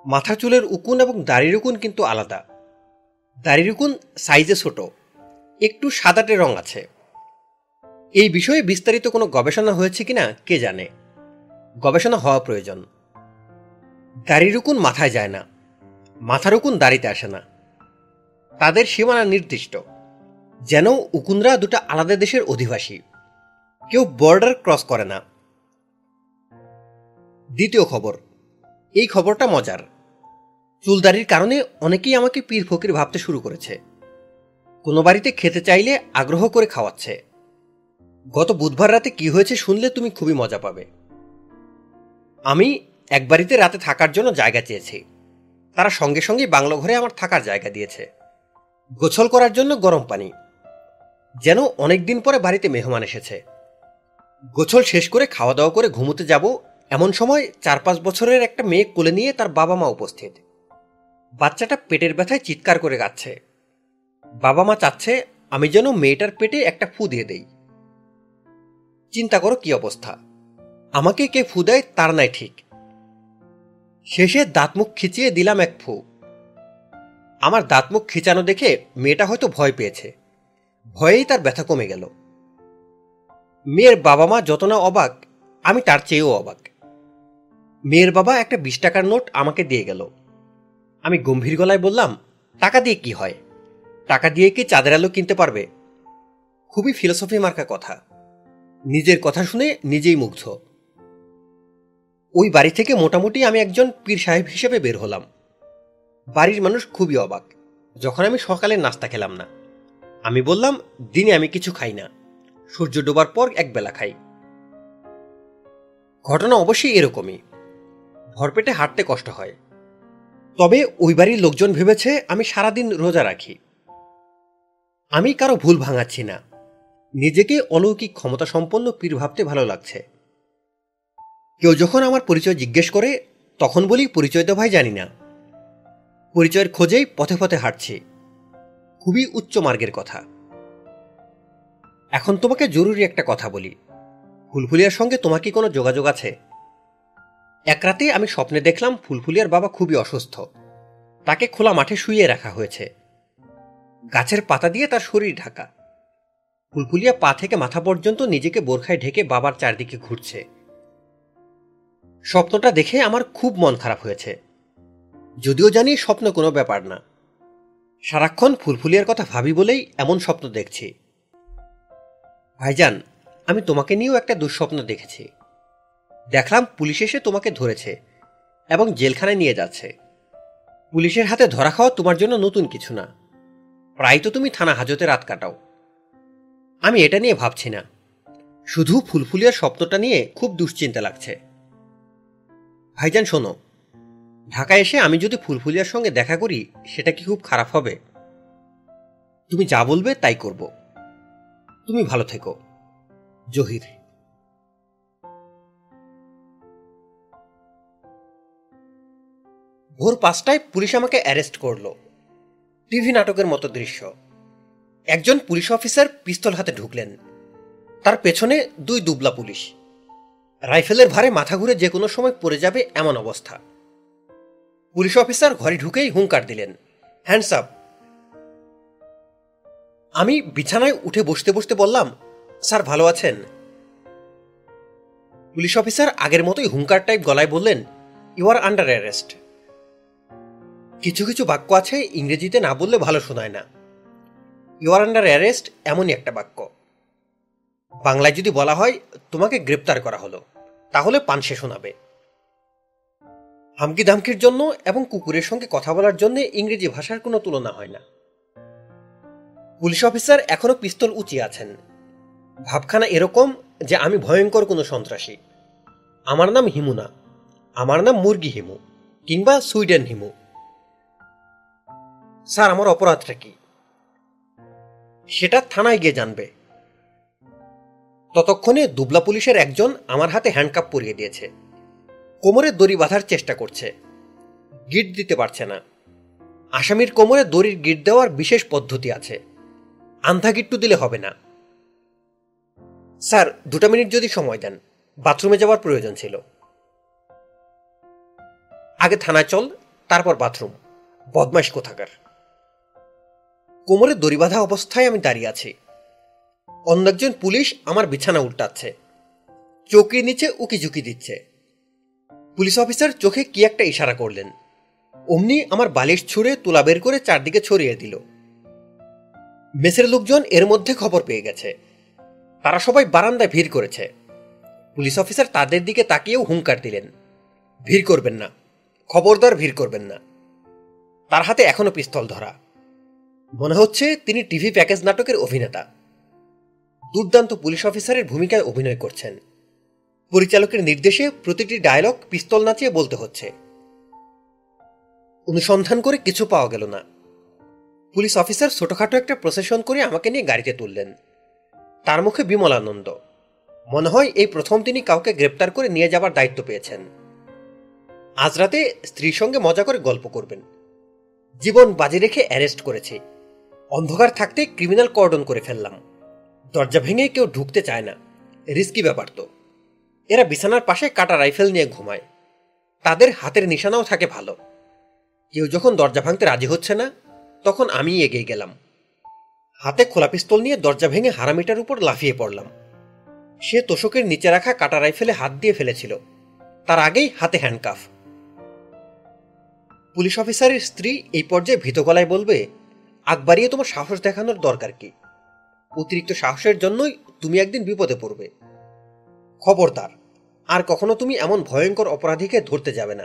A: মাথা চুলের উকুন এবং দাড়ির উকুন কিন্তু আলাদা। দাড়ির উকুন সাইজে ছোট। একটু সাদাটে রং আছে। এই বিষয়ে বিস্তারিত কোনো গবেষণা হয়েছে কিনা কে জানে? গবেষণা হওয়া প্রয়োজন। দাড়ির উকুন মাথায় যায় না। মাথার উকুন দাড়িতে আসে না। তাদের সীমানা নির্দিষ্ট। যেন উকুনরা দুটা আলাদা দেশের অধিবাসী। কেউ বর্ডার ক্রস করে না। দ্বিতীয় খবর, এই খবরটা মজার। চুলদারির কারণে অনেকেই আমাকে পীর ফকির ভাবতে শুরু করেছে। কোনো বাড়িতে খেতে চাইলে আগ্রহ করে খাওয়াচ্ছে। গত বুধবার রাতে কি হয়েছে শুনলে তুমি খুবই মজা পাবে। আমি এক বাড়িতে রাতে থাকার জন্য জায়গা চেয়েছি। তারা সঙ্গে সঙ্গে বাংলো ঘরে আমার থাকার জায়গা দিয়েছে। গোছল করার জন্য গরম পানি। যেন অনেক দিন পরে বাড়িতে মেহমান এসেছে। গোছল শেষ করে খাওয়া দাওয়া করে ঘুমোতে যাব এমন সময় চার পাঁচ বছরের একটা মেয়ে কোলে নিয়ে তার বাবা মা উপস্থিত। বাচ্চাটা পেটের ব্যথায় চিৎকার করে গাচ্ছে বাবা মা চাচ্ছে আমি যেন মেয়েটার পেটে একটা ফু দিয়ে দেই। চিন্তা করো কি অবস্থা। আমাকে কে ফু দেয় তার নাই ঠিক। শেষে দাঁতমুখ খিচিয়ে দিলাম এক ফু। আমার দাঁতমুখ খিচানো দেখে মেয়েটা হয়তো ভয় পেয়েছে। ভয়েই তার ব্যথা কমে গেল। মেয়ের বাবা মা যত না অবাক, আমি তার চেয়েও অবাক। মেয়ের বাবা একটা বিশ টাকার নোট আমাকে দিয়ে গেল। আমি গম্ভীর গলায় বললাম, টাকা দিয়ে কি হয়? টাকা দিয়ে কি চাঁদের আলো কিনতে পারবে? খুবই ফিলোসফি মার্কা কথা। নিজের কথা শুনে নিজেই মুগ্ধ। ওই বাড়ি থেকে মোটামুটি আমি একজন পীর সাহেব হিসেবে বের হলাম। বাড়ির মানুষ খুবই অবাক। যখন আমি সকালে নাস্তা খেলাম না, আমি বললাম, দিনে আমি কিছু খাই না। সূর্য ডোবার পর একবেলা খাই। ঘটনা অবশ্যই এরকমই। ভরপেটে হাঁটতে কষ্ট হয়। তবে ওই বাড়ির লোকজন ভেবেছে, আমি সারাদিন রোজা রাখি। আমি কারও ভুল ভাঙাচ্ছি না। নিজেকে অলৌকিক ক্ষমতা সম্পন্ন পীর ভাবতে ভালো লাগছে। কেউ যখন আমার পরিচয় জিজ্ঞেস করে, তখন বলি, পরিচয় তো ভাই জানি না। পরিচয়ের খোঁজেই পথে পথে হাঁটছি। খুবই উচ্চ মার্গের কথা। এখন তোমাকে জরুরি একটা কথা বলি। ফুলফুলিয়ার সঙ্গে তোমার কি কোনো যোগাযোগ আছে? এক রাতে আমি স্বপ্নে দেখলাম ফুলফুলিয়ার বাবা খুবই অসুস্থ। তাকে খোলা মাঠে শুইয়ে রাখা হয়েছে। গাছের পাতা দিয়ে তার শরীর ঢাকা। ফুলফুলিয়া পা থেকে মাথা পর্যন্ত নিজেকে বোরখায় ঢেকে বাবার চারদিকে ঘুরছে। স্বপ্নটা দেখে আমার খুব মন খারাপ হয়েছে। যদিও জানি স্বপ্ন কোনো ব্যাপার না। সারাক্ষণ ফুলফুলিয়ার কথা ভাবি বলেই এমন স্বপ্ন দেখছি। ভাইজান, আমি তোমাকে নিয়েও একটা দুঃস্বপ্ন দেখেছি। দেখলাম পুলিশ এসে তোমাকে ধরেছে এবং জেলখানায় নিয়ে যাচ্ছে। পুলিশের হাতে ধরা খাওয়া তোমার জন্য নতুন কিছু না। প্রায় তো তুমি থানা হাজতে রাত কাটাও। আমি এটা নিয়ে ভাবছি না। শুধু ফুলফুলিয়ার স্বপ্নটা নিয়ে খুব দুশ্চিন্তা লাগছে। ভাইজান, শোনো। ঢাকায় এসে আমি যদি ফুলফুলিয়ার সঙ্গে দেখা করি, সেটা কি খুব খারাপ হবে? তুমি যা বলবে, তাই করব। তুমি ভালো থেকো। জহির। ভোর পাঁচটায় পুলিশ আমাকে অ্যারেস্ট করল। টিভি নাটকের মতো দৃশ্য। একজন পুলিশ অফিসার পিস্তল হাতে ঢুকলেন। তার পেছনে দুই দুবলা পুলিশ। রাইফেলের ভারে মাথা ঘুরে যে কোনো সময় পড়ে যাবে এমন অবস্থা। পুলিশ অফিসার ঘরে ঢুকেই হুঙ্কার দিলেন, হ্যান্ডস আপ। আমি বিছানায় উঠে বসতে বসতে বললাম, স্যার, ভালো আছেন? পুলিশ অফিসার আগের মতোই হুঙ্কার টাইপ গলায় বললেন ইউ আর আন্ডার অ্যারেস্ট কিছু কিছু বাক্য আছে ইংরেজিতে না বললে ভালো শোনায় না। ইউ আর আন্ডার অ্যারেস্ট এমনই একটা বাক্য। বাংলায় যদি বলা হয়, তোমাকে গ্রেপ্তার করা হলো, তাহলে পানসে শোনাবে। হামকি ধামকির জন্য এবং কুকুরের সঙ্গে কথা বলার জন্য ইংরেজি ভাষার কোনো তুলনা হয় না। পুলিশ অফিসার এখনও পিস্তল উঁচিয়ে আছেন। ভাবখানা এরকম যে আমি ভয়ঙ্কর কোনো সন্ত্রাসী। আমার নাম হিমু না আমার নাম মুরগি হিমু, কিংবা সুইডেন হিমু। স্যার, আমার অপরাধটা কি? সেটা থানায় গিয়ে জানবে। ততক্ষণে দুবলা পুলিশের একজন আমার হাতে হ্যান্ডকাপ পরিয়ে দিয়েছে। কোমরে দড়ি বাঁধার চেষ্টা করছে। গিট দিতে পারছে না। আসামির কোমরে দড়ির গিট দেওয়ার বিশেষ পদ্ধতি আছে। আন্ধা গিট্টু দিলে হবে না। স্যার, দুটা মিনিট যদি সময় দেন। বাথরুমে যাওয়ার প্রয়োজন ছিল। আগে থানায় চল, তারপর বাথরুম। বদমাইশ কোথাকার। কোমরে দড়ি বাঁধা অবস্থায় আমি দাঁড়িয়ে আছি। অন্য একজন পুলিশ আমার বিছানা উল্টাচ্ছে। চৌকির নিচে উকি ঝুঁকি দিচ্ছে। পুলিশ অফিসার চোখে কি একটা ইশারা করলেন। অমনি আমার বালিশ ছুঁড়ে তুলা বের করে চারদিকে ছড়িয়ে দিল। মেসের লোকজন এর মধ্যে খবর পেয়ে গেছে। তারা সবাই বারান্দায় ভিড় করেছে। পুলিশ অফিসার তাদের দিকে তাকিয়েও হুঙ্কার দিলেন। ভিড় করবেন না। খবরদার ভিড় করবেন না। তার হাতে এখনও পিস্তল ধরা। মনে হচ্ছে তিনি টিভি প্যাকেজ নাটকের অভিনেতা। দুর্দান্ত পুলিশ অফিসারের ভূমিকায় অভিনয় করছেন। পরিচালকের নির্দেশে প্রতিটি ডায়লগ পিস্তল নাচিয়ে বলতে হচ্ছে। অনুসন্ধান করে কিছু পাওয়া গেল না। পুলিশ অফিসার ছোটখাটো একটা প্রসেশন করে আমাকে নিয়ে গাড়িতে তুললেন। তার মুখে বিমল আনন্দ। মনে হয় এই প্রথম তিনি কাউকে গ্রেপ্তার করে নিয়ে যাবার দায়িত্ব পেয়েছেন। আজ রাতে স্ত্রীর সঙ্গে মজা করে গল্প করবেন। জীবন বাজি রেখে অ্যারেস্ট করেছি। অন্ধকার থাকতে ক্রিমিনাল কর্ডন করে ফেললাম। দরজা ভেঙে কেউ ঢুকতে চায় না। রিস্কি ব্যাপার তো। এরা বিছানার পাশে কাটা রাইফেল নিয়ে ঘুমায়। তাদের হাতের নিশানাও থাকে ভালো। কেউ যখন দরজা ভাঙতে রাজি হচ্ছে না, তখন আমি এগিয়ে গেলাম। হাতে খোলা পিস্তল নিয়ে দরজা ভেঙে হারামিটার উপর লাফিয়ে পড়লাম। সে তোষকের নিচে রাখা কাটা রাইফেলে হাত দিয়ে ফেলেছিল। তার আগেই হাতে হ্যান্ডকাফ পুলিশ অফিসারের স্ত্রী এই পর্যায়ে ভীত গলায় বলবে আগ বাড়িয়ে তোমার সাহস দেখানোর দরকার কি? অতিরিক্ত সাহসের জন্যই তুমি একদিন বিপদে পড়বে। খবরদার, আর কখনো তুমি এমন ভয়ঙ্কর অপরাধীকে ধরতে যাবে না।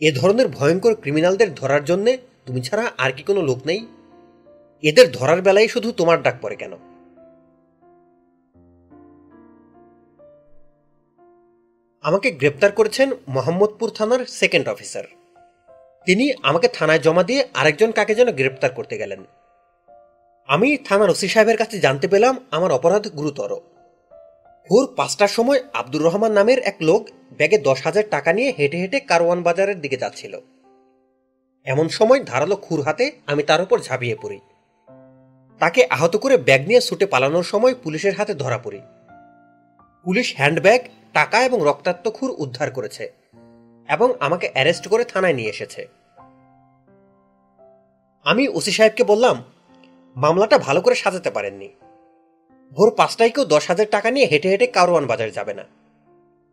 A: এ ধরনের ভয়ঙ্কর ক্রিমিনালদের ধরার জন্যে তুমি ছাড়া আর কি কোনো লোক নেই? এদের ধরার বেলায় শুধু তোমার ডাক পড়ে কেন? আমাকে গ্রেপ্তার করেছেন মোহাম্মদপুর থানার সেকেন্ড অফিসার। তিনি আমাকে থানায় জমা দিয়ে আরেকজন কাকে যেন গ্রেপ্তার করতে গেলেন। আমি থানার ওসি সাহেবের কাছে জানতে পেলাম আমার অপরাধ গুরুতর। ভোর পাঁচটার সময় আব্দুর রহমান নামের এক লোক ব্যাগে দশ হাজার টাকা নিয়ে হেঁটে হেঁটে কারওয়ান বাজারের দিকে যাচ্ছিল। এমন সময় ধারালো খুর হাতে আমি তার উপর ঝাঁপিয়ে পড়ি। তাকে আহত করে ব্যাগ নিয়ে ছুটে পালানোর সময় পুলিশের হাতে ধরা পড়ি। পুলিশ হ্যান্ডব্যাগ, টাকা এবং রক্তাক্ত খুর উদ্ধার করেছে। এবং আমাকে অ্যারেস্ট করে থানায় নিয়ে এসেছে। আমি ওসি সাহেবকে বললাম, মামলাটা ভালো করে সাজাতে পারেননি। ভোর পাঁচটায় কেউ দশ হাজার টাকা নিয়ে হেঁটে হেঁটে কারওয়ান বাজার যাবে না।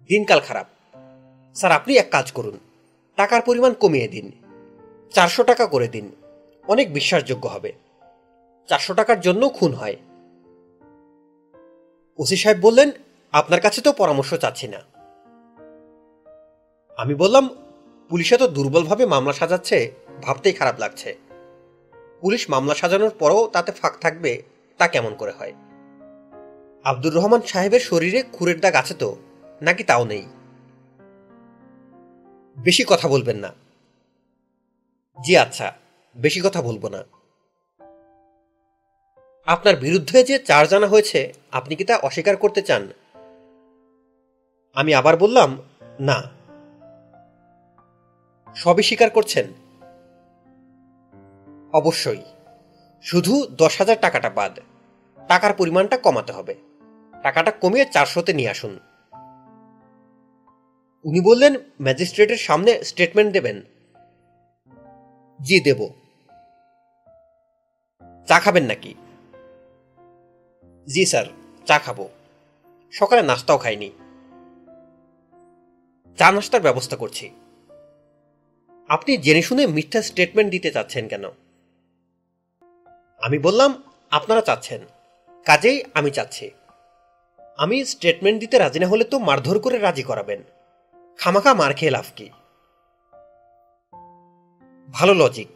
A: দিনকাল খারাপ। স্যার, আপনি এক কাজ করুন। টাকার পরিমাণ কমিয়ে দিন। চারশো টাকা করে দিন। অনেক বিশ্বাসযোগ্য হবে। চারশো টাকার জন্য খুন হয়। ওসি সাহেব বললেন, আপনার কাছে তো পরামর্শ চাচ্ছি না। আমি বললাম, পুলিশে তো দুর্বলভাবে মামলা সাজাচ্ছে, ভাবতেই খারাপ লাগছে। পুলিশ মামলা সাজানোর পরও তাতে ফাঁক থাকবে, তা কেমন করে হয়? আব্দুর রহমান সাহেবের শরীরে খুরের দাগ আছে তো, নাকি তাও নেই? বেশি কথা বলবেন না। জি আচ্ছা বেশি কথা বলব না। আপনার বিরুদ্ধে যে চার জানা হয়েছে, আপনি কি তা অস্বীকার করতে চান? আমি আবার বললাম, না। সবই স্বীকার করছেন? অবশ্যই। শুধু দশ হাজার টাকাটা বাদ। টাকার পরিমাণটা কমাতে হবে। টাকাটা কমিয়ে চারশোতে নিয়ে আসুন। উনি বললেন, ম্যাজিস্ট্রেটের সামনে স্টেটমেন্ট দেবেন। জি, দেব। চা খাবেন নাকি? জি, স্যার, চা খাব। সকালে নাস্তাও খাইনি। চা নাস্তার ব্যবস্থা করছি। আপনি জেনে শুনে মিথ্যা স্টেটমেন্ট দিতে চাচ্ছেন কেন? আমি বললাম, আপনারা চাচ্ছেন। কাজেই আমি চাচ্ছি। আমি স্টেটমেন্ট দিতে রাজি না হলে তো মারধর করে রাজি করাবেন। খামাখা মার খেয়ে লাভ কি? ভালো লজিক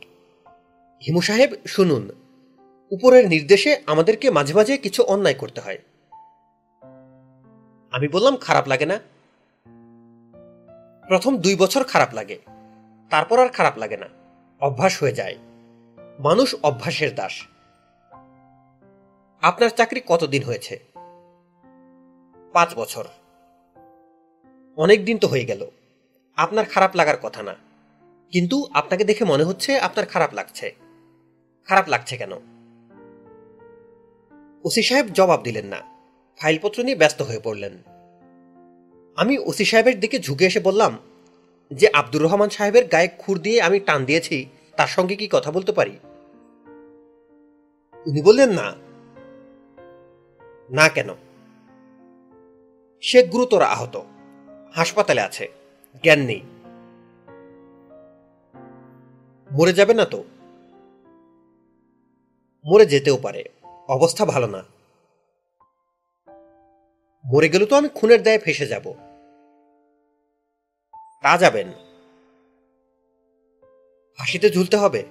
A: হিমু সাহেব, শুনুন। উপরের নির্দেশে আমাদেরকে মাঝে মাঝে কিছু অন্যায় করতে হয়। আমি বললাম, খারাপ লাগে না। প্রথম দুই বছর খারাপ লাগে। তারপর আর খারাপ লাগে না। অভ্যাস হয়ে যায়। মানুষ অভ্যাসের দাস। আপনার চাকরি কতদিন হয়েছে? পাঁচ বছর। অনেক দিন তো হয়ে গেল। আপনার খারাপ লাগার কথা না। কিন্তু আপনাকে দেখে মনে হচ্ছে আপনার খারাপ লাগছে। খারাপ লাগছে কেন? ওসি সাহেব জবাব দিলেন না। ফাইলপত্র নিয়ে ব্যস্ত হয়ে পড়লেন। আমি ওসি সাহেবের দিকে ঝুঁকে এসে বললাম যে আব্দুর রহমান সাহেবের গায়ে খুর দিয়ে আমি টান দিয়েছি, তার সঙ্গে কি কথা বলতে পারি? উনি বললেন, না। না কেন? সে গুরুতর আহত। হাসপাতালে আছে। জ্ঞান নেই। মরে যাবে না তো? মরে যেতেও পারে। অবস্থা ভালো না। মরে গেলে তো আমি খুনের দায়ে ফেসে যাব। তা যাবেন। ফাঁসিতে ঝুলতে হবে।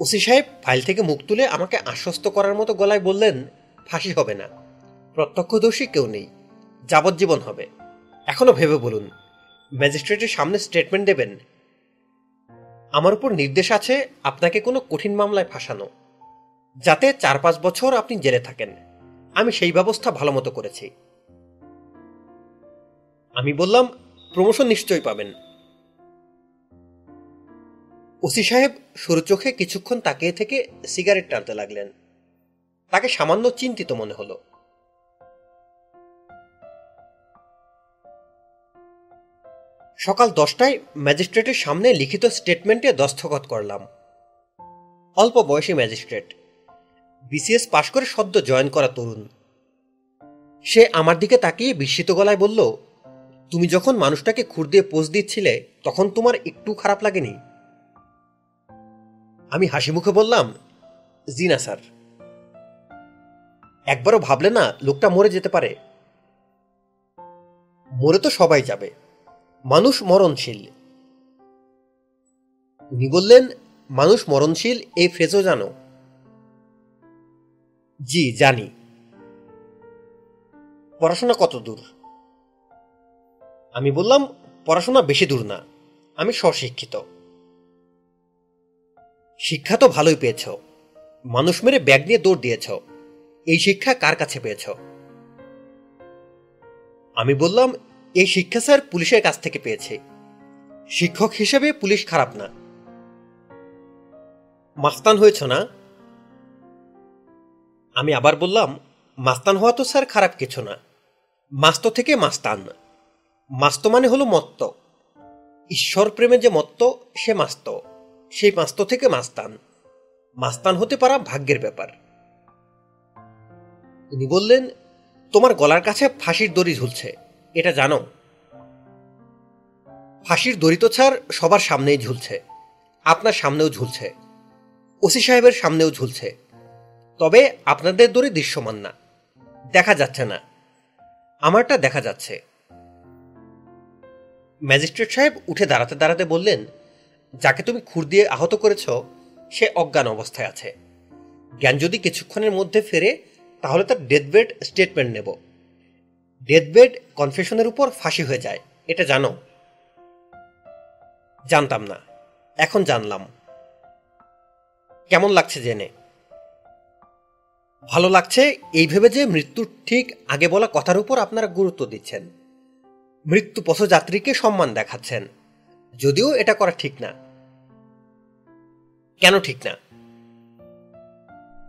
A: ওসি সাহেব ফাইল থেকে মুখ তুলে আমাকে আশ্বস্ত করার মতো গলায় বললেন, ফাঁসি হবে না। প্রত্যক্ষদর্শী কেউ নেই। যাবজ্জীবন হবে। এখনও ভেবে বলুন। ম্যাজিস্ট্রেটের সামনে স্টেটমেন্ট দেবেন। আমার উপর নির্দেশ আছে আপনাকে কোনো কঠিন মামলায় ফাঁসানো। যাতে চার পাঁচ বছর আপনি জেলে থাকেন। আমি সেই ব্যবস্থা ভালো মতো করেছি। আমি বললাম প্রমোশন নিশ্চয়ই পাবেন। ওসি সাহেব সরু চোখে কিছুক্ষণ তাকিয়ে থেকে সিগারেট টানতে লাগলেন। তাকে সামান্য চিন্তিত মনে হলো। সকাল দশটায় ম্যাজিস্ট্রেটের সামনে লিখিত স্টেটমেন্টে দস্তখত করলাম। অল্প বয়সী ম্যাজিস্ট্রেট। বিসিএস পাশ করে সদ্য জয়েন করা তরুণ। সে আমার দিকে তাকিয়ে বিস্মিত গলায় বলল তুমি যখন মানুষটাকে খুর দিয়ে পোজ দিচ্ছিলে, তখন তোমার একটু খারাপ লাগেনি? আমি হাসি মুখে বললাম, জি না, স্যার। একবারও ভাবলে না, লোকটা মরে যেতে পারে। মরে তো সবাই যাবে। মানুষ মরণশীল। উনি বললেন, মানুষ মরণশীল এই ফ্রেজও জানো। জি, জানি। পড়াশোনা কত দূর? আমি বললাম, পড়াশোনা বেশি দূর না, আমি স্বশিক্ষিত। শিক্ষা তো ভালোই পেয়েছ। মানুষ মেরে ব্যাগ নিয়ে দৌড় দিয়েছ। এই শিক্ষা কার কাছে পেয়েছ? আমি বললাম, এই শিক্ষা স্যার পুলিশের কাছ থেকে পেয়েছে। শিক্ষক হিসেবে পুলিশ খারাপ না। মাস্তান হয়েছ না? আমি আবার বললাম, মাস্তান হওয়া তো স্যার খারাপ কিছু না। মাস্ত থেকে মাস্তান। মাস্ত মানে হলো মত্ত। ঈশ্বর প্রেমে যে মত্ত, সে মাস্ত। সেই মাস্ত থেকে মাস্তান। মাস্তান হতে পারা ভাগ্যের ব্যাপার। উনি বললেন, তোমার গলার কাছে ফাঁসির দড়ি ঝুলছে, এটা জানো? ফাঁসির দড়ি তো ছাড় সবার সামনেই ঝুলছে। আপনার সামনেও ঝুলছে। ওসি সাহেবের সামনেও ঝুলছে। তবে আপনাদের দড়ি দৃশ্যমান না। দেখা যাচ্ছে না। আমারটা দেখা যাচ্ছে। ম্যাজিস্ট্রেট সাহেব উঠে দাঁড়াতে দাঁড়াতে বললেন, যাকে তুমি খুর দিয়ে আহত করেছ, সে অজ্ঞান অবস্থায় আছে। জ্ঞান যদি কিছুক্ষণের মধ্যে ফেরে, তাহলে তার ডেথবেড স্টেটমেন্ট নেব। ডেথবেড কনফেশনের উপর ফাঁসি হয়ে যায়, এটা জানো? জানতাম না, এখন জানলাম। কেমন লাগছে জেনে? ভালো লাগছে, এই ভেবে যে মৃত্যুর ঠিক আগে বলা কথার উপর আপনারা গুরুত্ব দিচ্ছেন। মৃত্যু পথযাত্রীকে সম্মান দেখাচ্ছেন। যদিও এটা করা ঠিক না। কেন ঠিক না?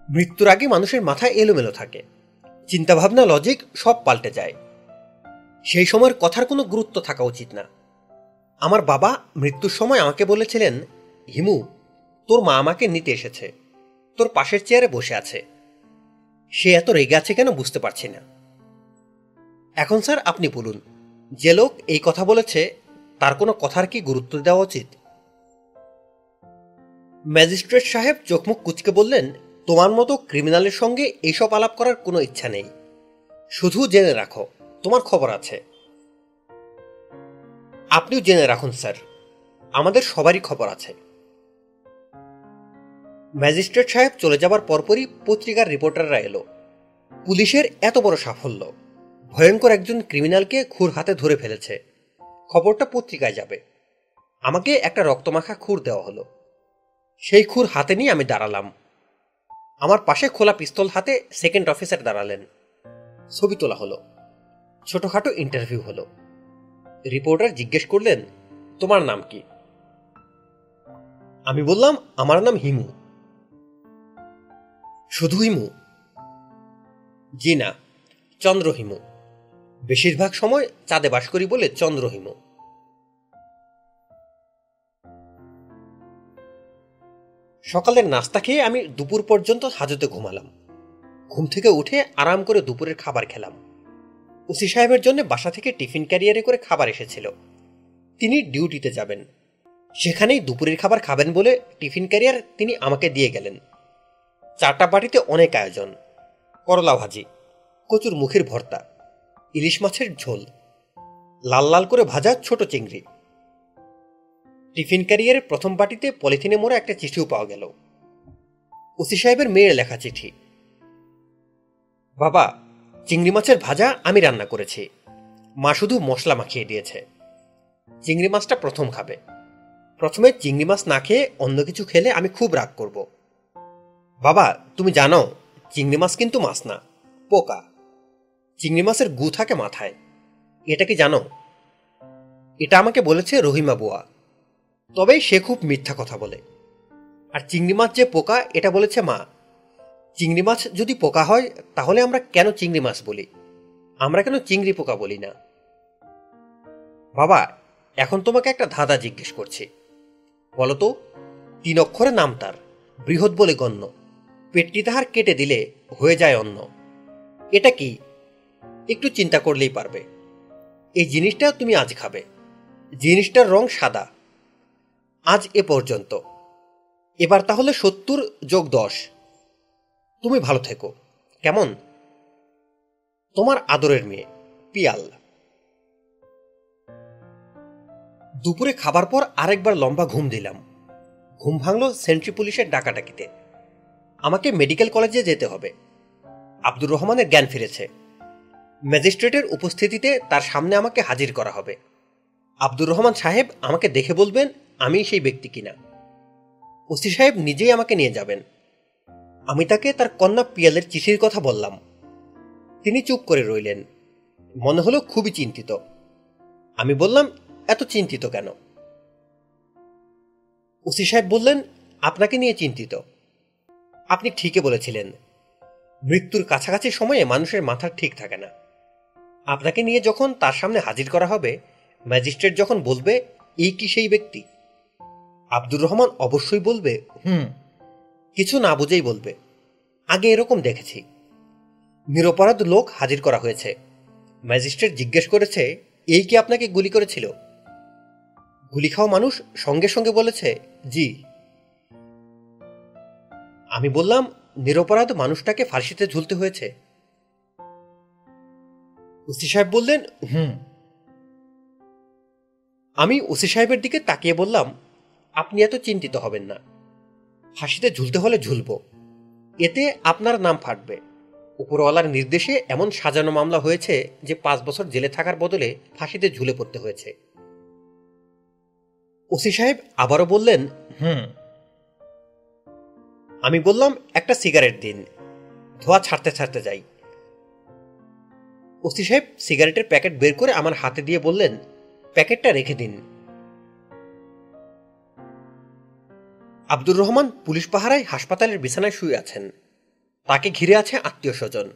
A: মৃত্যুর আগে মানুষের মাথায় এলোমেলো থাকে। চিন্তাভাবনা, লজিক সব পাল্টে যায়। সেই সময়ের কথার কোনো গুরুত্ব থাকা উচিত না। আমার বাবা মৃত্যুর সময় আমাকে বলেছিলেন, হিমু, তোর মা আমাকে নিতে এসেছে। তোর পাশের চেয়ারে বসে আছে। সে এত রেগে আছে কেন বুঝতে পারছি না। এখন স্যার আপনি বলুন যে লোক এই কথা বলেছে, তার কোনো কথার কি গুরুত্ব দেওয়া উচিত? ম্যাজিস্ট্রেট সাহেব চোখমুখ কুচকে বললেন, তোমার মতো ক্রিমিনালের সঙ্গে এইসব আলাপ করার কোনো ইচ্ছা নেই। শুধু জেনে রাখো, তোমার খবর আছে। আপনিও জেনে রাখুন, স্যার। আমাদের সবারই খবর আছে। ম্যাজিস্ট্রেট সাহেব চলে যাবার পরপরই পত্রিকার রিপোর্টাররা এলো। পুলিশের এত বড় সাফল্য। ভয়ঙ্কর একজন ক্রিমিনালকে খুর হাতে ধরে ফেলেছে। খবরটা পত্রিকায় যাবে। আমাকে একটা রক্তমাখা খুর দেওয়া হলো। সেই খুর হাতে নিয়ে আমি দাঁড়ালাম। আমার পাশে খোলা পিস্তল হাতে সেকেন্ড অফিসার দাঁড়ালেন। ছবি তোলা হলো। ছোটখাটো ইন্টারভিউ হলো। রিপোর্টার জিজ্ঞেস করলেন, তোমার নাম কি? আমি বললাম, আমার নাম হিমু। শুধু হিমু? জি না চন্দ্রহিমু বেশিরভাগ সময় চাঁদে বাস করি বলে চন্দ্রহিমু সকালের নাস্তা খেয়ে আমি দুপুর পর্যন্ত হাজতে ঘুমালাম। ঘুম থেকে উঠে আরাম করে দুপুরের খাবার খেলাম। ওসি সাহেবের জন্য বাসা থেকে টিফিন ক্যারিয়ারে করে খাবার এসেছিল। তিনি ডিউটিতে যাবেন। সেখানেই দুপুরের খাবার খাবেন বলে টিফিন ক্যারিয়ার তিনি আমাকে দিয়ে গেলেন। চারটা বাটিতে অনেক আয়োজন। করলা ভাজি, কচুর মুখের ভর্তা। ইলিশ মাছের ঝোল। লাল লাল করে ভাজা ছোট চিংড়ি। টিফিন ক্যারিয়ারের প্রথম বাটিতে পলিথিনে মোড়া একটা চিঠিও পাওয়া গেল। ওসি সাহেবের মেয়ের লেখা চিঠি। বাবা, চিংড়ি মাছের ভাজা আমি রান্না করেছি। মা শুধু মশলা মাখিয়ে দিয়েছে। চিংড়ি মাছটা প্রথম খাবে। প্রথমে চিংড়ি মাছ না খেয়ে অন্য কিছু খেলে আমি খুব রাগ করব। বাবা, তুমি জানো, চিংড়ি মাছ কিন্তু মাছ না, পোকা। চিংড়ি মাছের গু থাকে মাথায়। এটা কি জানো? এটা আমাকে বলেছে রহিমা বুয়া। তবে সে খুব মিথ্যা কথা বলে। আর চিংড়ি মাছ যে পোকা, এটা বলেছে মা। চিংড়ি মাছ যদি পোকা হয়, তাহলে আমরা কেন চিংড়ি মাছ বলি? আমরা কেন চিংড়ি পোকা বলি না? বাবা, এখন তোমাকে একটা ধাঁধা জিজ্ঞেস করছি। বলতো তিন অক্ষরে নাম তার, বৃহৎ বলে গণ্য। পেটটি তাহার কেটে দিলে হয়ে যায় অন্য এটা কি? একটু চিন্তা করলেই পারবে। এই জিনিসটা তুমি আজ খাবে। জিনিসটার রং সাদা। আজ এ পর্যন্ত। এবার তাহলে সত্তর যোগ দশ। তুমি ভালো থেকো। কেমন? তোমার আদরের মেয়ে, পিয়াল। দুপুরে খাবার পর আরেকবার লম্বা ঘুম দিলাম। ঘুম ভাঙল সেন্ট্রি পুলিশের ডাকাডাকিতে। আমাকে মেডিকেল কলেজে যেতে হবে। আব্দুর রহমানের জ্ঞান ফিরেছে। ম্যাজিস্ট্রেটের উপস্থিতিতে তার সামনে আমাকে হাজির করা হবে। আব্দুর রহমান সাহেব আমাকে দেখে বলবেন, আমি সেই ব্যক্তি কিনা? ওসি সাহেব নিজেই আমাকে নিয়ে যাবেন। আমি তাকে তার কন্যা পিয়ালের চিঠির কথা বললাম। তিনি চুপ করে রইলেন। মনে হলো খুবই চিন্তিত। আমি বললাম, এত চিন্তিত কেন? ওসি সাহেব বললেন, আপনাকে নিয়ে চিন্তিত। আপনি ঠিকই বলেছিলেন। মৃত্যুর কাছাকাছি সময়ে মানুষের মাথা ঠিক থাকে না। আপনাকে নিয়ে যখন তার সামনে হাজির করা হবে, ম্যাজিস্ট্রেট যখন বলবে এই কি সেই ব্যক্তি? আব্দুর রহমান অবশ্যই বলবে, হুম। কিছু না বুঝেই বলবে, আগে এরকম দেখেছি। নিরপরাধ লোক হাজির করা হয়েছে। ম্যাজিস্ট্রেট জিজ্ঞেস করেছে, এই কি আপনাকে গুলি করেছিল? গুলি খাওয়া মানুষ সঙ্গে সঙ্গে বলেছে, জি। আমি বললাম, নিরপরাধ মানুষটাকে ফাঁসিতে ঝুলতে হয়েছে। ওসি সাহেব বললেন, হুম। আমি ওসি সাহেবের দিকে তাকিয়ে বললাম, আপনি এত চিন্তিত হবেন না। ফাঁসিতে ঝুলতে হলে ঝুলব। এতে আপনার নাম ফাটবে। উপরওয়ালার নির্দেশে এমন সাজানো মামলা হয়েছে যে পাঁচ বছর জেলে থাকার বদলে ফাঁসিতে ঝুলে পড়তে হয়েছে। ওসি সাহেব আবারও বললেন, হুম। আমি বললাম, একটা সিগারেট দিন। ধোয়া ছাড়তে ছাড়তে যাই। ওসি সাহেব সিগারেটের প্যাকেট বের করে আমার হাতে দিয়ে বললেন, প্যাকেটটা রেখে দিন। আব্দুর রহমান পুলিশ পাহারায় হাসপাতালের বিছানায় শুয়ে আছেন। তাকে ঘিরে আছে আত্মীয় স্বজন।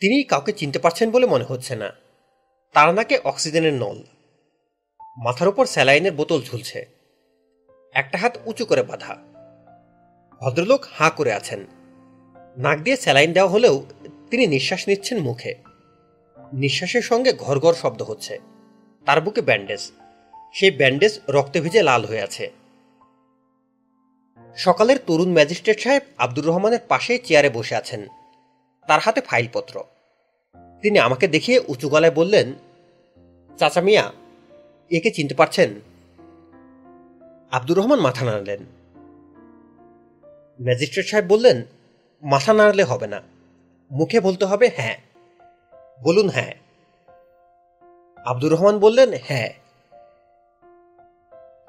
A: তিনি কাউকে চিনতে পারছেন বলে মনে হচ্ছে না। তার নাকে অক্সিজেনের নল। মাথার উপর স্যালাইনের বোতল ঝুলছে। একটা হাত উঁচু করে বাঁধা। ভদ্রলোক হাঁ করে আছেন। নাক দিয়ে স্যালাইন দেওয়া হলেও তিনি নিঃশ্বাস নিচ্ছেন মুখে। নিঃশ্বাসের সঙ্গে ঘর ঘর শব্দ হচ্ছে। তার বুকে ব্যান্ডেজ। সেই ব্যান্ডেজ রক্তে ভিজে লাল হয়ে আছে। সকালের তরুণ ম্যাজিস্ট্রেট সাহেব আব্দুর রহমানের পাশে চেয়ারে বসে আছেন। তার হাতে ফাইলপত্র। তিনি আমাকে দেখিয়ে উঁচু গলায় বললেন, চাচা মিয়া একে চিনতে পারছেন? আব্দুর রহমান মাথা নাড়লেন। ম্যাজিস্ট্রেট সাহেব বললেন, মাথা নাড়লে হবে না। মুখে বলতে হবে হ্যাঁ। বলুন হ্যাঁ। আব্দুর রহমান বললেন হ্যাঁ।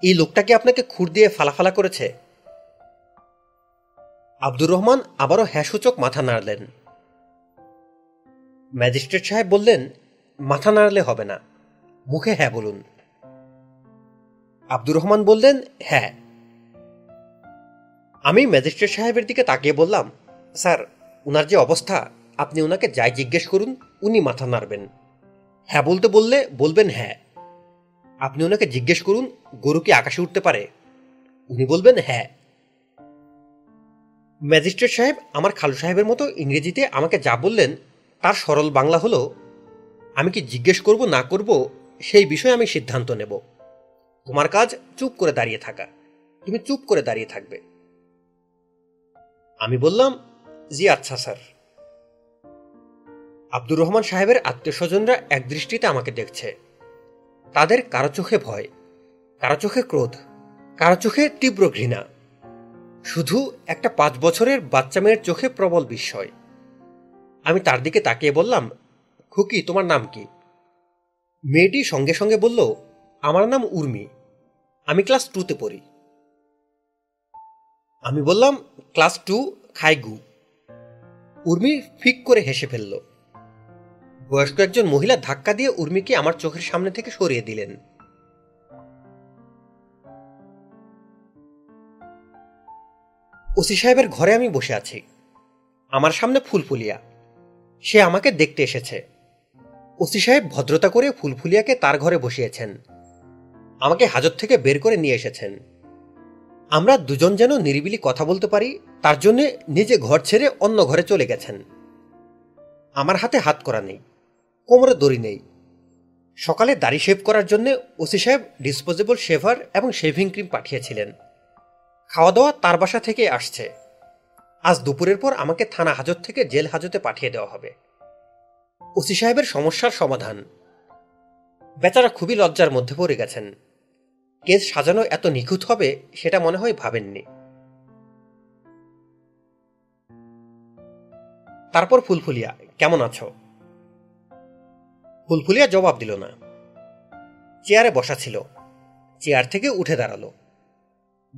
A: এই লোকটা কি আপনাকে খুর দিয়ে ফালাফালা করেছে? আব্দুর রহমান আবারও হ্যাঁ সূচক মাথা নাড়লেন। ম্যাজিস্ট্রেট সাহেব বললেন, মাথা নাড়লে হবে না, মুখে হ্যাঁ বলুন। আব্দুর রহমান বললেন হ্যাঁ। আমি ম্যাজিস্ট্রেট সাহেবের দিকে তাকিয়ে বললাম, স্যার, উনার যে অবস্থা, আপনি ওনাকে যাই জিজ্ঞেস করুন উনি মাথা নাড়বেন। হ্যাঁ বলতে বললে বলবেন হ্যাঁ। আপনি ওনাকে জিজ্ঞেস করুন, গরু কি আকাশে উঠতে পারে? উনি বলবেন হ্যাঁ। ম্যাজিস্ট্রেট সাহেব, আমার খালু সাহেবের মতো ইংরেজিতে আমাকে যা বললেন, তার সরল বাংলা হলো, আমি কি জিজ্ঞেস করব না করব, সেই বিষয়ে আমি সিদ্ধান্ত নেব। তোমার কাজ চুপ করে দাঁড়িয়ে থাকা। তুমি চুপ করে দাঁড়িয়ে থাকবে। আমি বললাম, জি আচ্ছা স্যার। আব্দুর রহমান সাহেবের আত্মীয় স্বজনরা এক দৃষ্টিতে আমাকে দেখছে। তাদের কারও চোখে ভয়, কারও চোখে ক্রোধ, কারও চোখে তীব্র ঘৃণা। শুধু একটা পাঁচ বছরের বাচ্চা মেয়ের চোখে প্রবল বিস্ময়। আমি তার দিকে তাকিয়ে বললাম, খুকি, তোমার নাম কি? মেয়েটি সঙ্গে সঙ্গে বলল, আমার নাম উর্মি। আমি ক্লাস টুতে পড়ি। আমি বললাম, ক্লাস টু খাইগু। উর্মি ফিক করে হেসে ফেলল। বয়স্ক একজন মহিলা ধাক্কা দিয়ে উর্মিকে আমার চোখের সামনে থেকে সরিয়ে দিলেন। ওসি সাহেবের ঘরে আমি বসে আছি। আমার সামনে ফুলফুলিয়া। সে আমাকে দেখতে এসেছে। ওসি সাহেব ভদ্রতা করে ফুলফুলিয়াকে তার ঘরে বসিয়েছেন। আমাকে হাজত থেকে বের করে নিয়ে এসেছেন। আমরা দুজন যেন নিরিবিলি কথা বলতে পারি, তার জন্যে নিজে ঘর ছেড়ে অন্য ঘরে চলে গেছেন। আমার হাতে হাত করা নেই। কোমরে দড়ি নেই। সকালে দাড়ি শেভ করার জন্য ওসি সাহেব ডিসপোজেবল শেভার এবং শেভিং ক্রিম পাঠিয়েছিলেন। খাওয়া দাওয়া তার বাসা থেকে আসছে। আজ দুপুরের পর আমাকে থানা হাজত থেকে জেল হাজতে পাঠিয়ে দেওয়া হবে। ওসি সাহেবের সমস্যার সমাধান। বেচারা খুবই লজ্জার মধ্যে পড়ে গেছেন। কেস সাজানো এত নিখুঁত হবে সেটা মনে হয় ভাবেননি। তারপর ফুলফুলিয়া, কেমন আছো? ফুলফুলিয়া জবাব দিল না। চেয়ারে বসা ছিল। চেয়ার থেকে উঠে দাঁড়াল।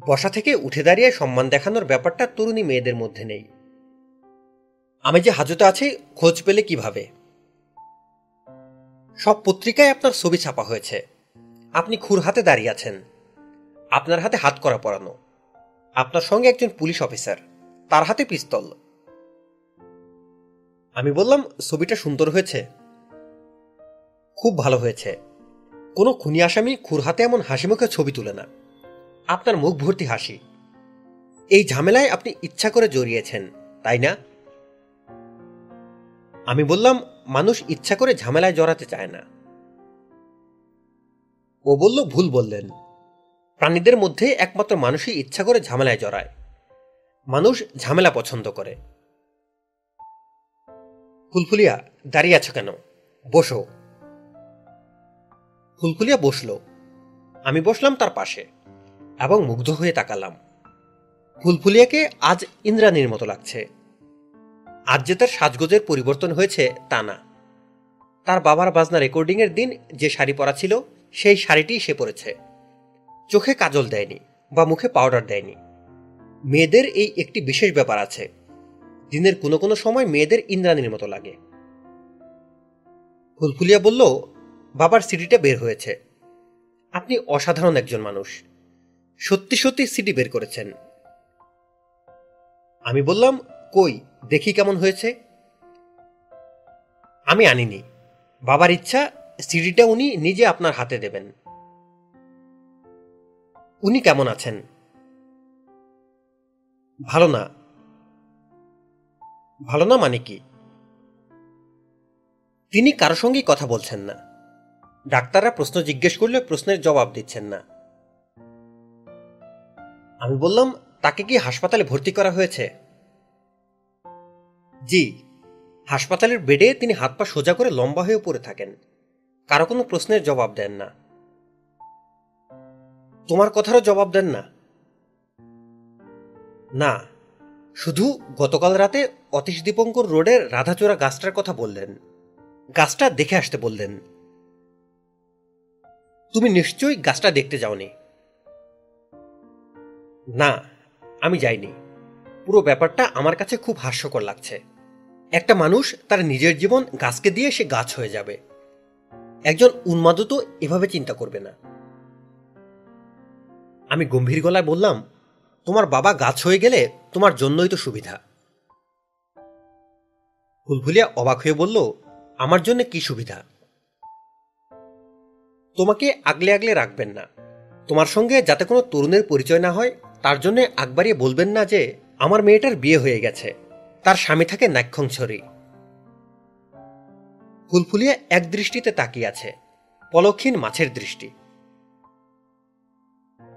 A: বসা থেকে উঠে দাঁড়িয়ে সম্মান দেখানোর ব্যাপারটা তরুণী মেয়েদের মধ্যে নেই। আমি যে হাজতে আছি, খোঁজ পেলে কীভাবে? সব পত্রিকায় আপনার ছবি ছাপা হয়েছে। আপনি খুর হাতে দাঁড়িয়ে আছেন। আপনার হাতে হাত করা পরানো। আপনার সঙ্গে একজন পুলিশ অফিসার। তার হাতে পিস্তল। আমি বললাম, ছবিটা সুন্দর হয়েছে। খুব ভালো হয়েছে। কোনো খুনি আসামি খুর হাতে এমন হাসি মুখে ছবি তুলে না। আপনার মুখ ভর্তি হাসি। এই ঝামেলায় আপনি ইচ্ছা করে জড়িয়েছেন, তাই না? আমি বললাম, মানুষ ইচ্ছা করে ঝামেলায় জড়াতে চায় না। ও বলল, ভুল বললেন। প্রাণীদের মধ্যে একমাত্র মানুষই ইচ্ছা করে ঝামেলায় জড়ায়। মানুষ ঝামেলা পছন্দ করে। ফুলফুলিয়া, দাঁড়িয়ে আছো কেন? বসো। ফুলফুলিয়া বসল। আমি বসলাম তার পাশে এবং মুগ্ধ হয়ে তাকালাম। ফুলফুলিয়াকে আজ ইন্দ্রাণীর মতো লাগছে। আজ যে তার সাজগোজের পরিবর্তন হয়েছে তা না। তার বাবার বাজনা রেকর্ডিংয়ের দিন যে শাড়ি পরা ছিল, সেই শাড়িটি সে পরেছে। চোখে কাজল দেয়নি বা মুখে পাউডার দেয়নি। মেয়েদের এই একটি বিশেষ ব্যাপার আছে। দিনের কোনো কোনো সময় মেয়েদের ইন্দ্রাণীর মতো লাগে। ফুলফুলিয়া বলল বাবার সিডিটা বের হয়েছে। আপনি অসাধারণ একজন মানুষ। সত্যি সত্যি সিডি বের করেছেন। আমি বললাম, কই, দেখি কেমন হয়েছে? আমি আনিনি। বাবার ইচ্ছা, সিডিটা উনি নিজে আপনার হাতে দেবেন। উনি কেমন আছেন? ভালো না। ভালো না মানে কি? তিনি কারও সঙ্গেই কথা বলছেন না। ডাক্তাররা প্রশ্ন জিজ্ঞেস করলে প্রশ্নের জবাব দিচ্ছেন না। আমি বললাম, তাকে কি হাসপাতালে ভর্তি করা হয়েছে? জি, হাসপাতালের বেডে তিনি হাত পা সোজা করে লম্বা হয়ে পড়ে থাকেন। কারও কোনো প্রশ্নের জবাব দেন না। তোমার কথারও জবাব দেন না? না, শুধু গতকাল রাতে অতীশ দীপঙ্কর রোডের রাধাচূড়া গাছটার কথা বললেন। গাছটা দেখে আসতে বললেন। তুমি নিশ্চয়ই গাছটা দেখতে যাওনি। না, আমি যাইনি। পুরো ব্যাপারটা আমার কাছে খুব হাস্যকর লাগছে। একটা মানুষ তার নিজের জীবন গাছকে দিয়ে সে গাছ হয়ে যাবে। একজন উন্মাদ তো এভাবে চিন্তা করবে না। আমি গম্ভীর গলায় বললাম, তোমার বাবা গাছ হয়ে গেলে তোমার জন্যই তো সুবিধা। ফুলফুলিয়া অবাক হয়ে বলল, আমার জন্য কি সুবিধা? তোমাকে আগলে আগলে রাখবেন না। তোমার সঙ্গে যাতে কোনো তরুণের পরিচয় না হয়, তার জন্য আগবাড়িয়ে বলবেন না যে, আমার মেয়েটার বিয়ে হয়ে গেছে। তার স্বামী থাকে নাক্ষংছরি ফুলফুলিয়া এক দৃষ্টিতে তাকিয়ে আছে। পলক্ষীন মাছের দৃষ্টি।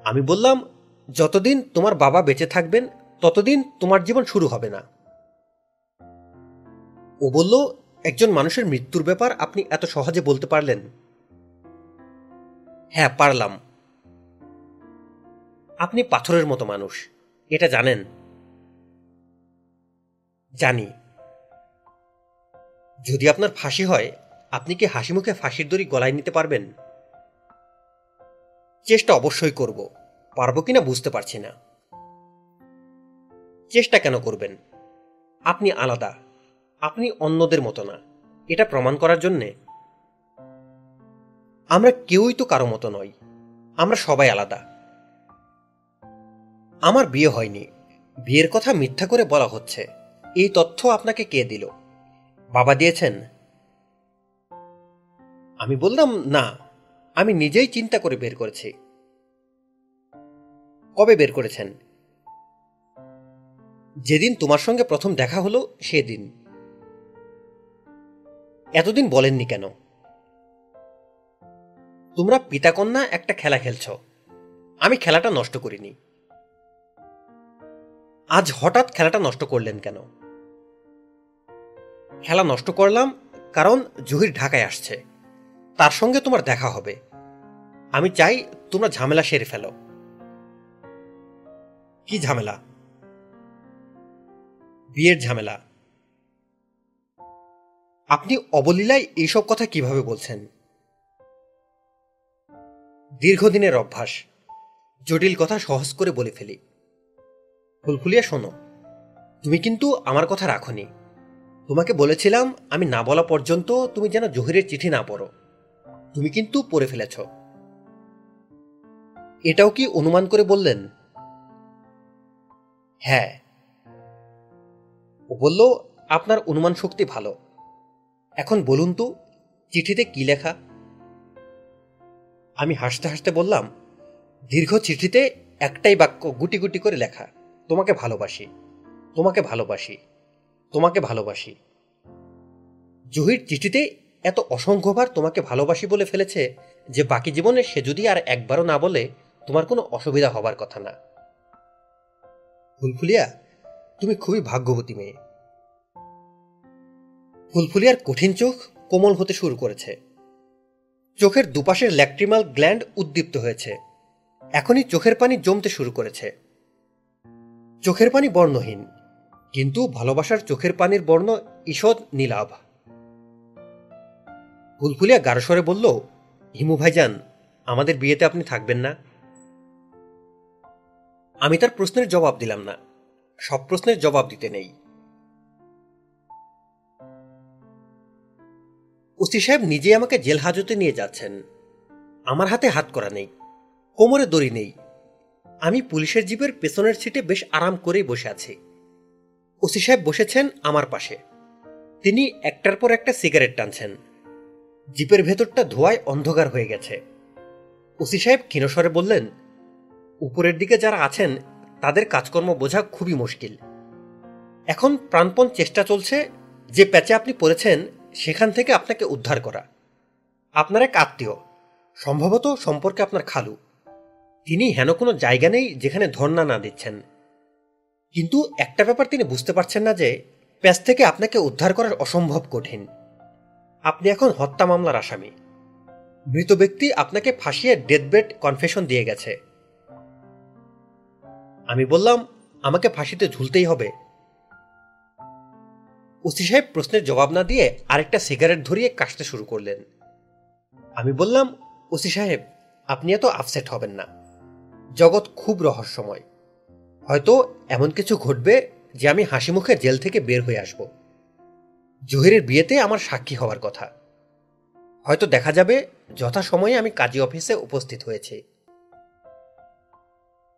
A: আমি বললাম, যতদিন তোমার বাবা বেঁচে থাকবেন, ততদিন তোমার জীবন শুরু হবে না। ও বলল, একজন মানুষের মৃত্যুর ব্যাপার আপনি এত সহজে বলতে পারলেন। হ্যাঁ পারলাম। আপনি পাথরের মতো মানুষ, এটা জানেন? জানি। যদি আপনার ফাঁসি হয়, আপনি কি হাসি মুখে ফাঁসির দড়ি গলায় নিতে পারবেন? চেষ্টা অবশ্যই করব, পারব কিনা বুঝতে পারছি না। চেষ্টা কেন করবেন? আপনি আলাদা, আপনি অন্যদের মতো না, এটা প্রমাণ করার জন্যে। আমরা কেউই তো কারও মতো নই। আমরা সবাই আলাদা। আমার বিয়ে হয়নি। বিয়ের কথা মিথ্যা করে বলা হচ্ছে। এই তথ্য আপনাকে কে দিল? বাবা দিয়েছেন। আমি বললাম, না, আমি নিজেই চিন্তা করে বের করেছি। কবে বের করেছেন? যেদিন তোমার সঙ্গে প্রথম দেখা হলো, সেদিন। এতদিন বলেননি কেন? তোমরা পিতাকন্যা একটা খেলা খেলছ। আমি খেলাটা নষ্ট করিনি। আজ হঠাৎ খেলাটা নষ্ট করলেন কেন? খেলা নষ্ট করলাম কারণ জহির ঢাকায় আসছে। তার সঙ্গে তোমার দেখা হবে। আমি চাই তোমরা ঝামেলা সেরে ফেলো। কি ঝামেলা? বিয়ের ঝামেলা। আপনি অবলীলায় এইসব কথা কীভাবে বলছেন? দীর্ঘদিনের অভ্যাস। জটিল কথা সহজ করে বলে ফেলি। ফুলফুলিয়া, শোনো, তুমি কিন্তু আমার কথা রাখনি। তোমাকে বলেছিলাম আমি না বলা পর্যন্ত তুমি যেন জহিরের চিঠি না পড়ো। তুমি কিন্তু পড়ে ফেলেছ। এটাও কি অনুমান করে বললেন? হ্যাঁ। ও বলল, আপনার অনুমান শক্তি ভালো। এখন বলুন তো, চিঠিতে কি লেখা? আমি হাসতে হাসতে বললাম, দীর্ঘ চিঠিতে একটাই বাক্য গুটি গুটি করে লেখা, তোমাকে ভালোবাসি তোমাকে ভালোবাসি তোমাকে ভালোবাসি। জহির চিঠিতে এত অসংখ্যবার তোমাকে ভালোবাসি বলে ফেলেছে যে বাকি জীবনে সে যদি আর একবারও না বলে, তোমার কোনো অসুবিধা হবার কথা না। ফুলফুলিয়া, তুমি খুবই ভাগ্যবতী মেয়ে। ফুলফুলিয়ার কঠিন চোখ কোমল হতে শুরু করেছে। চোখের দুপাশের ল্যাক্ট্রিমাল গ্ল্যান্ড উদ্দীপ্ত হয়েছে। এখনই চোখের পানি জমতে শুরু করেছে। চোখের পানি বর্ণহীন, কিন্তু ভালোবাসার চোখের পানির বর্ণ ঈষৎ নীলাভ। ফুলফুলিয়া গারস্বরে বলল, হিমু ভাইজান, আমাদের বিয়েতে আপনি থাকবেন না? আমি তার প্রশ্নের জবাব দিলাম না। সব প্রশ্নের জবাব দিতে নেই। ওসি সাহেব নিজে আমাকে জেল হাজতে নিয়ে যাচ্ছেন। আমার হাতে হাত করা নেই, কোমরে দড়ি নেই। আমি পুলিশের জিপের পেছনের সিটে বেশ আরাম করেই বসে আছি। ওসি সাহেব বসেছেন আমার পাশে। তিনি একটার পর একটা সিগারেট টানছেন। জিপের ভেতরটা ধোয়ায় অন্ধকার হয়ে গেছে। ওসি সাহেব ক্ষীণস্বরে বললেন, উপরের দিকে যারা আছেন, তাদের কাজকর্ম বোঝা খুবই মুশকিল। এখন প্রাণপণ চেষ্টা চলছে, যে প্যাচে আপনি পড়েছেন সেখান থেকে আপনাকে উদ্ধার করা। আপনার এক আত্মীয়, সম্ভবত সম্পর্কে আপনার খালু। তিনি হেন কোনো জায়গা নেই যেখানে ধর্ণা না দিচ্ছেন। কিন্তু একটা ব্যাপার তিনি বুঝতে পারছেন না যে, প্যাচ থেকে আপনাকে উদ্ধার করার অসম্ভব কঠিন। আপনি এখন হত্যা মামলার আসামি। মৃত ব্যক্তি আপনাকে ফাঁসিয়ে ডেথ বেড কনফেশন দিয়ে গেছে। আমি বললাম, আমাকে ফাঁসিতে ঝুলতেই হবে। ওসি সাহেব প্রশ্নের জবাব না দিয়ে আরেকটা সিগারেট ধরিয়ে কাশতে শুরু করলেন। আমি বললাম, ওসি সাহেব, আপনি এত আপসেট হবেন না। জগৎ খুব রহস্যময়। হয়তো এমন কিছু ঘটবে যে আমি হাসি মুখে জেল থেকে বের হয়ে আসব। জহিরের বিয়েতে আমার সাক্ষী হওয়ার কথা। হয়তো দেখা যাবে যথাসময়ে আমি কাজী অফিসে উপস্থিত হয়েছি।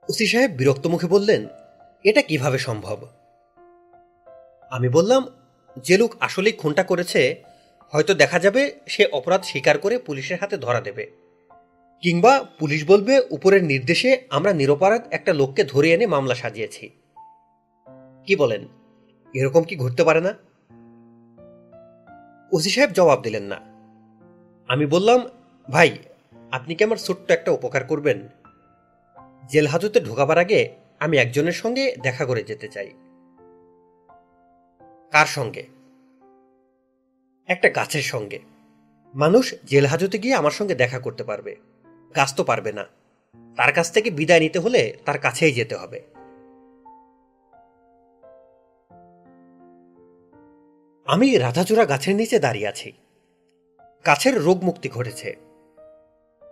A: ওসি সাহেব বিরক্ত মুখে বললেন, এটা কীভাবে সম্ভব? আমি বললাম যে লোক আসলেই খুনটা করেছে, হয়তো দেখা যাবে সে অপরাধ স্বীকার করে পুলিশের হাতে ধরা দেবে। কিংবা পুলিশ বলবে, উপরের নির্দেশে আমরা নিরপরাধ একটা লোককে ধরে এনে মামলা সাজিয়েছি। কি বলেন? এরকম কি ঘটতে পারে না? ওসি সাহেব জবাব দিলেন না। আমি বললাম, ভাই, আপনি কি আমার ছোট্ট একটা উপকার করবেন? জেল হাজতে ঢোকাবার আগে আমি একজনের সঙ্গে দেখা করে যেতে চাই। কার সঙ্গে? একটা গাছের সঙ্গে। মানুষ জেল হাজতে গিয়ে আমার সঙ্গে দেখা করতে পারবে। গাছ তো পারবে না। তার কাছ থেকে বিদায় নিতে হলে তার কাছেই যেতে হবে। আমি রাধাচূড়া গাছের নিচে দাঁড়িয়ে আছি। গাছের রোগ মুক্তি ঘটেছে।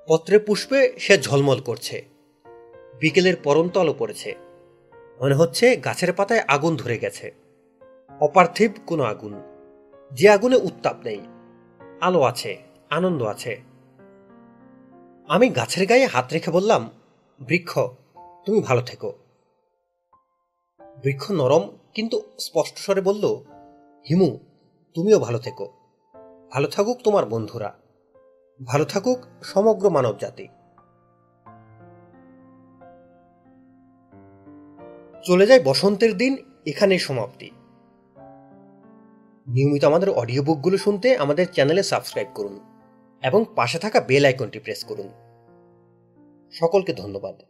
A: পত্রে পুষ্পে সে ঝলমল করছে। বিকেলের পরন্ত আলো পড়েছে। মনে হচ্ছে গাছের পাতায় আগুন ধরে গেছে। অপার্থিব কোনো আগুন। যে আগুনে উত্তাপ নেই। আলো আছে, আনন্দ আছে। আমি গাছের গায়ে হাত রেখে বললাম, বৃক্ষ, তুমি ভালো থেকো। বৃক্ষ নরম কিন্তু স্পষ্ট স্বরে বলল, হিমু, তুমিও ভালো থেকো। ভালো থাকুক তোমার বন্ধুরা। ভালো থাকুক সমগ্র মানব জাতি চলে যায় বসন্তের দিন, এখানেই সমাপ্তি। নিয়মিত আমাদের অডিও বুকগুলো শুনতে আমাদের চ্যানেলে সাবস্ক্রাইব করুন এবং পাশে থাকা বেল আইকনটি প্রেস করুন। সকলকে ধন্যবাদ।